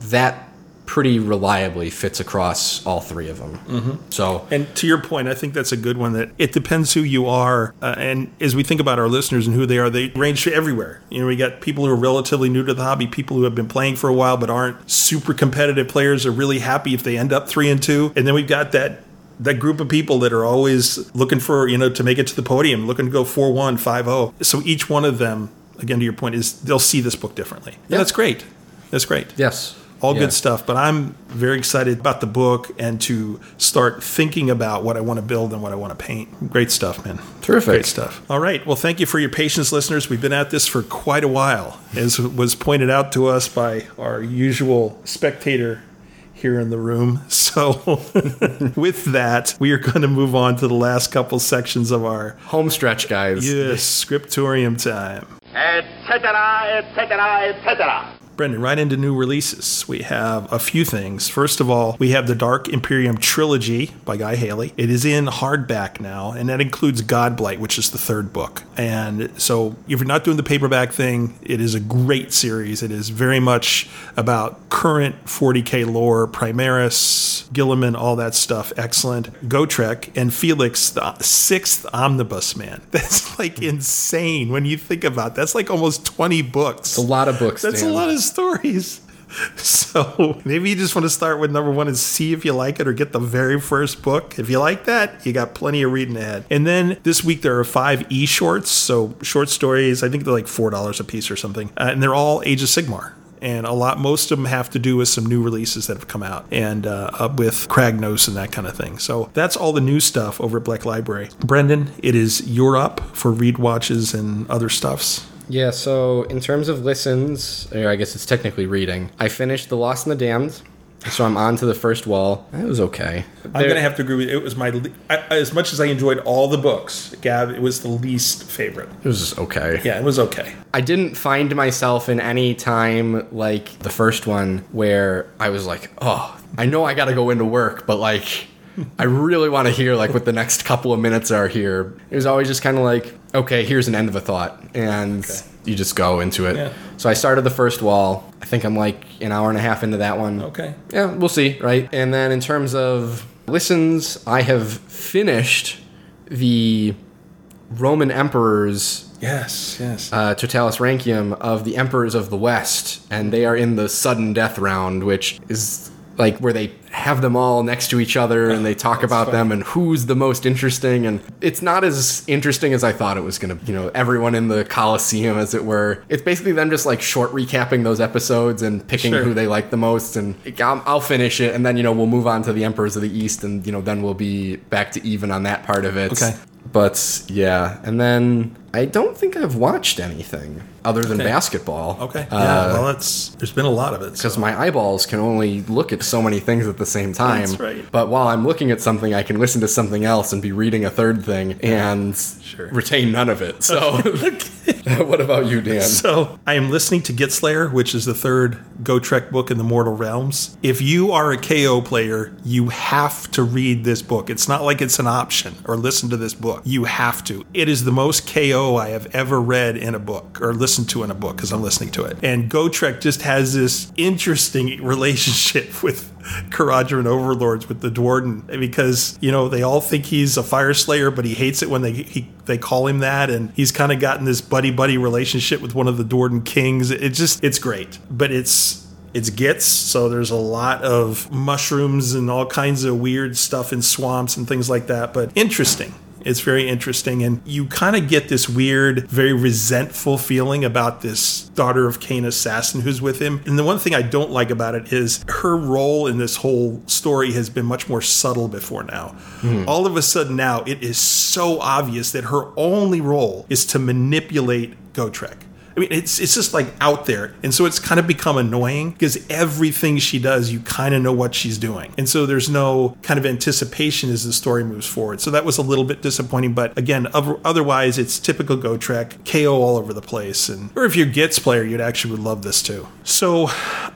[SPEAKER 4] that pretty reliably fits across all three of them. Mm-hmm. So,
[SPEAKER 3] And to your point, I think that's a good one. That it depends who you are, uh, and as we think about our listeners and who they are, they range everywhere. You know, we got people who are relatively new to the hobby, people who have been playing for a while but aren't super competitive players, are really happy if they end up three and two, and then we've got that. That group of people that are always looking for, you know, to make it to the podium, looking to go 4 1, 5 0. So each one of them, again, to your point, is they'll see this book differently. Yeah. that's great. That's great
[SPEAKER 4] yes.
[SPEAKER 3] All
[SPEAKER 4] Yeah.
[SPEAKER 3] good stuff but i'm very excited about the book and to start thinking about what i want to build and what i want to paint great stuff man
[SPEAKER 4] Terrific.
[SPEAKER 3] great stuff all right well thank you for your patience listeners we've been at this for quite a while as was pointed out to us by our usual spectator here in the room <laughs> so <laughs> with that we are going to move on to the last couple sections of our
[SPEAKER 4] Home stretch, guys.
[SPEAKER 3] yes scriptorium time
[SPEAKER 1] etc., etc., etc.
[SPEAKER 3] Brendan, right into new releases. We have a few things. First of all, we have the Dark Imperium trilogy by Guy Haley. It is in hardback now, and that includes Godblight, which is the third book. And so, if you're not doing the paperback thing, it is a great series. It is very much about current 40k lore, Primaris, Guilliman, all that stuff. Excellent. Gotrek and Felix, the sixth omnibus, man. <laughs> That's like insane when you think about. It. That's like almost 20 books.
[SPEAKER 4] It's A lot of books.
[SPEAKER 3] That's a lot of stories. <laughs> So maybe you just want to start with number one and see if you like it or get the very first book. If you like that, you got plenty of reading ahead. And then this week there are five e shorts. So short stories, I think they're like $4 a piece or something. Uh, and they're all Age of Sigmar. And a lot, most of them have to do with some new releases that have come out and uh, up with Kragnos and that kind of thing. So that's all the new stuff over at Black Library. Brendan, it is your up for read watches and other stuffs.
[SPEAKER 4] Yeah, so in terms of listens, or I guess it's technically reading, I finished The Lost and the Damned, so I'm on to the first wall. It was okay.
[SPEAKER 3] I'm
[SPEAKER 4] There-
[SPEAKER 3] to have to agree with you. It was my le- I, as much as I enjoyed all the books, Gab. It was the least favorite.
[SPEAKER 4] It was okay.
[SPEAKER 3] Yeah, it was okay.
[SPEAKER 4] I didn't find myself in any time like the first one where I was like, oh, I know I got to go into work, but like, I really want to hear like what the next couple of minutes are here. It was always just kind of like, okay, here's an end of a thought, and you just go into it.
[SPEAKER 3] Yeah.
[SPEAKER 4] So I started the first wall. I think I'm like an hour and a half into that one.
[SPEAKER 3] Okay.
[SPEAKER 4] Yeah, we'll see, right? And then in terms of listens, I have finished the Roman emperors
[SPEAKER 3] Yes, yes.
[SPEAKER 4] uh, Totalus Rankium of the Emperors of the West, and they are in the sudden death round, which is like where they have them all next to each other and they talk <laughs> about them and who's the most interesting. And it's not as interesting as I thought it was going to, you know, everyone in the Coliseum, as it were. It's basically them just like short recapping those episodes and picking
[SPEAKER 3] Sure.
[SPEAKER 4] who they like the most. And I'll, I'll finish it, and then, you know, we'll move on to the Emperors of the East, and, you know, then we'll be back to even on that part of it.
[SPEAKER 3] Okay.
[SPEAKER 4] But yeah, and then I don't think I've watched anything other than
[SPEAKER 3] Okay.
[SPEAKER 4] basketball.
[SPEAKER 3] okay.
[SPEAKER 4] Uh,
[SPEAKER 3] yeah. Well, it's there's been a lot of it. so-
[SPEAKER 4] because my eyeballs can only look at so many things at the same time.
[SPEAKER 3] That's right.
[SPEAKER 4] But while I'm looking at something, I can listen to something else and be reading a third thing and
[SPEAKER 3] Sure.
[SPEAKER 4] retain none of it. So, <laughs> what about you, Dan?
[SPEAKER 3] So I am listening to Get Slayer, which is the third Gotrek book in the Mortal Realms. If you are a KO player, you have to read this book. It's not like it's an option or listen to this book. You have to. It is the most KO I have ever read in a book or listened to in a book because I'm listening to it. And Gotrek just has this interesting relationship <laughs> with Kharadron Overlords with the duardin because you know they all think he's a fire slayer, but he hates it when they he, they call him that, and he's kind of gotten this buddy buddy relationship with one of the duardin kings. It just it's great, but it's it's gets so there's a lot of mushrooms and all kinds of weird stuff in swamps and things like that, but interesting. It's very interesting. And you kind of get this weird, very resentful feeling about this Daughter of Khaine assassin who's with him. And the one thing I don't like about it is her role in this whole story has been much more subtle before now. Hmm. All of a sudden now, it is so obvious that her only role is to manipulate Gotrek. I mean, it's it's just like out there, and so it's kind of become annoying because everything she does, you kind of know what she's doing, and so there's no kind of anticipation as the story moves forward. So that was a little bit disappointing, but again, otherwise, it's typical Gotrek, KO all over the place, and or if you're Gitz player, you'd actually would love this too. So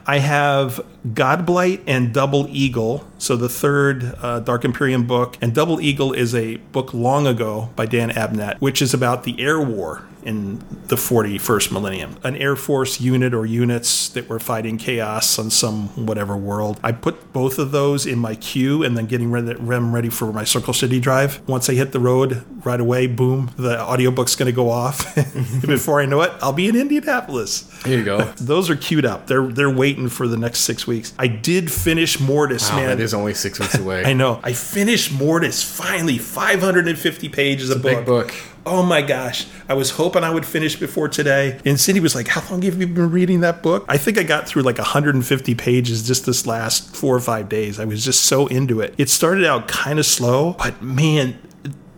[SPEAKER 3] I have Godblight and Double Eagle. So the third uh, Dark Imperium book, and Double Eagle is a book long ago by Dan Abnett, which is about the air war in the 41st millennium. An Air Force unit or units that were fighting chaos on some whatever world. I put both of those in my queue and then getting ready, them ready for my Circle City drive. Once I hit the road, right away, boom, the audiobook's going to go off. <laughs> Before I know it, I'll be in Indianapolis.
[SPEAKER 4] Here you go. <laughs>
[SPEAKER 3] Those are queued up. They're they're waiting for the next six weeks. I did finish Mortis,
[SPEAKER 4] Wow,
[SPEAKER 3] man.
[SPEAKER 4] that is only six weeks away. <laughs>
[SPEAKER 3] I know. I finished Mortis finally, 550 pages of book.
[SPEAKER 4] big book.
[SPEAKER 3] Oh my gosh. I was hoping I would finish before today. And Cindy was like, How long have you been reading that book? I think I got through like 150 pages just this last four or five days. I was just so into it. It started out kind of slow, but man,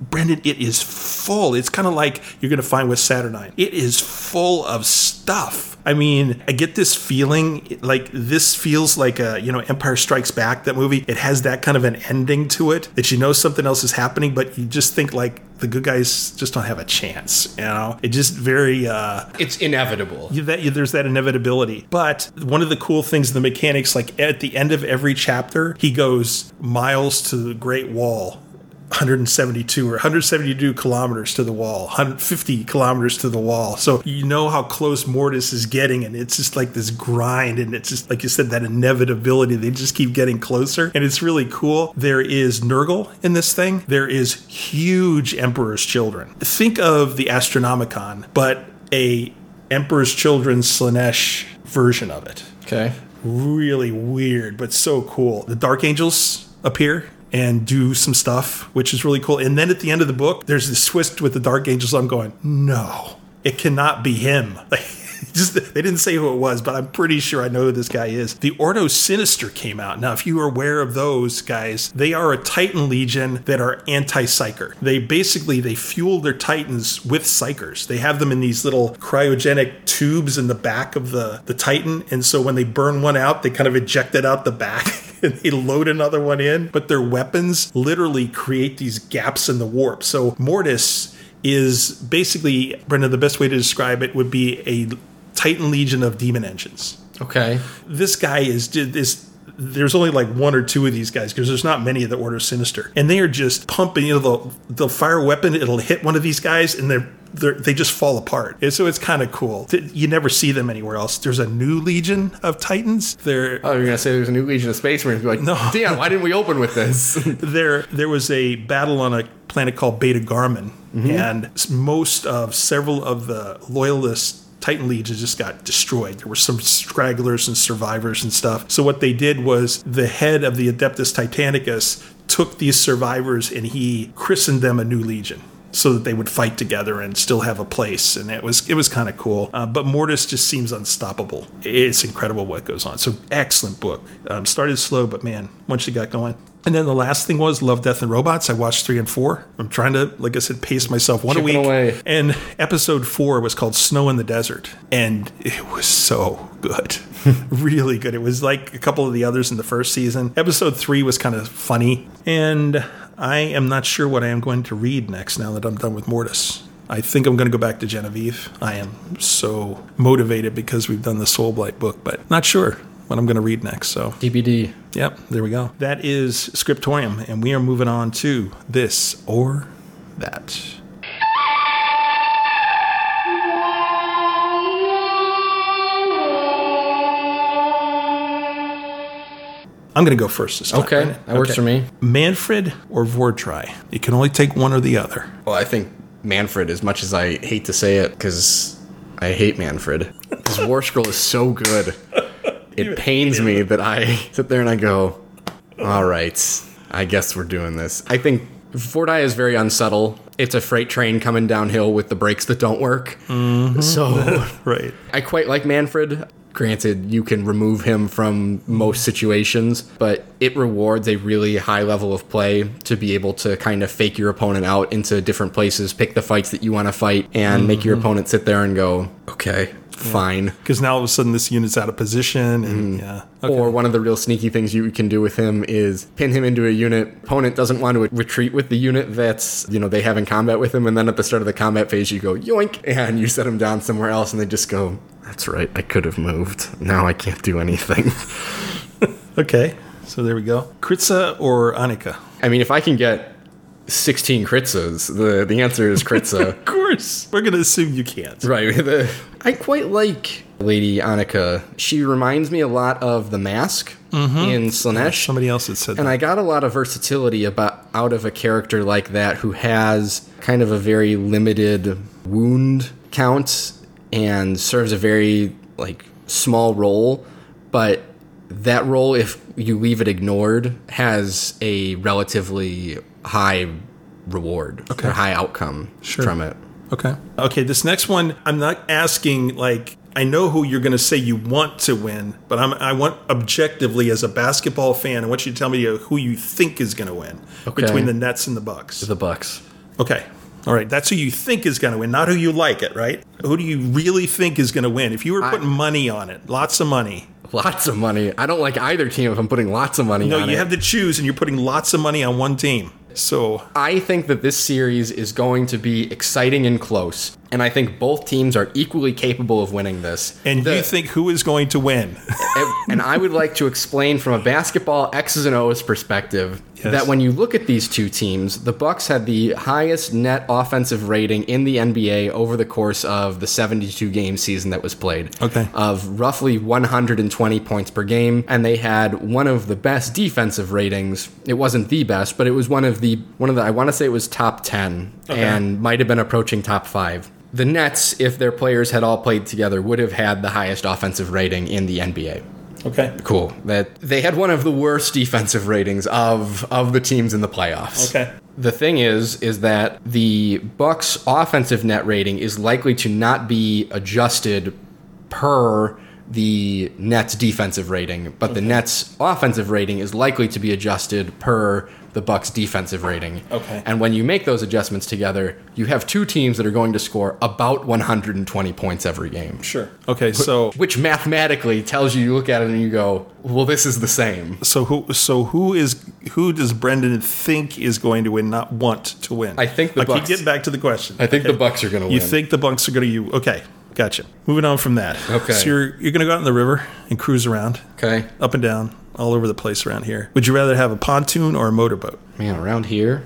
[SPEAKER 3] Brendan, it is full. It's kind of like you're going to find with Saturnine. It is full of stuff. I mean, I get this feeling like this feels like a, you know, Empire Strikes Back, that movie. It has that kind of an ending to it that you know something else is happening, but you just think like the good guys just don't have a chance, you know? It just very, uh,
[SPEAKER 4] It's inevitable.
[SPEAKER 3] you- that, you- there's that inevitability. But one of the cool things, the mechanics, like at the end of every chapter, he goes miles to the Great Wall. 172 or 172 kilometers to the wall, 150 kilometers to the wall. So you know how close Mortis is getting, and it's just like this grind, and it's just like you said, that inevitability. They just keep getting closer, and it's really cool. There is Nurgle in this thing. There is huge Emperor's Children. Think of the Astronomicon, but a Emperor's Children Slaanesh version of it.
[SPEAKER 4] Okay.
[SPEAKER 3] Really weird, but so cool. The Dark Angels appear and do some stuff, which is really cool. And then at the end of the book, there's this twist with the Dark Angels. I'm going, no, it cannot be him. <laughs> Like, just they didn't say who it was, but I'm pretty sure I know who this guy is. The Ordo Sinister came out. Now, if you are aware of those guys, they are a Titan Legion that are anti-psyker. They basically they fuel their Titans with psykers. They have them in these little cryogenic tubes in the back of the the Titan, and so when they burn one out, they kind of eject it out the back. <laughs> and they load another one in, but their weapons literally create these gaps in the warp. So Mortis is basically, Brendan, the best way to describe it would be a Titan Legion of demon engines.
[SPEAKER 4] Okay.
[SPEAKER 3] This guy is this. There's only like one or two of these guys because there's not many of the Ordo Sinister, and they are just pumping. You know, they'll, they'll fire a weapon, it'll hit one of these guys, and they're, they're they just fall apart. And so it's kind of cool. You never see them anywhere else. There's a new Legion of Titans. They're
[SPEAKER 4] Oh, you're gonna say there's a new Legion of Space Marines? Be like,
[SPEAKER 3] No.
[SPEAKER 4] damn, why didn't we open with this? <laughs>
[SPEAKER 3] there there was a battle on a planet called Beta Garmon, mm-hmm. and most of several of the loyalist Titan legions just got destroyed. There were some stragglers and survivors and stuff. So what they did was the head of the Adeptus Titanicus took these survivors and he christened them a new legion. So that they would fight together and still have a place, and it was it was kind of cool. Uh, but Mortis just seems unstoppable. It's incredible what goes on. So excellent book. Um, started slow, but man, once you got going, and then the last thing was Love, Death, and Robots. I watched three and four. I'm trying to, like I said, pace myself one a week.
[SPEAKER 4] away.
[SPEAKER 3] And episode four was called Snow in the Desert. And it was so good. <laughs> really good. It was like a couple of the others in the first season. Episode three was kind of funny. And I am not sure what I am going to read next now that I'm done with Mortis. I think I'm going to go back to Genevieve. I am so motivated because we've done the Soulblight book, but not sure what I'm going to read next. So
[SPEAKER 4] DBD.
[SPEAKER 3] Yep, there we go. That is Scriptorium, and we are moving on to this or that. I'm going to go first this time.
[SPEAKER 4] Okay,
[SPEAKER 3] right?
[SPEAKER 4] that works for me.
[SPEAKER 3] Mannfred or Vhordrai? You can only take one or the other.
[SPEAKER 4] Well, I think Mannfred, as much as I hate to say it, because I hate Mannfred, <laughs> his War Scroll is so good. It pains me that I <laughs> sit there and I go, all right, I guess we're doing this. I think Vhordrai is very unsubtle. It's a freight train coming downhill with the brakes that don't work. Mm-hmm. So <laughs>
[SPEAKER 3] Right.
[SPEAKER 4] I quite like Mannfred. Granted, you can remove him from most situations, but it rewards a really high level of play to be able to kind of fake your opponent out into different places, pick the fights that you want to fight, and make your mm-hmm. opponent sit there and go, okay, fine.
[SPEAKER 3] Because now all of a sudden this unit's out of position, and mm. yeah. Okay.
[SPEAKER 4] Or one of the real sneaky things you can do with him is pin him into a unit. Opponent doesn't want to retreat with the unit that's, you know, they have in combat with him. And then at the start of the combat phase, you go yoink <laughs> and you set him down somewhere else and they just go, that's right. I could have moved. Now I can't do anything. <laughs>
[SPEAKER 3] okay. So there we go. Kritza or Annika.
[SPEAKER 4] I mean, if I can get 16 Kritzas, the, the answer is Kritza. <laughs>
[SPEAKER 3] Of course. We're gonna assume you can't.
[SPEAKER 4] Right. <laughs> The, I quite like Lady Annika. She reminds me a lot of the Masque mm-hmm. in Slaanesh.
[SPEAKER 3] Somebody else had said
[SPEAKER 4] And
[SPEAKER 3] that.
[SPEAKER 4] I got a lot of versatility about out of a character like that who has kind of a very limited wound count and serves a very like small role, but that role if you leave it ignored has a relatively high reward
[SPEAKER 3] Okay.
[SPEAKER 4] or high outcome
[SPEAKER 3] Sure.
[SPEAKER 4] from it.
[SPEAKER 3] Okay. Okay, this next one, I'm not asking like I know who you're going to say you want to win, but I'm, I want objectively as a basketball fan, I want you to tell me uh, who you think is going to win
[SPEAKER 4] Okay.
[SPEAKER 3] between the Nets and the Bucks.
[SPEAKER 4] The Bucks.
[SPEAKER 3] Okay. All right, that's who you think is going to win, not who you like it, right? Who do you really think is going to win? If you were putting money on it, lots of money.
[SPEAKER 4] Lots of money. I don't like either team if I'm putting lots of money
[SPEAKER 3] No,
[SPEAKER 4] on
[SPEAKER 3] you
[SPEAKER 4] it.
[SPEAKER 3] have to choose, and you're putting lots of money on one team. So
[SPEAKER 4] I think that this series is going to be exciting and close, and I think both teams are equally capable of winning this.
[SPEAKER 3] And
[SPEAKER 4] The-
[SPEAKER 3] you think who is going to win?
[SPEAKER 4] and, I would like to explain from a basketball X's and O's perspective
[SPEAKER 3] Yes.
[SPEAKER 4] that when you look at these two teams, the Bucks had the highest net offensive rating in the NBA over the course of the 72 game season that was played.
[SPEAKER 3] Okay.
[SPEAKER 4] Of roughly 120 points per game, and they had one of the best defensive ratings. It wasn't the best, but it was one of the one of the I want to say it was top 10 and might have been approaching top 5. The Nets, if their players had all played together, would have had the highest offensive rating in the NBA
[SPEAKER 3] Okay.
[SPEAKER 4] cool that they had one of the worst defensive ratings of of the teams in the playoffs.
[SPEAKER 3] Okay.
[SPEAKER 4] The thing is is that the Bucks offensive net rating is likely to not be adjusted per the Nets defensive rating, but the Nets offensive rating is likely to be adjusted per the Bucks defensive rating.
[SPEAKER 3] Okay.
[SPEAKER 4] And when you make those adjustments together, you have two teams that are going to score about 120 points every game
[SPEAKER 3] Sure. Okay. So
[SPEAKER 4] which mathematically tells you you look at it and you go, well, this is the same.
[SPEAKER 3] so who so who is who does Brendan think is going to win, not want to win?
[SPEAKER 4] I think the
[SPEAKER 3] I keep
[SPEAKER 4] Bucks-
[SPEAKER 3] getting back to the question.
[SPEAKER 4] I think the Bucks are going to win.
[SPEAKER 3] You think the Bucks are going to you? Okay. Gotcha. Moving on from that.
[SPEAKER 4] Okay.
[SPEAKER 3] So you're you're going to go out in the river and cruise around,
[SPEAKER 4] Okay,
[SPEAKER 3] up and down, all over the place around here. Would you rather have a pontoon or a motorboat?
[SPEAKER 4] man, around here,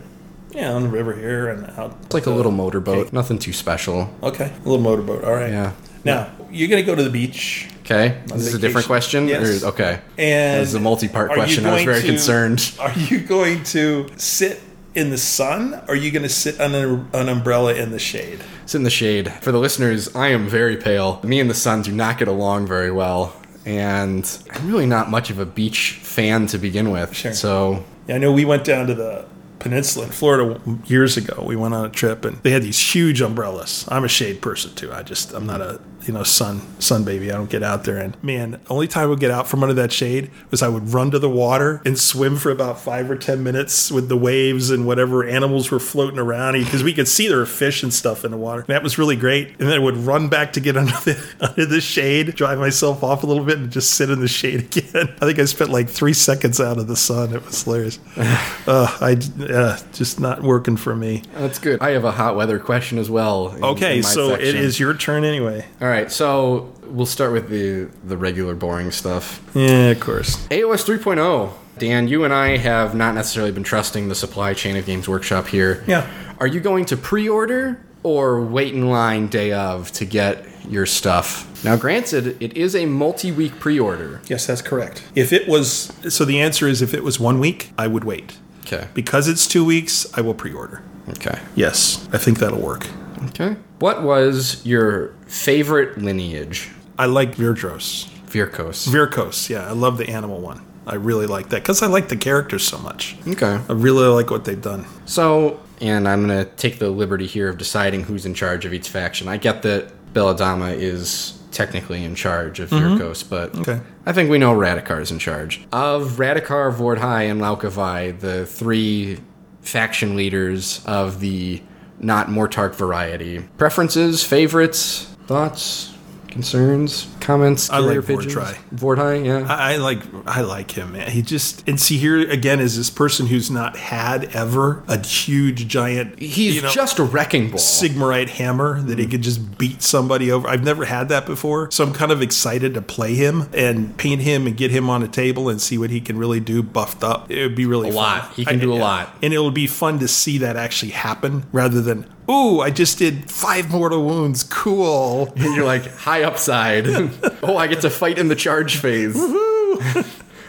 [SPEAKER 3] Yeah, on the river here and out.
[SPEAKER 4] it's like a little motorboat. Nothing too special.
[SPEAKER 3] Okay, a little motorboat. All right.
[SPEAKER 4] Yeah.
[SPEAKER 3] Now you're going to go to the beach,
[SPEAKER 4] Okay, this is a different question.
[SPEAKER 3] Yes.
[SPEAKER 4] Or- okay,
[SPEAKER 3] and
[SPEAKER 4] this is a multi-part question. I was very
[SPEAKER 3] to-
[SPEAKER 4] concerned. <laughs>
[SPEAKER 3] Are you going to sit in the sun, or are you going to sit under an umbrella in the shade?
[SPEAKER 4] It's in the shade. For the listeners, I am very pale. Me and the sun do not get along very well, and I'm really not much of a beach fan to begin with.
[SPEAKER 3] Sure.
[SPEAKER 4] So
[SPEAKER 3] Yeah, I know we went down to the peninsula in Florida years ago. We went on a trip and they had these huge umbrellas. I'm a shade person too. I just I'm not a you know sun sun baby. I don't get out there and man, only time I would get out from under that shade was I would run to the water and swim for about five or ten minutes with the waves and whatever animals were floating around because we could see there were fish and stuff in the water. That was really great. And then I would run back to get <laughs> under the under the shade, dry myself off a little bit, and just sit in the shade <laughs> again. I think I spent like three seconds out of the sun. It was hilarious. <laughs> uh, I uh, just not working for me.
[SPEAKER 4] that's good. I have a hot weather question as well. in-
[SPEAKER 3] Okay,
[SPEAKER 4] in
[SPEAKER 3] so it
[SPEAKER 4] section.
[SPEAKER 3] is your turn anyway.
[SPEAKER 4] All right, so we'll start with the the regular boring stuff.
[SPEAKER 3] Yeah, of course.
[SPEAKER 4] AOS 3.0. oh. Dan, you and I have not necessarily been trusting the supply chain of Games Workshop here.
[SPEAKER 3] Yeah.
[SPEAKER 4] Are you going to pre-order or wait in line day of to get your stuff? Now, granted, it is a multi-week pre-order.
[SPEAKER 3] Yes, that's correct. If it was, so the answer is if it was one week, I would wait.
[SPEAKER 4] Okay.
[SPEAKER 3] Because it's two weeks, I will pre-order.
[SPEAKER 4] Okay.
[SPEAKER 3] Yes, I think that'll work.
[SPEAKER 4] Okay. What was your favorite lineage?
[SPEAKER 3] I like Virdros.
[SPEAKER 4] Vyrkos.
[SPEAKER 3] Vyrkos, yeah, I love the animal one. I really like that because I like the characters so much.
[SPEAKER 4] Okay.
[SPEAKER 3] I really like what they've done.
[SPEAKER 4] So, and I'm going to take the liberty here of deciding who's in charge of each faction. I get that Belladamma is technically in charge of mm-hmm. Yurkos, but
[SPEAKER 3] Okay.
[SPEAKER 4] I think we know Radukar is in charge. Of Radukar, Vhordrai, and Lauka Vai, the three faction leaders of the not Mortarch variety. Preferences, favorites, thoughts, concerns, comments,
[SPEAKER 3] I like
[SPEAKER 4] pigeons? Vhordrai, yeah.
[SPEAKER 3] I, I like I like him, man. He just and see here again is this person who's not had ever a huge giant.
[SPEAKER 4] He's
[SPEAKER 3] you know,
[SPEAKER 4] just a wrecking ball.
[SPEAKER 3] Sigmarite hammer that he mm. could just beat somebody over. I've never had that before, so I'm kind of excited to play him and paint him and get him on a table and see what he can really do buffed up. It would be really
[SPEAKER 4] A
[SPEAKER 3] fun.
[SPEAKER 4] lot. He can do a lot.
[SPEAKER 3] and it'll be fun to see that actually happen rather than. Ooh, I just did five mortal wounds. Cool. <laughs>
[SPEAKER 4] And you're like, high upside. <laughs> oh, I get to fight in the charge phase.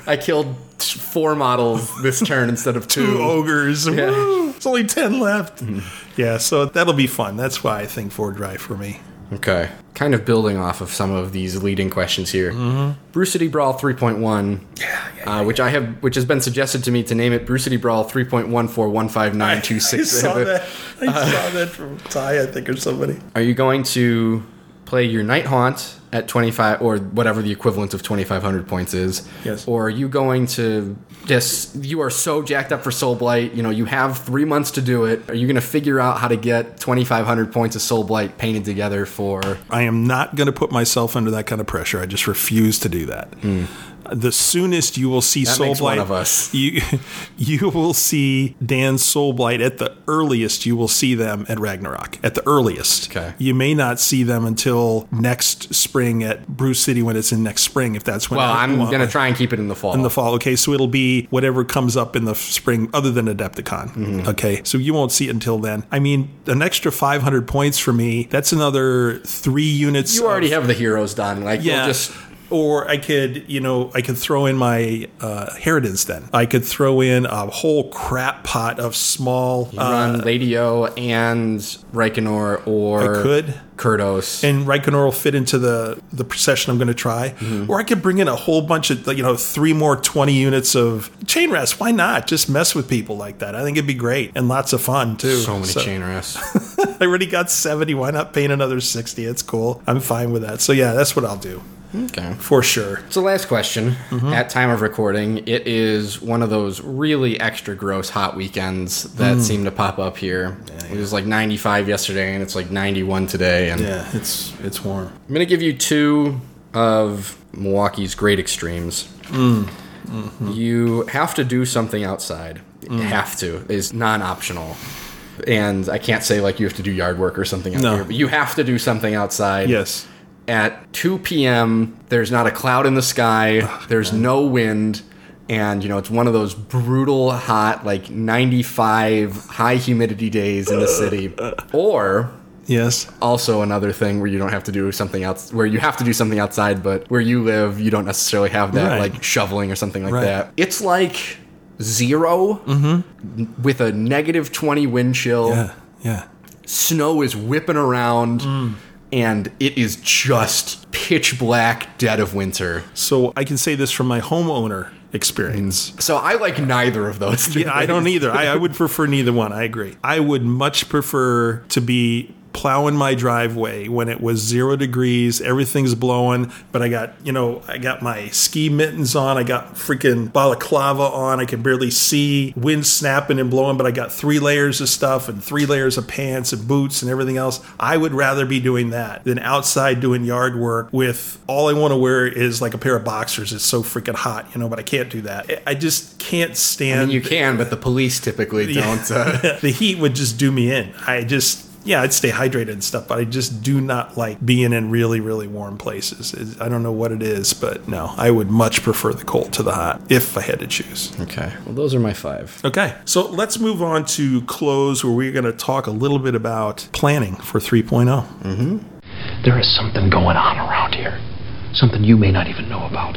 [SPEAKER 4] I killed four models this turn instead of <laughs> two.
[SPEAKER 3] two ogres.
[SPEAKER 4] Yeah.
[SPEAKER 3] Woo! It's only 10 left. Mm-hmm. Yeah, so that'll be fun. That's why I think Vhordrai for me.
[SPEAKER 4] Okay. Kind of building off of some of these leading questions here. Mm-hmm. Brew City Brawl 3.1, uh, which I have, which has been suggested to me to name it Brew City Brawl 3.1415926. <laughs>
[SPEAKER 3] I saw that. <laughs> I saw that from Ty, I think, or somebody.
[SPEAKER 4] Are you going to play your Night Haunt at 25 or whatever the equivalent of 2500 points is?
[SPEAKER 3] Yes.
[SPEAKER 4] Or are you going to just you are so jacked up for Soulblight, you know, you have 3 months to do it. Are you going to figure out how to get 2500 points of Soulblight painted together for
[SPEAKER 3] I am not going to put myself under that kind of pressure. I just refuse to do that. Hmm. The soonest you will see.
[SPEAKER 4] That
[SPEAKER 3] Soulblight,
[SPEAKER 4] one of us.
[SPEAKER 3] you <laughs> you will see Dan's Soulblight at the earliest. You will see them at Ragnarok at the earliest.
[SPEAKER 4] Okay.
[SPEAKER 3] You may not see them until next spring at Brew City when it's in next spring. If that's when.
[SPEAKER 4] Well,
[SPEAKER 3] I-
[SPEAKER 4] going to try and keep it in the fall.
[SPEAKER 3] in the fall. Okay, so it'll be whatever comes up in the spring, other than Adepticon.
[SPEAKER 4] Mm-hmm.
[SPEAKER 3] Okay, so you won't see it until then. I mean, an extra 500 points for me. That's another three units.
[SPEAKER 4] you already
[SPEAKER 3] of-
[SPEAKER 4] have the heroes done. Like
[SPEAKER 3] yeah.
[SPEAKER 4] just
[SPEAKER 3] or I could, you know, I could throw in my uh, Harridans then. I could throw in a whole crap pot of small. Uh,
[SPEAKER 4] run Lady O and Reikenor or
[SPEAKER 3] I could.
[SPEAKER 4] Kurdos.
[SPEAKER 3] and Reikenor will fit into the the procession I'm going to try,
[SPEAKER 4] Mm-hmm.
[SPEAKER 3] or I could bring in a whole bunch of you know three more twenty units of chain rasp. Why not just mess with people like that? I think it'd be great and lots of fun too.
[SPEAKER 4] so many chain rasps. <laughs>
[SPEAKER 3] I already got seventy. Why not paint another sixty? It's cool. I'm fine with that. So yeah, that's what I'll do
[SPEAKER 4] okay.
[SPEAKER 3] for sure.
[SPEAKER 4] So last question.
[SPEAKER 3] Mm-hmm.
[SPEAKER 4] At time of recording, it is one of those really extra gross hot weekends that
[SPEAKER 3] Mm.
[SPEAKER 4] seem to pop up here. It was like 95 yesterday, and it's like 91 today. And
[SPEAKER 3] Yeah, it's it's warm.
[SPEAKER 4] I'm gonna give you two of Milwaukee's great extremes.
[SPEAKER 3] Mm.
[SPEAKER 4] Mm-hmm. You have to do something outside.
[SPEAKER 3] Mm.
[SPEAKER 4] You have to is non-optional. And I can't say like you have to do yard work or something out
[SPEAKER 3] No.
[SPEAKER 4] here, but you have to do something outside
[SPEAKER 3] Yes.
[SPEAKER 4] At 2 p.m. There's not a cloud in the sky. there's no wind. And, you know, it's one of those brutal, hot, like 95 high humidity days in the city. <laughs> Or
[SPEAKER 3] Yes.
[SPEAKER 4] also another thing where you don't have to do something else, where you have to do something outside, but where you live, you don't necessarily have that,
[SPEAKER 3] Right.
[SPEAKER 4] like shoveling or something like
[SPEAKER 3] Right.
[SPEAKER 4] that. It's like 0 mm-hmm. with a negative 20 wind chill
[SPEAKER 3] Yeah. Yeah.
[SPEAKER 4] snow is whipping around mm. And it is just pitch black dead of winter
[SPEAKER 3] So I can say this from my homeowner experience.
[SPEAKER 4] so i like neither of those things.
[SPEAKER 3] Yeah, I don't either. I, I would prefer neither one. I agree. I would much prefer to be plowing my driveway when it was zero degrees, everything's blowing, but I got, you know, I got my ski mittens on, I got freaking balaclava on, I can barely see, wind snapping and blowing, but I got three layers of stuff and three layers of pants and boots and everything else. I would rather be doing that than outside doing yard work with all I want to wear is like a pair of boxers. It's so freaking hot, you know, but I can't do that. I- just can't stand
[SPEAKER 4] I mean, you can but the police typically don't uh, <laughs>
[SPEAKER 3] the heat would just do me in. I just, yeah, I'd stay hydrated and stuff, but I just do not like being in really, really warm places. It- I don't know what it is, but no, I would much prefer the cold to the hot if I had to choose.
[SPEAKER 4] okay well those are my five
[SPEAKER 3] Okay, so let's move on to close where we're going to talk a little bit about planning for oh. 3.0.
[SPEAKER 8] There is something going on around here. Something you may not even know about.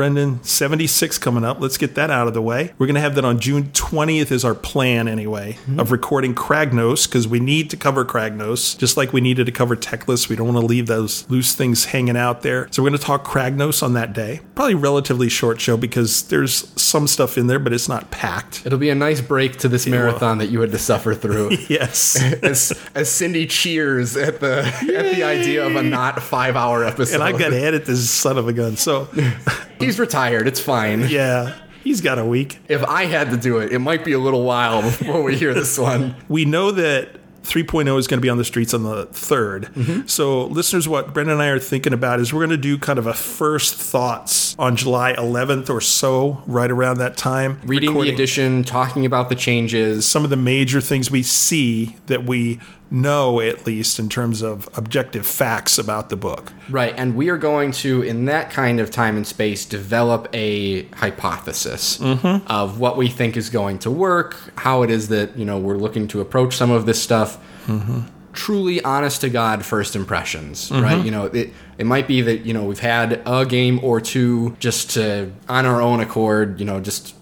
[SPEAKER 3] Brendan, 76 coming up. Let's get that out of the way. We're going to have that on June 20th, is our plan anyway, mm-hmm. of recording Kragnos because we need to cover Kragnos, just like we needed to cover Teclis. We don't want to leave those loose things hanging out there. So we're going to talk Kragnos on that day. Probably relatively short show because there's some stuff in there, but it's not packed.
[SPEAKER 4] It'll be a nice break to this marathon that you had to suffer through. <laughs>
[SPEAKER 3] Yes. <laughs>
[SPEAKER 4] as, as Cindy cheers at the at the idea of a not five hour episode.
[SPEAKER 3] and I've got to edit this son of a gun. So, <laughs>
[SPEAKER 4] He's retired. It's fine.
[SPEAKER 3] yeah, he's got a week.
[SPEAKER 4] If I had to do it, it might be a little while before we hear this one. <laughs>
[SPEAKER 3] we know that 3.0 is going to be on the streets on the 3rd. Mm-hmm. So, listeners, what Brendan and I are thinking about is we're going to do kind of a first thoughts on July 11th or so, right around that time.
[SPEAKER 4] Reading the edition, talking about the changes.
[SPEAKER 3] Some of the major things we see that we know, at least in terms of objective facts about the book.
[SPEAKER 4] Right, and we are going to, in that kind of time and space, develop a hypothesis mm-hmm. of what we think is going to work, how it is that you know we're looking to approach some of this stuff. Mm-hmm. Truly, honest to God, first impressions, mm-hmm. right? You know, it it might be that you know we've had a game or two just to on our own accord, you know, just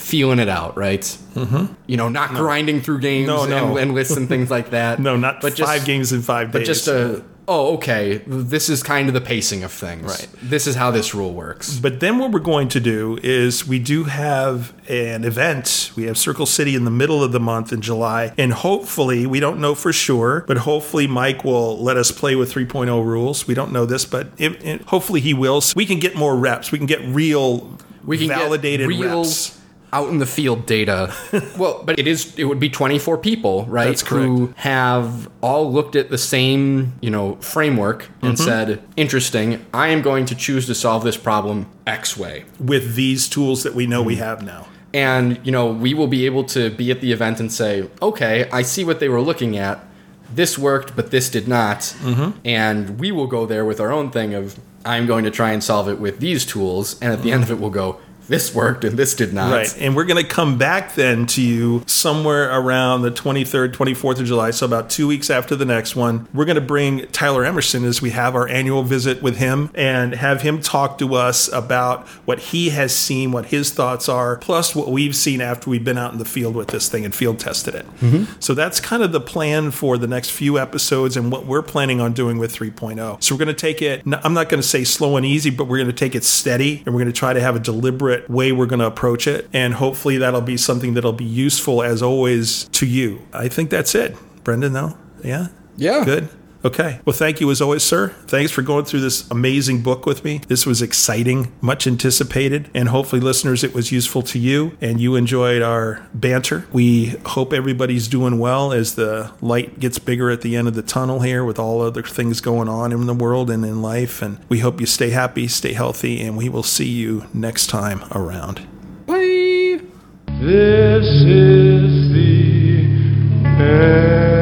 [SPEAKER 4] feeling it out, right? Mm-hmm. You know, not grinding through games
[SPEAKER 3] No, no.
[SPEAKER 4] And, and lists and things like that. <laughs>
[SPEAKER 3] No, not
[SPEAKER 4] but just,
[SPEAKER 3] five games in five days.
[SPEAKER 4] but just a oh okay this is kind of the pacing of things
[SPEAKER 3] Right.
[SPEAKER 4] this is how this rule works
[SPEAKER 3] But then what we're going to do is we do have an event. We have Circle City in the middle of the month in July. And hopefully, we don't know for sure, but hopefully Mike will let us play with 3.0 rules. We don't know this, but it, it- hopefully he will. So we can get more reps. We can get real
[SPEAKER 4] we can
[SPEAKER 3] validated
[SPEAKER 4] get real
[SPEAKER 3] reps.
[SPEAKER 4] Out in the field data well but it is it would be 24 people right
[SPEAKER 3] That's correct.
[SPEAKER 4] who have all looked at the same you know framework and
[SPEAKER 3] Mm-hmm.
[SPEAKER 4] said interesting i am going to choose to solve this problem x way
[SPEAKER 3] with these tools that we know
[SPEAKER 4] Mm-hmm.
[SPEAKER 3] we have now.
[SPEAKER 4] and you know we will be able to be at the event and say okay i see what they were looking at this worked but this did not
[SPEAKER 3] Mm-hmm.
[SPEAKER 4] and we will go there with our own thing of i'm going to try and solve it with these tools and at the end of it we'll go this worked and this did not
[SPEAKER 3] Right. And we're going to come back then to you somewhere around the 23rd, 24th of July. So about two weeks after the next one. We're going to bring Tyler Emerson as we have our annual visit with him and have him talk to us about what he has seen, what his thoughts are, plus what we've seen after we've been out in the field with this thing and field tested it. Mm-hmm. So that's kind of the plan for the next few episodes and what we're planning on doing with 3.0. So we're going to take it, I'm not going to say slow and easy, but we're going to take it steady and we're going to try to have a deliberate way we're going to approach it. And hopefully that'll be something that'll be useful as always to you. I think that's it. Brendan, though? Yeah?
[SPEAKER 4] Yeah.
[SPEAKER 3] Good. Okay. Well, thank you as always, sir. Thanks for going through this amazing book with me. This was exciting, much anticipated, and hopefully, listeners, it was useful to you and you enjoyed our banter. We hope everybody's doing well as the light gets bigger at the end of the tunnel here with all other things going on in the world and in life. And we hope you stay happy, stay healthy, and we will see you next time around.
[SPEAKER 4] Bye.
[SPEAKER 6] This is the end.